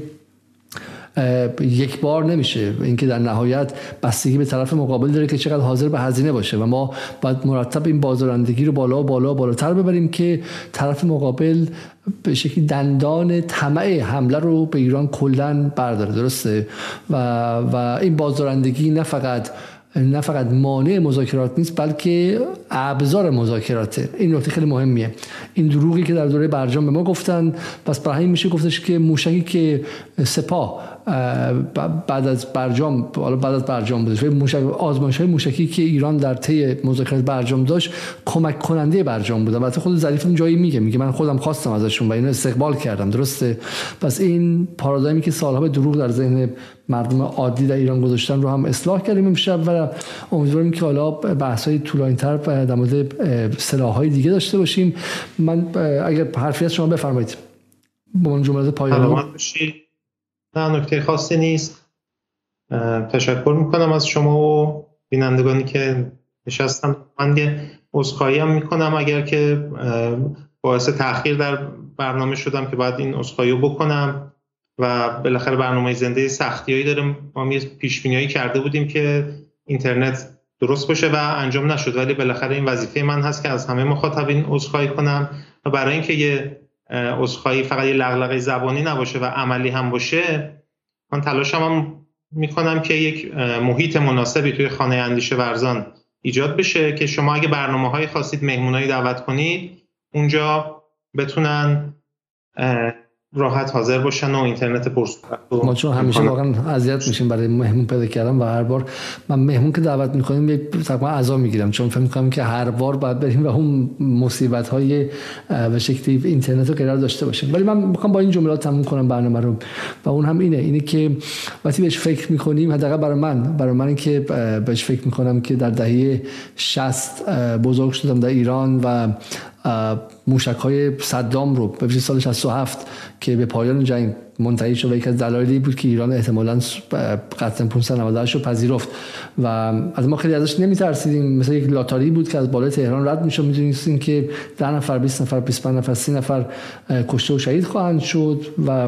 یک بار نمیشه. اینکه در نهایت بستگی به طرف مقابل داره که چقدر حاضر به هزینه باشه. و ما باید مرتب این بازارندگی رو بالا بالا بالاتر ببریم که طرف مقابل به شکلی دندان طمع حمله رو به ایران کلا برداره درسته؟ و, و این بازدارندگی نه فقط نه فقط مانع مذاکرات نیست بلکه ابزار مذاکراته این نکته خیلی مهمیه. این دروغی که در دوره برجام به ما گفتن پس برای میشه گفتش که موشکی که سپاه بعد از برجام حالا بعد از برجام بودش موشک آزمایش های موشکی که ایران در طی مذاکرات برجام داشت کمک کننده برجام بود. البته خود ظریف جایی میگه میگه من خودم خواستم ازشون و اینو استقبال کردم. درسته؟ پس این پارادایمی که سالها به دروغ در ذهن مردم عادی در ایران گذاشتن رو هم اصلاح کردیم امشب و امیدواریم که حالا بحث های طولانی‌تر در مورد سلاح‌های دیگه داشته باشیم. من اگر حرفی از شما بفرمایید. با من جملات پایانی نه نکته خاصی نیست. تشکر می‌کنم از شما و بینندگانی که نشستم من یه عذرخواهی هم می‌کنم اگر که باعث تاخیر در برنامه شدم که باید این عذرخواهی رو بکنم. و بالاخره برنامه زنده سختیایی داریم. ما یه پیش کرده بودیم که اینترنت درست باشه و انجام نشد. ولی بالاخره این وظیفه من هست که از همه مخاطبین عذرخواهی کنم و برای اینکه یه عذرخواهی فقط یه لغلقه زبانی نباشه و عملی هم باشه من تلاشم هم می‌کنم که یک محیط مناسبی توی خانه اندیشه ورزان ایجاد بشه که شما اگه برنامه های خواستید مهمونایی دعوت کنید اونجا بتونن راحت حاضر باشن و اینترنت پرسرعت ما چون همیشه واقعا اذیت میشیم برای مهمون پیدا کردن و هر بار من مهمون که دعوت می‌کنیم تقریبا عزا می‌گیرم چون فکر می‌کنم که هر بار باید بریم و اون مصیبت های به شکلی اینترنت رو قرار داشته باشیم. ولی من می‌خوام با این جملات تموم کنم برنامه رو. و اون هم اینه اینه که وقتی بهش فکر می‌کنیم حداقل برای من برای من که بهش فکر می‌کنم که در دهه 60 بزرگ شدم در ایران و موشک های صدام رو به سال 67 که به پایان جنگ منتهی شد و یک از دلایلی بود که ایران احتمالاً قطعا 598 رو پذیرفت. و از ما خیلی ازش نمیترسیدیم. مثل یک لاتاری بود که از بالای تهران رد می‌شد. می‌دونستیم که 10 نفر 20 نفر 25 نفر 30 نفر کشته و شهید خواهند شد و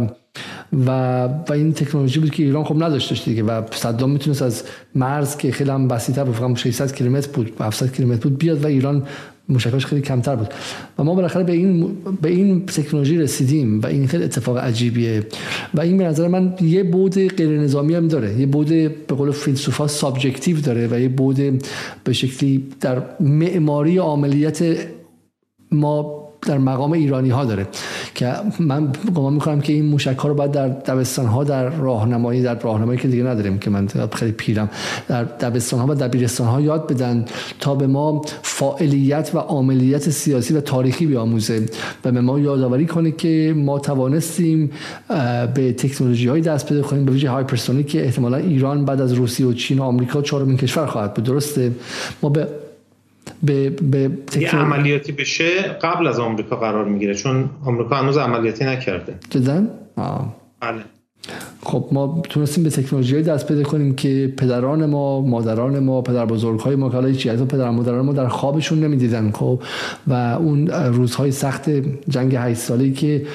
و و این تکنولوژی بود که ایران خب نداشتش دیگه. و صدام می‌تونست از مرز که خیلی هم بسیط‌تر بود فقط 600 کیلومتر بود 700 کیلومتر بود بیاد و ایران موشکاش خیلی کمتر بود و ما بالاخره به این به این تکنولوژی رسیدیم و این خیلی اتفاق عجیبیه و این به نظر من یه بود غیر نظامی هم داره یه بود به قول فیلسوفا subjective داره و یه بود به شکلی در معماری عملیات ما در مقام ایرانی ها داره که من گمان می‌کنم که این موشک ها رو باید در دبستان ها در راهنمایی در راهنمایی که دیگه نداریم که من خیلی پیرم در دبستان ها و دبیرستان ها یاد بدن تا به ما فاعلیت و عملیات سیاسی و تاریخی بیاموزه و به ما یادآوری کنه که ما توانستیم به تکنولوژی های دست پیدا کنیم به ویژه hypersonic که احتمالا ایران بعد از روسیه و چین و آمریکا چهارمین کشور خواهد بود. درسته؟ ما به به, به یه عملیاتی بشه قبل از آمریکا قرار می‌گیره چون آمریکا هنوز عملیاتی نکرده. جدا؟ بله. خب ما تونستیم به تکنولوژی دست پیدا کنیم که پدران ما مادران ما پدر بزرگ های ما که حالا هیچ پدر مادران ما در خوابشون نمی‌دیدن خب؟ و اون روزهای سخت جنگ 8 ساله که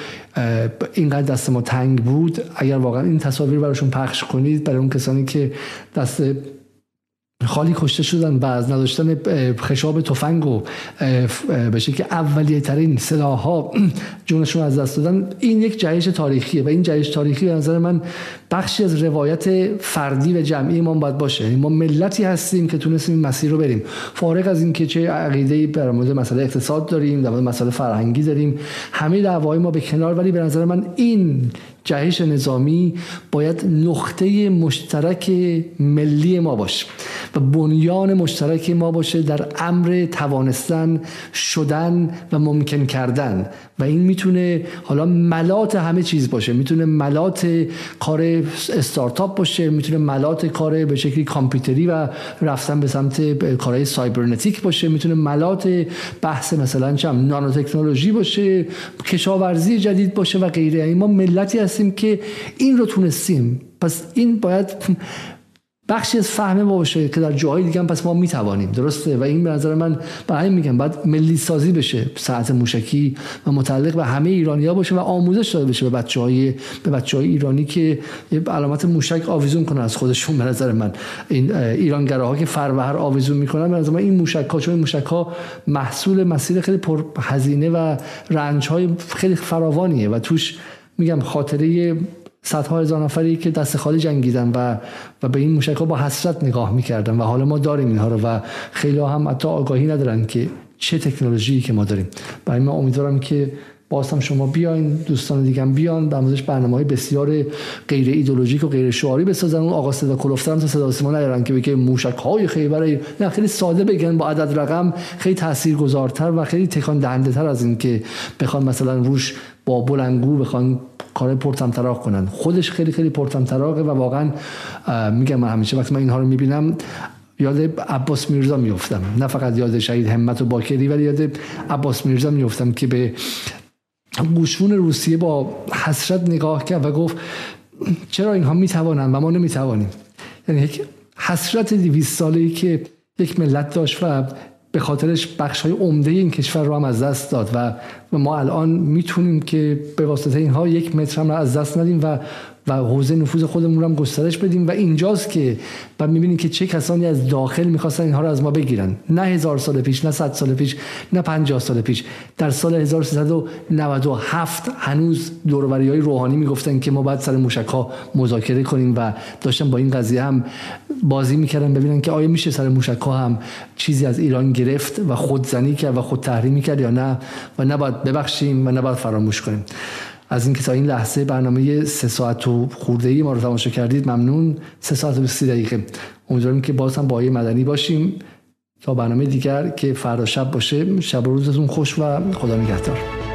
اینقدر دست ما تنگ بود اگر واقعا این تصاویر براشون پخش کنید برای اون کسانی که دست خالی کشته شدن و از نداشتن خشاب تفنگ و به که اولیه ترین سلاح ها جونشون از دست دادن این یک جهش تاریخیه و این جهش تاریخی به نظر من بخشی از روایت فردی و جمعی ما باید باشه. یعنی ما ملتی هستیم که تونستیم این مسیر رو بریم. فارغ از اینکه چه عقیده در مورد مسئله اقتصاد داریم در مورد مسئله فرهنگی داریم همه دعوای ما به کنار ولی به نظر من این جهش نظامی باید نقطه مشترک ملی ما باشه و بنیان مشترک ما باشه در امر توانستن شدن و ممکن کردن. و این می‌تونه حالا ملات همه چیز باشه. می‌تونه ملات کار استارتاپ باشه می‌تونه ملات کار به شکلی کامپیوتری و رفتن به سمت کارهای سایبرنتیک باشه. می‌تونه ملات بحث مثلا چم نانو تکنولوژی باشه کشاورزی جدید باشه و غیره. یعنی ما ملتی هستیم. که این رو تونستیم. پس این باید بخشی از فهم ما باشه که در جاهای دیگه پس ما می‌توانیم. درسته؟ و این به نظر من برای میگم بعد ملی سازی بشه ساعت موشکی و متعلق به همه ایرانی ها باشه و آموزش داده بشه به بچه های به بچه های ایرانی که علامت موشک آویزون کنن از خودشون به نظر من. این ایرانگراها که فروهر آویزون می‌کنن به نظر من این موشک ها چون این موشک ها محصول مسیر خیلی پر هزینه و رنج های خیلی فراوانیه و توش میگم خاطره صدها هزار نفری که دست خالی جنگیدن و و به این موشک ها با حسرت نگاه می‌کردن و حالا ما داریم اینها رو و خیلی هم حتی آگاهی ندارن که چه تکنولوژی که ما داریم. برای من امیدوارم که باز هم شما بیاین دوستان دیگه هم بیان به موردش برنامه های بسیار غیر ایدولوژیک و غیر شعاری بسازن. اون آقا صدا کلفتر هم تا صدا سیما نیارن که بگه موشک های خیبر نه خیلی ساده بگن با عدد رقم خیلی تاثیرگذارتر و خیلی تکان دهنده تر از این که بخوان مثلا روش با بلنگو بخوان کار پرتمطراق کنن. خودش خیلی خیلی پرتمطراقه و واقعا میگم من همیشه وقتی من اینها رو می‌بینم یاد عباس میرزا میفتم نه فقط یاد شهید همت و باکری ولی یاد عباس میرزا میفتم که به گوشون روسیه با حسرت نگاه کرد و گفت چرا اینها می‌توانند و ما نمی‌توانیم؟ یعنی یک حسرت دیویست ساله ای که یک ملت داشت و به خاطرش بخش های عمده این کشور رو هم از دست داد و ما الان می‌تونیم که به واسطه اینها یک متر هم از دست ندیم و و حوزه نفوذ خودمون رو هم گسترش بدیم و اینجاست که و می‌بینیم که چه کسانی از داخل می‌خواستن اینها رو از ما بگیرن. نه هزار سال پیش نه صد سال پیش نه پنجاه سال پیش. در سال 1397 هنوز دوروری های روحانی می‌گفتن که ما باید سر موشک ها مذاکره کنیم و داشتن با این قضیه هم بازی می‌کردن ببینن که آیا میشه سر موشک ها هم چیزی از ایران گرفت و خودزنی کرد و خود تحریمی کرد یا نه و نباید ببخشیم و نباید فراموش کنیم. از اینکه تا این لحظه برنامه سه ساعت و خورده ای ما رو تماشا کردید ممنون. سه ساعت و سی دقیقه. امیدواریم که باز هم با مدنی باشیم تا برنامه دیگر که فردا شب باشه. شب و روزتون خوش و خدا نگهدار.